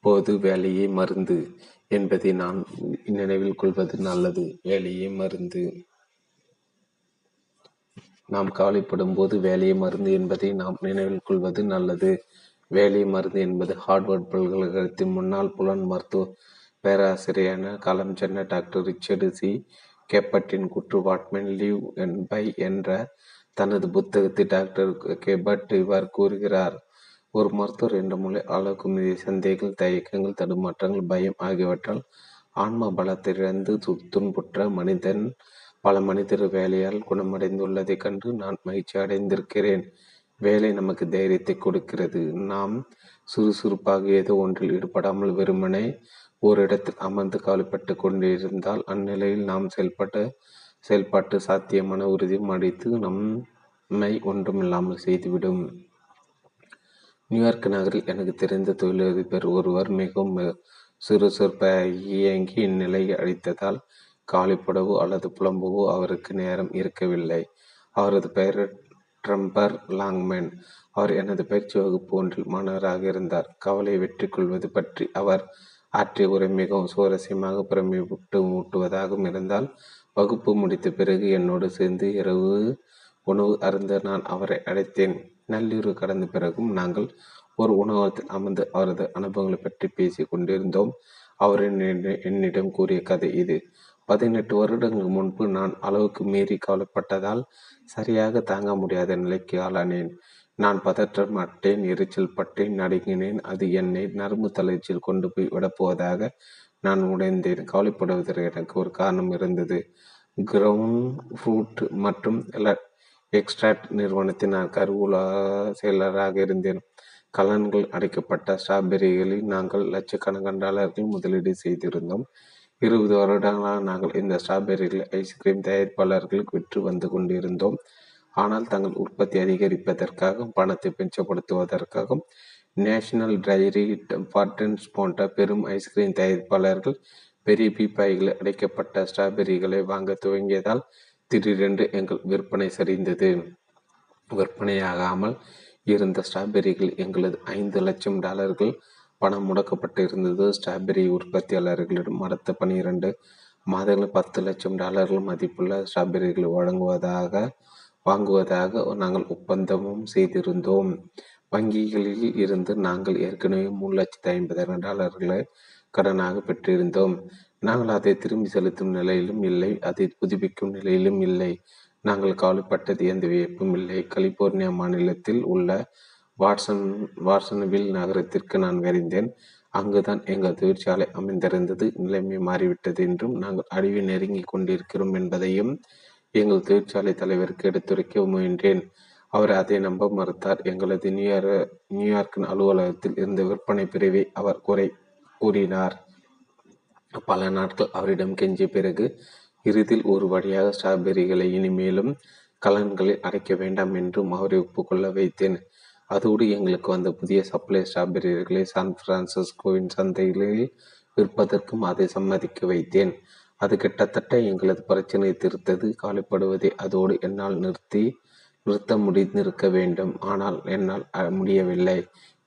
போது வேலையே மருந்து என்பதை நான் நினைவில் கொள்வது நல்லது. வேலையே மருந்து. நாம் கவலைப்படும் போது வேலையை மருந்து என்பதை நாம் நினைவில் கொள்வது நல்லது. வேலை மருந்து என்பது ஹார்வர்ட் பல்கலைக்கழகத்தின் முன்னாள் புலன் மருத்துவ பேராசிரியரான காலம் சென்ன டாக்டர் ரிச்சர்டு சி. கேபட்டின் குற்று வாட்மென் லீவ் பை என்ற தனது புத்தகத்தில் டாக்டர் கெபட் இவ்வாறு கூறுகிறார். ஒரு மருத்துவர் என்ற மொழி அளவுக்கு சந்தேகங்கள் தயக்கங்கள் தடுமாற்றங்கள் பயம் ஆகியவற்றால் ஆன்ம பலத்திலிருந்து துன்புற்ற மனிதன் பல மனிதர் வேலையால் குணமடைந்துள்ளதை கண்டு நான் மகிழ்ச்சி அடைந்திருக்கிறேன். வேலை நமக்கு தைரியத்தை கொடுக்கிறது. நாம் சுறுசுறுப்பாக ஏதோ ஒன்றில் ஈடுபடாமல் வெறுமனே ஓரிடத்தில் அமர்ந்து கவலைப்பட்டு கொண்டிருந்தால் அந்நிலையில் நாம் செயல்பட்ட செயல்பாட்டு சாத்தியமான உறுதியும் அடித்து நம்மை ஒன்றுமில்லாமல் செய்துவிடும். நியூயார்க் நகரில் எனக்கு தெரிந்த தொழிலதிபர் ஒருவர் மிகவும் சுறுசுறுப்பாக இயங்கி இந்நிலையை அளித்ததால் காலிப்படவோ அல்லது புலம்பவோ அவருக்கு நேரம் இருக்கவில்லை. அவரது பெயர் ட்ரம்பர் லாங்மேன். அவர் எனது பயிற்சி வகுப்பு ஒன்றில் மாணவராக இருந்தார். கவலை வெற்றி கொள்வது பற்றி அவர் ஆற்றிய உரை மிகவும் சுவாரஸ்யமாக பிரமிட்டு மூட்டுவதாகவும் இருந்தால் வகுப்பு முடித்த பிறகு என்னோடு சேர்ந்து இரவு உணவு அருந்த நான் அவரை அழைத்தேன். நள்ளிரவு கடந்த பிறகும் நாங்கள் ஒரு உணவகத்தில் அமர்ந்து அவரது அனுபவங்களை பற்றி பேசி கொண்டிருந்தோம். அவர் என்னிடம் கூறிய கதை இது. பதினெட்டு வருடங்கள் முன்பு நான் அளவுக்கு மீறி கவலைப்பட்டதால் சரியாக தாங்க முடியாத நிலைக்கு ஆளானேன். நான் பதற்றம் அட்டேன் எரிச்சல் பட்டேன் நடுங்கினேன். அது என்னை நரம்பு தளர்ச்சியில் கொண்டு போய் விடப்போவதாக நான் உடைந்தேன் கவலைப்படுவதற்கு எனக்கு ஒரு காரணம் இருந்தது. கிரவுண்ட் ஃப்ரூட் மற்றும் எக்ஸ்ட்ராக்ட் நிறுவனத்தின் நான் கருவூல செயலராக இருந்தேன். கலன்கள் அடைக்கப்பட்ட ஸ்ட்ராபெரிகளில் நாங்கள் லட்சக்கணக்கான டாலர்கள் முதலீடு செய்திருந்தோம். இருபது வருடங்களாக நாங்கள் இந்த ஸ்ட்ராபெரிகளை ஐஸ்கிரீம் தயாரிப்பாளர்களுக்கு விற்று வந்து கொண்டிருந்தோம். ஆனால் தங்கள் உற்பத்தி அதிகரிப்பதற்காகவும் பணத்தை பெஞ்சப்படுத்துவதற்காகவும் நேஷனல் டைரி பாட்டன்ஸ் போன்ற பெரும் ஐஸ்கிரீம் தயாரிப்பாளர்கள் பெரிய பீப்பாய்கள் அடைக்கப்பட்ட ஸ்ட்ராபெர்ரிகளை வாங்க துவங்கியதால் திடீரென்று எங்கள் விற்பனை சரிந்தது. விற்பனையாகாமல் இருந்த ஸ்ட்ராபெர்ரிகள் எங்களது ஐந்து லட்சம் டாலர்கள் பணம் முடக்கப்பட்டு இருந்தது ஸ்ட்ராபெர்ரி உற்பத்தியாளர்களிடம் அடுத்த பனிரெண்டு மாதங்கள் பத்து லட்சம் டாலர்கள் மதிப்புள்ள ஸ்ட்ராபெர்ரிகள் வழங்குவதாக வாங்குவதாக நாங்கள் ஒப்பந்தமும் செய்திருந்தோம். வங்கிகளில் இருந்து நாங்கள் ஏற்கனவே மூணு லட்சத்தி ஐம்பதாயிரம் டாலர்களை கடனாக பெற்றிருந்தோம். நாங்கள் அதை திரும்பி செலுத்தும் நிலையிலும் இல்லை அதை புதுப்பிக்கும் நிலையிலும் இல்லை. நாங்கள் கவலைப்பட்டது எந்த வியப்பும் இல்லை. கலிபோர்னியா மாநிலத்தில் உள்ள வாட்சன் வாட்சன்வில் நகரத்திற்கு நான் விரைந்தேன். அங்குதான் எங்கள் தொழிற்சாலை அமைந்திருந்தது. நிலைமை மாறிவிட்டது என்றும் நாங்கள் அழிவை நெருங்கி கொண்டிருக்கிறோம் என்பதையும் எங்கள் தொழிற்சாலை தலைவருக்கு எடுத்துரைக்க முயன்றேன். அவர் அதை நம்ப மறுத்தார். எங்களது நியூயார்க் நியூயார்க்கின் அலுவலகத்தில் இருந்த விற்பனை பிரிவை அவர் குறை கூறினார். பல நாட்கள் அவரிடம் கெஞ்சிய பிறகு இறுதியில் ஒரு வழியாக ஸ்ட்ராபெரிகளை இனிமேலும் கலன்களில் அடைக்க வேண்டாம் என்றும் அவரை ஒப்புக்கொள்ள வைத்தேன். அதோடு எங்களுக்கு வந்த புதிய சப்ளை ஸ்ட்ராபெரிகளை சான் பிரான்சிஸ்கோவின் சந்தைகளில் விற்பதற்கும் அதை சம்மதிக்க வைத்தேன். அது கிட்டத்தட்ட எங்களது பிரச்சனை திருத்தது. கவலைப்படுவதை அதோடு என்னால் நிறுத்தி நிறுத்த முடிந்திருக்க வேண்டும். ஆனால் என்னால் முடியவில்லை.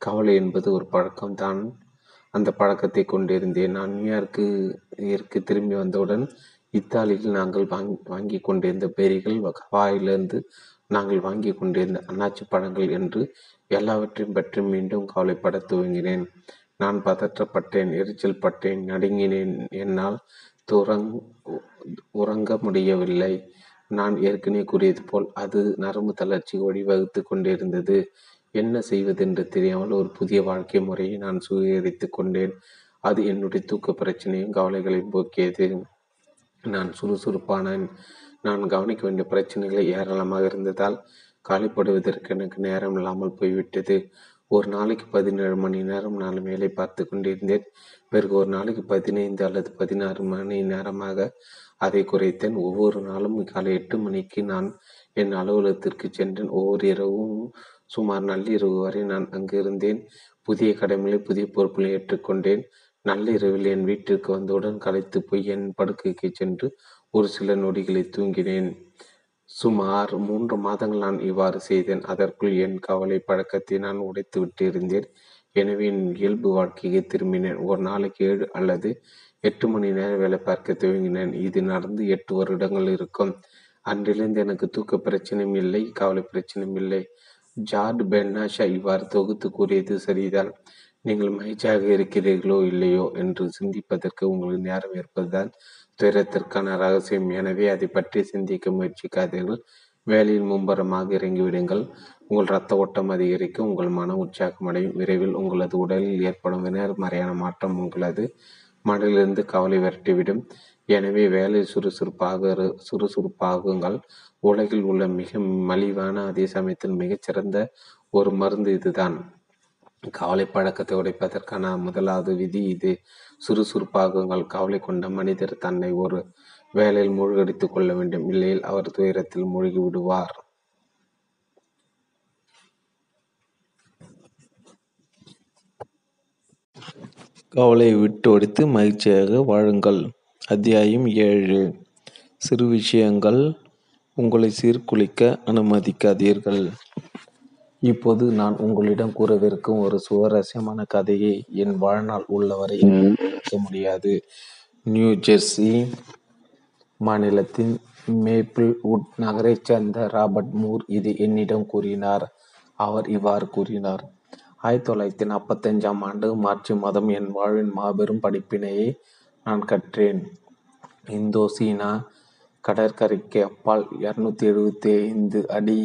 கவலை என்பது ஒரு பழக்கம் தான் அந்த பழக்கத்தை கொண்டிருந்தேன். நான் நியூயார்க்கு திரும்பி வந்தவுடன் இத்தாலியில் நாங்கள் வாங்கி வாங்கி கொண்டிருந்த பெரிகள் ஹவாயிலிருந்து நாங்கள் வாங்கி கொண்டிருந்த அன்னாச்சி பழங்கள் என்று எல்லாவற்றையும் பற்றி மீண்டும் கவலைப்பட துவங்கினேன். நான் பதற்றப்பட்டேன் எரிச்சல் பட்டேன் நடுங்கினேன். என்னால் உறங்க முடியவில்லை நான் ஏற்கனவே கூறியது போல் அது நரம்பு தளர்ச்சி வழிவகுத்து கொண்டிருந்தது. என்ன செய்வதென்று தெரியாமல் ஒரு புதிய வாழ்க்கை முறையை நான் சுவீகரித்து கொண்டேன். அது என்னுடைய தூக்க பிரச்சனையும் கவலைகளையும் போக்கியது. நான் சுறுசுறுப்பானேன். நான் கவனிக்க வேண்டிய பிரச்சனைகளை ஏராளமாக இருந்ததால் காலிப்படுவதற்கு எனக்கு நேரம் இல்லாமல் போய்விட்டது. ஒரு நாளைக்கு பதினேழு மணி நேரம் நான் வேலை பார்த்து கொண்டிருந்தேன். பிறகு ஒரு நாளைக்கு பதினைந்து அல்லது பதினாறு மணி நேரமாக அதை குறைத்தேன். ஒவ்வொரு நாளும் காலை எட்டு மணிக்கு நான் என் அலுவலகத்திற்கு சென்றேன். ஒவ்வொரு இரவும் சுமார் நள்ளிரவு வரை நான் அங்கிருந்தேன். புதிய கடமைகளை புதிய பொறுப்புகளை ஏற்றுக்கொண்டேன். நள்ளிரவில் என் வீட்டிற்கு வந்தவுடன் களைத்து போய் என் படுக்கைக்கு சென்று ஒரு சில நொடிகளை தூங்கினேன். சுமார் மூன்று மாதங்கள் நான் இவ்வாறு செய்தேன். அதற்குள் என் கவலை பழக்கத்தை நான் உடைத்து விட்டிருந்தேன். எனவே என் இயல்பு வாழ்க்கைக்கு திரும்பினேன். ஒரு நாளைக்கு ஏழு அல்லது எட்டு மணி நேரம் வேலை பார்க்க துவங்கினேன். இது நடந்து எட்டு வருடங்கள் இருக்கும். அன்றிலிருந்து எனக்கு தூக்க பிரச்சனையும் இல்லை கவலை பிரச்சனையும் இல்லை. ஜார்ட் பென்னாஷா இவ்வாறு தொகுத்து கூறியது சரிதான். நீங்கள் மகிழ்ச்சியாக இருக்கிறீர்களோ இல்லையோ என்று சிந்திப்பதற்கு உங்களுக்கு நேரம் இருப்பதுதான் துயரத்திற்கான ரகசியம். எனவே அதை பற்றி சிந்திக்க முயற்சிக்காதீர்கள். வேலையில் மும்பரமாக இறங்கிவிடுங்கள். உங்கள் இரத்த ஓட்டம் அதிகரிக்கும். உங்கள் மன உற்சாகம் அடையும். விரைவில் உங்களது உடலில் ஏற்படும் நேர்மறையான மாற்றம் உங்களது மனதிலிருந்து கவலை விரட்டிவிடும். எனவே வேலை சுறுசுறுப்பாக சுறுசுறுப்பாகுங்கள். உலகில் உள்ள மிக மலிவான அதே சமயத்தில் மிகச்சிறந்த ஒரு மருந்து இதுதான். கவலை பழக்கத்தை உடைப்பதற்கான முதலாவது விதி இது. சுறுசுறுப்பாகுங்கள். கவலை கொண்ட மனிதர் தன்னை ஒரு வேலையில் மூழ்கடித்துக் கொள்ள வேண்டும். இல்லையில் அவர் துயரத்தில் மூழ்கி விடுவார். கவலையை விட்டு ஒடித்து மகிழ்ச்சியாக வாழுங்கள். அத்தியாயம் ஏழு. சிறு விஷயங்கள் உங்களை சீர்குலைக்க அனுமதிக்காதீர்கள். இப்போது நான் உங்களிடம் கூறவிருக்கும் ஒரு சுவாரஸ்யமான கதையை என் வாழ்நாள் உள்ளவரை இருக்க முடியாது. நியூ ஜெர்சி மாநிலத்தின் மேப்பிள் வுட் நகரைச் சேர்ந்த ராபர்ட் மூர் இது என்னிடம் கூறினார். அவர் இவ்வாறு கூறினார். ஆயிரத்தி தொள்ளாயிரத்தி நாற்பத்தஞ்சாம் ஆண்டு மார்ச் மாதம் என் வாழ்வின் மாபெரும் படிப்பினையை நான் கற்றேன். இந்தோ சீனா கடற்கரைக்கு அப்பால் இருநூத்தி எழுபத்தி ஐந்து அடி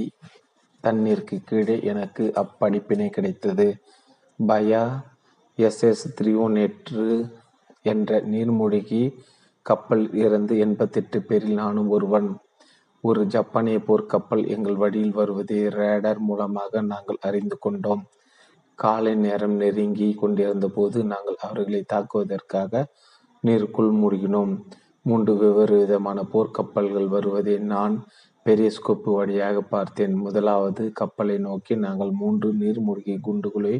தண்ணீருக்கு கீழே எனக்கு அப்படிப்பினை கிடைத்தது. பயா எஸ்எஸ் எஸ் என்ற நீர்மூழ்கி கப்பல் இறந்து எண்பத்தெட்டு பேரில் நானும் ஒருவன். ஒரு ஜப்பானிய போர்க்கப்பல் எங்கள் வழியில் வருவதை ரேடர் மூலமாக நாங்கள் அறிந்து கொண்டோம். காலை நேரம் நெருங்கி கொண்டிருந்த போது நாங்கள் அவர்களை தாக்குவதற்காக நீருக்குள் மூழ்கினோம். மூன்று வெவ்வேறு விதமான போர்க்கப்பல்கள் வருவதை நான் பெரியஸ்கோப்பு வழியாக பார்த்தேன். முதலாவது கப்பலை நோக்கி நாங்கள் மூன்று நீர்மூழ்கி குண்டுகளை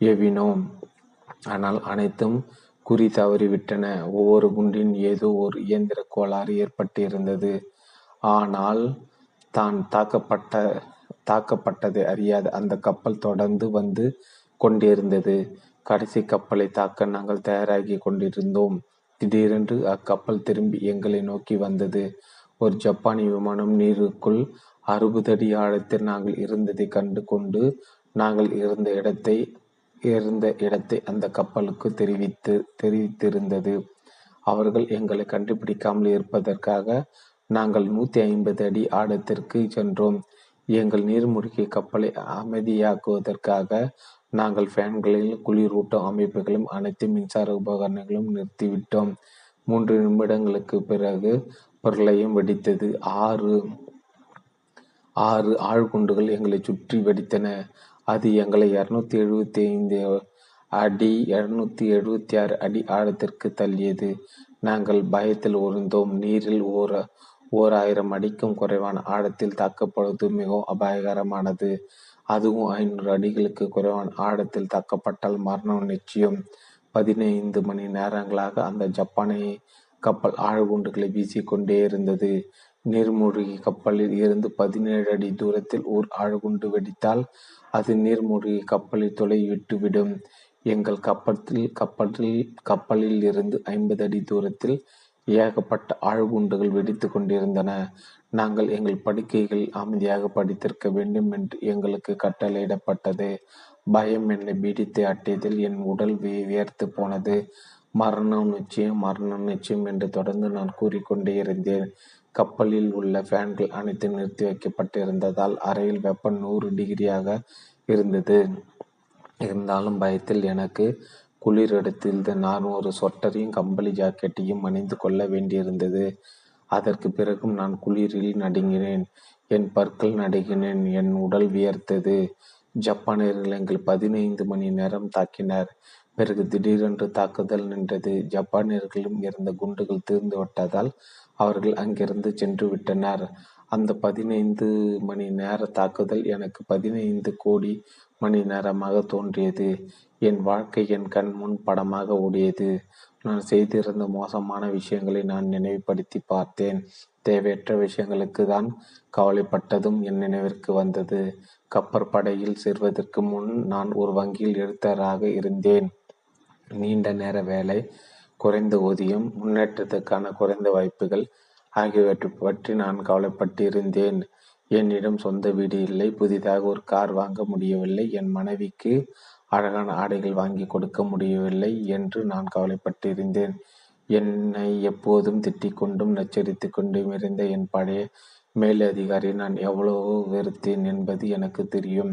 ஏவினோம். ஆனால் அனைத்தும் குறி தவறிவிட்டன. ஒவ்வொரு குண்டின் ஏதோ ஒரு இயந்திர கோளாறு ஏற்பட்டிருந்தது. ஆனால் தான் தாக்கப்பட்ட தாக்கப்பட்டதை அறியாத அந்த கப்பல் தொடர்ந்து வந்து கொண்டிருந்தது. கடைசி கப்பலை தாக்க நாங்கள் தயாராகி கொண்டிருந்தோம். திடீரென்று அக்கப்பல் திரும்பி எங்களை நோக்கி வந்தது. ஒரு ஜப்பானிய விமானம் நீருக்குள் அறுபது அடி ஆழத்தில் நாங்கள் இருந்ததை கண்டு கொண்டு நாங்கள் இருந்த இடத்தை இருந்த இடத்தை அந்த கப்பலுக்கு தெரிவித்து தெரிவித்திருந்தது. அவர்கள் எங்களை கண்டுபிடிக்காமல் இருப்பதற்காக நாங்கள் நூற்றி ஐம்பது அடி ஆழத்திற்கு சென்றோம். எங்கள் நீர்மூழ்கி கப்பலை அமைதியாக்குவதற்காக நாங்கள் ஃபேன்களில் குளிரூட்டும் அமைப்புகளும் அனைத்து மின்சார உபகரணங்களும் நிறுத்திவிட்டோம். மூன்று நிமிடங்களுக்கு பிறகு பொருளையும் வெடித்தது. ஆறு ஆறு ஆழ்குண்டுகள் எங்களை சுற்றி வெடித்தன. அது எங்களை இரநூத்தி எழுபத்தி ஐந்து அடி இருநூத்தி எழுபத்தி ஆறு அடி ஆழத்திற்கு தள்ளியது. நாங்கள் பயத்தில் உருந்தோம் நீரில் ஓர ஓர் ஆயிரம் அடிக்கும் குறைவான ஆழத்தில் தாக்கப்படுவது மிகவும் அபாயகரமானது. அதுவும் ஐநூறு அடிகளுக்கு குறைவான ஆழத்தில் தாக்கப்பட்டால் மரணம் நிச்சயம். பதினைந்து மணி நேரங்களாக அந்த ஜப்பானை கப்பல் ஆழ்குண்டுகளை வீசிக்கொண்டே இருந்தது. நீர்மூழ்கி கப்பலில் இருந்து பதினேழு அடி தூரத்தில் ஓர் ஆழ்குண்டு வெடித்தால் அது நீர்மூழ்கி கப்பலை விட்டுவிடும் எங்கள் கப்பத்தில் கப்பலில் கப்பலில் இருந்து ஐம்பது அடி தூரத்தில் ஏகப்பட்ட ஆழ்குண்டுகள் வெடித்து கொண்டிருந்தன. நாங்கள் எங்கள் படுக்கைகள் அமைதியாக படித்திருக்க வேண்டும் என்று எங்களுக்கு கட்டளையிடப்பட்டது. பயம் என்னை பீடித்து அட்டியதில் என் உடல் வியர்த்து போனது. மரணம் நிச்சயம் மரணம் நிச்சயம் என்று தொடர்ந்து நான் கூறிக்கொண்டே இருந்தேன். கப்பலில் உள்ள ஃபேன்கள் அனைத்து நிறுத்தி வைக்கப்பட்டிருந்ததால் அறையில் வெப்பம் நூறு டிகிரியாக இருந்தது. இருந்தாலும் பயத்தில் எனக்கு குளிர் எடுத்திருந்த நான் ஒரு சொட்டரையும் கம்பளி ஜாக்கெட்டையும் அணிந்து கொள்ள வேண்டியிருந்தது. அதற்கு பிறகும் நான் குளிரில் நடுங்கினேன். என் பற்கள் நடுங்கினேன். என் உடல் வியர்த்தது. ஜப்பானியர்கள் எங்கள் பதினைந்து மணி நேரம் தாக்கினர். பிறகு திடீரென்று தாக்குதல் நின்றது. ஜப்பானியர்களும் இருந்த குண்டுகள் தீர்ந்து விட்டதால் அவர்கள் அங்கிருந்து சென்று விட்டனர். அந்த பதினைந்து மணி நேர தாக்குதல் எனக்கு பதினைந்து கோடி மணி நேரமாக தோன்றியது. என் வாழ்க்கை என் கண் முன் படமாக ஓடியது. நான் செய்திருந்த மோசமான விஷயங்களை நான் நினைவுபடுத்தி பார்த்தேன். தேவையற்ற விஷயங்களுக்கு தான் கவலைப்பட்டதும் என் நினைவிற்கு வந்தது. கப்பற்படையில் சேர்வதற்கு முன் நான் ஒரு வங்கியில் எழுத்தராக இருந்தேன். நீண்ட நேர வேலை குறைந்த ஊதியம் முன்னேற்றத்துக்கான குறைந்த வாய்ப்புகள் ஆகியவற்றை பற்றி நான் கவலைப்பட்டிருந்தேன். என்னிடம் சொந்த வீடு இல்லை புதிதாக ஒரு கார் வாங்க முடியவில்லை என் மனைவிக்கு அழகான ஆடைகள் வாங்கி கொடுக்க முடியவில்லை என்று நான் கவலைப்பட்டிருந்தேன். என்னை எப்போதும் திட்டிக் கொண்டும் நச்சரித்து கொண்டும் இருந்த என் பழைய மேலதிகாரி நான் எவ்வளவு வெறுத்தேன் என்பது எனக்கு தெரியும்.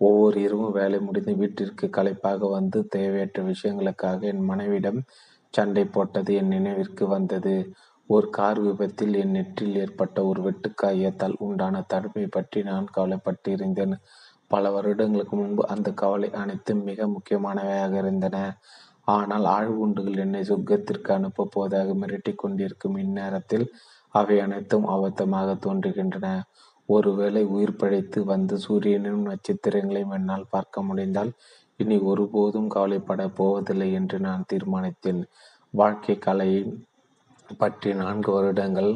ஒவ்வொரு இரவும் வேலை முடிந்து வீட்டிற்கு களைப்பாக வந்து தேவையற்ற விஷயங்களுக்காக என் மனைவிடம் சண்டை போட்டது என் நினைவிற்கு வந்தது. ஒரு கார் விபத்தில் என் நெற்றில் ஏற்பட்ட ஒரு வெட்டுக்காயத்தால் உண்டான தடுப்பை பற்றி நான் கவலைப்பட்டிருந்தேன். பல வருடங்களுக்கு முன்பு அந்த கவலை அனைத்தும் மிக முக்கியமானவையாக இருந்தன. ஆனால் ஆழ்வுண்டுகள் என்னை சொர்க்கத்திற்கு அனுப்ப போவதாக மிரட்டிக் கொண்டிருக்கும் இந்நேரத்தில் அவை அனைத்தும் அபத்தமாக தோன்றுகின்றன. ஒருவேளை உயிர் பழைத்து வந்து சூரியனும் நட்சத்திரங்களையும் என்னால் பார்க்க முடிந்தால் இனி ஒருபோதும் கவலைப்பட போவதில்லை என்று நான் தீர்மானித்தேன். வாழ்க்கை கலையை பற்றி நான்கு வருடங்கள்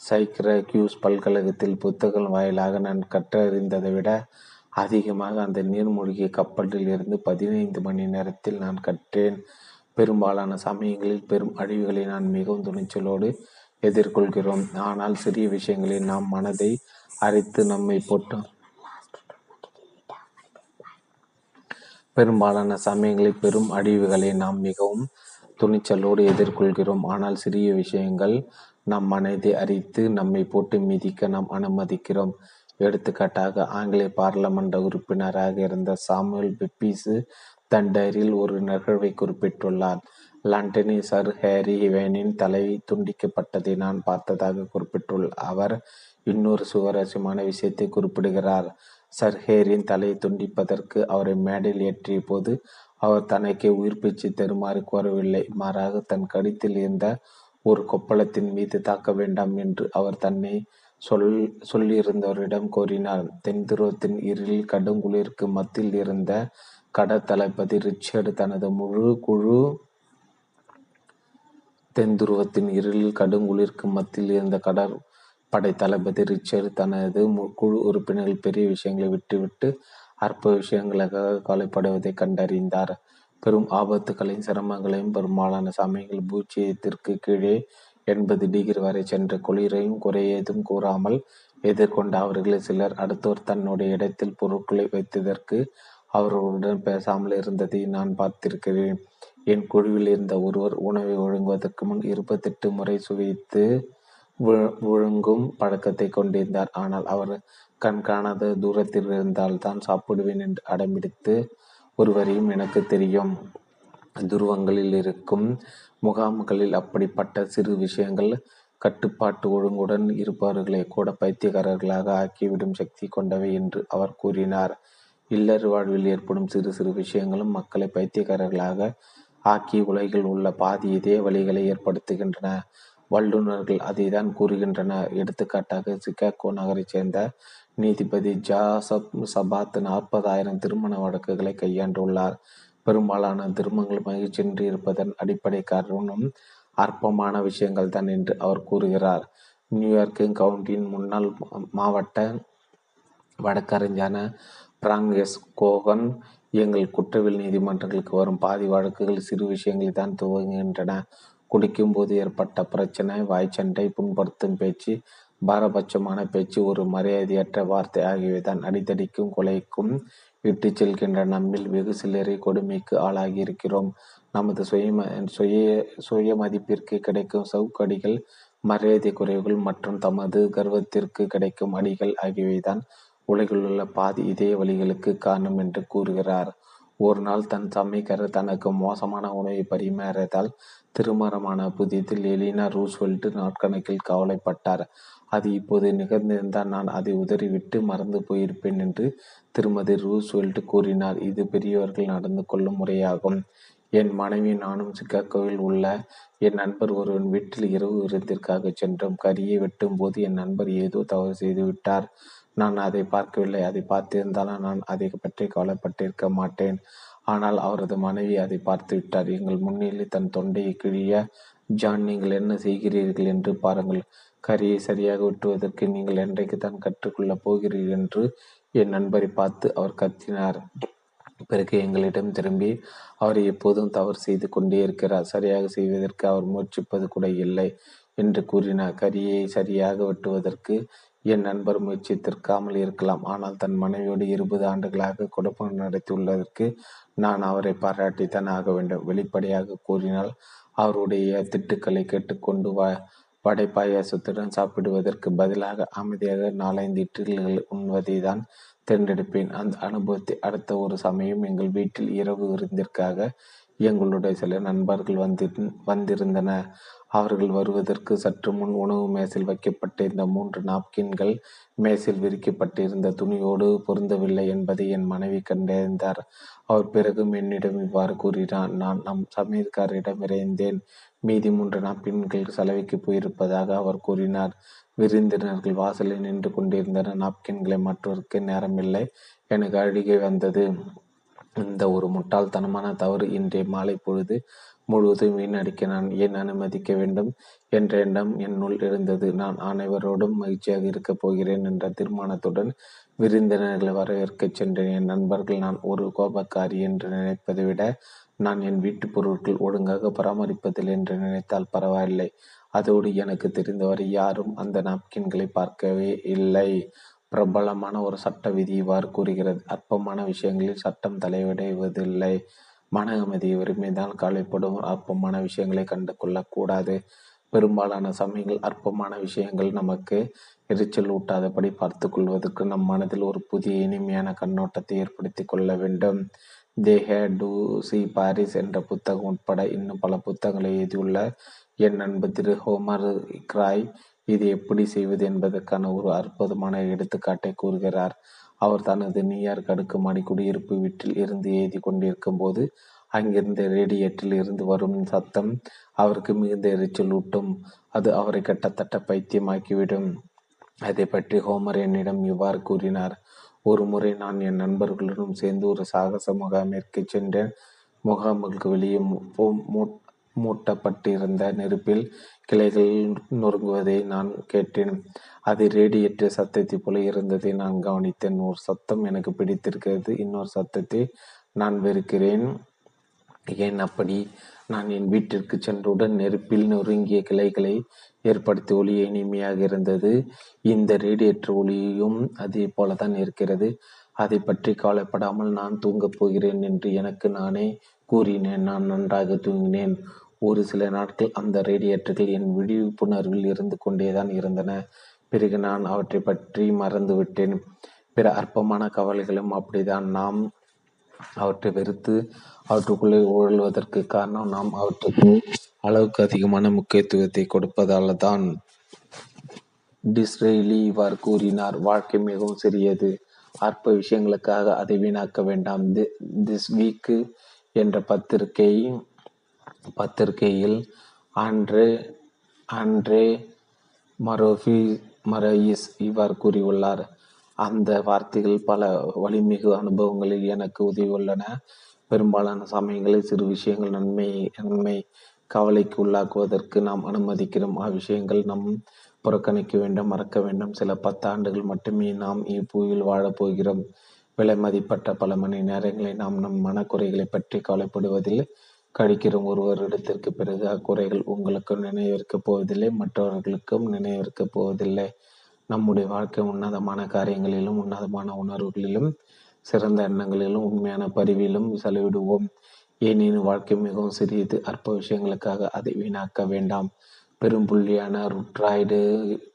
சைக்ரக்யூஸ் பல்கழகத்தில் புத்தகம் வாயிலாக நான் கற்றறிந்ததை விட அதிகமாக அந்த நீர்மூழ்கிய கப்பலில் இருந்து பதினைந்து மணி நேரத்தில் நான் கற்றேன். பெரும்பாலான சமயங்களில் பெரும் அழிவுகளை நான் மிகவும் துணிச்சலோடு எதிர்கொள்கிறோம். ஆனால் சிறிய விஷயங்களில் நாம் மனதை அரைத்து நம்மை போட்டு பெரும்பாலான சமயங்களில் பெரும் அழிவுகளை நாம் மிகவும் துணிச்சலோடு எதிர்கொள்கிறோம். ஆனால் சிறிய விஷயங்கள் நம் மனதை அறித்து நம்மை போட்டு மிதிக்க நாம் அனுமதிக்கிறோம். எடுத்துக்காட்டாக ஆங்கிலேய பாராளுமன்ற உறுப்பினராக இருந்த சாமுவேல் பெப்பீஸு தன் டைரியில் ஒரு நிகழ்வை குறிப்பிட்டுள்ளார். லண்டனில் சர் ஹேரி வேனின் தலை துண்டிக்கப்பட்டதை நான் பார்த்ததாக குறிப்பிட்டுள்ள அவர் இன்னொரு சுவாரஸ்யமான விஷயத்தை குறிப்பிடுகிறார். சர் ஹேரின் தலையை துண்டிப்பதற்கு அவரை மேடையில் ஏற்றிய போது அவர் தனக்கே உயிர் பிச்சு தருமாறு கோரவில்லை மாறாக தன் கடித்தில் இருந்த ஒரு கொப்பளத்தின் மீது தாக்க வேண்டாம் என்று அவர் தன்னை சொல் சொல்லியிருந்தவரிடம் கோரினார். தென் துருவத்தின் இருளில் கடுங்குளிருக்கு மத்தியில் இருந்த கடற்தளபதி ரிச்சர்டு தனது முழு குழு தென் துருவத்தின் இருளில் கடுங்குளிருக்கு மத்தியில் இருந்த கடற் தளபதி ரிச்சர்டு தனது குழு உறுப்பினர்கள் பெரிய விஷயங்களை விட்டுவிட்டு அற்ப விஷயங்களுக்காக கவலைப்படுவதை கண்டறிந்தார். பெரும் ஆபத்துகளையும் சிரமங்களையும் பெரும்பாலான சமயங்கள் பூஜ்ஜியத்திற்கு கீழே எண்பது டிகிரி வரை சென்ற குளிரையும் குறையேதும் கூறாமல் எதிர்கொண்ட அவர்களில் சிலர் அடுத்தவர் தன்னுடைய இடத்தில் பொருட்களை வைத்ததற்கு அவர்களுடன் பேசாமல் இருந்ததை நான் பார்த்திருக்கிறேன். என் குழுவில் இருந்த ஒருவர் உணவை ஒழுங்குவதற்கு முன் இருபத்தெட்டு முறை சுவைத்து விழுங்கும் பழக்கத்தை கொண்டிருந்தார். ஆனால் அவர் கண்காணாத தூரத்தில் இருந்தால் தான் சாப்பிடுவேன் என்று அடம்பிடித்து ஒருவரையும் எனக்கு தெரியும். துருவங்களில் இருக்கும் முகாம்களில் அப்படிப்பட்ட சிறு விஷயங்கள் கட்டுப்பாட்டு ஒழுங்குடன் இருப்பவர்களை கூட பைத்தியக்காரர்களாக ஆக்கிவிடும் சக்தி கொண்டவை என்று அவர் கூறினார். இல்லறு வாழ்வில் ஏற்படும் சிறு சிறு விஷயங்களும் மக்களை பைத்தியக்காரர்களாக ஆக்கி உலகில் உள்ள பாதி இதே வழிகளை ஏற்படுத்துகின்றன. வல்லுநர்கள் அதை தான் கூறுகின்றனர் எடுத்துக்காட்டாக சிகாகோ நகரைச் சேர்ந்த நீதிபதி ஜாசப் சபாத் நாற்பதாயிரம் திருமண வழக்குகளை கையாண்டுள்ளார். பெரும்பாலான திருமணங்கள் மகிழ்ச்சியின்றி இருப்பதன் அடிப்படை காரணம் அற்பமான விஷயங்கள் தான் என்று அவர் கூறுகிறார். நியூயார்க் கவுண்டியின் முன்னாள் மாவட்ட வழக்கறிஞரான பிராங்க் எஸ் கோகன் எங்கள் குற்றவியல் நீதிமன்றங்களுக்கு வரும் பாதி வழக்குகள் சிறு விஷயங்களில் தான் துவங்குகின்றன. குடிக்கும் போது ஏற்பட்ட பிரச்சனை வாய்ச்சண்டை புண்படுத்தும் பேச்சு பாரபட்சமான பேச்சு ஒரு மரியாதையற்ற வார்த்தை ஆகியவை தான் அடித்தடிக்கும் கொலைக்கும் இட்டு செல்கின்ற நம்மில் வெகு சிலரை கொடுமைக்கு ஆளாகி இருக்கிறோம். நமது சுயம சுய சுய மதிப்பிற்கு கிடைக்கும் சவுக்கடிகள் மரியாதை குறைவுகள் மற்றும் தமது கர்வத்திற்கு கிடைக்கும் அடிகள் ஆகியவைதான் உலகில் உள்ள பாதி இதய வழிகளுக்கு காரணம் என்று கூறுகிறார். ஒரு நாள் தன் சமைக்கர் தனக்கு மோசமான உணவை பரிமாறியதால் திருமணமான புதியத்தில் எலினா ரூஸ்வெல்ட் நாட்கணக்கில் கவலைப்பட்டார். அது இப்போது நிகழ்ந்திருந்தால் நான் அதை உதறிவிட்டு மறந்து போயிருப்பேன் என்று திருமதி ரூஸ்வெல்ட் கூறினார். இது பெரியவர்கள் நடந்து கொள்ளும் முறையாகும். என் மனைவி நானும் சிக்காகோவில் உள்ள என் நண்பர் ஒருவன் வீட்டில் இரவு விருந்திற்காக சென்றோம். கரியை வெட்டும் போது என் நண்பர் ஏதோ தவறு செய்து விட்டார். நான் அதை பார்க்கவில்லை. அதை பார்த்திருந்தாலும் நான் அதை பற்றி கவலைப்பட்டிருக்க மாட்டேன். ஆனால் அவரது மனைவி அதை பார்த்து விட்டார். எங்கள் முன்னிலை தன் தொண்டையை கிழிய ஜான் நீங்கள் என்ன செய்கிறீர்கள் என்று பாருங்கள். கரியை சரியாக வெட்டுவதற்கு நீங்கள் என்றைக்கு தான் கற்றுக்கொள்ளப் போகிறீர்கள் என்று என் நண்பரை பார்த்து அவர் கத்தினார். பிறகு எங்களிடம் திரும்பி அவர் எப்போதும் தவறு செய்து கொண்டே இருக்கிறார். சரியாக செய்வதற்கு அவர் முயற்சிப்பது கூட இல்லை என்று கூறினார். கரியை சரியாக வெட்டுவதற்கு என் நண்பர் முயற்சித்திருக்காமல் இருக்கலாம். ஆனால் தன் மனைவியோடு இருபது ஆண்டுகளாக குடும்பம் நடத்தியுள்ளதற்கு நான் அவரை பாராட்டித்தான் ஆக வேண்டும். வெளிப்படையாக கூறினால் அவருடைய திட்டுக்களை கேட்டுக்கொண்டு வ வடை பாயாசத்துடன் சாப்பிடுவதற்கு பதிலாக அமைதியாக நாலைந்து இட்லிகள் உண்வதை தான் தேர்ந்தெடுப்பேன். அந்த அனுபவத்தை அடுத்த ஒரு சமயம் எங்கள் வீட்டில் இரவு விருந்திற்காக எங்களுடைய சில நண்பர்கள் வந்தி வந்திருந்தன. அவர்கள் வருவதற்கு சற்று முன் உணவு மேசில் வைக்கப்பட்டிருந்த மூன்று நாப்கின்கள் மேசில் விரிக்கப்பட்டிருந்த துணியோடு பொருந்தவில்லை என்பதை என் மனைவி கண்டறிந்தார். அவர் பிறகும் என்னிடம் இவ்வாறு கூறினார். நான் நம் சமையல்காரிடம் விரைந்தேன். மீதி மூன்று நாப்கின்கள் செலவிக்கு போயிருப்பதாக அவர் கூறினார். விருந்தினர்கள் வாசலில் நின்று கொண்டிருந்தனர். நாப்கின்களை மற்றவருக்கு நேரமில்லை. எனக்கு அழுகை வந்தது. இந்த ஒரு முட்டாள்தனமான தவறு இன்றைய மாலை பொழுது முழுவதும் வீணடிக்க நான் ஏன் அனுமதிக்க வேண்டும்? என்ற எண்ணம் என்னுள் இருந்தது. நான் அனைவரோடும் மகிழ்ச்சியாக இருக்கப் போகிறேன் என்ற தீர்மானத்துடன் விருந்தினர்களை வரவேற்கச் சென்றேன். என் நண்பர்கள் நான் ஒரு கோபக்காரி என்று நினைப்பதை விட நான் என் வீட்டு பொருட்கள் ஒழுங்காக பராமரிப்பதில்லை என்று நினைத்தால் பரவாயில்லை. அதோடு எனக்கு தெரிந்தவரை யாரும் அந்த நாப்கின்களை பார்க்கவே இல்லை. பிரபலமான ஒரு சட்ட விதி இவ்வாறு கூறுகிறது. அற்பமான விஷயங்களில் சட்டம் தலையிடுவதில்லை. மன அமைதியை விரும்பினால் கவலைப்படும் அற்பமான விஷயங்களை கண்டு கொள்ளக்கூடாது பெரும்பாலான சமயங்கள் அற்பமான விஷயங்கள். நமக்கு எரிச்சல் ஊட்டாதபடி பார்த்து கொள்வதற்கு நம் மனதில் ஒரு புதிய இனிமையான கண்ணோட்டத்தை ஏற்படுத்தி கொள்ள வேண்டும். தே ஹே சி பாரிஸ் என்ற புத்தகம் உட்பட இன்னும் பல புத்தகங்களை எழுதியுள்ள என் நண்பர் திரு ஹோமர் கிராய் இது எப்படி செய்வது என்பதற்கான ஒரு அற்புதமான எடுத்துக்காட்டை கூறுகிறார். அவர் தனது நியூயார்க் அடுக்குமாடி குடியிருப்பு வீட்டில் இருந்து எழுதி கொண்டிருக்கும் போது அங்கிருந்த ரேடியேட்டில் இருந்து வரும் சத்தம் அவருக்கு மிகுந்த எரிச்சல் ஊட்டும். அது அவரை கிட்டத்தட்ட பைத்தியமாக்கிவிடும். அதை பற்றி ஹோமர் என்னிடம் இவ்வாறு கூறினார். ஒரு முறை நான் என் நண்பர்களுடன் சேர்ந்து ஒரு சாகச முகாமிற்கு சென்றேன். முகாமுக்கு வெளியே மூட்டப்பட்டிருந்த நெருப்பில் கிளைகள் நொறுங்குவதை நான் கேட்டேன். அது ரேடியேட்டர் சத்தத்தை போல இருந்ததை நான் கவனித்தேன். ஒரு சத்தம் எனக்கு பிடித்திருக்கிறது. இன்னொரு சத்தத்தை நான் வெறுக்கிறேன். ஏன் அப்படி? நான் என் வீட்டிற்கு சென்றவுடன் நெருப்பில் நொறுங்கிய கிளைகளை ஏற்படுத்தி ஒளி இனிமையாக இருந்தது. இந்த ரேடியேட்டர் ஒளியும் அதே போலதான் இருக்கிறது. அதை பற்றி கவலைப்படாமல் நான் தூங்கப் போகிறேன் என்று எனக்கு நானே கூறினேன். நான் நன்றாக தூங்கினேன். ஒரு சில நாட்கள் அந்த ரேடியேட்டர்கள் என் விழிப்புணர்வில் இருந்து கொண்டேதான் இருந்தன. பிறகு நான் அவற்றை பற்றி மறந்துவிட்டேன் பிற அற்பமான கவலைகளும் அப்படிதான் நாம் அவற்றை வெறுத்து அவற்றுக்குள்ளே ஊழல்வதற்கு காரணம் நாம் அவற்றுக்கு அளவுக்கு அதிகமான முக்கியத்துவத்தை கொடுப்பதால் தான். டிஸ்ரேலி இவ்வாறு கூறினார். வாழ்க்கை மிகவும் சிறியது. அற்ப விஷயங்களுக்காக அதை வீணாக்க வேண்டாம். திஸ் வீக்கு என்ற பத்திரிகை பத்திரிகையில் ஆண்ட்ரே ஆண்ட்ரே மரோஃபி மரயிஸ் இவ்வாறு கூறியுள்ளார். அந்த வார்த்தைகள் பல வலிமிகு அனுபவங்களில் எனக்கு உதவியுள்ளன. பெரும்பாலான சமயங்களில் சிறு விஷயங்கள் நன்மை நன்மை கவலைக்கு உள்ளாக்குவதற்கு நாம் அனுமதிக்கிறோம். அவ்விஷயங்கள் நம் புறக்கணிக்க வேண்டும் மறக்க வேண்டும். சில பத்தாண்டுகள் மட்டுமே நாம் இப்பூவில் வாழப்போகிறோம் விலை மதிப்பற்ற பல மணி நேரங்களை நாம் நம் மனக்குறைகளை பற்றி கவலைப்படுவதில் கழிக்கிறோம் ஒரு வருடத்திற்கு பிறகு அக்குறைகள் உங்களுக்கும் நினைவிருக்கப் போவதில்லை மற்றவர்களுக்கும் நினைவிருக்கப் போவதில்லை. நம்முடைய வாழ்க்கை உன்னதமான காரியங்களிலும் உன்னதமான உணர்வுகளிலும் சிறந்த எண்ணங்களிலும் உண்மையான பரிவிலும் செலவிடுவோம். ஏனெனும் வாழ்க்கை மிகவும் சிறியது. அற்ப விஷயங்களுக்காக அதை வீணாக்க வேண்டாம். பெரும் புள்ளியான ருட்ராய்டு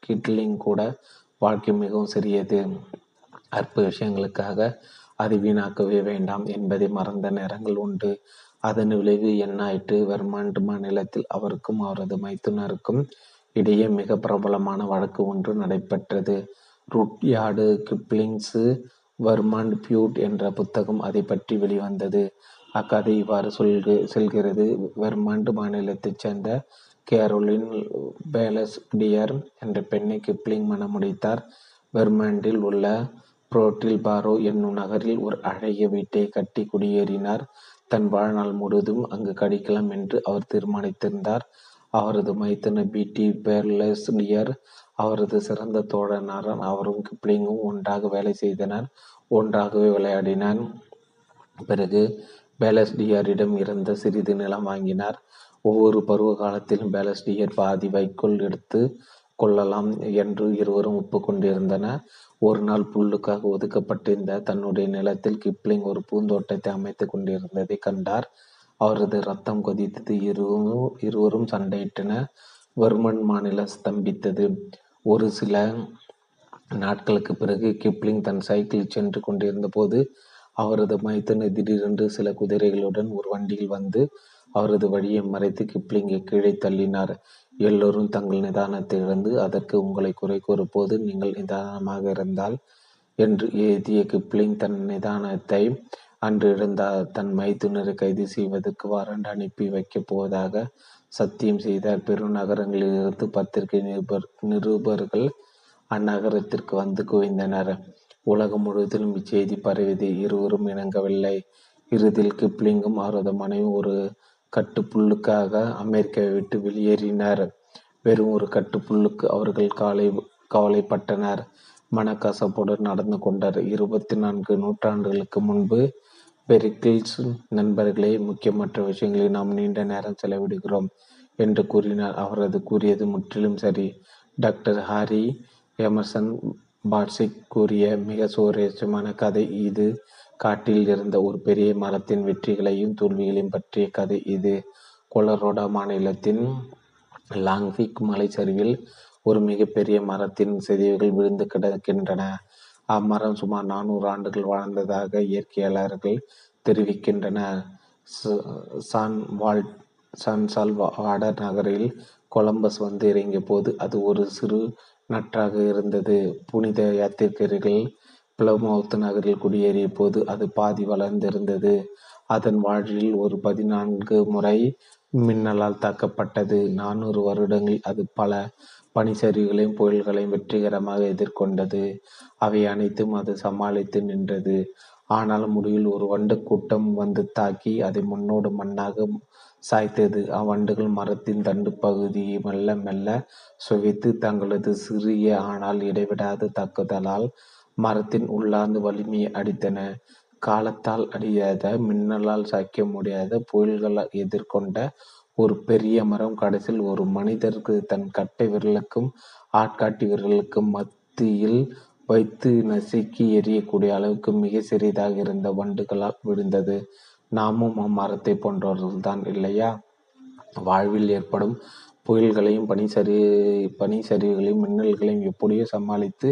கிட்லிங் கூட வாழ்க்கை மிகவும் சிறியது. அற்ப விஷயங்களுக்காக அதை வீணாக்கவே வேண்டாம் என்பதை மறந்த நேரங்கள் உண்டு. அதன் விளைவு என்னாயிற்று? வெர்மாண்ட் மாநிலத்தில் அவருக்கும் அவரது மைத்துனருக்கும் இடையே மிக பிரபலமான வழக்கு ஒன்று நடைபெற்றது. ருட்யார்டு கிப்ளிங்ஸு வெர்மாண்ட் பியூட் என்ற புத்தகம் அதை பற்றி வெளிவந்தது. அக்கதை இவ்வாறு சொல்கு செல்கிறது. வெர்மாண்ட் மாநிலத்தைச் சேர்ந்த கேரோலின் பேலஸ் டியர் என்ற பெண்ணை கிப்ளிங் மணமுடித்தார் வெர்மாண்டில் உள்ள புரோட்டில் பாரோ என்னும் நகரில் ஒரு அழகிய வீட்டை கட்டி குடியேறினார். தன் வாழ்நாள் முழுவதும் அங்கு கடிக்கலாம் என்று அவர் தீர்மானித்திருந்தார். அவரது மைத்துனர் டி பெர்லஸ் டியர் அவரது சிறந்த தோழனார் அவரும் கிப்ளிங்கும் ஒன்றாக வேலை செய்தனர். ஒன்றாகவே விளையாடினார். பிறகு பேலஸ்டியரிடம் இருந்த சிறிது நிலம் வாங்கினார். ஒவ்வொரு பருவ காலத்திலும் பேலஸ்டியர் பாதி வைக்கோல் எடுத்து கொள்ளலாம் என்று இருவரும் ஒப்புக்கொண்டிருந்தனர் ஒரு நாள் புல்லுக்காக ஒதுக்கப்பட்டிருந்த தன்னுடைய நிலத்தில் கிப்ளிங் ஒரு பூந்தோட்டத்தை அமைத்துக் கொண்டிருந்ததை கண்டார். அவரது ரத்தம் கொதித்தது. இருவரும் இருவரும் சண்டையிட்டனர். வர்மன் மாநில ஸ்தம்பித்தது. ஒரு சில நாட்களுக்கு பிறகு கிப்ளிங் தன் சைக்கிள் சென்று கொண்டிருந்த போது அவரது மைத்துனர் திடீரென்று சில குதிரைகளுடன் ஒரு வண்டியில் வந்து அவரது வழியை மறைத்து கிப்ளிங்கை கீழே தள்ளினார். எல்லோரும் தங்கள் நிதானத்தை இழந்து அதற்கு உங்களை குறை கூறும்போது நீங்கள் நிதானமாக இருந்தால் என்று எழுதிய கிப்ளிங் தன் நிதானத்தை அன்று இருந்தார் தன் மைத்துனரை கைது செய்வதற்கு வாரண்ட் அனுப்பி வைக்கப் போவதாக சத்தியம் செய்தார். பெருநகரங்களிலிருந்து பத்திரிகை நிருபர் நிருபர்கள் அந்நகரத்திற்கு வந்து குவிந்தனர். உலகம் முழுவதிலும் இச்செய்தி பரவியது. இருவரும் இணங்கவில்லை. இறுதியில் கிப்ளிங்கும் அவரது மனைவி ஒரு கட்டுப்புல்லுக்காக அமெரிக்காவை விட்டு வெளியேறினர். வெறும் ஒரு கட்டுப்புல்லுக்கு அவர்கள் காலை கவலைப்பட்டனர். மனக்கசப்புடன் நடந்து கொண்டார் இருபத்தி நான்கு நூற்றாண்டுகளுக்கு முன்பு பெரிக்கிள்ஸ் நண்பர்களே முக்கியமற்ற விஷயங்களில் நாம் நீண்ட நேரம் செலவிடுகிறோம் என்று கூறினார். அவரது கூறியது முற்றிலும் சரி. டாக்டர் ஹாரி எமர்சன் பாட்சிக் கூறிய மிக சுவாரஸ்யமான கதை இது. காட்டில் இருந்த ஒரு பெரிய மரத்தின் வெற்றிகளையும் தோல்விகளையும் பற்றிய கதை இது. கொலரோடா மாநிலத்தின் லாங்விக் மலைச்சரிவில் ஒரு மிகப்பெரிய மரத்தின் சிதைவுகள் விழுந்து கிடக்கின்றன. அம்மரம் சுமார் நானூறு ஆண்டுகள் வாழ்ந்ததாக இயற்கையாளர்கள் தெரிவிக்கின்றன. சான் வால்ட் சான் சால்வாடர் நகரில் கொலம்பஸ் வந்து இறங்கிய போது அது ஒரு சிறு நற்றாக இருந்தது. புனித யாத்திரிகர்கள் பிளமவுத் நகரில் குடியேறிய போது அது பாதி வளர்ந்திருந்தது. அதன் வாழ்வில் ஒரு பதினான்கு முறை மின்னலால் தாக்கப்பட்டது. நானூறு வருடங்களில் அது பல பனிச்சரிவுகளையும் புயல்களையும் வெற்றிகரமாக எதிர்கொண்டது. அவை அனைத்தும் அது சமாளித்து நின்றது. ஆனால் முடிவில் ஒரு வண்டு கூட்டம் வந்து தாக்கி அதை முன்னோடு மண்ணாக சாய்த்தது. அவ்வண்டுகள் மரத்தின் தண்டு பகுதியை மெல்ல மெல்ல சுவைத்து தங்களது சிறிய ஆனால் இடைவிடாத தாக்குதலால் மரத்தின் உள்ளார்ந்து வலிமையை அடித்தன. காலத்தால் அடியாத மின்னலால் சாய்க்க முடியாத புயல்களால் எதிர்கொண்ட ஒரு பெரிய மரம் கடைசியில் ஒரு மனிதருக்கு தன் கட்டை விரலுக்கும் ஆட்காட்டி விரலுக்கும் மத்தியில் வைத்து நசுக்கி எரியக்கூடிய அளவுக்கு மிக சிறியதாக இருந்த வண்டுகளால் விழுந்தது. நாமும் அம்மரத்தை போன்றவர்கள்தான் இல்லையா? வாழ்வில் ஏற்படும் புயல்களையும் பனிசரி பனிச்சரிவுகளையும் மின்னல்களையும் எப்படியோ சமாளித்து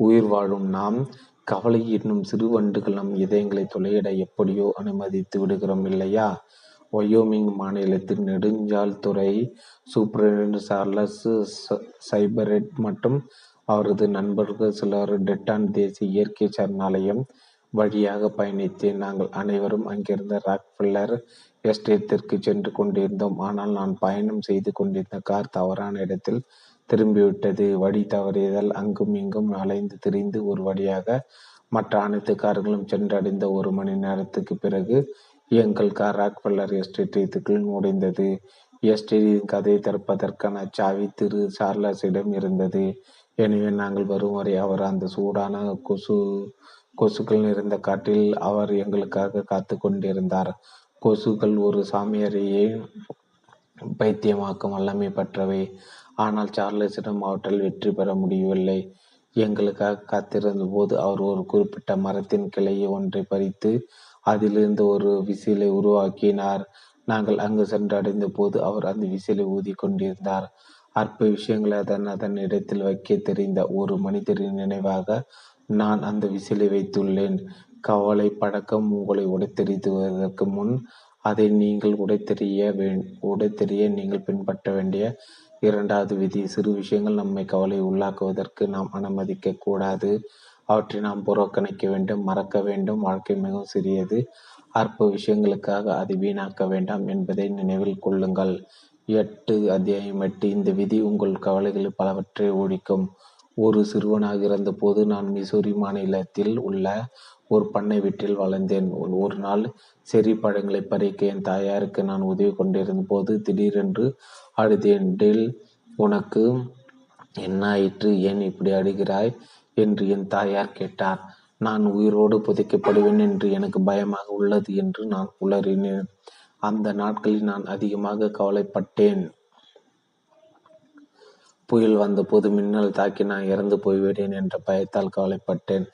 உயிர் வாழும் நாம். கவலை என்னும் சிறு வண்டுகள் நம் இதயங்களை துளையிட எப்படியோ அனுமதித்து விடுகிறோம் இல்லையா? ஒயோமிங் மாநிலத்தின் நெடுஞ்சால் துறை சூப்பரண்ட் சார்லஸ் சைபரெட் மற்றும் அவரது நண்பர்கள் சிலர் டெட்டான் தேசிய இயற்கை சரணாலயம் வழியாக பயணித்து நாங்கள் அனைவரும் அங்கிருந்த ராக்ஃபில்லர் எஸ்டேட்டிற்கு சென்று கொண்டிருந்தோம். ஆனால் நான் பயணம் செய்து கொண்டிருந்த கார் தவறான இடத்தில் திரும்பிவிட்டது. வழி தவறியதால் அங்கும் இங்கும் அலைந்து திரிந்து ஒரு வழியாக மற்ற அனைத்து கார்களும் சென்றடைந்த ஒரு மணி நேரத்துக்கு பிறகு எங்கள் கார் ராக்ஃபெல்லர் எஸ்டேட்டுக்குள் நுழைந்தது எஸ்டேட்டின் கதையை திறப்பதற்கான சாவி திரு சார்லஸிடம் இருந்தது. எனவே நாங்கள் வரும் வரை அவர் அந்த சூடான கொசு கொசுக்கள் நிறைந்த காட்டில் அவர் எங்களுக்காக காத்து கொண்டிருந்தார். கொசுக்கள் ஒரு சாமியாரையே பைத்தியமாக்கும் வல்லமை பெற்றவை. ஆனால் சார்லஸிடம் அவற்றால் வெற்றி பெற முடியவில்லை. எங்களுக்காக காத்திருந்த போது அவர் ஒரு குறிப்பிட்ட மரத்தின் கிளையை ஒன்றை பறித்து அதிலிருந்து ஒரு விசிலை உருவாக்கினார். நாங்கள் அங்கு சென்றடைந்த போது அவர் அந்த விசிலை ஊதி கொண்டிருந்தார். அற்ப விஷயங்களை அதன் அதன் இடத்தில் வைக்க தெரிந்த ஒரு மனிதரின் நினைவாக நான் அந்த விசிலை வைத்துள்ளேன். கவலை பழக்கம் உங்களை உடைத்தெறிவதற்கு முன் அதை நீங்கள் உடைத்தெறிய வே உடைத்தெறிய நீங்கள் பின்பற்ற வேண்டிய இரண்டாவது விதி சிறு விஷயங்கள் நம்மை கவலை உள்ளாக்குவதற்கு நாம் அனுமதிக்க கூடாது. அவற்றை நாம் புறக்கணிக்க வேண்டும் மறக்க வேண்டும். வாழ்க்கை மிகவும் சிறியது. அற்ப விஷயங்களுக்காக அதை வீணாக்க வேண்டாம் என்பதை நினைவில் கொள்ளுங்கள். எட்டு அத்தியாயம் எட்டு. இந்த விதி உங்கள் கவலைகளில் பலவற்றை ஒழிக்கும். ஒரு சிறுவனாக இருந்தபோது நான் மிசோரி மாநிலத்தில் உள்ள ஒரு பண்ணை வீட்டில் வளர்ந்தேன். ஒரு நாள் செறி பழங்களை பறிக்க என் தாயாருக்கு நான் உதவி கொண்டிருந்த போது திடீரென்று அழுதேன். டெல் உனக்கு என்ன ஆயிற்று? ஏன் இப்படி அழுகிறாய்? என்று என் தாயார் கேட்டார். நான் உயிரோடு புதைக்கப்படுவேன் என்று எனக்கு பயமாக உள்ளது என்று நான் உளறினேன். அந்த நாட்களில் நான் அதிகமாக கவலைப்பட்டேன். புயல் வந்தபோது மின்னல் தாக்கி நான் இறந்து போய்விடுவேன் என்ற பயத்தால் கவலைப்பட்டேன்.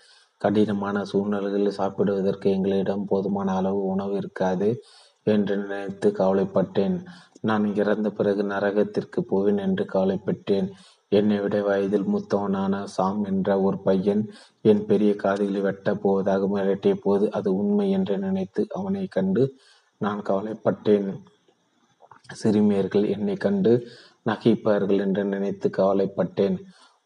கடினமான சூழ்நிலைகளில் சாப்பிடுவதற்கு எங்களிடம் போதுமான அளவு உணவு இருக்காது என்று நினைத்து கவலைப்பட்டேன். நான் இறந்த பிறகு நரகத்திற்கு போவேன் என்று கவலைப்பட்டேன். என்னை விட வயதில் மூத்தவனான சாம் என்ற ஒரு பையன் என் பெரிய காதுகளை வெட்டப் போவதாக மிரட்டிய போது அது உண்மை என்று நினைத்து அவனை கண்டு நான் கவலைப்பட்டேன். சிறுமியர்கள் என்னை கண்டு நகைப்பார்கள் என்று நினைத்து கவலைப்பட்டேன்.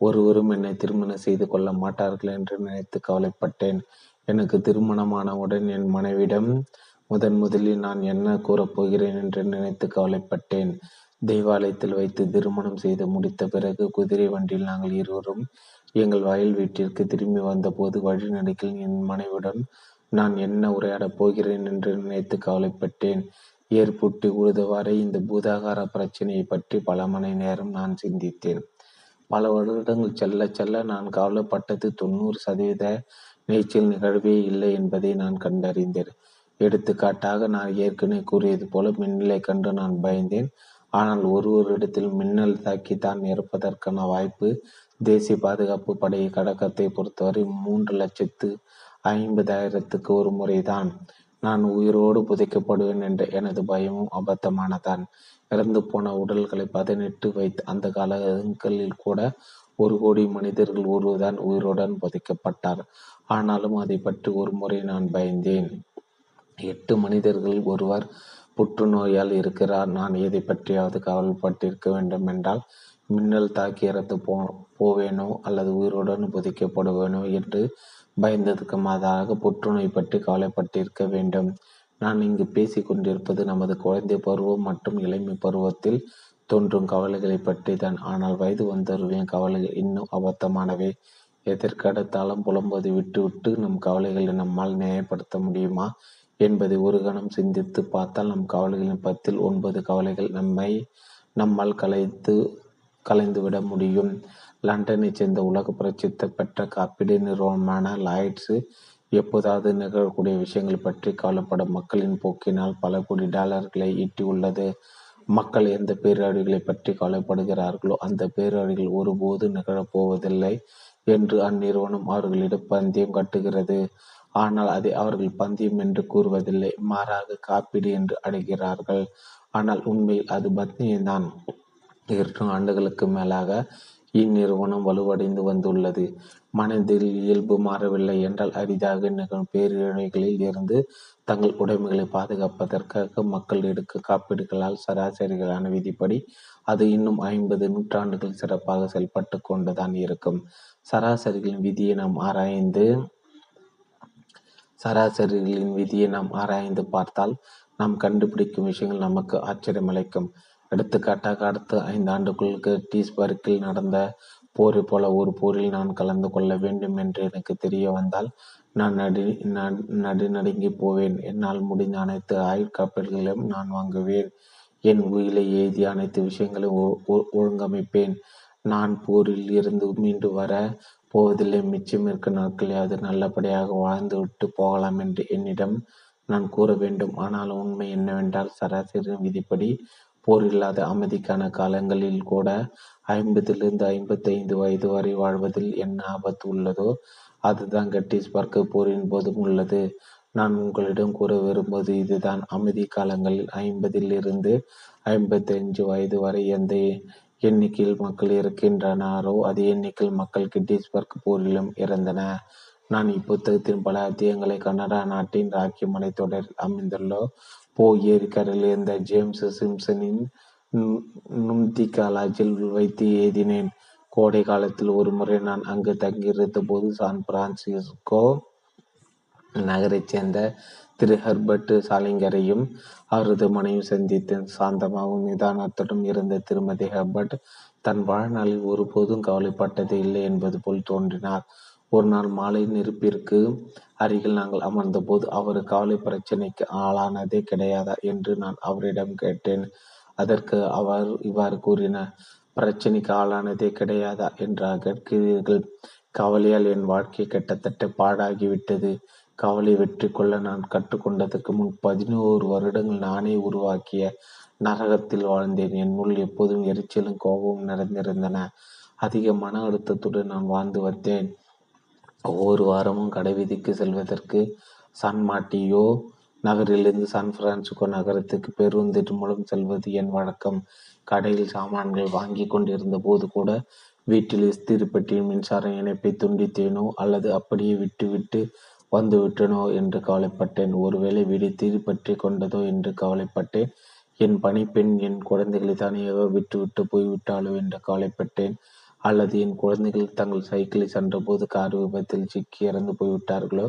ஒருவரும் என்னை திருமணம் செய்து கொள்ள மாட்டார்கள் என்று நினைத்து கவலைப்பட்டேன். எனக்கு திருமணமானவுடன் என் மனைவிடம் முதன் முதலில் நான் என்ன கூறப்போகிறேன் என்று நினைத்து கவலைப்பட்டேன். தெய்வாலயத்தில் வைத்து திருமணம் செய்து முடித்த பிறகு குதிரை வண்டியில் நாங்கள் இருவரும் எங்கள் வயல் வீட்டிற்கு திரும்பி வந்தபோது வழிநடுக்கில் என் மனைவிடம் நான் என்ன உரையாடப் போகிறேன்? என்று நினைத்து கவலைப்பட்டேன். ஏற்புட்டி உழுதவாறே இந்த பூதாகார பிரச்சனையை பற்றி பல மணி நேரம் நான் சிந்தித்தேன். பல வருடங்கள் செல்ல செல்ல நான் கவலைப்பட்டது தொண்ணூறு சதவீத நீச்சல் நிகழ்வே இல்லை என்பதை நான் கண்டறிந்தேன். எடுத்துக்காட்டாக நான் ஏற்கனவே கூறியது போல மின்னலை கண்டு நான் பயந்தேன். ஆனால் ஒரு ஒரு இடத்தில் மின்னல் தாக்கி தான் இறப்பதற்கான வாய்ப்பு தேசிய பாதுகாப்பு படை கடக்கத்தை பொறுத்தவரை மூன்று லட்சத்து ஐம்பதாயிரத்துக்கு ஒரு முறைதான். நான் உயிரோடு புதைக்கப்படுவேன் என்ற எனது பயமும் அபத்தமானதான் இறந்து போன உடல்களை பதனிட்டு வைத்து அந்த காலங்களில் கூட ஒரு கோடி மனிதர்கள் ஒருவர்தான் உயிருடன் புதைக்கப்பட்டார். ஆனாலும் அதை பற்றி ஒரு முறை நான் பயந்தேன். எட்டு மனிதர்கள் ஒருவர் புற்றுநோயால் இருக்கிறார். நான் எதை பற்றியாவது கவலைப்பட்டிருக்க வேண்டும் என்றால் மின்னல் தாக்கி இறந்து போ போவேனோ அல்லது உயிருடன் புதைக்கப்படுவேனோ என்று பயந்ததுக்கு மாதாக புற்றுநோய் பற்றி கவலைப்பட்டிருக்க வேண்டும். நான் இங்கு பேசிக் கொண்டிருப்பது நமது குழந்தை பருவம் மற்றும் இளமை பருவத்தில் தோன்றும் கவலைகளை பற்றி தான் ஆனால் வயது வந்தவர்களின் கவலைகள் இன்னும் அபத்தமானவை. எதற்கடுத்தாலும் புலம்புவதை விட்டுவிட்டு நம் கவலைகளை நம்மால் நியாயப்படுத்த முடியுமா என்பதை ஒரு கணம் சிந்தித்து பார்த்தால் நம் கவலைகளின் பத்தில் ஒன்பது கவலைகள் நம்மை நம்மால் கலைத்து கலைந்துவிட முடியும். லண்டனைச் சேர்ந்த உலக பிரசித்த பெற்ற காப்பீடு நிறுவனமான லாய்ட்ஸு எப்போதாவது நிகழக்கூடிய விஷயங்கள் பற்றி கவலைப்படும் மக்களின் போக்கினால் பல கோடி டாலர்களை ஈட்டியுள்ளது. மக்கள் எந்த பேரழிவுகளை பற்றி கவலைப்படுகிறார்களோ அந்த பேரழிவுகள் ஒருபோது நிகழப்போவதில்லை என்று அந்நிறுவனம் அவர்களிடம் பந்தயம் கட்டுகிறது. ஆனால் அதை அவர்கள் பந்தயம் என்று கூறுவதில்லை. மாறாக காப்பீடு என்று அழைக்கிறார்கள். ஆனால் உண்மையில் அது பத்னியை தான் இரண்டு ஆண்டுகளுக்கு மேலாக இந்நிறுவனம் வலுவடைந்து வந்துள்ளது. மனதில் இயல்பு மாறவில்லை என்றால் அரிதாக நிகழும் பேரிழமைகளில் இருந்து தங்கள் உடைமைகளை பாதுகாப்பதற்காக மக்கள் எடுக்க காப்பீடுகளால் சராசரிகளான விதிப்படி அது இன்னும் ஐம்பது நூற்றாண்டுகள் சிறப்பாக செயல்பட்டு கொண்டுதான் இருக்கும். சராசரிகளின் விதியை நாம் ஆராய்ந்து சராசரிகளின் விதியை நாம் ஆராய்ந்து பார்த்தால் நாம் கண்டுபிடிக்கும் விஷயங்கள் நமக்கு ஆச்சரியமளிக்கும். எடுத்துக்காட்டாக அடுத்த ஐந்து ஆண்டுக்குள் டீஸ்பர்க்கில் நடந்த போரை போல ஒரு போரில் நான் கலந்து கொள்ள வேண்டும் என்று எனக்கு தெரிய வந்தால் நான் நடு நடுநடுங்கி போவேன். என்னால் முடிந்த அனைத்து ஆயுட்காப்பீடுகளையும் நான் வாங்குவேன். என் உயிரை எழுதி அனைத்து விஷயங்களையும் ஒழுங்கமைப்பேன். நான் போரில் இருந்து மீண்டு வர போவதில்லை. மிச்சம் இருக்க நாட்களையாவது நல்லபடியாக வாழ்ந்து விட்டு போகலாம் என்று என்னிடம் நான் கூற வேண்டும். ஆனால் உண்மை என்னவென்றால் சராசரி விதிப்படி போர் இல்லாத அமைதிக்கான காலங்களில் கூட ஐம்பதிலிருந்து ஐம்பத்தி ஐந்து வயது வரை வாழ்வதில் என்ன ஆபத்து உள்ளதோ அதுதான் கட்டிஸ்பர்க் போரின் போதும் உள்ளது. நான் உங்களிடம் கூற விரும்புவது இதுதான். அமைதி காலங்களில் ஐம்பதிலிருந்து ஐம்பத்தஞ்சு ஐம்பத்தி அஞ்சு வயது வரை எந்த எண்ணிக்கையில் மக்கள் இருக்கின்றனாரோ அதே எண்ணிக்கையில் மக்கள் கிட்டிஸ்பர்க் போரிலும் இறந்தன. நான் இப்புத்தகத்தின் பல அத்தியங்களை கனடா நாட்டின் ராக்கி மலைத்தொடரில் அமைந்துள்ள போ ஏரிக்கரையில் இருந்த ஜேம்ஸ் சிம்சனின் நும்திகாலாஜில் வைத்து எழுதினேன். கோடை காலத்தில் ஒரு முறை நான் அங்கு தங்கியிருந்த போது சான் பிரான்சிஸ்கோ நகரைச் சேர்ந்த திரு ஹெர்பர்ட் சாலிங்கரையும் அவரது மனையும் சந்தித்தேன். சாந்தமாகவும் நிதானத்துடன் இருந்த திருமதி ஹெர்பர்ட் தன் வாழ்நாளில் ஒருபோதும் கவலைப்பட்டது இல்லை என்பது போல் தோன்றினார். ஒரு நாள் மாலை நெருப்பிற்கு அருகில் நாங்கள் அமர்ந்தபோது அவர் கவலை பிரச்சனைக்கு ஆளானதே கிடையாதா என்று நான் அவரிடம் கேட்டேன். அதற்கு அவர் இவ்வாறு கூறினார் பிரச்சனைக்கு ஆளானதே கிடையாதா என்றார் கேட்கிறீர்கள்? கவலையால் என் வாழ்க்கை கிட்டத்தட்ட பாடாகிவிட்டது கவலை வெற்றி கொள்ள நான் கற்றுக்கொண்டதற்கு முன் பதினோரு வருடங்கள் நானே உருவாக்கிய நரகத்தில் வாழ்ந்தேன். என் உள் எப்போதும் எரிச்சலும் கோபமும் நிறைந்திருந்தன. அதிக மன அழுத்தத்துடன் நான் வாழ்ந்து வந்தேன். ஒவ்வொரு வாரமும் கடைவீதிக்கு செல்வதற்கு சான் மாட்டியோ நகரிலிருந்து சான் பிரான்சிஸ்கோ நகரத்துக்கு பேருந்தின் மூலம் செல்வது என் வழக்கம். கடையில் சாமான்கள் வாங்கி கொண்டிருந்த போது கூட வீட்டில் இஸ்திரிப்பட்டியின் மின்சார இணைப்பை துண்டித்தேனோ அல்லது அப்படியே விட்டுவிட்டு வந்து விட்டனோ என்று கவலைப்பட்டேன். ஒருவேளை வீடு திருப்பற்றி கொண்டதோ என்று கவலைப்பட்டேன். என் பணிப்பெண் என் குழந்தைகளை தனியாக விட்டுவிட்டு போய்விட்டாலோ என்று கவலைப்பட்டேன். அல்லது என் குழந்தைகள் தங்கள் சைக்கிளில் சென்றபோது கார் விபத்தில் சிக்கி இறந்து போய்விட்டார்களோ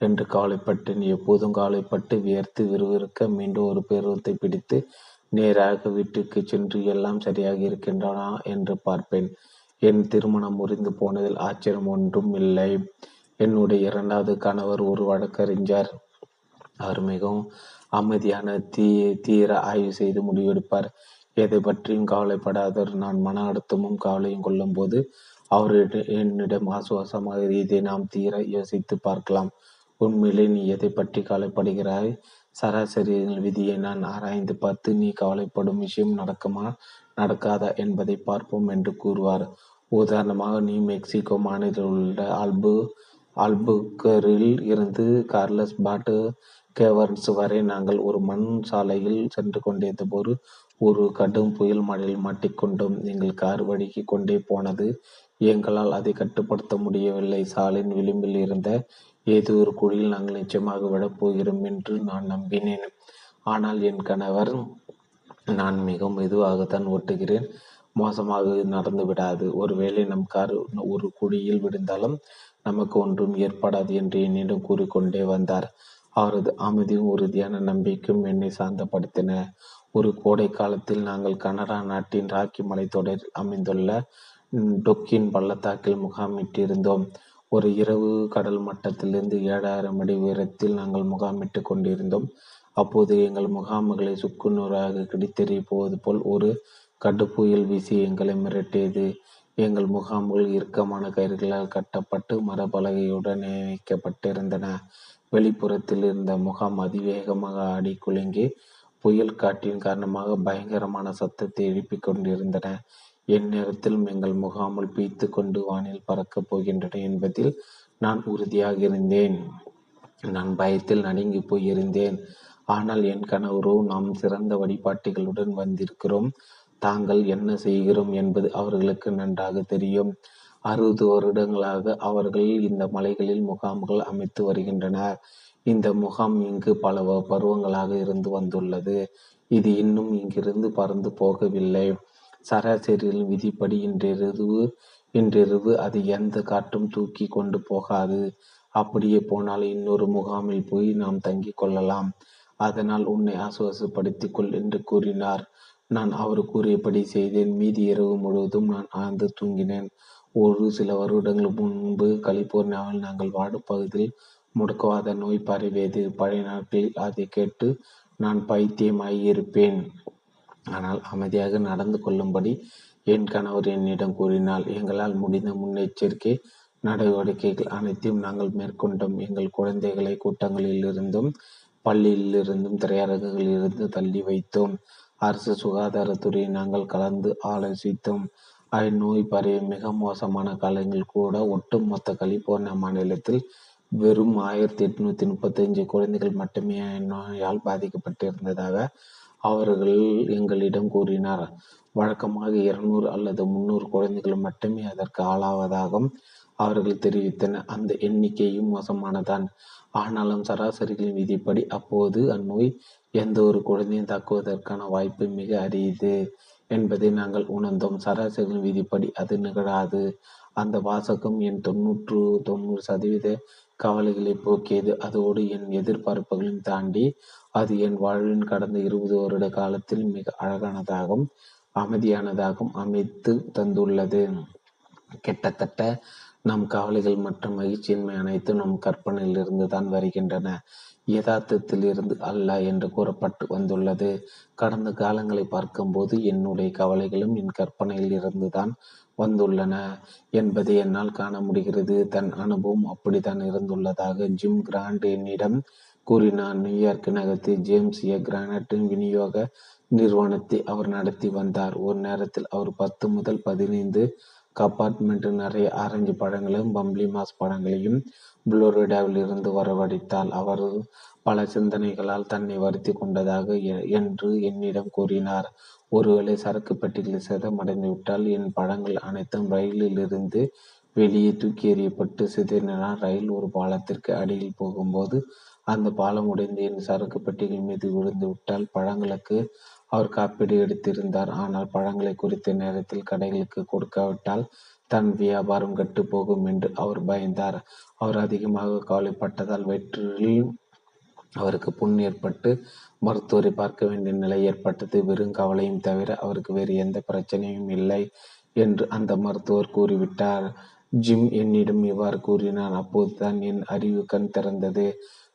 என்று கவலைப்பட்டேன் எப்போதும் கவலைப்பட்டு வியர்த்து விறுவிறுக்க மீண்டும் ஒரு பேருவத்தை பிடித்து நேராக வீட்டுக்கு சென்று எல்லாம் சரியாக இருக்கின்றனா என்று பார்ப்பேன். என் திருமணம் முறிந்து போனதில் ஆச்சரியம் ஒன்றும் இல்லை. என்னுடைய இரண்டாவது கணவர் ஒரு வழக்கறிஞர். அவர் மிகவும் அமைதியான தீ தீர ஆய்வு செய்து முடிவெடுப்பார். எதை பற்றியும் கவலைப்படாதவர். நான் மன அழுத்தமும் கவலையும் கொள்ளும் போது அவரிடம் என்னிடம் ஆசுவாசமாக இதை நாம் தீர யோசித்து பார்க்கலாம். உண்மையிலே நீ எதை பற்றி கவலைப்படுகிறாய்? சராசரியின் விதியை நான் ஆராய்ந்து பார்த்து நீ கவலைப்படும் விஷயம் நடக்குமா? நடக்காதா என்பதை பார்ப்போம் என்று கூறுவார். உதாரணமாக நீ மெக்சிகோ மாநிலத்தில் உள்ள அல்பு அல்புக்கரில் இருந்து கார்லஸ் பாட்டு கேவர்ன்ஸ் வரை நாங்கள் ஒரு மண் சாலையில் சென்று கொண்டிருந்த போது ஒரு கடும் புயல் மழையில் மாட்டிக்கொண்டோம் எங்கள் கார் வழுக்கி கொண்டே போனது. எங்களால் அதை கட்டுப்படுத்த முடியவில்லை. சாலையின் விளிம்பில் இருந்த ஏதோ ஒரு குழியில் நாங்கள் நிச்சயமாக விழப்போகிறோம் என்று நான் நம்பினேன். ஆனால் என் கணவர் நான் மிகவும் மெதுவாகத்தான் ஓட்டுகிறேன். மோசமாக நடந்து விடாது. ஒருவேளை நம் கார் ஒரு குழியில் விழுந்தாலும் நமக்கு ஒன்றும் ஏற்படாது என்று என்னிடம் கூறிக்கொண்டே வந்தார். அவரது அமைதியும் உறுதியான நம்பிக்கையும் என்னை சாந்தப்படுத்தின. ஒரு கோடை காலத்தில் நாங்கள் கனடா நாட்டின் ராக்கி மலைத்தொடரில் அமைந்துள்ள டொக்கின் பள்ளத்தாக்கில் முகாமிட்டிருந்தோம். ஒரு இரவு கடல் மட்டத்திலிருந்து ஏழாயிரம் அடி உயரத்தில் நாங்கள் முகாமிட்டு கொண்டிருந்தோம். அப்போது எங்கள் முகாம்களை சுக்குநூறாக கிடைத்தெறிய போவது போல் ஒரு கடுப்புயல் வீசி எங்களை மிரட்டியது. எங்கள் முகாம்கள் இறுக்கமான கயிறுகளால் கட்டப்பட்டு மரபலகையுடன் இணைக்கப்பட்டிருந்தன. வெளிப்புறத்தில் இருந்த முகாம் அதிவேகமாக ஆடி குலுங்கி புயல் காற்றின் காரணமாக பயங்கரமான சத்தத்தை எழுப்பிக் கொண்டிருந்தன. எந்நேரத்திலும் எங்கள் முகாமல் பீத்து கொண்டு வானில் பறக்கப் போகின்றன என்பதில் நான் உறுதியாக இருந்தேன். நான் பயத்தில் நடுங்கி போயிருந்தேன் ஆனால் என் கணவரோ நாம் சிறந்த வழிபாட்டிகளுடன் வந்திருக்கிறோம். தாங்கள் என்ன செய்கிறோம் என்பது அவர்களுக்கு நன்றாக தெரியும். அறுபது வருடங்களாக அவர்கள் இந்த மலைகளில் முகாம்கள் அமைத்து வருகின்றனர். இந்த முகாம் இங்கு பல பருவங்களாக இருந்து வந்துள்ளது. இது இன்னும் இங்கிருந்து பறந்து போகவில்லை. சராசரியில் விதிப்படி இன்றிரவு இன்றிரவு அது எந்த காற்றும் தூக்கி கொண்டு போகாது. அப்படியே போனால் இன்னொரு முகாமில் போய் நாம் தங்கிக் கொள்ளலாம். அதனால் உன்னை ஆசுவாசப்படுத்திக் கொள் என்று கூறினார். நான் அவர் கூறியபடி செய்தேன். மீதி இரவு முழுவதும் நான் ஆழ்ந்து தூங்கினேன். ஒரு சில வருடங்கள் முன்பு கலிபோர்னியாவில் நாங்கள் வாடும் பகுதியில் முடக்கவாத நோய் பரவியது. பழைய நாட்களில் அதை கேட்டு நான் பைத்தியமாயிருப்பேன் ஆனால் அமைதியாக நடந்து கொள்ளும்படி என் கணவர் என்னிடம் கூறினால் எங்களால் முடிந்த முன்னெச்சரிக்கை நடவடிக்கைகள் அனைத்தையும் நாங்கள் மேற்கொண்டோம். எங்கள் குழந்தைகளை கூட்டங்களிலிருந்தும் பள்ளியிலிருந்தும் பள்ளியில் திரையரங்குகளில் இருந்து தள்ளி வைத்தோம். அரசு சுகாதாரத்துறையை நாங்கள் கலந்து ஆலோசித்தோம். அந்நோய் பரவிய மிக மோசமான காலங்கள் கூட ஒட்டுமொத்த கலிபோர்னியா மாநிலத்தில் வெறும் ஆயிரத்தி எட்நூத்தி முப்பத்தஞ்சு குழந்தைகள் மட்டுமே நோயால் பாதிக்கப்பட்டிருந்ததாக அவர்கள் எங்களிடம் கூறினார். வழக்கமாக இருநூறு அல்லது முன்னூறு குழந்தைகள் மட்டுமே அதற்கு ஆளாவதாகவும் அவர்கள் தெரிவித்தனர். அந்த எண்ணிக்கையும் மோசமானதான் ஆனாலும் சராசரிகளின் விதிப்படி அப்போது அந்நோய் எந்த ஒரு குழந்தையும் தாக்குவதற்கான வாய்ப்பு மிக அரியது என்பதை நாங்கள் உணர்ந்தோம். சராசரிகளின் விதிப்படி அது நிகழாது. அந்த வாசகம் என் தொன்னூற்று தொண்ணூறு சதவீத கவலைகளை போக்கியது. அதோடு என் எதிர்பார்ப்புகளையும் தாண்டி அது என் வாழ்வின் கடந்த இருபது வருட காலத்தில் மிக அழகானதாகவும் அமைதியானதாகவும் அமைத்து தந்துள்ளது. கிட்டத்தட்ட நம் கவலைகள் மற்றும் மகிழ்ச்சியின்மை அனைத்தும் நம் கற்பனையிலிருந்து தான் வருகின்றன. யதார்த்தத்தில் இருந்து அல்ல என்று கூறப்பட்டு வந்துள்ளது. கடந்த காலங்களை பார்க்கும்போது என்னுடைய கவலைகளும் என் கற்பனையில் இருந்துதான் வந்துள்ளன என்பதை என்னால் காண முடிகிறது. தன் அனுபவம் அப்படித்தான் இருந்துள்ளதாக ஜிம் கிராண்ட் என்னிடம் கூறினார் நியூயார்க் நகரத்தில் ஜேம்ஸ் ஏ. கிரானட்டின் விநியோக நிறுவனத்தை அவர் நடத்தி வந்தார். ஒரு நேரத்தில் அவர் பத்து முதல் பதினைந்து கம்பார்ட்மெண்ட் நிறைய ஆரஞ்சு பழங்களையும் பம்ப்ளி மாஸ் பழங்களையும் புளோரிடாவில் இருந்து வரவழைத்தால் அவர் பல சிந்தனைகளால் தன்னை வருத்தி கொண்டதாக என்று என்னிடம் கூறினார். ஒருவேளை சரக்கு பெட்டிகள் சேதமடைந்து விட்டால் என் பழங்கள் அனைத்தும் ரயிலில் இருந்து வெளியே தூக்கி எறியப்பட்டு சிதறினால் ரயில் ஒரு பாலத்திற்கு அடியில் போகும்போது அந்த பாலம் உடைந்து என் சரக்கு பெட்டிகள் மீது விழுந்து விட்டால் பழங்களுக்கு அவர் காப்பீடு எடுத்திருந்தார். ஆனால் பழங்களை குறித்த நேரத்தில் கடைகளுக்கு கொடுக்காவிட்டால் தன் வியாபாரம் கெட்டு போகும் என்று அவர் பயந்தார். அவர் அதிகமாக கவலைப்பட்டதால் வயிற்றில் அவருக்கு புண் ஏற்பட்டு மருத்துவரை பார்க்க வேண்டிய நிலை ஏற்பட்டது. வெறும் கவலையும் தவிர அவருக்கு வேறு எந்த பிரச்சனையும் இல்லை என்று அந்த மருத்துவர் கூறிவிட்டார். ஜிம் என்னிடம் இவ்வாறு கூறினான் அப்போதுதான் என் அறிவு கண் திறந்தது.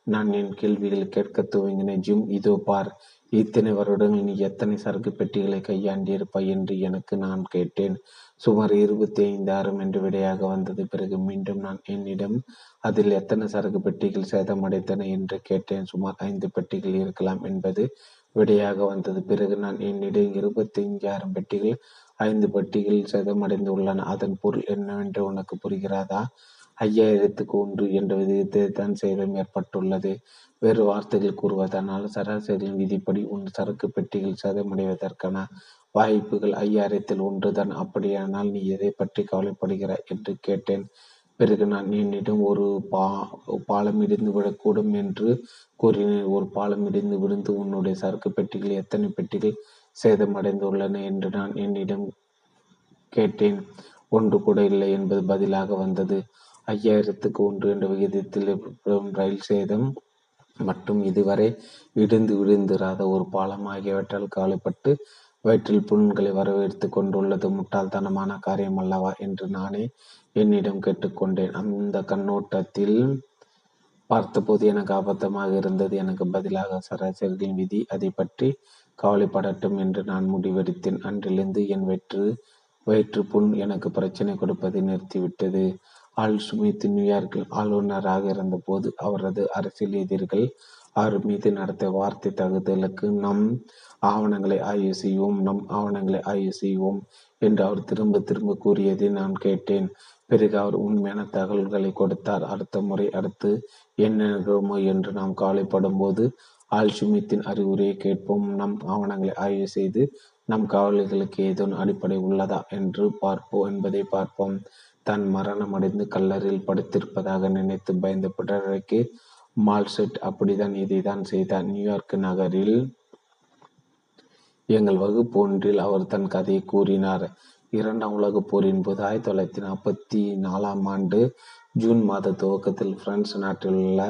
நான் என் கேள்விகள் கேட்க துவங்கினேன். ஜிம் இதோ பார். இத்தனை வருடங்கள் நீ எத்தனை சரக்கு பெட்டிகளை கையாண்டியிருப்பாய் என்று எனக்கு நான் கேட்டேன். சுமார் இருபத்தி ஐந்தாயிரம் என்று விடையாக வந்தது. பிறகு மீண்டும் நான் என்னிடம் அதில் எத்தனை சரக்கு பெட்டிகள் சேதமடைத்தன என்று கேட்டேன். சுமார் ஐந்து பெட்டிகள் இருக்கலாம் என்பது விடையாக வந்தது. பிறகு நான் என்னிடம் இருபத்தி ஐந்தாயிரம் பெட்டிகள் ஐந்து பெட்டிகள் சேதமடைந்து உள்ளன அதன் பொருள் என்னவென்று உனக்கு புரிகிறதா? ஐயாயிரத்துக்கு ஒன்று என்ற விதத்தை தான் சேதம் ஏற்பட்டுள்ளது. வேறு வார்த்தைகள் கூறுவதனால் சராசரியின் விதிப்படி உன் சரக்கு பெட்டிகள் சேதமடைவதற்கான வாய்ப்புகள் ஐயாயிரத்தில் ஒன்றுதான். அப்படியானால் நீ எதை பற்றி கவலைப்படுகிறாய் என்று கேட்டேன். பிறகு நான் என்னிடம் ஒரு பா பாலம் இடிந்து விடக்கூடும் என்று கூறினேன். ஒரு பாலம் இடிந்து விழுந்து உன்னுடைய சரக்கு பெட்டிகள் எத்தனை பெட்டிகள் சேதமடைந்துள்ளன என்று நான் என்னிடம் கேட்டேன். ஒன்று கூட இல்லை என்பது பதிலாக வந்தது. ஐயாயிரத்துக்கு ஒன்று என்ற விகிதத்தில் ரயில் சேதம் மற்றும் இதுவரை இடிந்து விழுந்திராத ஒரு பாலம் ஆகியவற்றால் கவலைப்பட்டு வயிற்றில் புண்களை வரவேற்று கொண்டுள்ளது. முட்டாள்தனமான காரியம் அல்லவா என்று நானே என்னிடம் கேட்டுக்கொண்டேன். அந்த கண்ணோட்டத்தில் பார்த்தபோது எனக்கு அபத்தமாக இருந்தது. எனக்கு பதிலாக சராசரிகளின் விதி அதை பற்றி கவலைப்படட்டும் என்று நான் முடிவெடுத்தேன். அன்றிலிருந்து என் வெற்று வயிற்று புண் எனக்கு பிரச்சனை கொடுப்பதை நிறுத்திவிட்டது. ஆல் சுமித் நியூயார்க்கில் ஆளுநராக இருந்தபோது அவரது அரசியல் எதிர்கள் அவர் மீது நடத்திய வார்த்தை தகுதலுக்கு நம் ஆவணங்களை ஆய்வு செய்வோம் நம் ஆவணங்களை ஆய்வு செய்வோம் என்று அவர் திரும்ப திரும்ப கூறியதை நான் கேட்டேன். பிறகு அவர் உண்மையான தகவல்களை கொடுத்தார். அடுத்த முறை அடுத்து என்ன நிகழுமோ என்று நாம் கவலைப்படும் போது ஆல்சுமித்தின் அறிவுரையை கேட்போம். நம் ஆவணங்களை ஆய்வு செய்து நம் கவலைகளுக்கு ஏதேனும் அடிப்படை உள்ளதா என்று பார்ப்போம் என்பதை பார்ப்போம். தன் மரணமடைந்து கல்லறையில் படுத்திருப்பதாக நினைத்து பயந்த பிறருக்கு மால்செட் அப்படிதான் இதைதான் செய்தார். நியூயார்க் நகரில் எங்கள் வகுப்பு ஒன்றில் அவர் தன் கதையை கூறினார். இரண்டாம் உலகப் போரின் போது ஆயிரத்தி தொள்ளாயிரத்தி நாற்பத்தி நாலாம் ஆண்டு ஜூன் மாத துவக்கத்தில் பிரான்ஸ் நாட்டில் உள்ள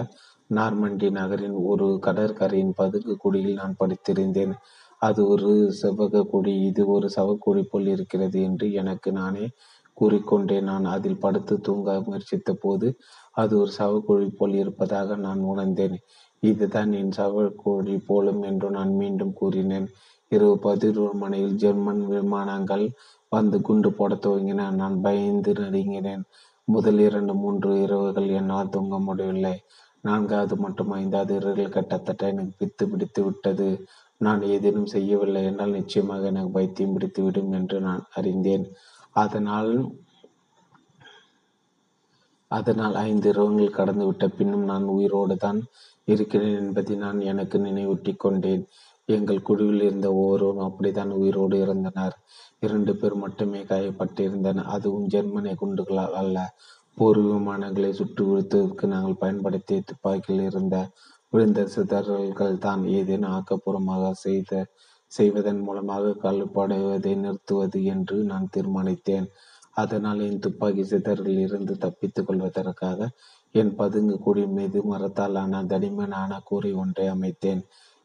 நார்மண்டி நகரின் ஒரு கடற்கரையின் பதுங்கு குடியில் நான் படித்திருந்தேன். அது ஒரு செவ்வக குடி இது ஒரு சவக்குடி போல் இருக்கிறது என்று எனக்கு நானே கூறிக்கொண்டே நான் அதில் படுத்து தூங்க முயற்சித்த போது அது ஒரு சவக்குழி போல் இருப்பதாக நான் உணர்ந்தேன். இதுதான் என் சவக்குழி போலும் என்று நான் மீண்டும் கூறினேன். இரவு பதினோரு மணியில் ஜெர்மன் விமானங்கள் வந்து குண்டு போட துவங்கின. நான் பயந்து நடுங்கினேன். முதல் இரண்டு மூன்று இரவுகள் என்னால் தூங்க முடியவில்லை. நான்காவது மற்றும் ஐந்தாவது இரவுகள் கிட்டத்தட்ட எனக்கு பித்து பிடித்து விட்டது. நான் ஏதேனும் செய்யவில்லை என்றால் நிச்சயமாக எனக்கு பைத்தியம் பிடித்துவிடும் என்று நான் அறிந்தேன். அதனால் அதனால் ஐந்து இரவுகள் கடந்துவிட்ட பின்னும் நான் உயிரோடு தான் இருக்கிறேன் என்பதை நான் எனக்கு நினைவூட்டிக் கொண்டேன். எங்கள் குழுவில் இருந்த ஒவ்வொருவரும் அப்படித்தான் உயிரோடு இருந்தனர் இரண்டு பேர் மட்டுமே காயப்பட்டிருந்தனர். அதுவும் ஜெர்மனிய குண்டுகளால் அல்ல. போர் விமானங்களை சுட்டு வீழ்த்துவதற்கு நாங்கள் பயன்படுத்திய துப்பாக்கியில் இருந்த விழுந்த சிதறல்கள் தான் ஏதேனும் ஆக்கப்பூர்வமாக செய்த செய்வதன் மூலமாக கழுப்படைவதை நிறுத்துவது என்று நான் தீர்மானித்தேன். அதனால் என் துப்பாக்கி சிதறில் இருந்து தப்பித்துக் கொள்வதற்காக என் பதுங்கு குடி மீது மரத்தாலான தடிமனான கூரை ஒன்றை அமைத்தேன்.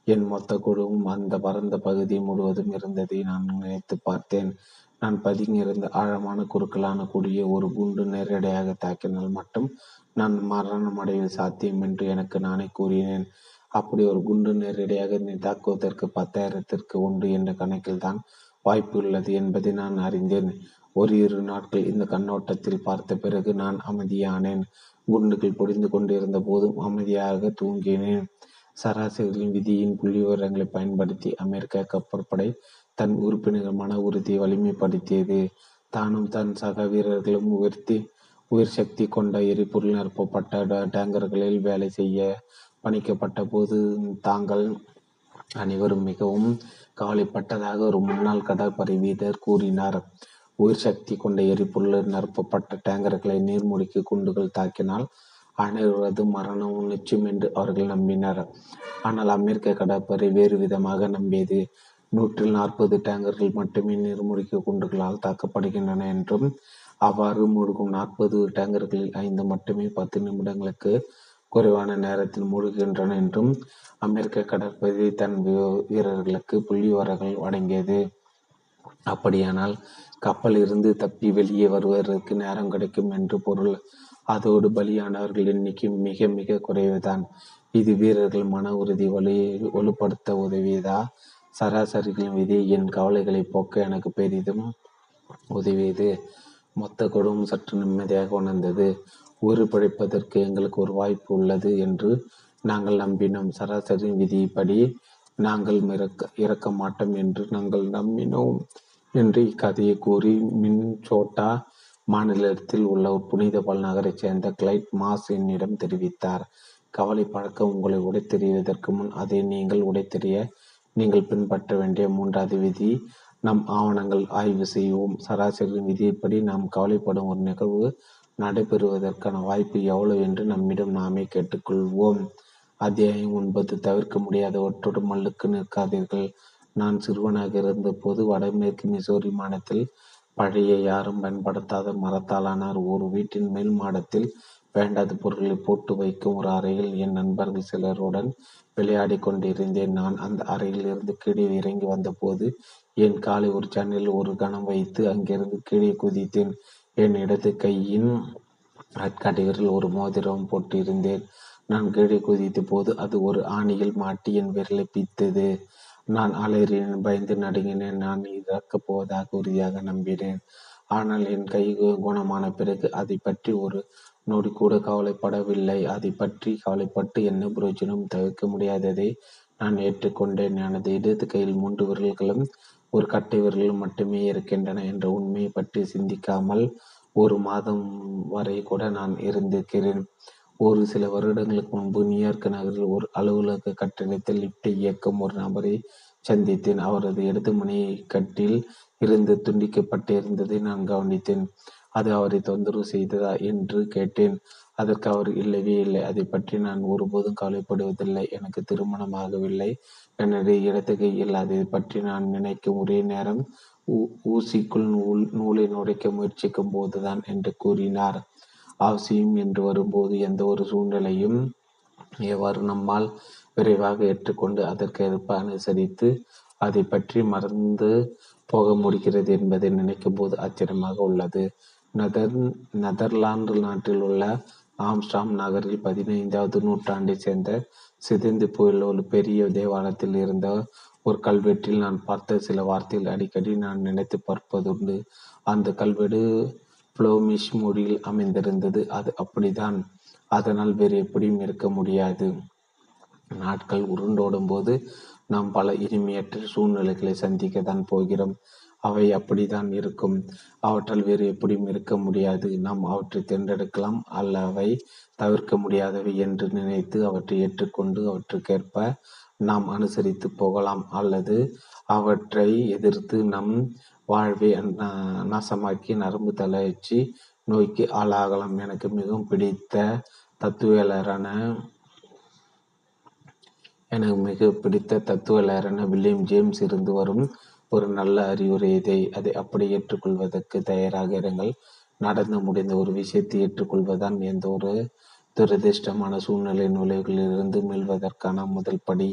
என் மொத்த குழுவும் அந்த பரந்த பகுதி முழுவதும் இருந்ததை நான் நினைத்து பார்த்தேன். நான் பதுங்கியிருந்த ஆழமான குறுக்கலான கூடிய ஒரு குண்டு நேரடியாக தாக்கினால் மட்டும் நான் மரணம் சாத்தியம் என்று எனக்கு நானே கூறினேன். அப்படி ஒரு குண்டு நேரடியாக நீ தாக்குவதற்கு பத்தாயிரத்திற்கு ஒன்று என்ற கணக்கில் தான் வாய்ப்பு உள்ளது என்பதை நான் அறிந்தேன். ஒரு இரு நாட்கள் இந்த கண்ணோட்டத்தில் பார்த்த பிறகு நான் அமைதியானேன். குண்டுகள் பொடிந்து கொண்டிருந்த போதும் அமைதியாக தூங்கினேன். சராசரிகளின் விதியின் புள்ளி விவரங்களை பயன்படுத்தி அமெரிக்க கப்பற்படை தன் உறுப்பினர்கள் மன உறுதியை வலிமைப்படுத்தியது. தானும் தன் சக வீரர்களும் உயர்த்தி உயிர் சக்தி கொண்ட எரிபொருள் நிரப்பப்பட்ட டேங்கர்களில் வேலை செய்ய பணிக்கப்பட்ட போது தாங்கள் அனைவரும் மிகவும் கவலைப்பட்டதாக ஒரு முன்னாள் கடற்படை வீரர் கூறினார். உயிர் சக்தி கொண்ட எரிபொருள் நிரப்பப்பட்ட டேங்கர்களை நீர்மூழ்கி குண்டுகள் தாக்கினால் அனைவரது மரணம் நிச்சயம் என்று அவர்கள் நம்பினர். ஆனால் அமெரிக்க கடற்படை வேறு விதமாக நம்பியது. நூற்றில் நாற்பது டேங்கர்கள் மட்டுமே நீர்மூழ்கி குண்டுகளால் தாக்கப்படுகின்றன என்றும் அவ்வாறு மூழ்கும் நாற்பது டேங்கர்களில் ஐந்து மட்டுமே பத்து நிமிடங்களுக்கு குறைவான நேரத்தில் மூழ்குகின்றன என்றும் அமெரிக்க கடற்படை தன் வீரர்களுக்கு புள்ளிவரங்கள் வழங்கியது. அப்படியானால் கப்பல் இருந்து தப்பி வெளியே வருவதற்கு நேரம் கிடைக்கும் என்று பொருள். அதோடு பலியானவர்கள் எண்ணிக்கை மிக மிக குறைவுதான். இது வீரர்கள் மன உறுதி வலு வலுப்படுத்த உதவியதா? சராசரிகளின் விதி என் கவலைகளை போக்க எனக்கு பெரிதும் உதவியது. மொத்த குடும்பம் சற்று நிம்மதியாக உணர்ந்தது. உயிர் பிழைப்பதற்கு எங்களுக்கு ஒரு வாய்ப்பு உள்ளது என்று நாங்கள் நம்பினோம். சராசரி விதிப்படி நாங்கள் இறக்க இறக்க மாட்டோம் என்று நாங்கள் நம்பினோம் என்று இக்கதையை கூறி மின்சோட்டா மாநிலத்தில் உள்ள ஒரு புனித பல் நகரைச் சேர்ந்த கிளைட் மாஸ் என்னிடம் தெரிவித்தார். கவலை பழக்கம் உங்களை உடைத்தெறிவதற்கு முன் அதை நீங்கள் உடைத்தெறிய நீங்கள் பின்பற்ற வேண்டிய மூன்றாவது விதி நம் ஆவணங்கள் ஆய்வு செய்வோம். சராசரி விதியைப்படி நாம் கவலைப்படும் ஒரு நிகழ்வு நடைபெறுவதற்கான வாய்ப்பு எவ்வளவு என்று நம்மிடம் நாமே கேட்டுக்கொள்வோம். அத்தியாயம் ஒன்பது தவிர்க்க முடியாதவற்றோடு மல்லுக்கு நிற்காதீர்கள். நான் சிறுவனாக இருந்தபோது வடமேற்கு மிசோரி மாநிலத்தில் பழைய யாரும் பயன்படுத்தாத மரத்தாலானார். ஒரு வீட்டின் மேல் மாடத்தில் வேண்டாத பொருட்களை போட்டு வைக்கும் ஒரு அறையில் என் நண்பர்கள் சிலருடன் விளையாடி கொண்டிருந்தேன். நான் அந்த அறையில் இருந்து கீழே இறங்கி வந்தபோது என் காலை ஒரு ஜன்னலில் ஒரு கணம் வைத்து அங்கிருந்து கீழே குதித்தேன். என் இடது கையின் அட்காட்டி ஒரு மோதிரம் போட்டிருந்தேன். நான் கீழே குதித்த போது அது ஒரு ஆணியில் மாட்டி என் விரலை பித்தது. நான் அலறினேன் பயந்து நடுங்கினேன். நான் இறக்கப் போவதாக உறுதியாக நம்பினேன். ஆனால் என் கை குணமான பிறகு அதை பற்றி ஒரு நொடி கூட கவலைப்படவில்லை. அதை பற்றி கவலைப்பட்டு என்ன பிரயோஜனம்? தவிர்க்க முடியாததை நான் ஏற்றுக்கொண்டேன். எனது இடது கையில் மூன்று விரல்களும் ஒரு கட்டை மட்டுமே இருக்கின்றன என்ற உண்மையை பற்றி சிந்திக்காமல் ஒரு மாதம் வரை கூட நான் இருந்திருக்கிறேன். ஒரு சில வருடங்களுக்கு முன்பு நியூயார்க் நகரில் ஒரு அலுவலக கட்டிடத்தில் லிப்டை இயக்கும் ஒரு நபரை சந்தித்தேன். அவரது இடது மணி கட்டில் இருந்து துண்டிக்கப்பட்டிருந்ததை நான் கவனித்தேன். அது அவரை தொந்தரவு செய்ததா என்று கேட்டேன். அதற்கு அவர் இல்லவே இல்லை அதை பற்றி நான் ஒருபோதும் கவலைப்படுவதில்லை எனக்கு திருமணமாகவில்லை. என்னுடைய இடத்துக்கு கையில் அதை பற்றி நான் நினைக்கும் ஒரே நேரம் ஊசிக்குள் நூல் நூலை நுழைக்க முயற்சிக்கும் போதுதான் என்று கூறினார். அவசியம் என்று வரும்போது எந்த ஒரு சூழ்நிலையும் எவ்வாறு நம்மால் விரைவாக ஏற்றுக்கொண்டு அதற்கேற்ப அனுசரித்து அதை பற்றி மறந்து போக முடிகிறது என்பதை நினைக்கும் போது ஆச்சரியமாக உள்ளது. நெதர் நெதர்லாந்து நாட்டில் உள்ள ஆம்ஸ்டாம் நகரில் பதினைந்தாவது நூற்றாண்டை சேர்ந்த சிதைந்து போயுள்ள ஒரு பெரிய தேவாலயத்தில் இருந்த ஒரு கல்வெட்டில் நான் பார்த்த சில வார்த்தைகள் அடிக்கடி நான் நினைத்து பார்ப்பதுண்டு. அந்த கல்வெடு புளோமிஷ் மொழியில் அமைந்திருந்தது. அது அப்படிதான் அதனால் வேறு எப்படியும் இருக்க முடியாது. நாட்கள் உருண்டோடும் போது நாம் பல இனிமையற்ற சூழ்நிலைகளை சந்திக்க தான் போகிறோம். அவை அப்படித்தான் இருக்கும். அவற்றால் வேறு எப்படியும் இருக்க முடியாது. நாம் அவற்றை தேர்ந்தெடுக்கலாம் அல்ல அவை தவிர்க்க முடியாதவை என்று நினைத்து அவற்றை ஏற்றுக்கொண்டு அவற்றுக்கேற்ப நாம் அனுசரித்து போகலாம். அல்லது அவற்றை எதிர்த்து நம் வாழ்வை நாசமாக்கி நரம்பு தளர்ச்சி நோய்க்கு ஆளாகலாம். எனக்கு மிகவும் பிடித்த தத்துவலரான எனக்கு மிக பிடித்த தத்துவலரான வில்லியம் ஜேம்ஸ் இருந்து வரும் ஒரு நல்ல அறிவுரை இதை அதை அப்படி ஏற்றுக்கொள்வதற்கு தயாராக இருங்கள். நடந்து முடிந்த ஒரு விஷயத்தை ஏற்றுக்கொள்வதுதான் எந்த ஒரு துரதிருஷ்டமான சூழ்நிலை நுழைவுகளிலிருந்து மீள்வதற்கான முதல் படி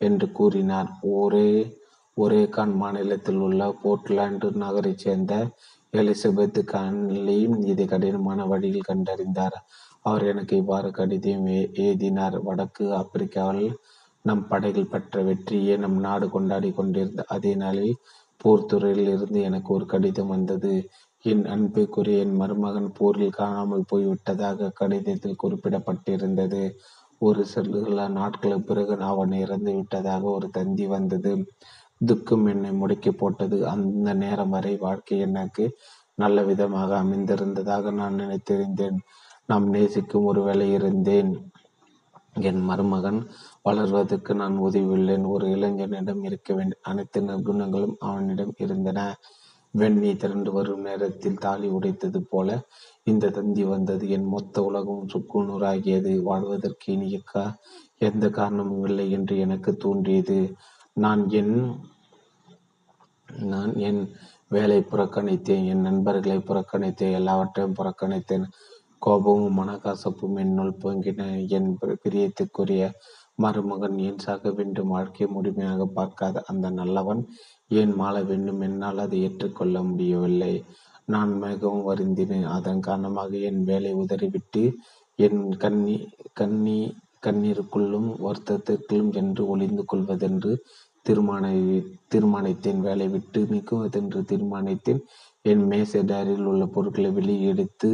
என்று கூறினார். ஒரே ஒரேகான் மாநிலத்தில் உள்ள போர்ட்லாண்டு நகரைச் சேர்ந்த எலிசபெத் கான்லியும் இதை கடினமான வழியில் கண்டறிந்தார். அவர் எனக்கு இவ்வாறு கடிதம் எழுதினார் வடக்கு ஆப்பிரிக்காவில் நம் படைகள் பெற்ற வெற்றியை நம் நாடு கொண்டாடி கொண்டிருந்த அதே நாளில் போர்த்துறையில் இருந்து எனக்கு ஒரு கடிதம் வந்தது. என் அன்புக்குரிய என் மருமகன் போரில் காணாமல் போய்விட்டதாக கடிதத்தில் குறிப்பிடப்பட்டிருந்தது. ஒரு சில நாட்களுக்கு பிறகு அவன் இறந்து விட்டதாக ஒரு தந்தி வந்தது. துக்கம் என்னை முடக்கி போட்டது. அந்த நேரம் வரை வாழ்க்கை எனக்கு நல்ல விதமாக அமைந்திருந்ததாக நான் நினைத்திருந்தேன். நாம் நேசிக்கும் ஒரு வேலை இருந்தேன். என் மருமகன் வளர்வதற்கு நான் உதவியுள்ளேன். ஒரு இளைஞனிடம் இருக்க வேண்டிய அனைத்து நற்குணங்களும் அவனிடம் இருந்தன. வெண்ணி திரண்டு வரும் நேரத்தில் தாலி உடைத்தது போல இந்த தந்தி வந்தது. என் மொத்த உலகம் சுக்குநூறாகியது. வாழ்வதற்கு இனிய எந்த காரணமும் இல்லை என்று எனக்கு தோன்றியது. நான் என் நான் என் வேலை புறக்கணித்தேன். என் நண்பர்களை புறக்கணித்தேன். எல்லாவற்றையும் புறக்கணித்தேன். கோபமும் மனக்கசப்பும் என்னுள் பொங்கின என் பிரியத்துக்குரிய மருமகன் ஏன் சாக வேண்டும்? வாழ்க்கையை முழுமையாக பார்க்காத அந்த நல்லவன் ஏன் மாற வேண்டும்? என்னால் அதை ஏற்றுக்கொள்ள முடியவில்லை. நான் மிகவும் வருந்தினேன். அதன் காரணமாக என் வேலை உதறிவிட்டு என் கண்ணி கண்ணி கண்ணீருக்குள்ளும் வருத்தத்திற்குள்ளும் என்று ஒளிந்து கொள்வதென்று தீர்மான தீர்மானித்தேன். வேலை விட்டு நீக்குவதென்று தீர்மானித்தேன். என் மேசைடாரில் உள்ள பொருட்களை வெளியே எடுத்து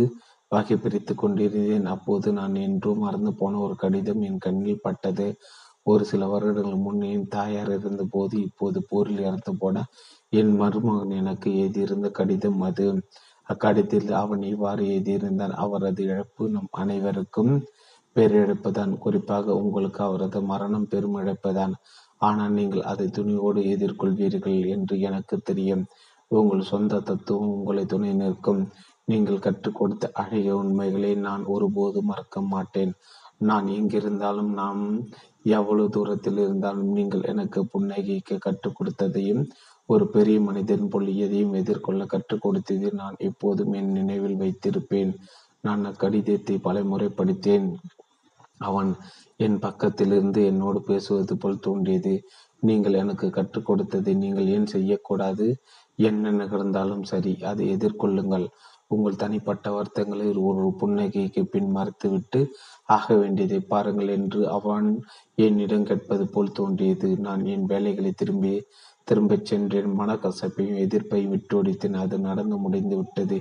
வகை பிரித்து கொண்டிருந்தேன். அப்போது நான் என்றும் மறந்து போன ஒரு கடிதம் என் கண்ணில் பட்டது. ஒரு சில வருடங்கள் முன் என் தாயார் இருந்தபோது இப்போது போரில் இறந்து போன என் மருமகன் எனக்கு எழுதியிருந்த கடிதம் அது. அக்கடிதத்தில் அவன் இவ்வாறு எழுதியிருந்தான் அவரது இழப்பு நம் அனைவருக்கும் பேரிழப்புதான். குறிப்பாக உங்களுக்கு அவரது மரணம் பெரும் இழப்புதான். ஆனால் நீங்கள் அதை துணிவோடு எதிர்கொள்வீர்கள் என்று எனக்கு தெரியும். உங்கள் சொந்த தத்துவம் உங்களை துணை நிற்கும். நீங்கள் கற்றுக் கொடுத்த அழகிய உண்மைகளை நான் ஒருபோதும் மறக்க மாட்டேன். நான் எங்கிருந்தாலும் நாம் எவ்வளவு தூரத்தில் இருந்தாலும் நீங்கள் எனக்கு புன்னகைக்க கற்றுக் கொடுத்ததையும் ஒரு பெரிய மனிதன் போல் எதையும் எதிர்கொள்ள கற்றுக் கொடுத்ததை நான் எப்போதும் என் நினைவில் வைத்திருப்பேன். நான் அக்கடிதத்தை பலமுறை படித்தேன். அவன் என் பக்கத்திலிருந்து என்னோடு பேசுவது போல் தோன்றியது. நீங்கள் எனக்கு கற்றுக் கொடுத்ததை நீங்கள் ஏன் செய்யக்கூடாது? என்ன நிகழ்ந்தாலும் சரி அதை எதிர்கொள்ளுங்கள். உங்கள் தனிப்பட்ட வருத்தங்களை ஒரு புன்னகைக்கு பின் மறுத்துவிட்டு ஆக வேண்டியதை பாருங்கள் என்று அவன் என்னிடம் கேட்பது போல் தோன்றியது. நான் என் வேலைகளை திரும்பி திரும்பச் சென்றேன். மனக்கசப்பையும் எதிர்ப்பையும் விட்டொடித்தேன். அது நடந்து முடிந்து விட்டது.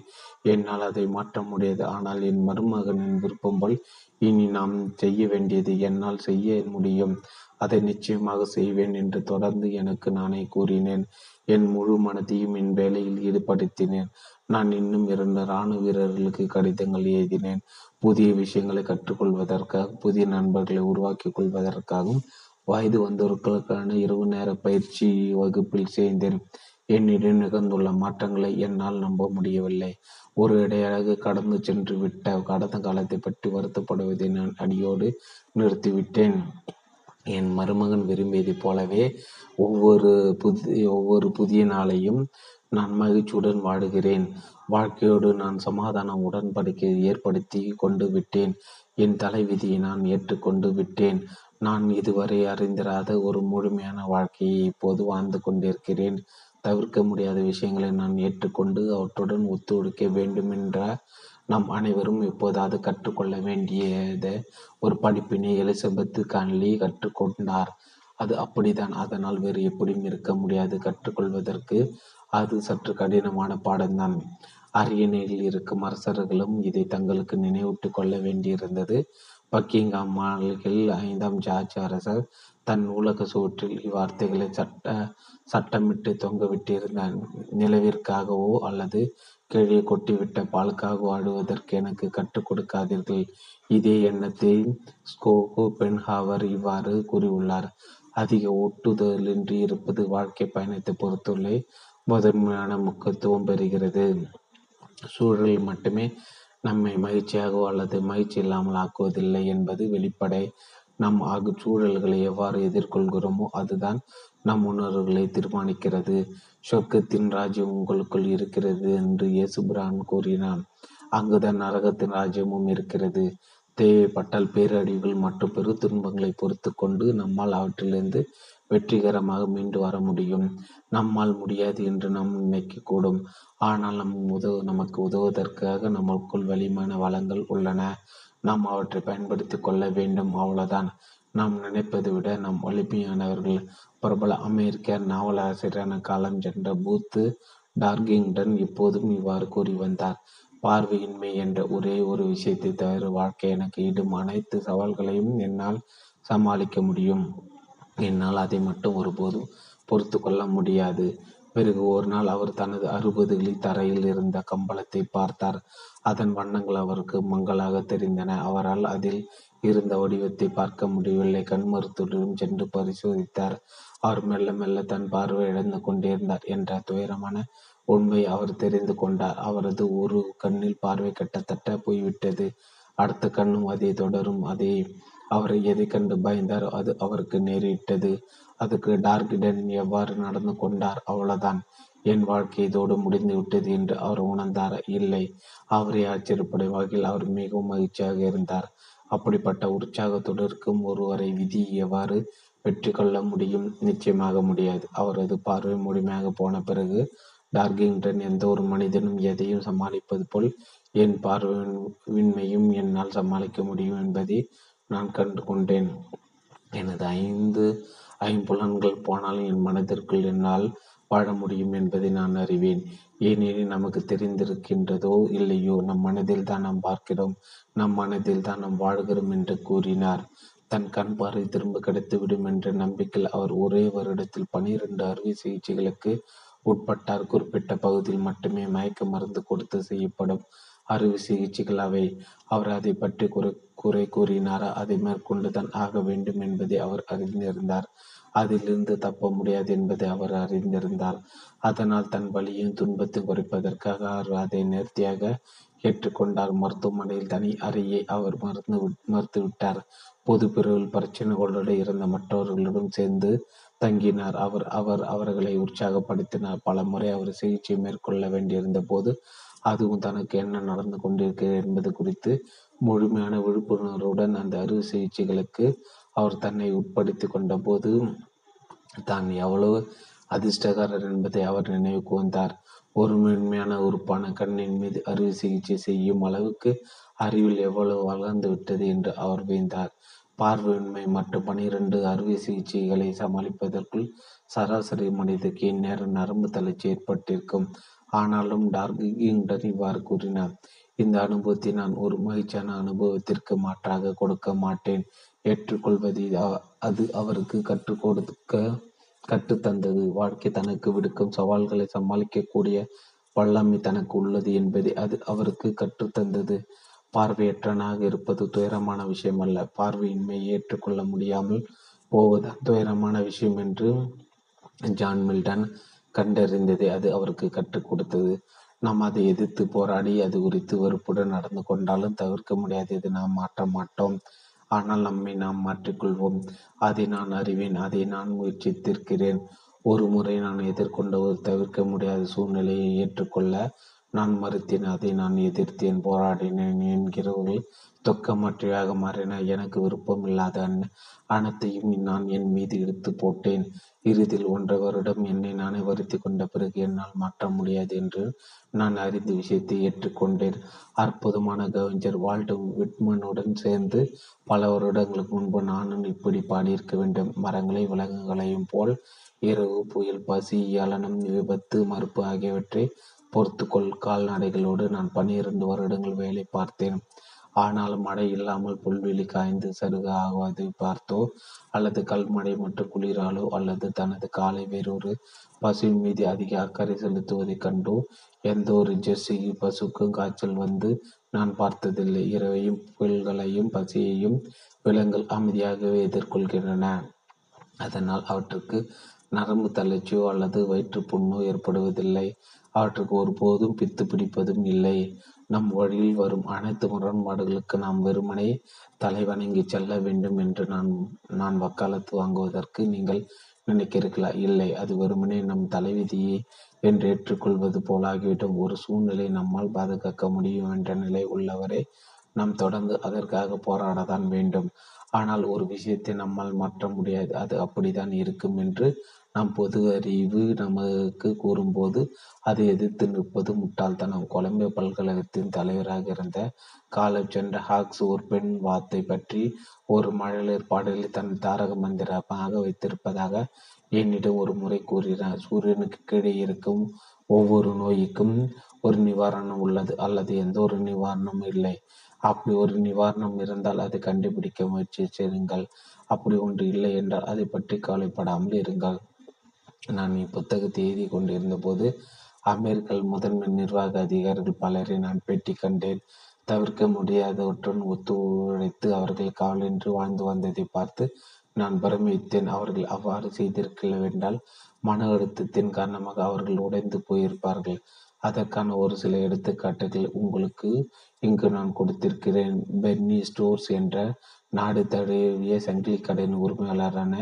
என்னால் அதை மாற்ற முடியாது. ஆனால் என் மருமகனின் விருப்பம் போல் இனி நாம் செய்ய வேண்டியது என்னால் செய்ய முடியும். அதை நிச்சயமாக செய்வேன் என்று தொடர்ந்து எனக்கு நானே கூறினேன். என் முழு மனதையும் என் வேலையில் ஈடுபடுத்தினேன். நான் இன்னும் இரண்டு இராணுவ வீரர்களுக்கு கடிதங்கள் எழுதினேன். புதிய விஷயங்களை கற்றுக்கொள்வதற்காக புதிய நண்பர்களை உருவாக்கிக் கொள்வதற்காகவும் வயது வந்தவர்களுக்கான இரவு நேர பயிற்சி வகுப்பில் சேர்ந்தேன். என்னிடம் நிகழ்ந்துள்ள மாற்றங்களை என்னால் நம்ப முடியவில்லை. ஒரு இடையாக கடந்து சென்று விட்ட கடந்த காலத்தை பற்றி வருத்தப்படுவதை நான் அடியோடு நிறுத்திவிட்டேன். என் மருமகன் விரும்பியதைப் போலவே ஒவ்வொரு புதிய ஒவ்வொரு புதிய நாளையும் நான் மகிழ்ச்சியுடன் வாடுகிறேன் வாழ்க்கையோடு நான் சமாதான உடன்படிக்கையை ஏற்படுத்தி கொண்டு விட்டேன். என் தலைவிதியை நான் ஏற்றுக்கொண்டு விட்டேன். நான் இதுவரை அறிந்திராத ஒரு முழுமையான வாழ்க்கையை இப்போது வாழ்ந்து கொண்டிருக்கிறேன். தவிர்க்க முடியாத விஷயங்களை நான் ஏற்றுக்கொண்டு அவற்றுடன் ஒத்துழைக்க வேண்டுமென்ற நாம் அனைவரும் இப்போதாவது கற்றுக்கொள்ள வேண்டியத ஒரு படிப்பினை எலிசபெத் கான்லி கற்றுக்கொண்டார். அது அப்படித்தான். அதனால் வேறு எப்படியும் இருக்க முடியாது. கற்றுக்கொள்வதற்கு அது சற்று கடினமான பாடம்தான். அரியணையில் இருக்கும் அரசர்களும் இதை தங்களுக்கு நினைவூட்டு கொள்ள வேண்டியிருந்தது. பக்கிங்காம் மாளிகையில் ஐந்தாம் ஜார்ஜ் அரசர் தன் நூலக சுவற்றில் இவ்வார்த்தைகளை சட்ட சட்டமிட்டு தொங்கவிட்டிருந்தார். நிலவிற்காகவோ அல்லது கீழே கொட்டிவிட்ட பாலுக்காகவோ ஆடுவதற்கு எனக்கு கற்றுக் கொடுக்காதீர்கள். இதே எண்ணத்தை ஸ்கோகோ பென்ஹாவர் இவ்வாறு கூறியுள்ளார். அதிக ஒட்டுதலின்றி இருப்பது வாழ்க்கை பயணத்தை பொறுத்துள்ளே முதன்மையான முக்கியத்துவம் பெறுகிறது. சூழல் மட்டுமே நம்மை மகிழ்ச்சியாகவோ அல்லது மகிழ்ச்சி இல்லாமல் ஆக்குவதில்லை என்பது வெளிப்படை. நம் ஆகு சூழல்களை எவ்வாறு எதிர்கொள்கிறோமோ அதுதான் நம் உணர்வுகளை தீர்மானிக்கிறது. சொர்க்கத்தின் ராஜ்யம் உங்களுக்குள் இருக்கிறது என்று இயேசுபிரான் கூறினான். அங்குதான் நரகத்தின் ராஜ்யமும் இருக்கிறது. தேவைப்பட்டால் பேரழிவுகள் மற்றும் பெரு துன்பங்களை பொறுத்து கொண்டு நம்மால் அவற்றிலிருந்து வெற்றிகரமாக மீண்டு வர முடியும். நம்மால் முடியாது என்று நாம் நினைக்கக்கூடும். ஆனால் நம் உதவு நமக்கு உதவுவதற்காக நமக்குள் வலிமான வளங்கள் உள்ளன. நாம் அவற்றை பயன்படுத்தி கொள்ள வேண்டும். அவ்வளவுதான். நாம் நினைப்பதை விட நாம் வலிமையானவர்கள். பிரபல அமெரிக்க நாவலாசிரியரான காலம் சென்ற பூத்து டார்கிங்டன் இப்போதும் இவ்வாறு கூறி வந்தார். பார்வையின்மை என்ற ஒரே ஒரு விஷயத்தை தவிர வாழ்க்கை எனக்கு இடும் அனைத்து சவால்களையும் என்னால் சமாளிக்க முடியும். என்னால் அதை மட்டும் ஒருபோதும் பொறுத்து கொள்ள முடியாது. பிறகு ஒரு நாள் அவர் தனது அறுபதுகளில் தரையில் இருந்த கம்பளத்தை பார்த்தார். அதன் வண்ணங்கள் அவருக்கு மங்களாக தெரிந்தன. அவரால் அதில் இருந்த வடிவத்தை பார்க்க முடியவில்லை. கண் மருத்துவரிடம் சென்று பரிசோதித்தார். அவர் மெல்ல மெல்ல தன் பார்வை இழந்து கொண்டிருந்தார் என்ற துயரமான உண்மை அவர் தெரிந்து கொண்டார். அவரது ஒரு கண்ணில் பார்வை கிட்டத்தட்ட போய்விட்டது. அடுத்த கண்ணும் அதை தொடரும். அதை அவரை எதை கண்டு பயந்தாரோ அது அவருக்கு நேரிட்டது. அதுக்கு டார்கிடன் எவ்வாறு நடந்து கொண்டார்? அவ்வளவுதான். என் வாழ்க்கை இதோடு முடிந்து விட்டது என்று அவர் உணர்ந்தார்? இல்லை. அவரை ஆச்சரியப்படும் வகையில் அவர் மிகவும் மகிழ்ச்சியாக இருந்தார். அப்படிப்பட்ட உற்சாகத்துடன் இருக்கும் ஒருவரை விதி எவ்வாறு வெற்றி கொள்ள முடியும்? நிச்சயமாக முடியாது. அவரது பார்வை முழுமையாக போன பிறகு டார்கிங்டன் எந்த ஒரு மனிதனும் எதையும் சமாளிப்பது போல் என் பார்வையின்மையும் என்னால் சமாளிக்க முடியும் என்பதை நான் கண்டு கொண்டேன். எனது ஐந்து ஐம்புலன்கள் போனாலும் என் மனதிற்குள் என்னால் வாழ முடியும் என்பதை நான் அறிவேன். ஏனெனில் நமக்கு தெரிந்திருக்கின்றதோ இல்லையோ நம் மனதில் தான் நாம் பார்க்கிறோம். நம் மனதில் தான் நாம் வாழ்கிறோம் என்று கூறினார். தன் கண் பார்வை திரும்ப கிடைத்துவிடும் என்ற நம்பிக்கையில் அவர் ஒரே வருடத்தில் பனிரெண்டு அறுவை சிகிச்சைகளுக்கு உட்பட்டார். குறிப்பிட்ட பகுதியில் மட்டுமே மயக்க மருந்து கொடுத்து செய்யப்படும். அறுவை சிகிச்சைகள் அவை அவர் அதை பற்றி குறை குறை கூறினார்? அதை மேற்கொண்டுதான் ஆக வேண்டும் என்பதை அவர் அறிந்திருந்தார். அதிலிருந்து தப்ப முடியாது என்பதை அவர் அறிந்திருந்தார். அதனால் தன் வழியும் துன்பத்தை குறைப்பதற்காக அவர் அதை நேர்த்தியாக ஏற்றுக்கொண்டார். மருத்துவமனையில் தனி அறையை அவர் மறந்து மறுத்துவிட்டார் பொது பிரிவில் பிரச்சனைகளோடு இருந்த மற்றவர்களுடன் சேர்ந்து தங்கினார். அவர் அவர் அவர்களை உற்சாகப்படுத்தினார். பல முறை அவர் சிகிச்சை மேற்கொள்ள வேண்டியிருந்த போது அதுவும் தனக்கு என்ன நடந்து கொண்டிருக்கிறது என்பது குறித்து முழுமையான விழிப்புணர்வுடன் அந்த அறுவை சிகிச்சைகளுக்கு அவர் தன்னை உட்படுத்தி கொண்ட போது தான் எவ்வளவு அதிர்ஷ்டகாரர் என்பதை அவர் நினைவு கூர்ந்தார் ஒரு மென்மையான உறுப்பான கண்ணின் மீது அறுவை சிகிச்சை செய்யும் அளவுக்கு அறிவில் எவ்வளவு வளர்ந்து விட்டது என்று அவர் வியந்தார். பார்வையின்மை மற்றும் பனிரெண்டு அறுவை சிகிச்சைகளை சமாளிப்பதற்குள் சராசரி மனிதக்கு இந்நேரம் நரம்பு தளர்ச்சி ஏற்பட்டிருக்கும். ஆனாலும் டார்கிங்டன் இவ்வாறு கூறினார். இந்த அனுபவத்தை நான் ஒரு மகிழ்ச்சியான அனுபவத்திற்கு மாற்றாக கொடுக்க மாட்டேன். ஏற்றுக்கொள்வதை அது அவருக்கு கற்றுக் கொடுக்க கற்றுத்தந்தது வாழ்க்கை தனக்கு விடுக்கும் சவால்களை சமாளிக்கக்கூடிய வல்லமை தனக்கு உள்ளது என்பதை அது அவருக்கு கற்றுத்தந்தது பார்வையற்றனாக இருப்பது துயரமான விஷயம் அல்ல பார்வையின்மையை ஏற்றுக்கொள்ள முடியாமல் போவது துயரமான விஷயம் என்று ஜான் மில்டன் கண்டறிந்ததை அது அவருக்கு கற்றுக் கொடுத்தது. நாம் அதை எதிர்த்து போராடி அது குறித்து வெறுப்புடன் நடந்து கொண்டாலும் தவிர்க்க முடியாதது நாம் மாற்ற மாட்டோம். ஆனால் நம்மை நாம் மாற்றிக்கொள்வோம். அதை நான் அறிவேன் அதை நான் முயற்சித்திருக்கிறேன். ஒரு முறை நான் எதிர்கொண்ட ஒரு தவிர்க்க முடியாத சூழ்நிலையை ஏற்றுக்கொள்ள நான் மறுத்தேன் அதை நான் எதிர்த்தேன் போராடினேன் என்கிறவர்கள் தொக்கமற்றவையாக மாறின. எனக்கு விருப்பமில்லாத அனைத்தையும் நான் என் மீது எடுத்து போட்டேன். இறுதியில் ஒன்றை வருடம் என்னை நானே வருத்தி கொண்ட பிறகு என்னால் மாற்ற முடியாது என்று நான் அறிந்த விஷயத்தை ஏற்றுக்கொண்டேன். அற்புதமான கவிஞர் வால்ட் விட்மனுடன் சேர்ந்து பல வருடங்களுக்கு முன்பு நானும் இப்படி பாடியிருக்க வேண்டும். மரங்களை விலங்குகளையும் போல் இரவு புயல் பசி ஏளனம் விபத்து மறுப்பு ஆகியவற்றை பொறுத்துக்கொள். கால்நடைகளோடு நான் பன்னிரண்டு வருடங்கள் வேலை பார்த்தேன். ஆனால் மழை இல்லாமல் புல்வெளி காய்ந்து சருக ஆகுவதை பார்த்தோ? அல்லது கல்மழை மற்றும் குளிராலோ? அல்லது தனது காலை வேறொரு பசுவின் மீது அதிக அக்கறை செலுத்துவதைக் கண்டோ? எந்த ஒரு ஜெர்சி பசுக்கும் காய்ச்சல் வந்து நான் பார்த்ததில்லை. இரவையும் புயல்களையும் பசியையும் விலங்குகள் அமைதியாகவே எதிர்கொள்கின்றன. அதனால் அவற்றுக்கு நரம்பு தளர்ச்சியோ அல்லது வயிற்றுப்புண்ணோ ஏற்படுவதில்லை. அவற்றுக்கு ஒருபோதும் பித்து பிடிப்பதும் இல்லை. நம் வழியில் வரும் அனைத்து முரண்பாடுகளுக்கு நாம் வெறுமனே தலை வணங்கி செல்ல வேண்டும் என்று நான் நான் வக்காலத்து வாங்குவதற்கு நீங்கள் நினைக்கிறீர்களா? இல்லை. அது வெறுமனே நம் தலைவிதியை என்று ஏற்றுக்கொள்வது போலாகிவிடும். ஒரு சூழ்நிலை நம்மால் பாதுகாக்க முடியும் என்ற நிலை உள்ளவரை நாம் தொடர்ந்து அதற்காக போராடத்தான் வேண்டும். ஆனால் ஒரு விஷயத்தை நம்மால் மாற்ற முடியாது. அது அப்படித்தான் இருக்கும் என்று நாம் பொது அறிவு நமக்கு கூறும்போது அதை எதிர்த்து நிற்பது முட்டாள்தனம் கொலம்பியா பல்கழகத்தின் தலைவராக இருந்த காலம் சென்ற ஹாக்ஸ் ஒரு பெண் வாத்தை பற்றி ஒரு மழலையர் பாடலில் தன் தாரக மந்திரமாக வைத்திருப்பதாக என்னிடம் ஒரு முறை கூறினார் சூரியனுக்கு கீழே இருக்கும் ஒவ்வொரு நோய்க்கும் ஒரு நிவாரணம் உள்ளது அல்லது எந்த ஒரு நிவாரணமும் இல்லை. அப்படி ஒரு நிவாரணம் இருந்தால் அதை கண்டுபிடிக்க முயற்சி செய்யுங்கள். அப்படி ஒன்று இல்லை என்றால் அதை பற்றி கவலைப்படாமல் இருங்கள். நான் இப்புத்தகத்தை எழுதி கொண்டிருந்த போது அமெரிக்க முதன்மை நிர்வாக அதிகாரிகள் பலரை நான் பேட்டி கண்டேன். தவிர்க்க முடியாதவற்றுடன் ஒத்துழைத்து அவர்கள் காவலின்றி வாழ்ந்து வந்ததை பார்த்து நான் பிரமித்தேன். அவர்கள் அவ்வாறு செய்திருக்கவென்றால் மன அழுத்தத்தின் காரணமாக அவர்கள் உடைந்து போயிருப்பார்கள். அதற்கான ஒரு சில எடுத்துக்காட்டுகள் உங்களுக்கு இங்கு நான் கொடுத்திருக்கிறேன். பென்னி ஸ்டோர்ஸ் என்ற நாடு தழுவிய சங்கிலி கடையின் உரிமையாளரான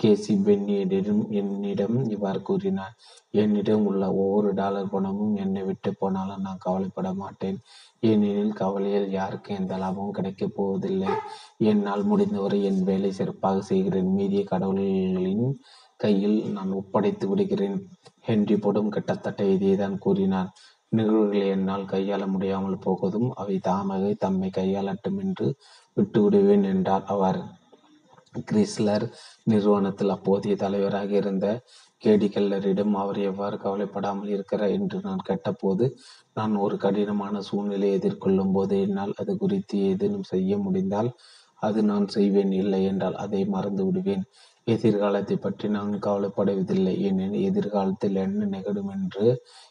கேசி பென்னியிடம் என்னிடம் இவ்வாறு கூறினார். என்னிடம் உள்ள ஒவ்வொரு டாலர் பணமும் என்னை விட்டு போனாலும் நான் கவலைப்பட மாட்டேன். ஏனெனில் கவலையில் யாருக்கும் எந்த லாபமும் கிடைக்கப் போவதில்லை. என்னால் முடிந்தவரை என் வேலை சிறப்பாக செய்கிறேன். மீதிய கடவுள்களின் கையில் நான் ஒப்படைத்து விடுகிறேன். ஹென்றி போடும் கிட்டத்தட்ட இதைதான் கூறினார். நிகழ்வுகளை என்னால் கையாள முடியாமல் போவதும் அவை தாமாக தம்மை கையாளட்டும் என்று விட்டுவிடுவேன் என்றார் அவர். கிறிஸ்லர் நிறுவனத்தில் அப்போதைய தலைவராக இருந்த கேடி கெல்லரிடம் அவர் எவ்வாறு கவலைப்படாமல் இருக்கிறார் என்று நான் கேட்டபோது நான் ஒரு கடினமான சூழ்நிலையை எதிர்கொள்ளும் போது என்னால் அது குறித்து ஏதேனும் செய்ய முடிந்தால் அது நான் செய்வேன் இல்லை என்றால் அதை மறந்து விடுவேன். எதிர்காலத்தை பற்றி நான் கவலைப்படுவதில்லை. ஏனெனில் எதிர்காலத்தில் என்ன நிகழும் என்று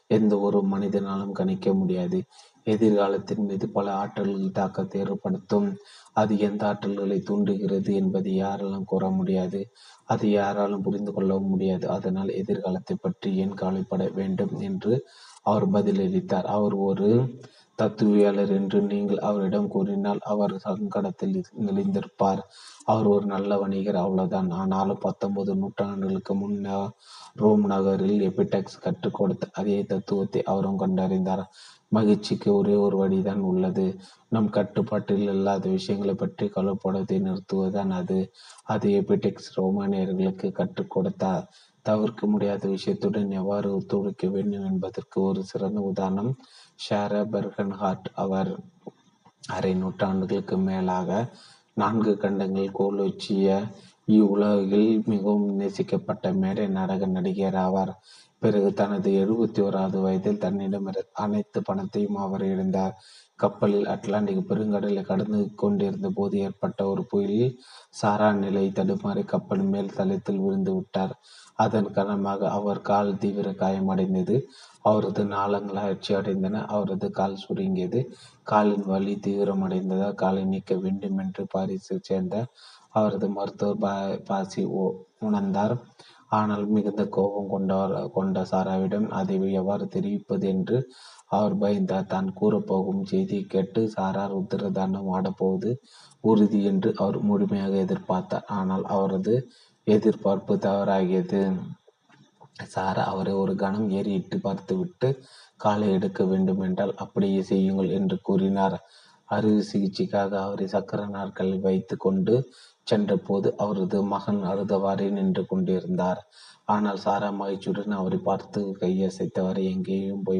எந்த ஒரு மனிதனாலும் கணிக்க முடியாது. எதிர்காலத்தின் மீது பல ஆற்றல்கள் தாக்கத்தை ஏற்படுத்தும். அது எந்த ஆற்றல்களை தூண்டுகிறது என்பதை யாராலும் கூற முடியாது. அதை யாராலும் புரிந்து கொள்ளவும் முடியாது. அதனால் எதிர்காலத்தை பற்றி ஏன் கவலைப்பட வேண்டும் என்று அவர் பதிலளித்தார். அவர் ஒரு தத்துவியாளர் என்று நீங்கள் அவரிடம் கூறினால் அவர் சங்கடத்தில் நெளிந்திருப்பார் அவர் ஒரு நல்ல வணிகர் அவ்வளவுதான். ஆனாலும் பத்தொன்பது நூற்றாண்டுகளுக்கு முன்னா ரோம் நகரில் எபிடெக்ஸ் கற்றுக் கொடுத்த அதே தத்துவத்தை அவரும் கண்டறிந்தார். மகிழ்ச்சிக்கு ஒரே ஒரு வழிதான் உள்ளது. நம் கட்டுப்பாட்டில் இல்லாத விஷயங்களை பற்றி கலப்படத்தை நிறுத்துவதுதான் அது. அது எபிடெக்ஸ் ரோமானியர்களுக்கு கற்றுக் கொடுத்தார் தவிர்க்க முடியாத விஷயத்துடன் எவ்வாறு ஒத்துழைக்க வேண்டும் என்பதற்கு ஒரு சிறந்த உதாரணம் ஷாரா பெர்கன்ஹார்ட் அவர் அரை நூற்றாண்டுகளுக்கு மேலாக நான்கு கண்டங்கள் கோலோச்சிய இவ்வுலகில் மிகவும் நேசிக்கப்பட்ட மேடை நாடக நடிகர் ஆவார். பிறகு தனது எழுபத்தி ஓராவது வயதில் தன்னிடம் அனைத்து பணத்தையும் அவர் இழந்தார். கப்பலில் அட்லாண்டிக் பெருங்கடலை கடந்து கொண்டிருந்த போது ஏற்பட்ட ஒரு புயலில் சாரா நிலை தடுமாறி கப்பல் மேல் தளத்தில் விழுந்து விட்டார். அதன் காரணமாக அவர் கால் தீவிர காயமடைந்தது. அவரது நாளங்கள் அழற்சி அடைந்தன. அவரது கால் சுருங்கியது. காலின் வலி தீவிரமடைந்ததால் காலை நீக்க வேண்டும் என்று பாரிஸை சேர்ந்த அவரது மருத்துவர் பா பாசி உணர்ந்தார். ஆனால் மிகுந்த கோபம் கொண்டவர் கொண்ட சாராவிடம் அதை எவ்வாறு தெரிவிப்பது என்று அவர் பயந்தார். தான் கூறப்போகும் செய்தியை கேட்டு சாரா ருத்திரதாண்டம் ஆடப்போவது உறுதி என்று அவர் முழுமையாக எதிர்பார்த்தார். ஆனால் அவரது எதிர்பார்ப்பு தவறாகியது. சாரா அவரை ஒரு கணம் ஏறிட்டு பார்த்துவிட்டு காலை எடுக்க வேண்டும் என்றால் அப்படியே செய்யுங்கள் என்று கூறினார். அறுவை சிகிச்சைக்காக அவரை சக்கர நாட்களில் வைத்து கொண்டு சென்றபோது அவரது மகன் அழுதவாறே நின்று கொண்டிருந்தார். ஆனால் சாரா மகிழ்ச்சியுடன் அவரை பார்த்து கையசைத்தவரை எங்கேயும் போய்